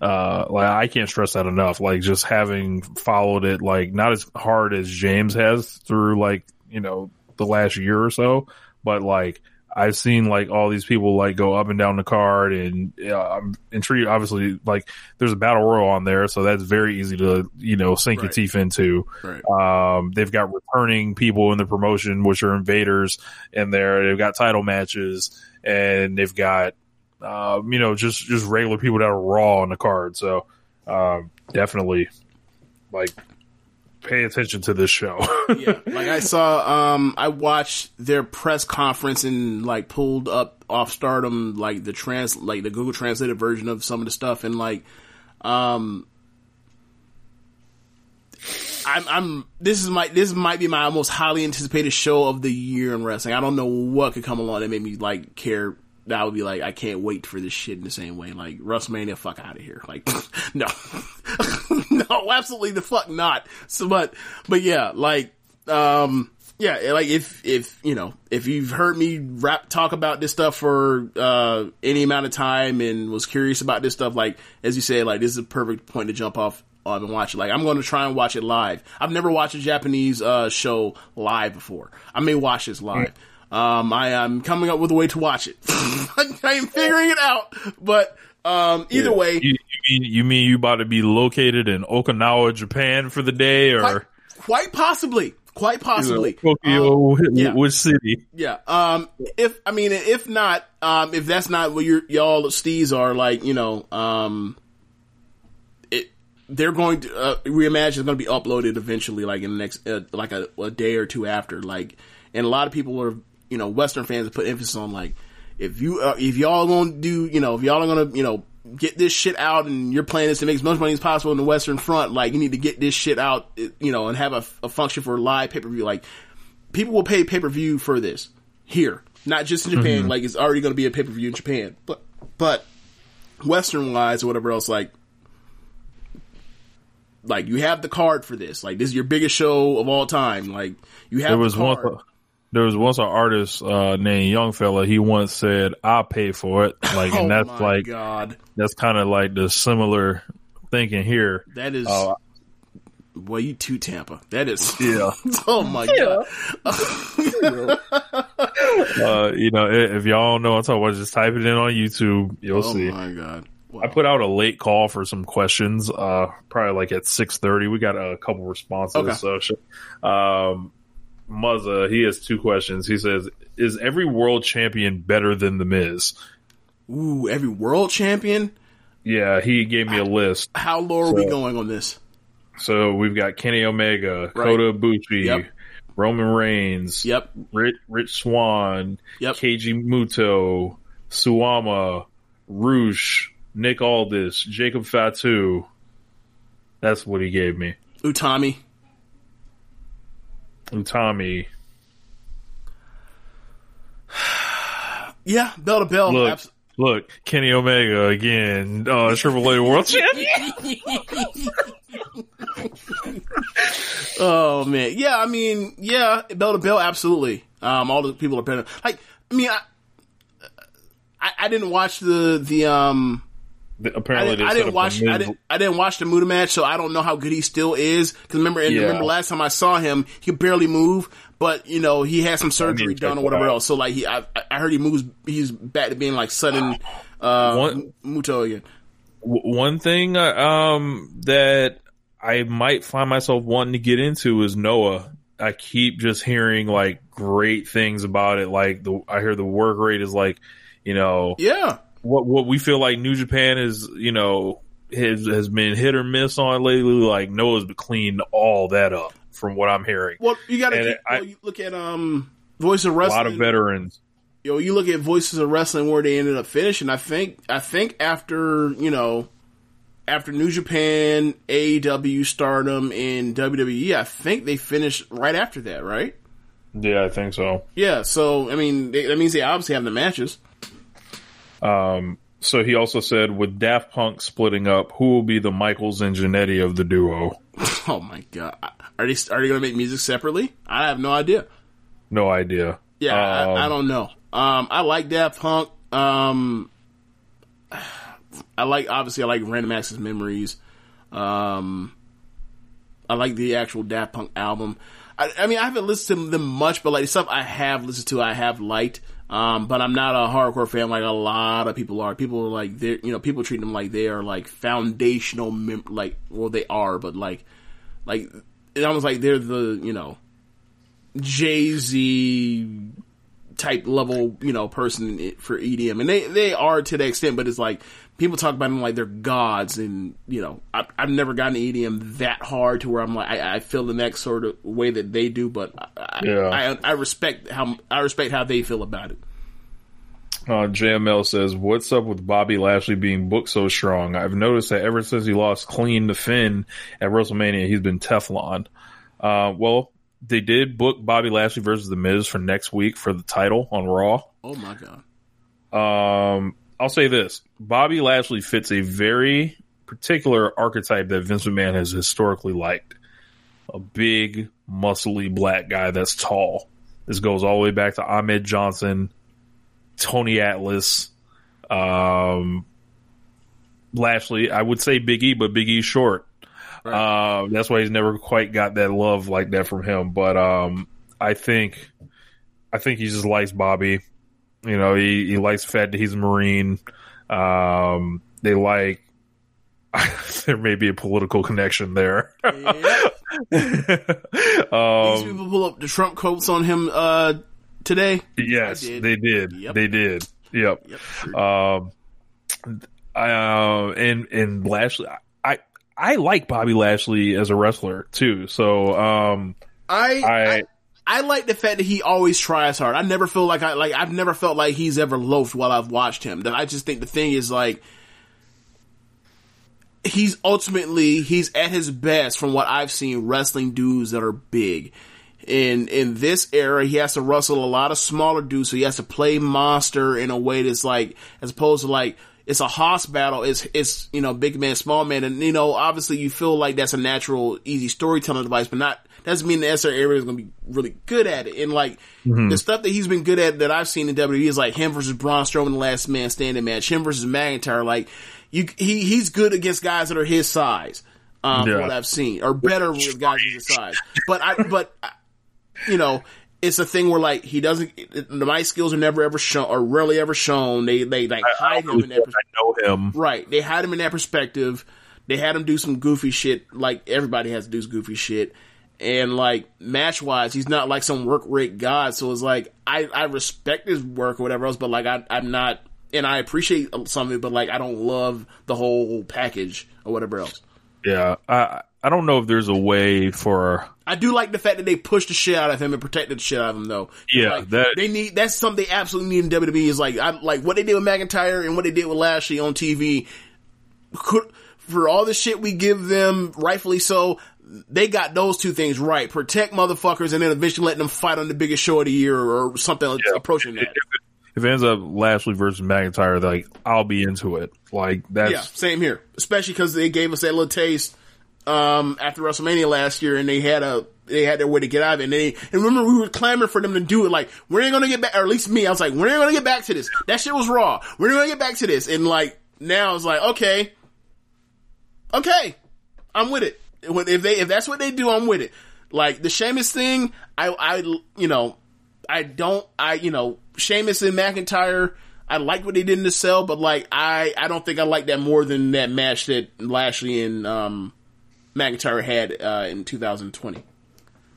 uh, like I can't stress that enough. Like just having followed it, like not as hard as James has through like you know the last year or so, but like I've seen like all these people like go up and down the card, and uh, I'm intrigued. Obviously, like there's a battle royal on there, so that's very easy to you know sink your teeth into. Right. Um, they've got returning people in the promotion, which are invaders in there. They've got title matches, and they've got um, you know just just regular people that are raw on the card. So um, definitely like pay attention to this show. [LAUGHS] yeah, like I saw, um, I watched their press conference and like pulled up off Stardom, like the trans, like the Google translated version of some of the stuff, and like, um, I'm, I'm, this is my, this might be my most highly anticipated show of the year in wrestling. I don't know what could come along that made me like care. That would be like, I can't wait for this shit in the same way. Like WrestleMania, fuck out of here. Like, [LAUGHS] no, [LAUGHS] no, absolutely the fuck not. So, but, but yeah, like, um, yeah, like if, if, you know, if you've heard me rap, talk about this stuff for, uh, any amount of time and was curious about this stuff, like, as you say, like, this is a perfect point to jump off on and watch it. Like, I'm going to try and watch it live. I've never watched a Japanese, uh, show live before. I may watch this live. Um, I am coming up with a way to watch it. [LAUGHS] I am figuring it out, but, um, either way, you, you mean you mean you about to be located in Okinawa, Japan for the day, or quite, quite possibly, quite possibly. Tokyo? Um, [LAUGHS] yeah. Which city? Yeah. Um, if, I mean, if not, um, if that's not what your, y'all steez are like, you know, um, it, they're going to, uh, reimagine is going to be uploaded eventually, like in the next, uh, like a, a day or two after, like, and a lot of people are, you know, Western fans put emphasis on like, if you, uh, if y'all gonna do, you know, if y'all are gonna, you know, get this shit out and your plan is to make as much money as possible in the Western front, like, you need to get this shit out, you know, and have a, a function for live pay-per-view, like, people will pay pay per view for this here, not just in Japan. Mhm. Like it's already going to be a pay per view in Japan, but but Western wise or whatever else, like like you have the card for this. Like this is your biggest show of all time. Like you have There was the card. once a, there was once an artist uh, named Young Fella. He once said, "I'll pay for it." [LAUGHS] Like, Oh and that's my like God. that's kind of like the similar thinking here. That is. Uh, well, you too, Tampa. That is. [LAUGHS] Yeah. oh my god. [LAUGHS] uh, you know, i- if y'all don't know what I'm talking about, just type it in on YouTube. You'll oh see. Oh my god. I put out a late call for some questions, uh, probably like at six thirty. We got a couple responses. Okay. So, um, Muzza, he has two questions. He says, "Is every world champion better than the Miz?" Ooh, every world champion. Yeah, he gave me a list. How low are we going on this? So we've got Kenny Omega, Right. Kota Ibushi, Yep. Roman Reigns, yep, Rich, Rich Swann, yep, Keiji Muto, Suama, Rush, Nick Aldis, Jacob Fatu. That's what he gave me. Utami. Utami. [SIGHS] Yeah, bell to bell. Look, abs- look, Kenny Omega again, uh, Triple A World Champion. [LAUGHS] oh man, yeah. I mean, yeah, bell to bell, absolutely. Um, all the people are better. Like, I mean, I, I, I didn't watch the the um. Apparently, I didn't, they I set didn't up a watch. I didn't. I didn't watch the Muto match, so I don't know how good he still is. Because remember, and Yeah. remember last time I saw him, he could barely move. But you know, he had some surgery done or whatever out. else. So like, he, I, I heard he moves. He's back to being like sudden uh, One- Muto again. W- one thing uh, um, that I might find myself wanting to get into is Noah. I keep just hearing like great things about it. Like the I hear the work rate is like, you know, Yeah. What what we feel like New Japan is, you know, has has been hit or miss on lately. Like Noah's been cleaned all that up from what I'm hearing. Well, you got to you look at um Voice of Wrestling. A lot of veterans. yo, you look at Voices of Wrestling where they ended up finishing. I think, I think after you know, after New Japan, AEW, Stardom, and WWE, I think they finished right after that, right? Yeah, I think so. Yeah. So I mean, they, that means they obviously have the matches. Um, so he also said, with Daft Punk splitting up, who will be the Michaels and Jannetty of the duo? [LAUGHS] Oh my god, are they are they going to make music separately? I have no idea. No idea. Yeah, Um, I, I don't know. Um, I like Daft Punk. Um, [SIGHS] I like obviously I like Random Access Memories. Um, I like the actual Daft Punk album. I, I mean, I haven't listened to them much, but like stuff I have listened to, I have liked. Um, but I'm not a hardcore fan like a lot of people are. People are like they're you know people treat them like they are like foundational mem- like well they are, but like like it almost like they're the you know Jay Z type level you know person for EDM, and they they are to the extent, but it's like people talk about them like they're gods, and you know I, I've never gotten to EDM that hard to where I'm like I, I feel the next sort of way that they do, but I, Yeah. I, I respect how I respect how they feel about it. Uh, JML says, "What's up with Bobby Lashley being booked so strong? I've noticed that ever since he lost clean to Finn at WrestleMania, he's been Teflon. Uh, well, they did book Bobby Lashley versus The Miz for next week for the title on Raw. Oh my god. Um, I'll say this: Bobby Lashley fits a very particular archetype that Vince McMahon has historically liked. A big, muscly black guy that's tall. This goes all the way back to Ahmed Johnson, Tony Atlas, um, Lashley. I would say Big E, but Big E's short. Uh, that's why he's never quite got that love like that from him. But um, I think, I think he just likes Bobby. You know, he, he likes Fed. he's a Marine. Um, they like, [LAUGHS] there may be a political connection there. [LAUGHS] These um, people pull up the Trump quotes on him uh, today. yes, did. they did. Yep. They did. Yep. Yep, sure. Um, I, uh, and, and Lashley, I, I like Bobby Lashley as a wrestler too. So, um, I, I- I I like the fact that he always tries hard. I never feel like I like I've never felt like he's ever loafed while I've watched him. That I just think the thing is like he's ultimately he's at his best from what I've seen wrestling dudes that are big. In in this era, he has to wrestle a lot of smaller dudes, so he has to play monster in a way that's like as opposed to like it's a hoss battle. It's it's you know big man, small man, and you know obviously you feel like that's a natural, easy storytelling device, but not doesn't mean the SR area is going to be really good at it. And like the stuff that he's been good at that I've seen in WWE is like him versus Braun Strowman, the Last Man Standing match, him versus McIntyre. Like you, he he's good against guys that are his size. Um, Yeah. what I've seen, or better with guys of his size. But I, but you know, it's a thing where like he doesn't. The mic skills are never ever shown, or rarely ever shown. They they like I, hide him in that. pers- I know him. Right. They had him in that perspective. They had him do some goofy shit, like everybody has to do goofy shit. And like match wise, he's not like some work rate god. So it's like I I respect his work or whatever else, but like I I'm not, and I appreciate some of it, but like I don't love the whole package or whatever else. Yeah. I, I don't know if there's a way for, I do like the fact that they pushed the shit out of him and protected the shit out of him, though. Yeah, Like, that- they need. That's something they absolutely need in WWE. Is like, I like what they did with McIntyre and what they did with Lashley on TV. Could, for all the shit we give them, rightfully so, they got those two things right. Protect motherfuckers, and then eventually let them fight on the biggest show of the year or something approaching that. if it ends up Lashley versus McIntyre, like, I'll be into it. Like, that's, Yeah, same here. Especially because they gave us that little taste um, after WrestleMania last year, and they had a they had their way to get out of it. And they and remember we were clamoring for them to do it. Like we're they gonna get back? Or at least me, I was like, when are they gonna get back to this? That shit was raw. We're they gonna get back to this? And like now it's like, okay, okay, I'm with it. If they if that's what they do, I'm with it. Like the Sheamus thing, I I you know I don't I you know Sheamus and McIntyre. I like what they did in the cell, but like I I don't think I like that more than that match that Lashley and um, McIntyre had uh, in 2020.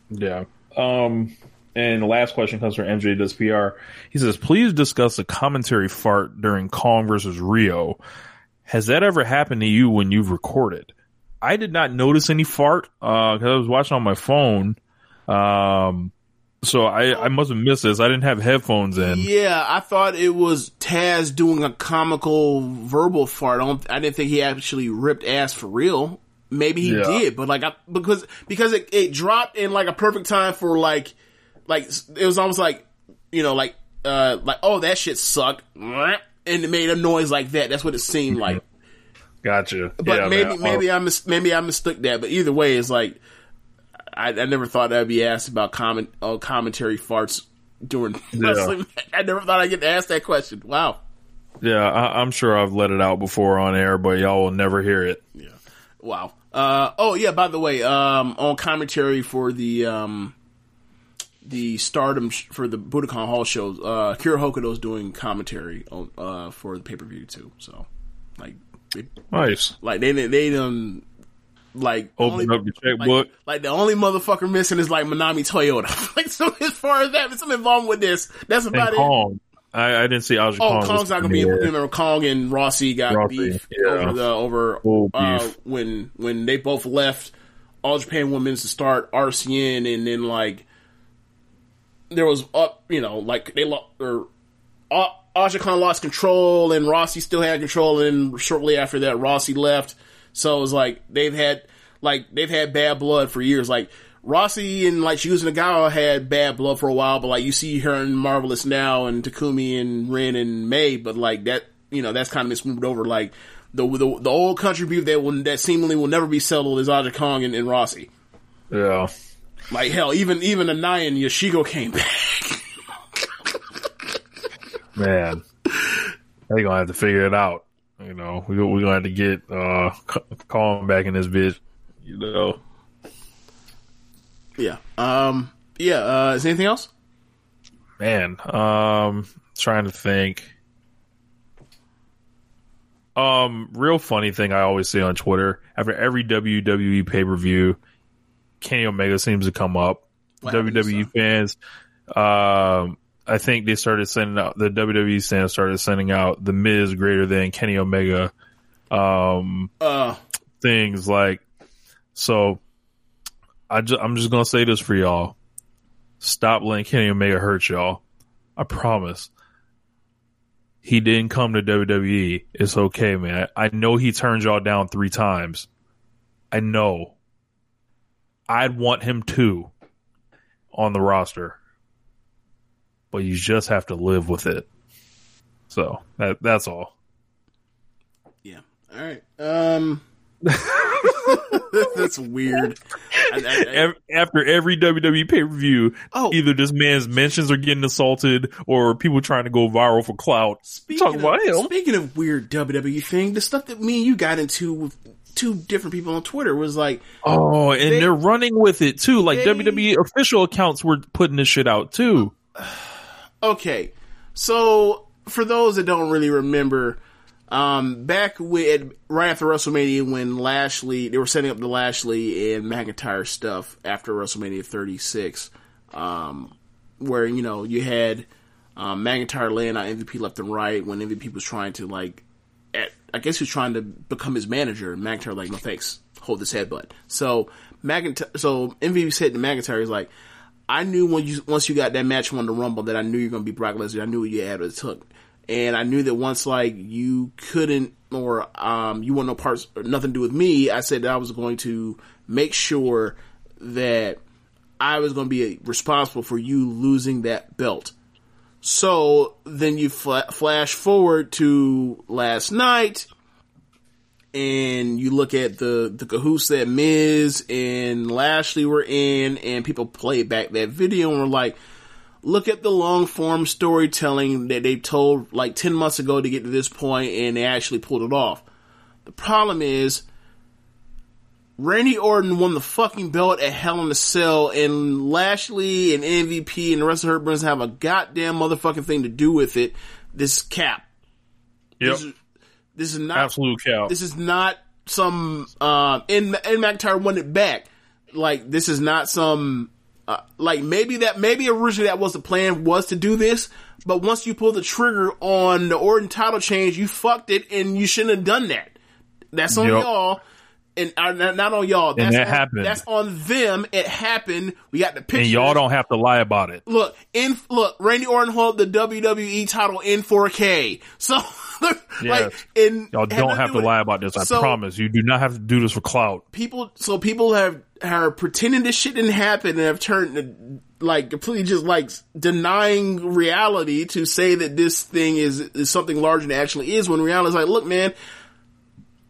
Yeah. Um, and the last question comes from MJ Does PR. He says, please discuss a commentary fart during Kong versus Ryo. Has that ever happened to you when you've recorded? I did not notice any fart, uh, cause I was watching on my phone. Um, so I, I must have missed this. I didn't have headphones in. Yeah, I thought it was Taz doing a comical verbal fart. I, don't, I didn't think he actually ripped ass for real. Maybe he Yeah. did, but like I, because because it, it dropped in like a perfect time for like like it was almost like you know like uh like oh that shit sucked and it made a noise like that. That's what it seemed like. Gotcha. But Yeah, maybe man. maybe I mis- maybe I mistook that. But either way, it's like I, I never thought I'd be asked about comment uh, commentary farts during [LAUGHS] wrestling. I never thought I'd get asked that question. Wow. Yeah, I, I'm sure I've let it out before on air, but y'all will never hear it. Yeah. Wow. Uh, oh yeah. By the way, um, on commentary for the um, the Stardom sh- for the Budokan Hall shows. Uh, Kira Hokuto's doing commentary on uh for the pay per view too. So like, they, Nice. like they they done like Open up your checkbook. like, like the only motherfucker missing is like Manami Toyota. [LAUGHS] like so as far as that, some involvement with this. That's And about it. Kong. I, I didn't see Aja Oh, Kong. Kong's not gonna be. in there. Remember, Kong and Rossy got Rossy, beef yeah. over the over Full uh, beef. when when they both left. All Japan Women's to start Arsion, and then like there was up, you know, like they lost or uh, Aja Kong lost control, and Rossy still had control, and shortly after that, Rossy left. So it was like they've had like they've had bad blood for years. Like Rossy and like Chigusa Nagayo had bad blood for a while, but like you see her in Marvelous now, and Takumi and Ren and May, but like that, you know, that's kind of been smoothed over. Like the the, the old country beef that will that seemingly will never be settled is Aja Kong and, and Rossy. Yeah. Like hell, even even Anaya and Yoshiko came [LAUGHS] back. Man. They gonna have to figure it out. You know, we we gonna have to get uh Kong back in this bitch. You know. yeah. Um. Yeah. Uh. Is anything else? Man, um, trying to think. Um, real funny thing I always say on Twitter after every WWE pay per view, Kenny Omega seems to come up. What happened to WWE fans, um, I think they started sending out the WWE fans started sending out the Miz greater than Kenny Omega, um, Uh. things like. So, I ju- I'm just gonna say this for y'all. Stop letting Kenny Omega hurt y'all. I promise. He didn't come to WWE. It's okay, man. I know he turned y'all down three times. I know. I'd want him too on the roster. But you just have to live with it. So that that's all. Yeah. All right. Um. [LAUGHS] that's weird. I, I, I, After every WWE pay per view, Oh. either this man's mentions are getting assaulted or people trying to go viral for clout. speaking Talk about of, him. Speaking of weird WWE thing, the stuff that me and you got into with two different people on Twitter was like, Oh, and They- they, are running with it too. Like they- WWE official accounts were putting this shit out too. [SIGHS] [SIGHS] okay, so for those that don't really remember, um, back with right after WrestleMania when Lashley they were setting up the Lashley and McIntyre stuff after WrestleMania 36, um, where you know you had um, McIntyre laying out MVP left and right when MVP was trying to like, at, I guess he was trying to become his manager. And McIntyre like, no thanks, hold this headbutt. So McIntyre, so MVP said to McIntyre, he's like, I knew when you once you got that match won the Rumble that I knew you're gonna be Brock Lesnar. I knew you had it took, and I knew that once like you couldn't or um you want no parts or nothing to do with me. I said that I was going to make sure that I was going to be responsible for you losing that belt. So then you fla- flash forward to last night, and you look at the the cahoots that Miz and Lashley were in, and people played back that video and were like, "Look at the long form storytelling that they told like ten months ago to get to this point, and they actually pulled it off." The problem is. Randy Orton won the fucking belt at Hell in a Cell, and Lashley and MVP and the rest of Hurt Business have a goddamn motherfucking thing to do with it. This cap. Yep, This is, this is not absolute cow. this is not some um and and McIntyre won it back. Like this is not some uh, like maybe that maybe originally that was the plan was to do this, but once you pull the trigger on the Orton title change, you fucked it and you shouldn't have done that. That's on Yep. y'all. And uh, not on y'all. That's that on, happened. That's on them. It happened. We got the picture. and y'all don't have to lie about it. Look, in look, Randy Orton held the WWE title in 4K. So, [LAUGHS] like, Yes. in Y'all don't have do to lie about this. I So- promise. You do not have to do this for clout. people so people have are pretending this shit didn't happen and have turned to, like completely just like denying reality to say that this thing is is something larger than it actually is when reality is like look man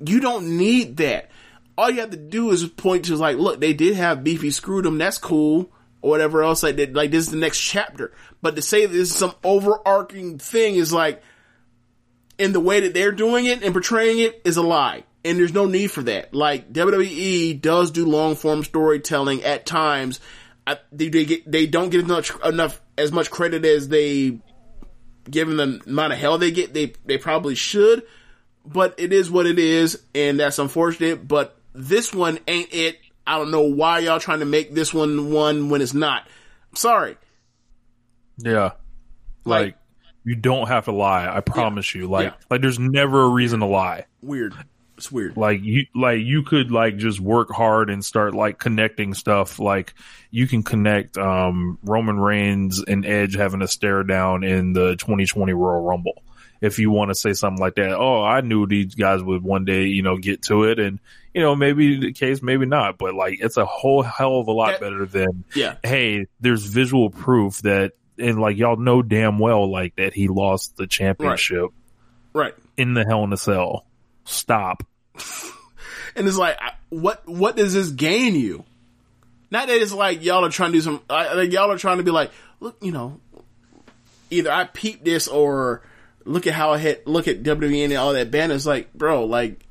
you don't need that all you have to do is point to like look they did have beefy screwed them that's cool or whatever else like that like this is the next chapter but to say this is some overarching thing is like in the way that they're doing it and portraying it is a lie. And there's no need for that. Like WWE does do long form storytelling at times. I, they, they get they don't get enough enough as much credit as they given the amount of hell they get. They they probably should, but it is what it is, and that's unfortunate. But this one ain't it. I don't know why y'all trying to make this one one when it's not. I'm sorry. Yeah. Like, Like- you don't have to lie. I promise you. Like Yeah. like there's never a reason to lie. Weird. It's weird. Like you like you could like just work hard and start like connecting stuff. Like you can connect um Roman Reigns and Edge having a stare down in the 2020 Royal Rumble. If you want to say something like that, oh, I knew these guys would one day, you know, get to it, and you know, maybe the case, maybe not, but like it's a whole hell of a lot That- better than Yeah. hey, there's visual proof that, and like y'all know damn well, like that he lost the championship Right. in the Hell in a Cell. Stop. [LAUGHS] And it's like, what what does this gain you? Not that it's like y'all are trying to do some. I, like y'all are trying to be like, look, you know, either I peeped this or look at how I hit. Look at WWE and all that banner. It's like, bro, like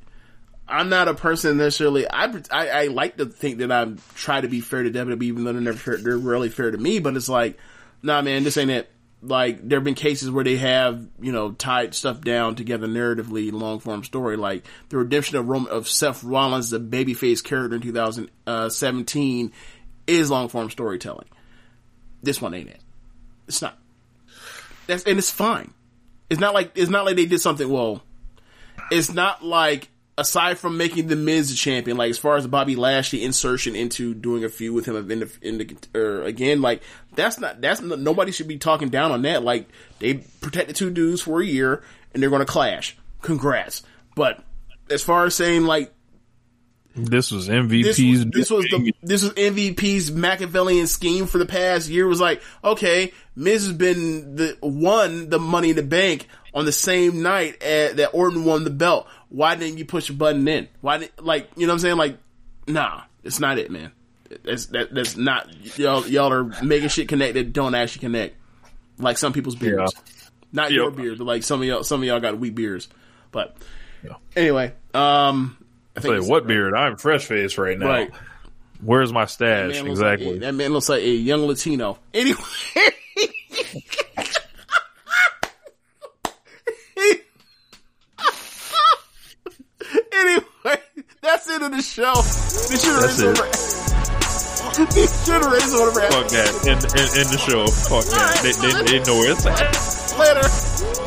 I'm not a person necessarily. I I, I like to think that I try to be fair to WWE, even though they're never fair, they're really fair to me. But it's like, nah, man, this ain't it. Like there have been cases where they have you know tied stuff down together narratively, long form story. Like the redemption of Roman of Seth Rollins, the babyface character in 2017, uh, is long form storytelling. This one ain't it. It's not. That's and it's fine. It's not like it's not like they did something. Well, it's not like aside from making the Miz the champion, like as far as Bobby Lashley insertion into doing a feud with him in the, in the or again, like that's not that's not, nobody should be talking down on that. Like they protected two dudes for a year and they're going to clash. Congrats, but as far as saying like This was this MVP's. was, this was the this was MVP's Machiavellian scheme for the past year. Was like, okay, Miz has been the won the Money in the Bank on the same night uh that Orton won the belt. Why didn't you push a button in? Why did like you know what I'm saying? Like, nah, it's not it, man. That's that, that's not y'all. Y'all are making shit connect that don't actually connect. Like some people's beards, not your Yep. beard, but like some of y'all. Some of y'all got weak beards. But Yeah. anyway, um, I Say, it's- what beard? I'm fresh face right now. Right. Where's my stash? man looks like Exactly. a- that man looks like a young Latino. [LAUGHS] Anyway. [LAUGHS] anyway, [LAUGHS] that's it of the show. They should have That's raised it. over. [LAUGHS] They should have over. Fuck that. End, end, end the show. Fuck that. They, they, they know where it's at. Later.